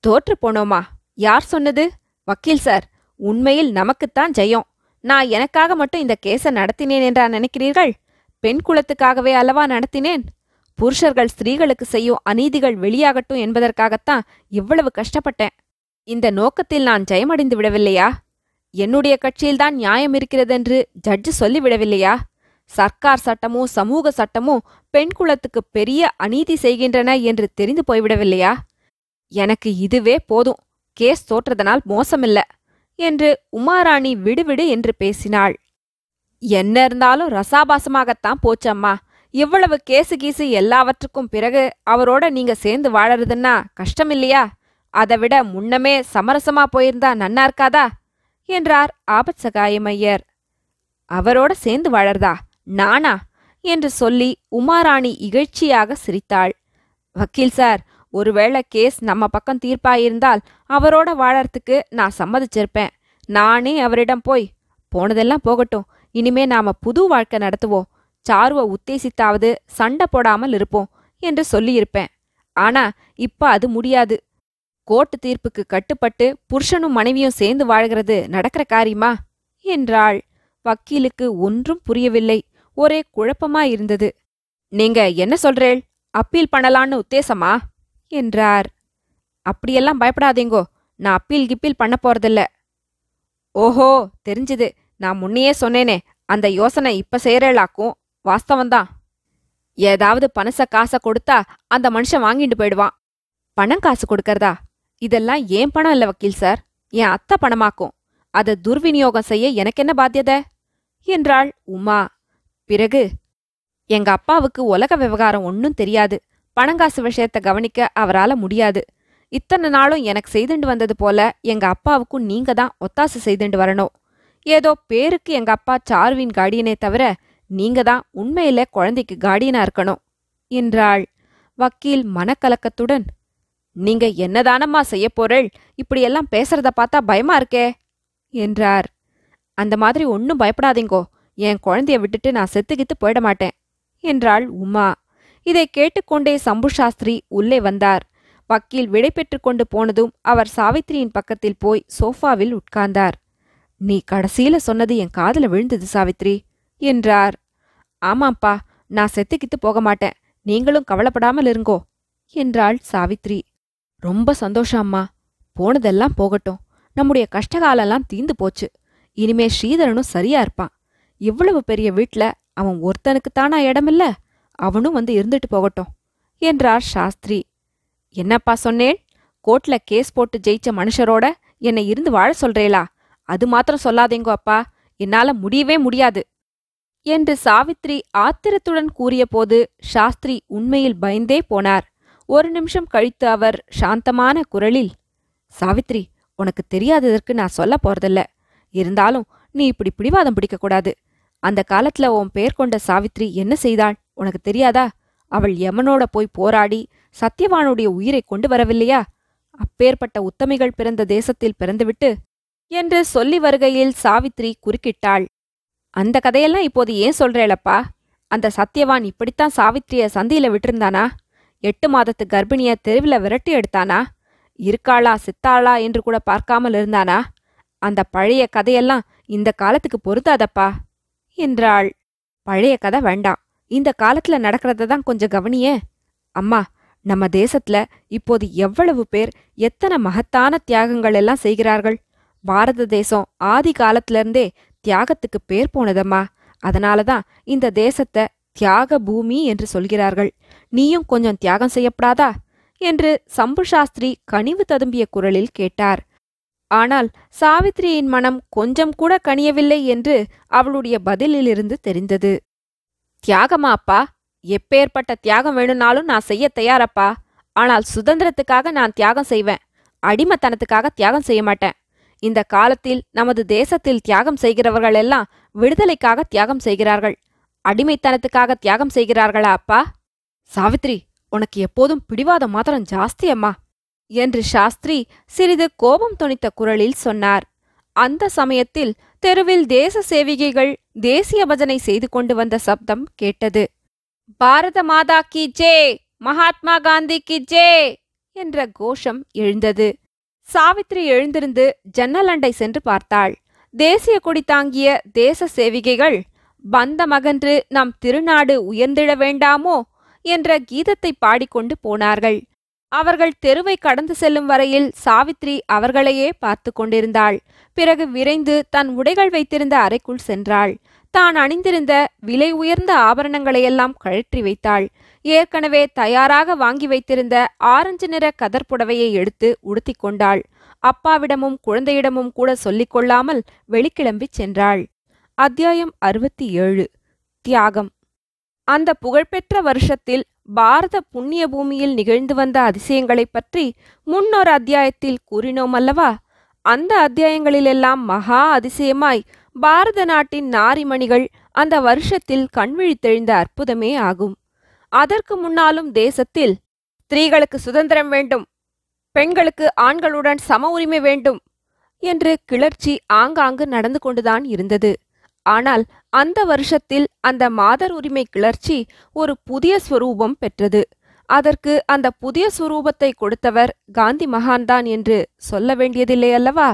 தோற்று போனோமா? யார் சொன்னது? வக்கீல் சார். உண்மையில் நமக்குத்தான் ஜெயம். நான் எனக்காக மட்டும் இந்த கேஸை நடத்தினேன் என்றா நினைக்கிறீர்கள்? பெண் குலத்துக்காகவே அல்லவா நடத்தினேன்? புருஷர்கள் ஸ்திரீகளுக்கு செய்யும் அநீதிகள் வெளியாகட்டும் என்பதற்காகத்தான் இவ்வளவு கஷ்டப்பட்டேன். இந்த நோக்கத்தில் நான் ஜெயமடைந்து விடவில்லையா? என்னுடைய கட்சியில்தான் நியாயம் இருக்கிறதென்று ஜட்ஜு சொல்லிவிடவில்லையா? சர்க்கார் சட்டமும் சமூக சட்டமும் பெண் குலத்துக்கு பெரிய அநீதி செய்கின்றன என்று தெரிந்து போய்விடவில்லையா? எனக்கு இதுவே போதும். கேஸ் தோற்றதனால் மோசமில்ல என்று உமாராணி விடுவிடு என்று பேசினாள். என்ன இருந்தாலும் ரசாபாசமாகத்தான் போச்சம்மா. இவ்வளவு கேசு கீசு எல்லாவற்றுக்கும் பிறகு அவரோட நீங்க சேர்ந்து வாழறதுன்னா கஷ்டமில்லையா? அதை விட முன்னமே சமரசமா போயிருந்தா நன்னா இருக்காதா? என்றார் ஆபத் சகாயமையர் அவரோட சேர்ந்து வாழறதா? நானா? என்று சொல்லி உமாராணி இகழ்ச்சியாக சிரித்தாள். வக்கீல் சார் ஒருவேளை கேஸ் நம்ம பக்கம் தீர்ப்பாயிருந்தால் அவரோட வாழறதுக்கு நான் சம்மதிச்சிருப்பேன். நானே அவரிடம் போய் போனதெல்லாம் போகட்டும். இனிமே நாம புது வாழ்க்கை நடத்துவோம். சாருவை உத்தேசித்தாவது சண்டை போடாமல் இருப்போம் என்று சொல்லியிருப்பேன். ஆனா இப்ப அது முடியாது. கோர்ட்டு தீர்ப்புக்கு கட்டுப்பட்டு புருஷனும் மனைவியும் சேர்ந்து வாழ்கிறது நடக்கிற காரியமா? என்றாள். வக்கீலுக்கு ஒன்றும் புரியவில்லை. ஒரே குழப்பமா இருந்தது. நீங்க என்ன சொல்றேள்? அப்பீல் பண்ணலான்னு உத்தேசமா? என்றார். அப்படியெல்லாம் பயப்படாதீங்கோ. நான் அப்பீல் கிப்பீல் பண்ண போறதில்ல. ஓஹோ தெரிஞ்சுது. நான் முன்னையே சொன்னேனே. அந்த யோசனை இப்ப செய்யறேளாக்கும் வாஸ்தவந்தான் ஏதாவது பணச காசை கொடுத்தா அந்த மனுஷன் வாங்கிட்டு போயிடுவான். பணம் காசு கொடுக்கறதா? இதெல்லாம் ஏன் பணம் இல்ல வக்கீல் சார்? என் அத்தை பணமாக்கும். அதை துர்விநியோகம் செய்ய எனக்கு என்ன பாத்தியதை? என்றாள் உமா. பிறகு எங்க அப்பாவுக்கு உலக விவகாரம் ஒன்னும் தெரியாது. பணங்காசு விஷயத்த கவனிக்க அவரால முடியாது. இத்தனை நாளும் எனக்கு செய்துண்டு வந்தது போல எங்க அப்பாவுக்கும் நீங்க தான் ஒத்தாசு செய்துண்டு வரணும். ஏதோ பேருக்கு எங்க அப்பா சார்வின் கார்டியனே தவிர நீங்க தான் உண்மையில குழந்தைக்கு கார்டியனா இருக்கணும் என்றாள். வக்கீல் மனக்கலக்கத்துடன் நீங்க என்னதானம்மா செய்ய போறள்? இப்படியெல்லாம் பேசுறத பார்த்தா பயமா இருக்கே? என்றார். அந்த மாதிரி ஒன்னும் பயப்படாதீங்கோ. என் குழந்தைய விட்டுட்டு நான் செத்துக்கித்து போயிட மாட்டேன் என்றாள் உமா. இதை கேட்டுக்கொண்டே சம்பு சாஸ்திரி உள்ளே வந்தார். வக்கீல் விடை கொண்டு போனதும் அவர் சாவித்திரியின் பக்கத்தில் போய் சோஃபாவில் உட்கார்ந்தார். நீ கடைசியில சொன்னது என் காதுல விழுந்தது சாவித்ரி என்றார். ஆமாப்பா நான் செத்துக்கித்து போக மாட்டேன். நீங்களும் கவலைப்படாமல் இருங்கோ என்றாள் சாவித்ரி ரொம்ப சந்தோஷம் அம்மா. போனதெல்லாம் போகட்டும். நம்முடைய கஷ்டகாலெல்லாம் தீந்து போச்சு. இனிமே ஸ்ரீதரனும் சரியா இருப்பான். இவ்வளவு பெரிய வீட்ல அவன் ஒருத்தனுக்குத்தானா இடமில்ல? அவனும் வந்து இருந்துட்டு போகட்டும் என்றார் சாஸ்திரி. என்னப்பா சொன்னேன் கோர்ட்ல கேஸ் போட்டு ஜெயிச்ச மனுஷரோட என்னை இருந்து வாழ சொல்றேளா? அது மாத்திரம் சொல்லாதேங்கோ அப்பா. என்னால முடியவே முடியாது. என்று சாவித்ரி ஆத்திரத்துடன் கூறியபோது சாஸ்திரி உண்மையில் பயந்தே போனார். ஒரு நிமிஷம் கழித்து அவர் சாந்தமான குரலில் சாவித்ரி உனக்கு தெரியாததற்கு நான் சொல்ல போறதில்ல. இருந்தாலும் நீ இப்படி பிடிவாதம் பிடிக்கக்கூடாது அந்த காலத்துல உன் பேர் கொண்ட சாவித்ரி என்ன செய்தாள்? உனக்கு தெரியாதா? அவள் யமனோட போய் போராடி சத்யவானுடைய உயிரை கொண்டு வரவில்லையா? அப்பேற்பட்ட உத்தமிகள் பிறந்த தேசத்தில் பிறந்துவிட்டு என்று சொல்லி வருகையில் சாவித்ரி குறுக்கிட்டாள். அந்த கதையெல்லாம் இப்போது ஏன் சொல்றேளப்பா? அந்த சத்தியவான் இப்படித்தான் சாவித்ரிய சந்தியில விட்டிருந்தானா? எட்டு மாதத்து கர்ப்பிணிய தெருவில் விரட்டி எடுத்தானா? இருக்காளா சித்தாளா என்று கூட பார்க்காமல் இருந்தானா? அந்த பழைய கதையெல்லாம் இந்த காலத்துக்கு பொருந்தாதப்பா என்றாள். பழைய கதை வேண்டாம். இந்த காலத்துல நடக்கிறத தான் கொஞ்சம் கவனியே. அம்மா நம்ம தேசத்துல இப்போது எவ்வளவு பேர் எத்தனை மகத்தான தியாகங்கள் எல்லாம் செய்கிறார்கள்? பாரத தேசம் ஆதி காலத்திலிருந்தே தியாகத்துக்கு பேர் போனதம்மா. அதனால தான் இந்த தேசத்தை தியாக பூமி என்று சொல்கிறார்கள். நீயும் கொஞ்சம் தியாகம் செய்யப்படாதா? என்று சம்பு சாஸ்திரி கனிவு ததும்பிய குரலில் கேட்டார். ஆனால் சாவித்திரியின் மனம் கொஞ்சம் கூட கனியவில்லை என்று அவளுடைய பதிலிலிருந்து தெரிந்தது. தியாகமா அப்பா? எப்பேற்பட்ட தியாகம் வேணும்னாலும் நான் செய்ய தயாரப்பா. ஆனால் சுதந்திரத்துக்காக நான் தியாகம் செய்வேன். அடிமத்தனத்துக்காக தியாகம் செய்ய மாட்டேன். இந்த காலத்தில் நமது தேசத்தில் தியாகம் செய்கிறவர்கள் எல்லாம் விடுதலைக்காக தியாகம் செய்கிறார்கள். அடிமைத்தனத்துக்காக தியாகம் செய்கிறார்களா அப்பா? சாவித்ரி உனக்கு எப்போதும் பிடிவாதம் மாத்திரம் ஜாஸ்தி அம்மா. என்று சாஸ்திரி சிறிது கோபம் தொனித்த குரலில் சொன்னார். அந்த சமயத்தில் தெருவில் தேச சேவிகைகள் தேசிய பஜனை செய்து கொண்டு வந்த சப்தம் கேட்டது. பாரத மாதா கி ஜே மகாத்மா காந்தி கி ஜே என்ற கோஷம் எழுந்தது. சாவித்ரி எழுந்திருந்து ஜன்னல் அண்டை சென்று பார்த்தாள். தேசிய கொடி தாங்கிய தேச சேவிகைகள் வந்த மகன்று நம் திருநாடு உயர்ந்திட வேண்டாமோ? என்ற கீதத்தை பாடிக்கொண்டு போனார்கள். அவர்கள் தெருவை கடந்து செல்லும் வரையில் சாவித்ரி அவர்களையே பார்த்து கொண்டிருந்தாள். பிறகு விரைந்து தன் உடைகள் வைத்திருந்த அறைக்குள் சென்றாள். தான் அணிந்திருந்த விலை உயர்ந்த ஆபரணங்களையெல்லாம் கழற்றி வைத்தாள். ஏற்கனவே தயாராக வாங்கி வைத்திருந்த ஆரஞ்சு நிற கதர் புடவையை எடுத்து உடுத்திக் கொண்டாள். அப்பாவிடமும் குழந்தையிடமும் கூட சொல்லிக் கொள்ளாமல் வெளிக்கிளம்பிச் சென்றாள். அத்தியாயம் அறுபத்தி ஏழு தியாகம். அந்த புகழ்பெற்ற வருஷத்தில் பாரத புண்ணிய பூமியில் நிகழ்ந்து வந்த அதிசயங்களைப் பற்றி முன்னொரு அத்தியாயத்தில் கூறினோம் அல்லவா? அந்த அத்தியாயங்களிலெல்லாம் மகா அதிசயமாய் பாரத நாட்டின் நாரிமணிகள் அந்த வருஷத்தில் கண்விழித்தெழுந்த அற்புதமே ஆகும். அதற்கு முன்னாலும் தேசத்தில் ஸ்திரீகளுக்கு சுதந்திரம் வேண்டும் பெண்களுக்கு ஆண்களுடன் சம உரிமை வேண்டும் என்று கிளர்ச்சி ஆங்காங்கு நடந்து கொண்டுதான் இருந்தது. ஆனால் அந்த வருஷத்தில் அந்த மாதர் உரிமை கிளர்ச்சி ஒரு புதிய ஸ்வரூபம் பெற்றது. அதற்கு அந்த புதிய சுரூபத்தை கொடுத்தவர் காந்தி மகான்தான் என்று சொல்ல வேண்டியதில்லை அல்லவா?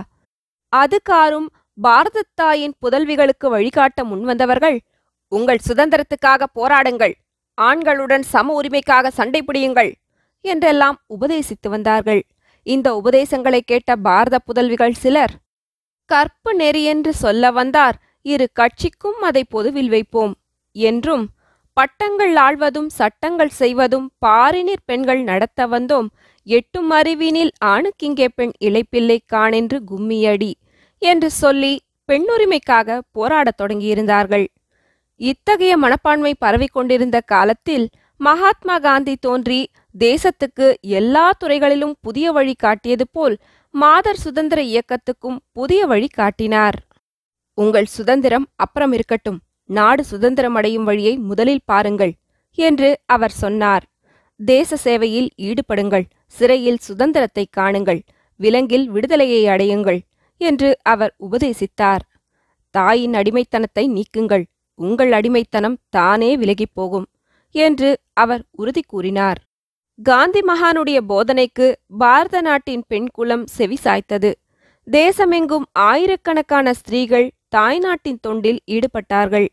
அதுகாரும் பாரத தாயின் புதல்விகளுக்கு வழிகாட்ட முன்வந்தவர்கள் உங்கள் சுதந்திரத்துக்காக போராடுங்கள் ஆண்களுடன் சம உரிமைக்காக சண்டை பிடியுங்கள் என்றெல்லாம் உபதேசித்து வந்தார்கள். இந்த உபதேசங்களை கேட்ட பாரத புதல்விகள் சிலர் கற்பு நெறி என்று சொல்ல வந்தார். இரு கட்சிக்கும் அதை பொதுவில் வைப்போம். என்றும் பட்டங்கள் ஆழ்வதும் சட்டங்கள் செய்வதும் பாரினிற் பெண்கள் நடத்த வந்தோம். எட்டும் அறிவினில் ஆணுக்கிங்கே பெண் இழைப்பில்லை காணென்று கும்மியடி என்று சொல்லி பெண்ணுரிமைக்காக போராடத் தொடங்கியிருந்தார்கள். இத்தகைய மனப்பான்மை பரவிக்கொண்டிருந்த காலத்தில் மகாத்மா காந்தி தோன்றி தேசத்துக்கு எல்லா துறைகளிலும் புதிய வழி காட்டியது போல் மாதர் சுதந்திர இயக்கத்துக்கும் புதிய வழி காட்டினார். உங்கள் சுதந்திரம் அப்புறம் இருக்கட்டும். நாடு சுதந்திரம் அடையும் வழியை முதலில் பாருங்கள் என்று அவர் சொன்னார். தேச சேவையில் ஈடுபடுங்கள். சிறையில் சுதந்திரத்தை காணுங்கள். விலங்கில் விடுதலையை அடையுங்கள் என்று அவர் உபதேசித்தார். தாயின் அடிமைத்தனத்தை நீக்குங்கள். உங்கள் அடிமைத்தனம் தானே விலகிப் போகும் என்று அவர் உறுதி கூறினார். காந்தி மகானுடைய போதனைக்கு பாரத நாட்டின் பெண் குலம் செவி சாய்த்தது. தேசமெங்கும் ஆயிரக்கணக்கான ஸ்திரீகள் தாய்நாட்டின் தொண்டில் ஈடுபட்டார்கள்.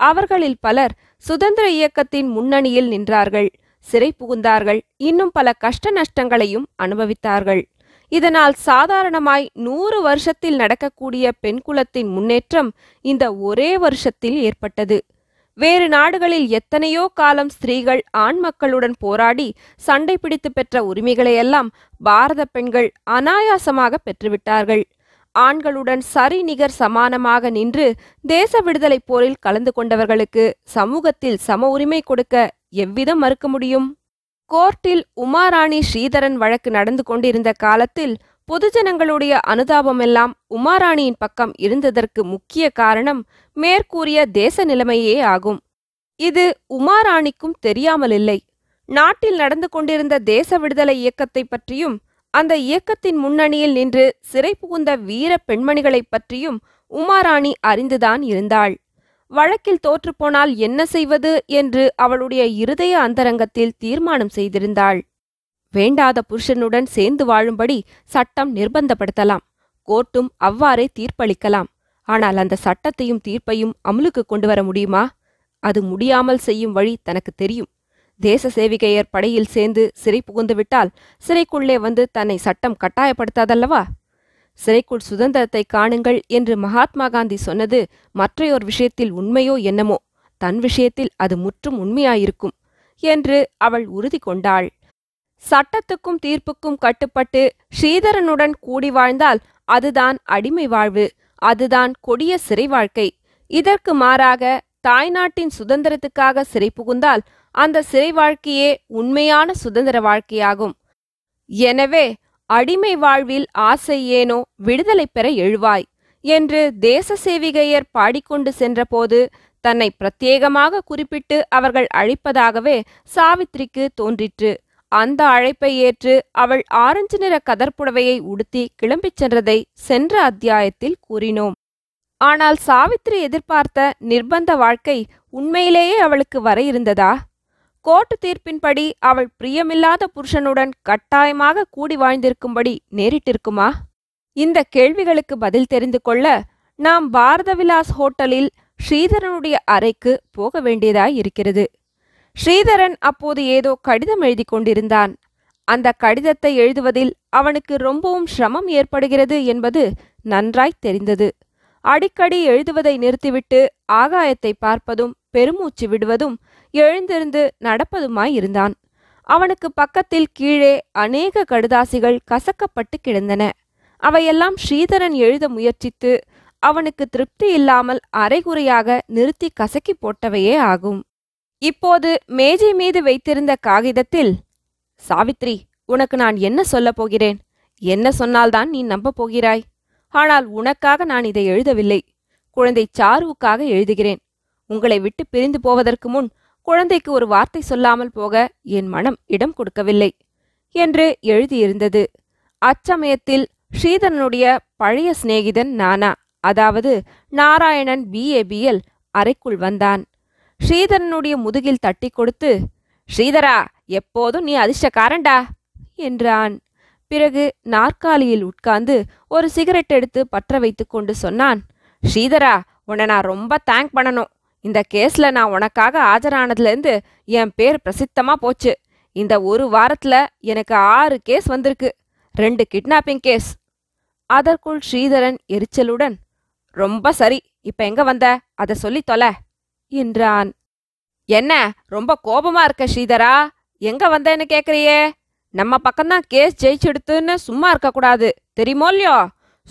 அவர்களில் பலர் சுதந்திர இயக்கத்தின் முன்னணியில் நின்றார்கள். சிறை புகுந்தார்கள். இன்னும் பல கஷ்ட நஷ்டங்களையும் அனுபவித்தார்கள். இதனால் சாதாரணமாய் நூறு வருஷத்தில் நடக்கக்கூடிய பெண்குலத்தின் முன்னேற்றம் இந்த ஒரே வருஷத்தில் ஏற்பட்டது. வேறு நாடுகளில் எத்தனையோ காலம் ஸ்திரீகள் ஆண் மக்களுடன் போராடி சண்டை பிடித்து பெற்ற உரிமைகளையெல்லாம் பாரத பெண்கள் அனாயாசமாக பெற்றுவிட்டார்கள். ஆண்களுடன் சரிநிகர் சமானமாக நின்று தேச விடுதலை போரில் கலந்து கொண்டவர்களுக்கு சமூகத்தில் சம உரிமை கொடுக்க எவ்விதம் மறுக்க முடியும்? கோர்ட்டில் உமாராணி ஸ்ரீதரன் வழக்கு நடந்து கொண்டிருந்த காலத்தில் பொதுஜனங்களுடைய அனுதாபமெல்லாம் உமாராணியின் பக்கம் இருந்ததற்கு முக்கிய காரணம் மேற்கூறிய தேச நிலைமையே ஆகும். இது உமாராணிக்கும் தெரியாமலில்லை. நாட்டில் நடந்து கொண்டிருந்த தேச விடுதலை இயக்கத்தை பற்றியும் அந்த இயக்கத்தின் முன்னணியில் நின்று சிறை புகுந்த வீர பெண்மணிகளைப் பற்றியும் உமாராணி அறிந்துதான் இருந்தாள். வழக்கில் தோற்றுப்போனால் என்ன செய்வது என்று அவளுடைய இருதய அந்தரங்கத்தில் தீர்மானம் செய்திருந்தாள். வேண்டாத புருஷனுடன் சேர்ந்து வாழும்படி சட்டம் நிர்பந்தப்படுத்தலாம். கோர்ட்டும் அவ்வாறே தீர்ப்பளிக்கலாம். ஆனால் அந்த சட்டத்தையும் தீர்ப்பையும் அமலுக்கு கொண்டு வர முடியுமா? அது முடியாமல் செய்யும் வழி தனக்கு தெரியும். தேச சேவிகையர் படையில் சேர்ந்து சிறை புகுந்துவிட்டால் சிறைக்குள்ளே வந்து தன்னை சட்டம் கட்டாயப்படுத்தாதல்லவா? சிறைக்குள் சுதந்திரத்தை காணுங்கள் என்று மகாத்மா காந்தி சொன்னது மற்றையோர் விஷயத்தில் உண்மையோ என்னமோ? தன் விஷயத்தில் அது முற்றும் உண்மையாயிருக்கும் என்று அவள் உறுதி கொண்டாள். சட்டத்துக்கும் தீர்ப்புக்கும் கட்டுப்பட்டு ஸ்ரீதரனுடன் கூடி வாழ்ந்தால் அதுதான் அடிமை வாழ்வு அதுதான் கொடிய சிறை வாழ்க்கை. இதற்கு மாறாக தாய்நாட்டின் சுதந்திரத்துக்காக சிறை புகுந்தால் அந்த சிறை வாழ்க்கையே உண்மையான சுதந்திர வாழ்க்கையாகும். எனவே அடிமை வாழ்வில் ஆசை ஏனோ விடுதலை பெற எழுவாய் என்று தேச சேவிகையர் பாடிக்கொண்டு சென்றபோது தன்னை பிரத்யேகமாக குறிப்பிட்டு அவர்கள் அழைப்பதாகவே சாவித்திரிக்கு தோன்றிற்று. அந்த அழைப்பை ஏற்று அவள் ஆரஞ்சு நிற கதர்ப்புடவையை உடுத்தி கிளம்பிச் சென்றதை சென்ற அத்தியாயத்தில் கூறினோம். ஆனால் சாவித்திரி எதிர்பார்த்த நிர்பந்த வாழ்க்கை உண்மையிலேயே அவளுக்கு வர இருந்ததா? கோர்ட்டு தீர்ப்பின்படி அவள் பிரியமில்லாத புருஷனுடன் கட்டாயமாக கூடி வாழ்ந்திருக்கும்படி நேரிட்டிருக்குமா? இந்த கேள்விகளுக்கு பதில் தெரிந்து கொள்ள நாம் பாரத விலாஸ் ஹோட்டலில் ஸ்ரீதரனுடைய அறைக்கு போக வேண்டியதாய் இருக்கிறது. ஸ்ரீதரன் அப்போது ஏதோ கடிதம் எழுதி கொண்டிருந்தான். அந்த கடிதத்தை எழுதுவதில் அவனுக்கு ரொம்பவும் சிரமம் ஏற்படுகிறது என்பது நன்றாய் தெரிந்தது. அடிக்கடி எழுதுவதை நிறுத்திவிட்டு ஆகாயத்தை பார்ப்பதும் பெருமூச்சு விடுவதும் எழுந்திருந்து நடப்பதுமாயிருந்தான். அவனுக்கு பக்கத்தில் கீழே அநேக கடுதாசிகள் கசக்கப்பட்டு கிடந்தன. அவையெல்லாம் ஸ்ரீதரன் எழுத முயற்சித்து அவனுக்கு திருப்தி இல்லாமல் அரைகுறையாக நிறுத்தி கசக்கி போட்டவையே ஆகும். இப்போது மேஜை மீது வைத்திருந்த காகிதத்தில் சாவித்ரி உனக்கு நான் என்ன சொல்லப் போகிறேன்? என்ன சொன்னால்தான் நீ நம்பப் போகிறாய்? ஆனால் உனக்காக நான் இதை எழுதவில்லை. குழந்தை சாருவுக்காக எழுதுகிறேன். உங்களை விட்டு பிரிந்து போவதற்கு முன் குழந்தைக்கு ஒரு வார்த்தை சொல்லாமல் போக என் மனம் இடம் கொடுக்கவில்லை என்று எழுதியிருந்தது. அச்சமயத்தில் ஸ்ரீதரனுடைய பழைய சிநேகிதன் நானா அதாவது நாராயணன் பிஏபிஎல் அறைக்குள் வந்தான். ஸ்ரீதரனுடைய முதுகில் தட்டி கொடுத்து ஸ்ரீதரா எப்போதும் நீ அதிர்ஷ்டக்காரன்டா என்றான். பிறகு நாற்காலியில் உட்கார்ந்து ஒரு சிகரெட் எடுத்து பற்ற வைத்து கொண்டு சொன்னான் ஸ்ரீதரா உன்னை நான் ரொம்ப தேங்க் பண்ணணும். இந்த கேஸ்ல நான் உனக்காக ஆஜரானதுலேருந்து என் பேர் பிரசித்தமா போச்சு. இந்த ஒரு வாரத்துல எனக்கு ஆறு கேஸ் வந்திருக்கு. ரெண்டு கிட்னாப்பிங் கேஸ் அதற்குள் ஸ்ரீதரன் எரிச்சலுடன் ரொம்ப சரி இப்ப எங்க வந்த? அத சொல்லி தொலை என்றான். என்ன ரொம்ப கோபமா இருக்க ஸ்ரீதரா? எங்க வந்தேன்னு கேக்குறியே? நம்ம பக்கம்தான் கேஸ் ஜெயிச்செடுத்துன்னு சும்மா இருக்கக்கூடாது தெரியுமோ இல்லையோ?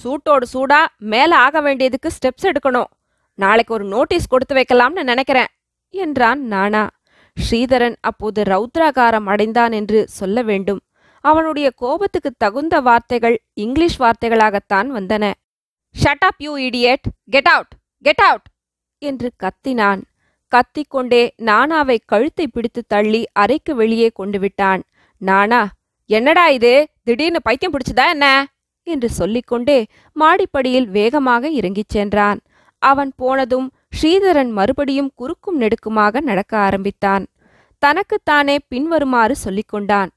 சூட்டோடு சூடா மேல ஆக வேண்டியதுக்கு ஸ்டெப்ஸ் எடுக்கணும். நாளைக்கு ஒரு நோட்டீஸ் கொடுத்து வைக்கலாம்னு நினைக்கிறேன் என்றான் நானா. ஸ்ரீதரன் அப்போது ரௌத்ராகாரம் அடைந்தான் என்று சொல்ல வேண்டும். அவனுடைய கோபத்துக்கு தகுந்த வார்த்தைகள் இங்கிலீஷ் வார்த்தைகளாகத்தான் வந்தன. Shut up you idiot get out get out என்று கத்தினான். கத்திக்கொண்டே நானாவை கழுத்தை பிடித்து தள்ளி அறைக்கு வெளியே கொண்டு விட்டான். நானா என்னடா இது? திடீர்னு பைத்தியம் பிடிச்சதா என்ன? என்று சொல்லிக்கொண்டே மாடிப்படியில் வேகமாக இறங்கிச் சென்றான். அவன் போனதும் ஸ்ரீதரன் மறுபடியும் குறுக்கும் நெடுக்குமாக நடக்க ஆரம்பித்தான். தனக்குத்தானே பின்வருமாறு சொல்லிக்கொண்டான்.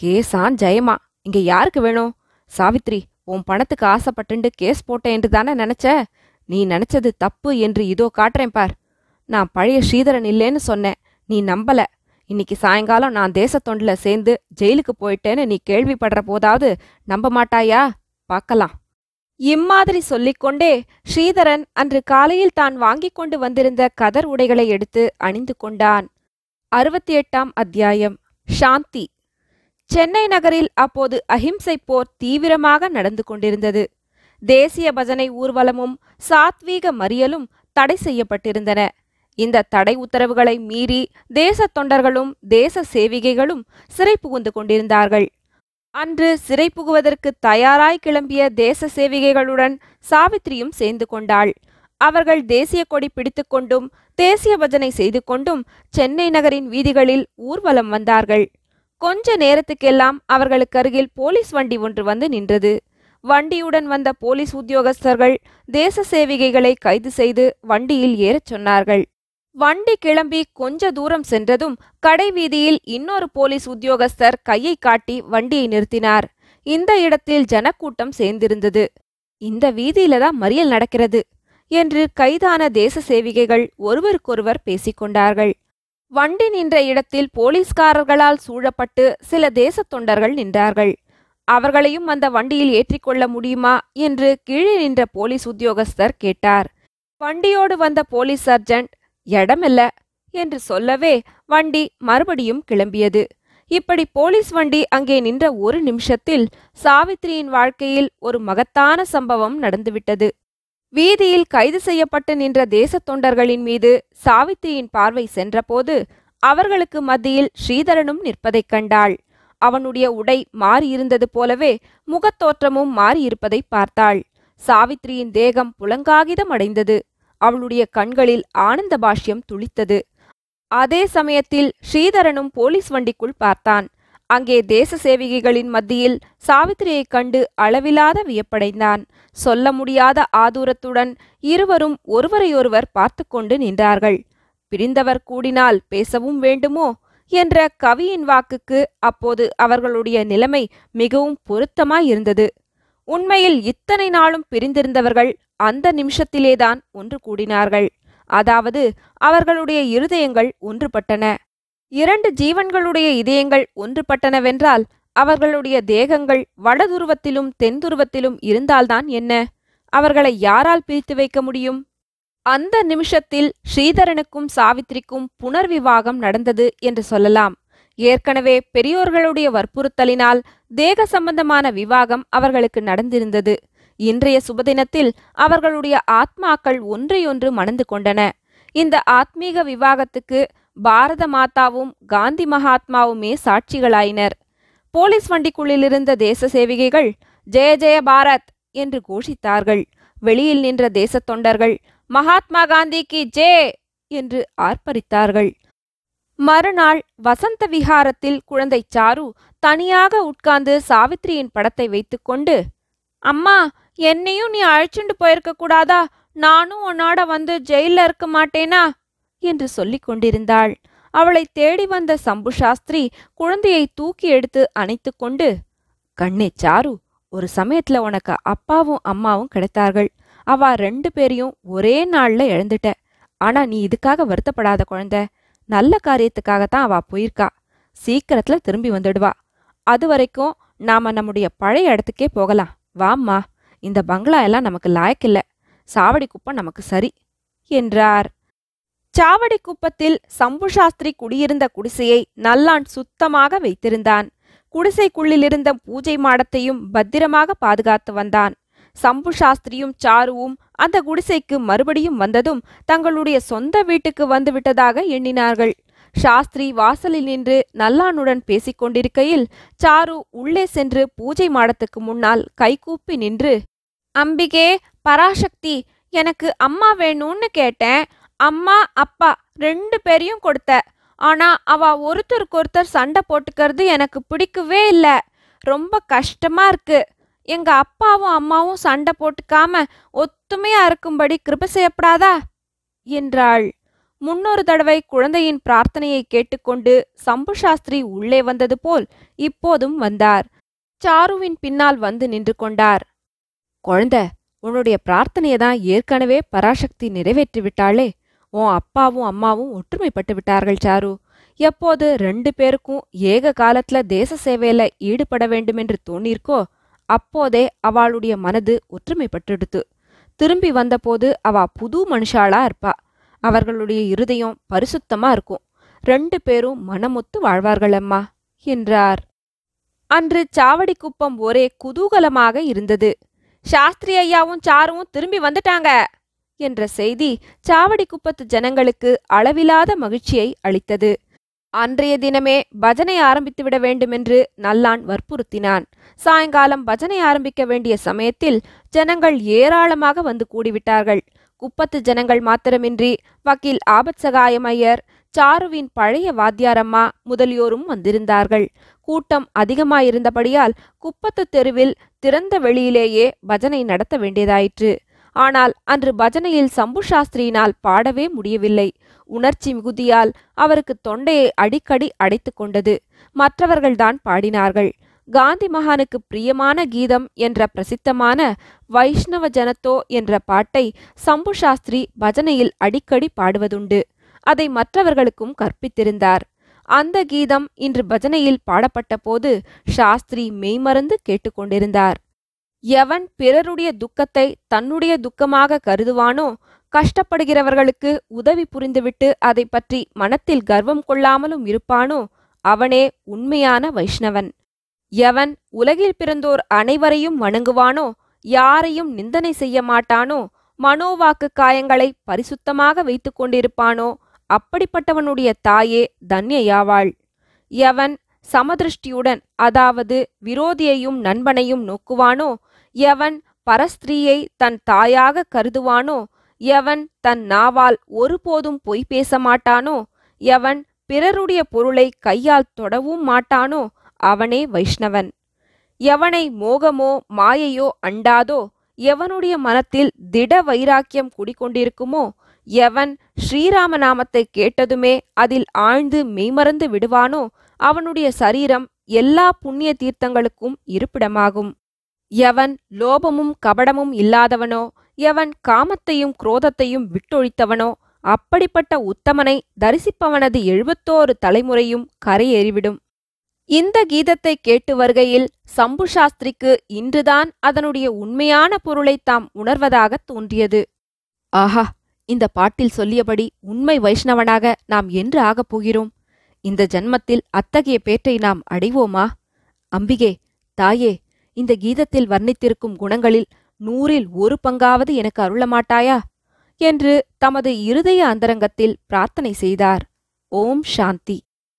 கேசான் ஜெயமா இங்க யாருக்கு வேணும்? சாவித்ரி உன் பணத்துக்கு ஆசைப்பட்டுண்டு கேஸ் போட்டேன் என்று தானே நினைச்ச? நீ நினைச்சது தப்பு என்று இதோ காட்டுறேன் பார். நான் பழைய ஸ்ரீதரன் இல்லேன்னு சொன்னேன். நீ நம்பல. இன்னைக்கு சாயங்காலம் நான் தேசத்தொண்டுல சேர்ந்து ஜெயிலுக்கு போயிட்டேன்னு நீ கேள்விப்படுற போதாவது நம்ப மாட்டாயா? பார்க்கலாம். இம்மாதிரி சொல்லிக்கொண்டே ஸ்ரீதரன் அன்று காலையில் தான் வாங்கிக் கொண்டு வந்திருந்த கதர் உடைகளை எடுத்து அணிந்து கொண்டான். அறுபத்தி எட்டாம் அத்தியாயம். சாந்தி. சென்னை நகரில் அப்போது அஹிம்சை போர் தீவிரமாக நடந்து கொண்டிருந்தது. தேசிய பஜனை ஊர்வலமும் சாத்வீக மறியலும் தடை செய்யப்பட்டிருந்தன. இந்த தடை உத்தரவுகளை மீறி தேச தொண்டர்களும் தேச சேவிகைகளும் சிறை புகுந்து கொண்டிருந்தார்கள். அன்று சிறை புகுவதற்கு தயாராய் கிளம்பிய தேச சேவிகைகளுடன் சாவித்திரியும் சேர்ந்து கொண்டாள். அவர்கள் தேசிய கொடி பிடித்துக்கொண்டும் தேசிய பஜனை செய்து கொண்டும் சென்னை நகரின் வீதிகளில் ஊர்வலம் வந்தார்கள். கொஞ்ச நேரத்துக்கெல்லாம் அவர்களுக்கு அருகில் போலீஸ் வண்டி ஒன்று வந்து நின்றது. வண்டியுடன் வந்த போலீஸ் உத்தியோகஸ்தர்கள் தேச சேவிகைகளை கைது செய்து வண்டியில் ஏறச் சொன்னார்கள். வண்டி கிளம்பி கொஞ்ச தூரம் சென்றதும் கடை வீதியில் இன்னொரு போலீஸ் உத்தியோகஸ்தர் கையை காட்டி வண்டியை நிறுத்தினார். இந்த இடத்தில் ஜனக்கூட்டம் சேர்ந்திருந்தது. இந்த வீதியில தான் மறியல் நடக்கிறது என்று கைதான தேச சேவிகைகள் ஒருவருக்கொருவர் பேசிக்கொண்டார்கள் வண்டி நின்ற இடத்தில் போலீஸ்காரர்களால் சூழப்பட்டு சில தேசத் தொண்டர்கள் நின்றார்கள். அவர்களையும் அந்த வண்டியில் ஏற்றிக்கொள்ள முடியுமா என்று கீழே நின்ற போலீஸ் உத்தியோகஸ்தர் கேட்டார். வண்டியோடு வந்த போலீஸ் சர்ஜென்ட் இடமில்ல என்று சொல்லவே வண்டி மறுபடியும் கிளம்பியது. இப்படி போலீஸ் வண்டி அங்கே நின்ற ஒரு நிமிஷத்தில் சாவித்திரியின் வாழ்க்கையில் ஒரு மகத்தான சம்பவம் நடந்துவிட்டது. வீதியில் கைது செய்யப்பட்டு நின்ற தேசத் தொண்டர்களின் மீது சாவித்திரியின் பார்வை சென்றபோது அவர்களுக்கு மத்தியில் ஸ்ரீதரனும் நிற்பதைக் கண்டாள். அவனுடைய உடை மாறியிருந்தது போலவே முகத்தோற்றமும் மாறியிருப்பதை பார்த்தாள். சாவித்திரியின் தேகம் புலங்காகிதம் அடைந்தது. அவளுடைய கண்களில் ஆனந்த பாஷ்யம் துளித்தது. அதே சமயத்தில் ஸ்ரீதரனும் போலீஸ் வண்டிக்குள் பார்த்தான். அங்கே தேச சேவிகைகளின் மத்தியில் சாவித்திரியைக் கண்டு அளவிலாத வியப்படைந்தான். சொல்ல முடியாத ஆதூரத்துடன் இருவரும் ஒருவரையொருவர் பார்த்து கொண்டு நின்றார்கள். பிரிந்தவர் கூடினால் பேசவும் வேண்டுமோ? என்ற கவியின் வாக்குக்கு அப்போது அவர்களுடைய நிலைமை மிகவும் பொருத்தமாயிருந்தது உண்மையில் இத்தனை நாளும் பிரிந்திருந்தவர்கள் அந்த நிமிஷத்திலேதான் ஒன்று கூடினார்கள். அதாவது அவர்களுடைய இருதயங்கள் ஒன்றுபட்டன. இரண்டு ஜீவன்களுடைய இதயங்கள் ஒன்றுபட்டனவென்றால் அவர்களுடைய தேகங்கள் வடதுருவத்திலும் தென்துருவத்திலும் இருந்தால்தான் என்ன? அவர்களை யாரால் பிரித்து வைக்க முடியும்? அந்த நிமிஷத்தில் ஸ்ரீதரனுக்கும் சாவித்திரிக்கும் புனர்விவாகம் நடந்தது என்று சொல்லலாம். ஏற்கனவே பெரியோர்களுடைய வற்புறுத்தலினால் தேக சம்பந்தமான விவாகம் அவர்களுக்கு நடந்திருந்தது. இன்றைய சுபதினத்தில் அவர்களுடைய ஆத்மாக்கள் ஒன்றையொன்று மணந்து கொண்டன. இந்த ஆத்மீக விவாகத்துக்கு பாரத மாதாவும் காந்தி மகாத்மாவுமே சாட்சிகளாயினர். போலீஸ் வண்டிக்குள்ளிலிருந்த தேச சேவிகைகள் ஜெய ஜெய பாரத் என்று கோஷித்தார்கள். வெளியில் நின்ற தேசத் தொண்டர்கள் மகாத்மா காந்திக்கு ஜே என்று ஆர்ப்பரித்தார்கள். மறுநாள் வசந்த விஹாரத்தில் குழந்தை சாரு தனியாக உட்கார்ந்து சாவித்திரியின் படத்தை வைத்துக்கொண்டு அம்மா என்னையும் நீ அழைச்சுண்டு போயிருக்க கூடாதா? நானும் உன்னோட வந்து ஜெயில இருக்க மாட்டேனா? என்று சொல்லிக் கொண்டிருந்தாள். அவளை தேடி வந்த சம்பு சாஸ்திரி குழந்தையை தூக்கி எடுத்து அணைத்து கொண்டு கண்ணே சாரு ஒரு சமயத்துல உனக்கு அப்பாவும் அம்மாவும் கிடைத்தார்கள். அவ ரெண்டு பேரையும் ஒரே நாள்ல இழந்துட்ட. ஆனா நீ இதுக்காக வருத்தப்படாத குழந்தை. நல்ல காரியத்துக்காகத்தான் அவ போயிருக்கா. சீக்கிரத்துல திரும்பி வந்துடுவா. அது வரைக்கும் நாம நம்முடைய பழைய இடத்துக்கே போகலாம். வாம்மா. இந்த பங்களா எல்லாம் நமக்கு லாயக்கில்லை சாவடி குப்பம் நமக்கு சரி என்றார். சாவடி குப்பத்தில் சம்பு சாஸ்திரி குடியிருந்த குடிசையை நல்லான் சுத்தமாக வைத்திருந்தான். குடிசைக்குள்ளிலிருந்த பூஜை மாடத்தையும் பத்திரமாக பாதுகாத்து வந்தான். சம்பு சாஸ்திரியும் சாருவும் அந்த குடிசைக்கு மறுபடியும் வந்ததும் தங்களுடைய சொந்த வீட்டுக்கு வந்து விட்டதாக எண்ணினார்கள். சாஸ்திரி வாசலில் நின்று நல்லானுடன் பேசிக் கொண்டிருக்கையில் சாரு உள்ளே சென்று பூஜை மாடத்துக்கு முன்னால் கைகூப்பி நின்று அம்பிகே பராசக்தி எனக்கு அம்மா வேணும்னு கேட்டேன். அம்மா அப்பா ரெண்டு பேரையும் கொடுத்த. ஆனா அவ ஒருத்தருக்கு ஒருத்தர் சண்டை போட்டுக்கிறது எனக்கு பிடிக்கவே இல்லை. ரொம்ப கஷ்டமா இருக்கு. எங்க அப்பாவும் அம்மாவும் சண்டை போட்டுக்காம ஒத்துமையா இருக்கும்படி கிருப செய்யப்படாதா? என்றாள். முன்னொரு தடவை குழந்தையின் பிரார்த்தனையை கேட்டுக்கொண்டு சம்பு சாஸ்திரி உள்ளே வந்தது போல் இப்போதும் வந்தார். சாருவின் பின்னால் வந்து நின்று கொண்டார். குழந்தை உன்னுடைய பிரார்த்தனையை தான் ஏற்கனவே பராசக்தி நிறைவேற்றிவிட்டாளே உன் அப்பாவும் அம்மாவும் ஒற்றுமைப்பட்டு விட்டார்கள் சாரு. எப்போது ரெண்டு பேருக்கும் ஏக காலத்துல தேச சேவையில ஈடுபட வேண்டுமென்று தோணியிருக்கோ அப்போதே அவளுடைய மனது ஒற்றுமைப்பட்டுடுத்து. திரும்பி வந்தபோது அவ புது மனுஷாளா இருப்பா. அவர்களுடைய இருதயம் பரிசுத்தமா இருக்கும். ரெண்டு பேரும் மனமொத்து வாழ்வார்கள் அம்மா என்றார். அன்று சாவடிக்குப்பம் ஒரே குதூகலமாக இருந்தது. சாஸ்திரி ஐயாவும் சாருவும் திரும்பி வந்துட்டாங்க என்ற செய்தி சாவடிக்குப்பத்து ஜனங்களுக்கு அளவிலாத மகிழ்ச்சியை அளித்தது. அன்றைய தினமே பஜனை ஆரம்பித்துவிட வேண்டுமென்று நல்லான் வற்புறுத்தினான். சாயங்காலம் பஜனை ஆரம்பிக்க வேண்டிய சமயத்தில் ஜனங்கள் ஏராளமாக வந்து கூடிவிட்டார்கள். குப்பத்து ஜனங்கள் மாத்திரமின்றி வக்கீல் ஆபத் சகாயம் ஐயர் சாருவின் பழைய வாத்தியாரம்மா முதலியோரும் வந்திருந்தார்கள். கூட்டம் அதிகமாயிருந்தபடியால் குப்பத்து தெருவில் திறந்த வெளியிலேயே பஜனை நடத்த வேண்டியதாயிற்று. ஆனால் அன்று பஜனையில் சம்பு சாஸ்திரியினால் பாடவே முடியவில்லை. உணர்ச்சி மிகுதியால் அவருக்கு தொண்டையை அடிக்கடி அடைத்து கொண்டது. மற்றவர்கள்தான் பாடினார்கள். காந்தி மகானுக்கு பிரியமான கீதம் என்ற பிரசித்தமான வைஷ்ணவ ஜனத்தோ என்ற பாட்டை சம்பு சாஸ்திரி பஜனையில் அடிக்கடி பாடுவதுண்டு. அதை மற்றவர்களுக்கும் கற்பித்திருந்தார். அந்த கீதம் இன்று பஜனையில் பாடப்பட்ட போது சாஸ்திரி மெய்மறந்து கேட்டுக்கொண்டிருந்தார். எவன் பிறருடைய துக்கத்தை தன்னுடைய துக்கமாக கருதுவானோ கஷ்டப்படுகிறவர்களுக்கு உதவி புரிந்துவிட்டு அதை பற்றி மனத்தில் கர்வம் கொள்ளாமலும் இருப்பானோ அவனே உண்மையான வைஷ்ணவன். எவன் உலகில் பிறந்தோர் அனைவரையும் வணங்குவானோ யாரையும் நிந்தனை செய்ய மாட்டானோ மனோவாக்கு காயங்களை பரிசுத்தமாக வைத்துக் கொண்டிருப்பானோ அப்படிப்பட்டவனுடைய தாயே தன்யையாவாள். எவன் சமதிருஷ்டியுடன் அதாவது விரோதியையும் நண்பனையும் நோக்குவானோ எவன் பரஸ்திரீயை தன் தாயாக கருதுவானோ எவன் தன் நாவால் ஒருபோதும் பொய் பேச மாட்டானோ எவன் பிறருடைய பொருளை கையால் தொடவும் மாட்டானோ அவனே வைஷ்ணவன். எவனை மோகமோ மாயையோ அண்டாதோ எவனுடைய மனத்தில் திட வைராக்கியம் குடிக்கொண்டிருக்குமோ எவன் ஸ்ரீராம நாமத்தை கேட்டதுமே அதில் ஆழ்ந்து மெய்மறந்து விடுவானோ அவனுடைய சரீரம் எல்லா புண்ணிய தீர்த்தங்களுக்கும் இருப்பிடமாகும். எவன் லோபமும் கபடமும் இல்லாதவனோ எவன் காமத்தையும் குரோதத்தையும் விட்டொழித்தவனோ அப்படிப்பட்ட உத்தமனை தரிசிப்பவனது எழுபத்தோரு தலைமுறையும் கரையேறிவிடும். இந்த கீதத்தை கேட்டு வருகையில் சம்பு சாஸ்திரிக்கு இன்றுதான் அதனுடைய உண்மையான பொருளை தாம் உணர்வதாக தோன்றியது. ஆஹா இந்த பாட்டில் சொல்லியபடி உண்மை வைஷ்ணவனாக நாம் என்று ஆகப் போகிறோம். இந்த ஜன்மத்தில் அத்தகைய பேற்றை நாம் அடைவோமா? அம்பிகே தாயே இந்த கீதத்தில் வர்ணித்திருக்கும் குணங்களில் நூறில் ஒரு பங்காவது எனக்கு அருளமாட்டாயா? என்று தமது இருதய அந்தரங்கத்தில் பிரார்த்தனை செய்தார். ஓம் சாந்தி.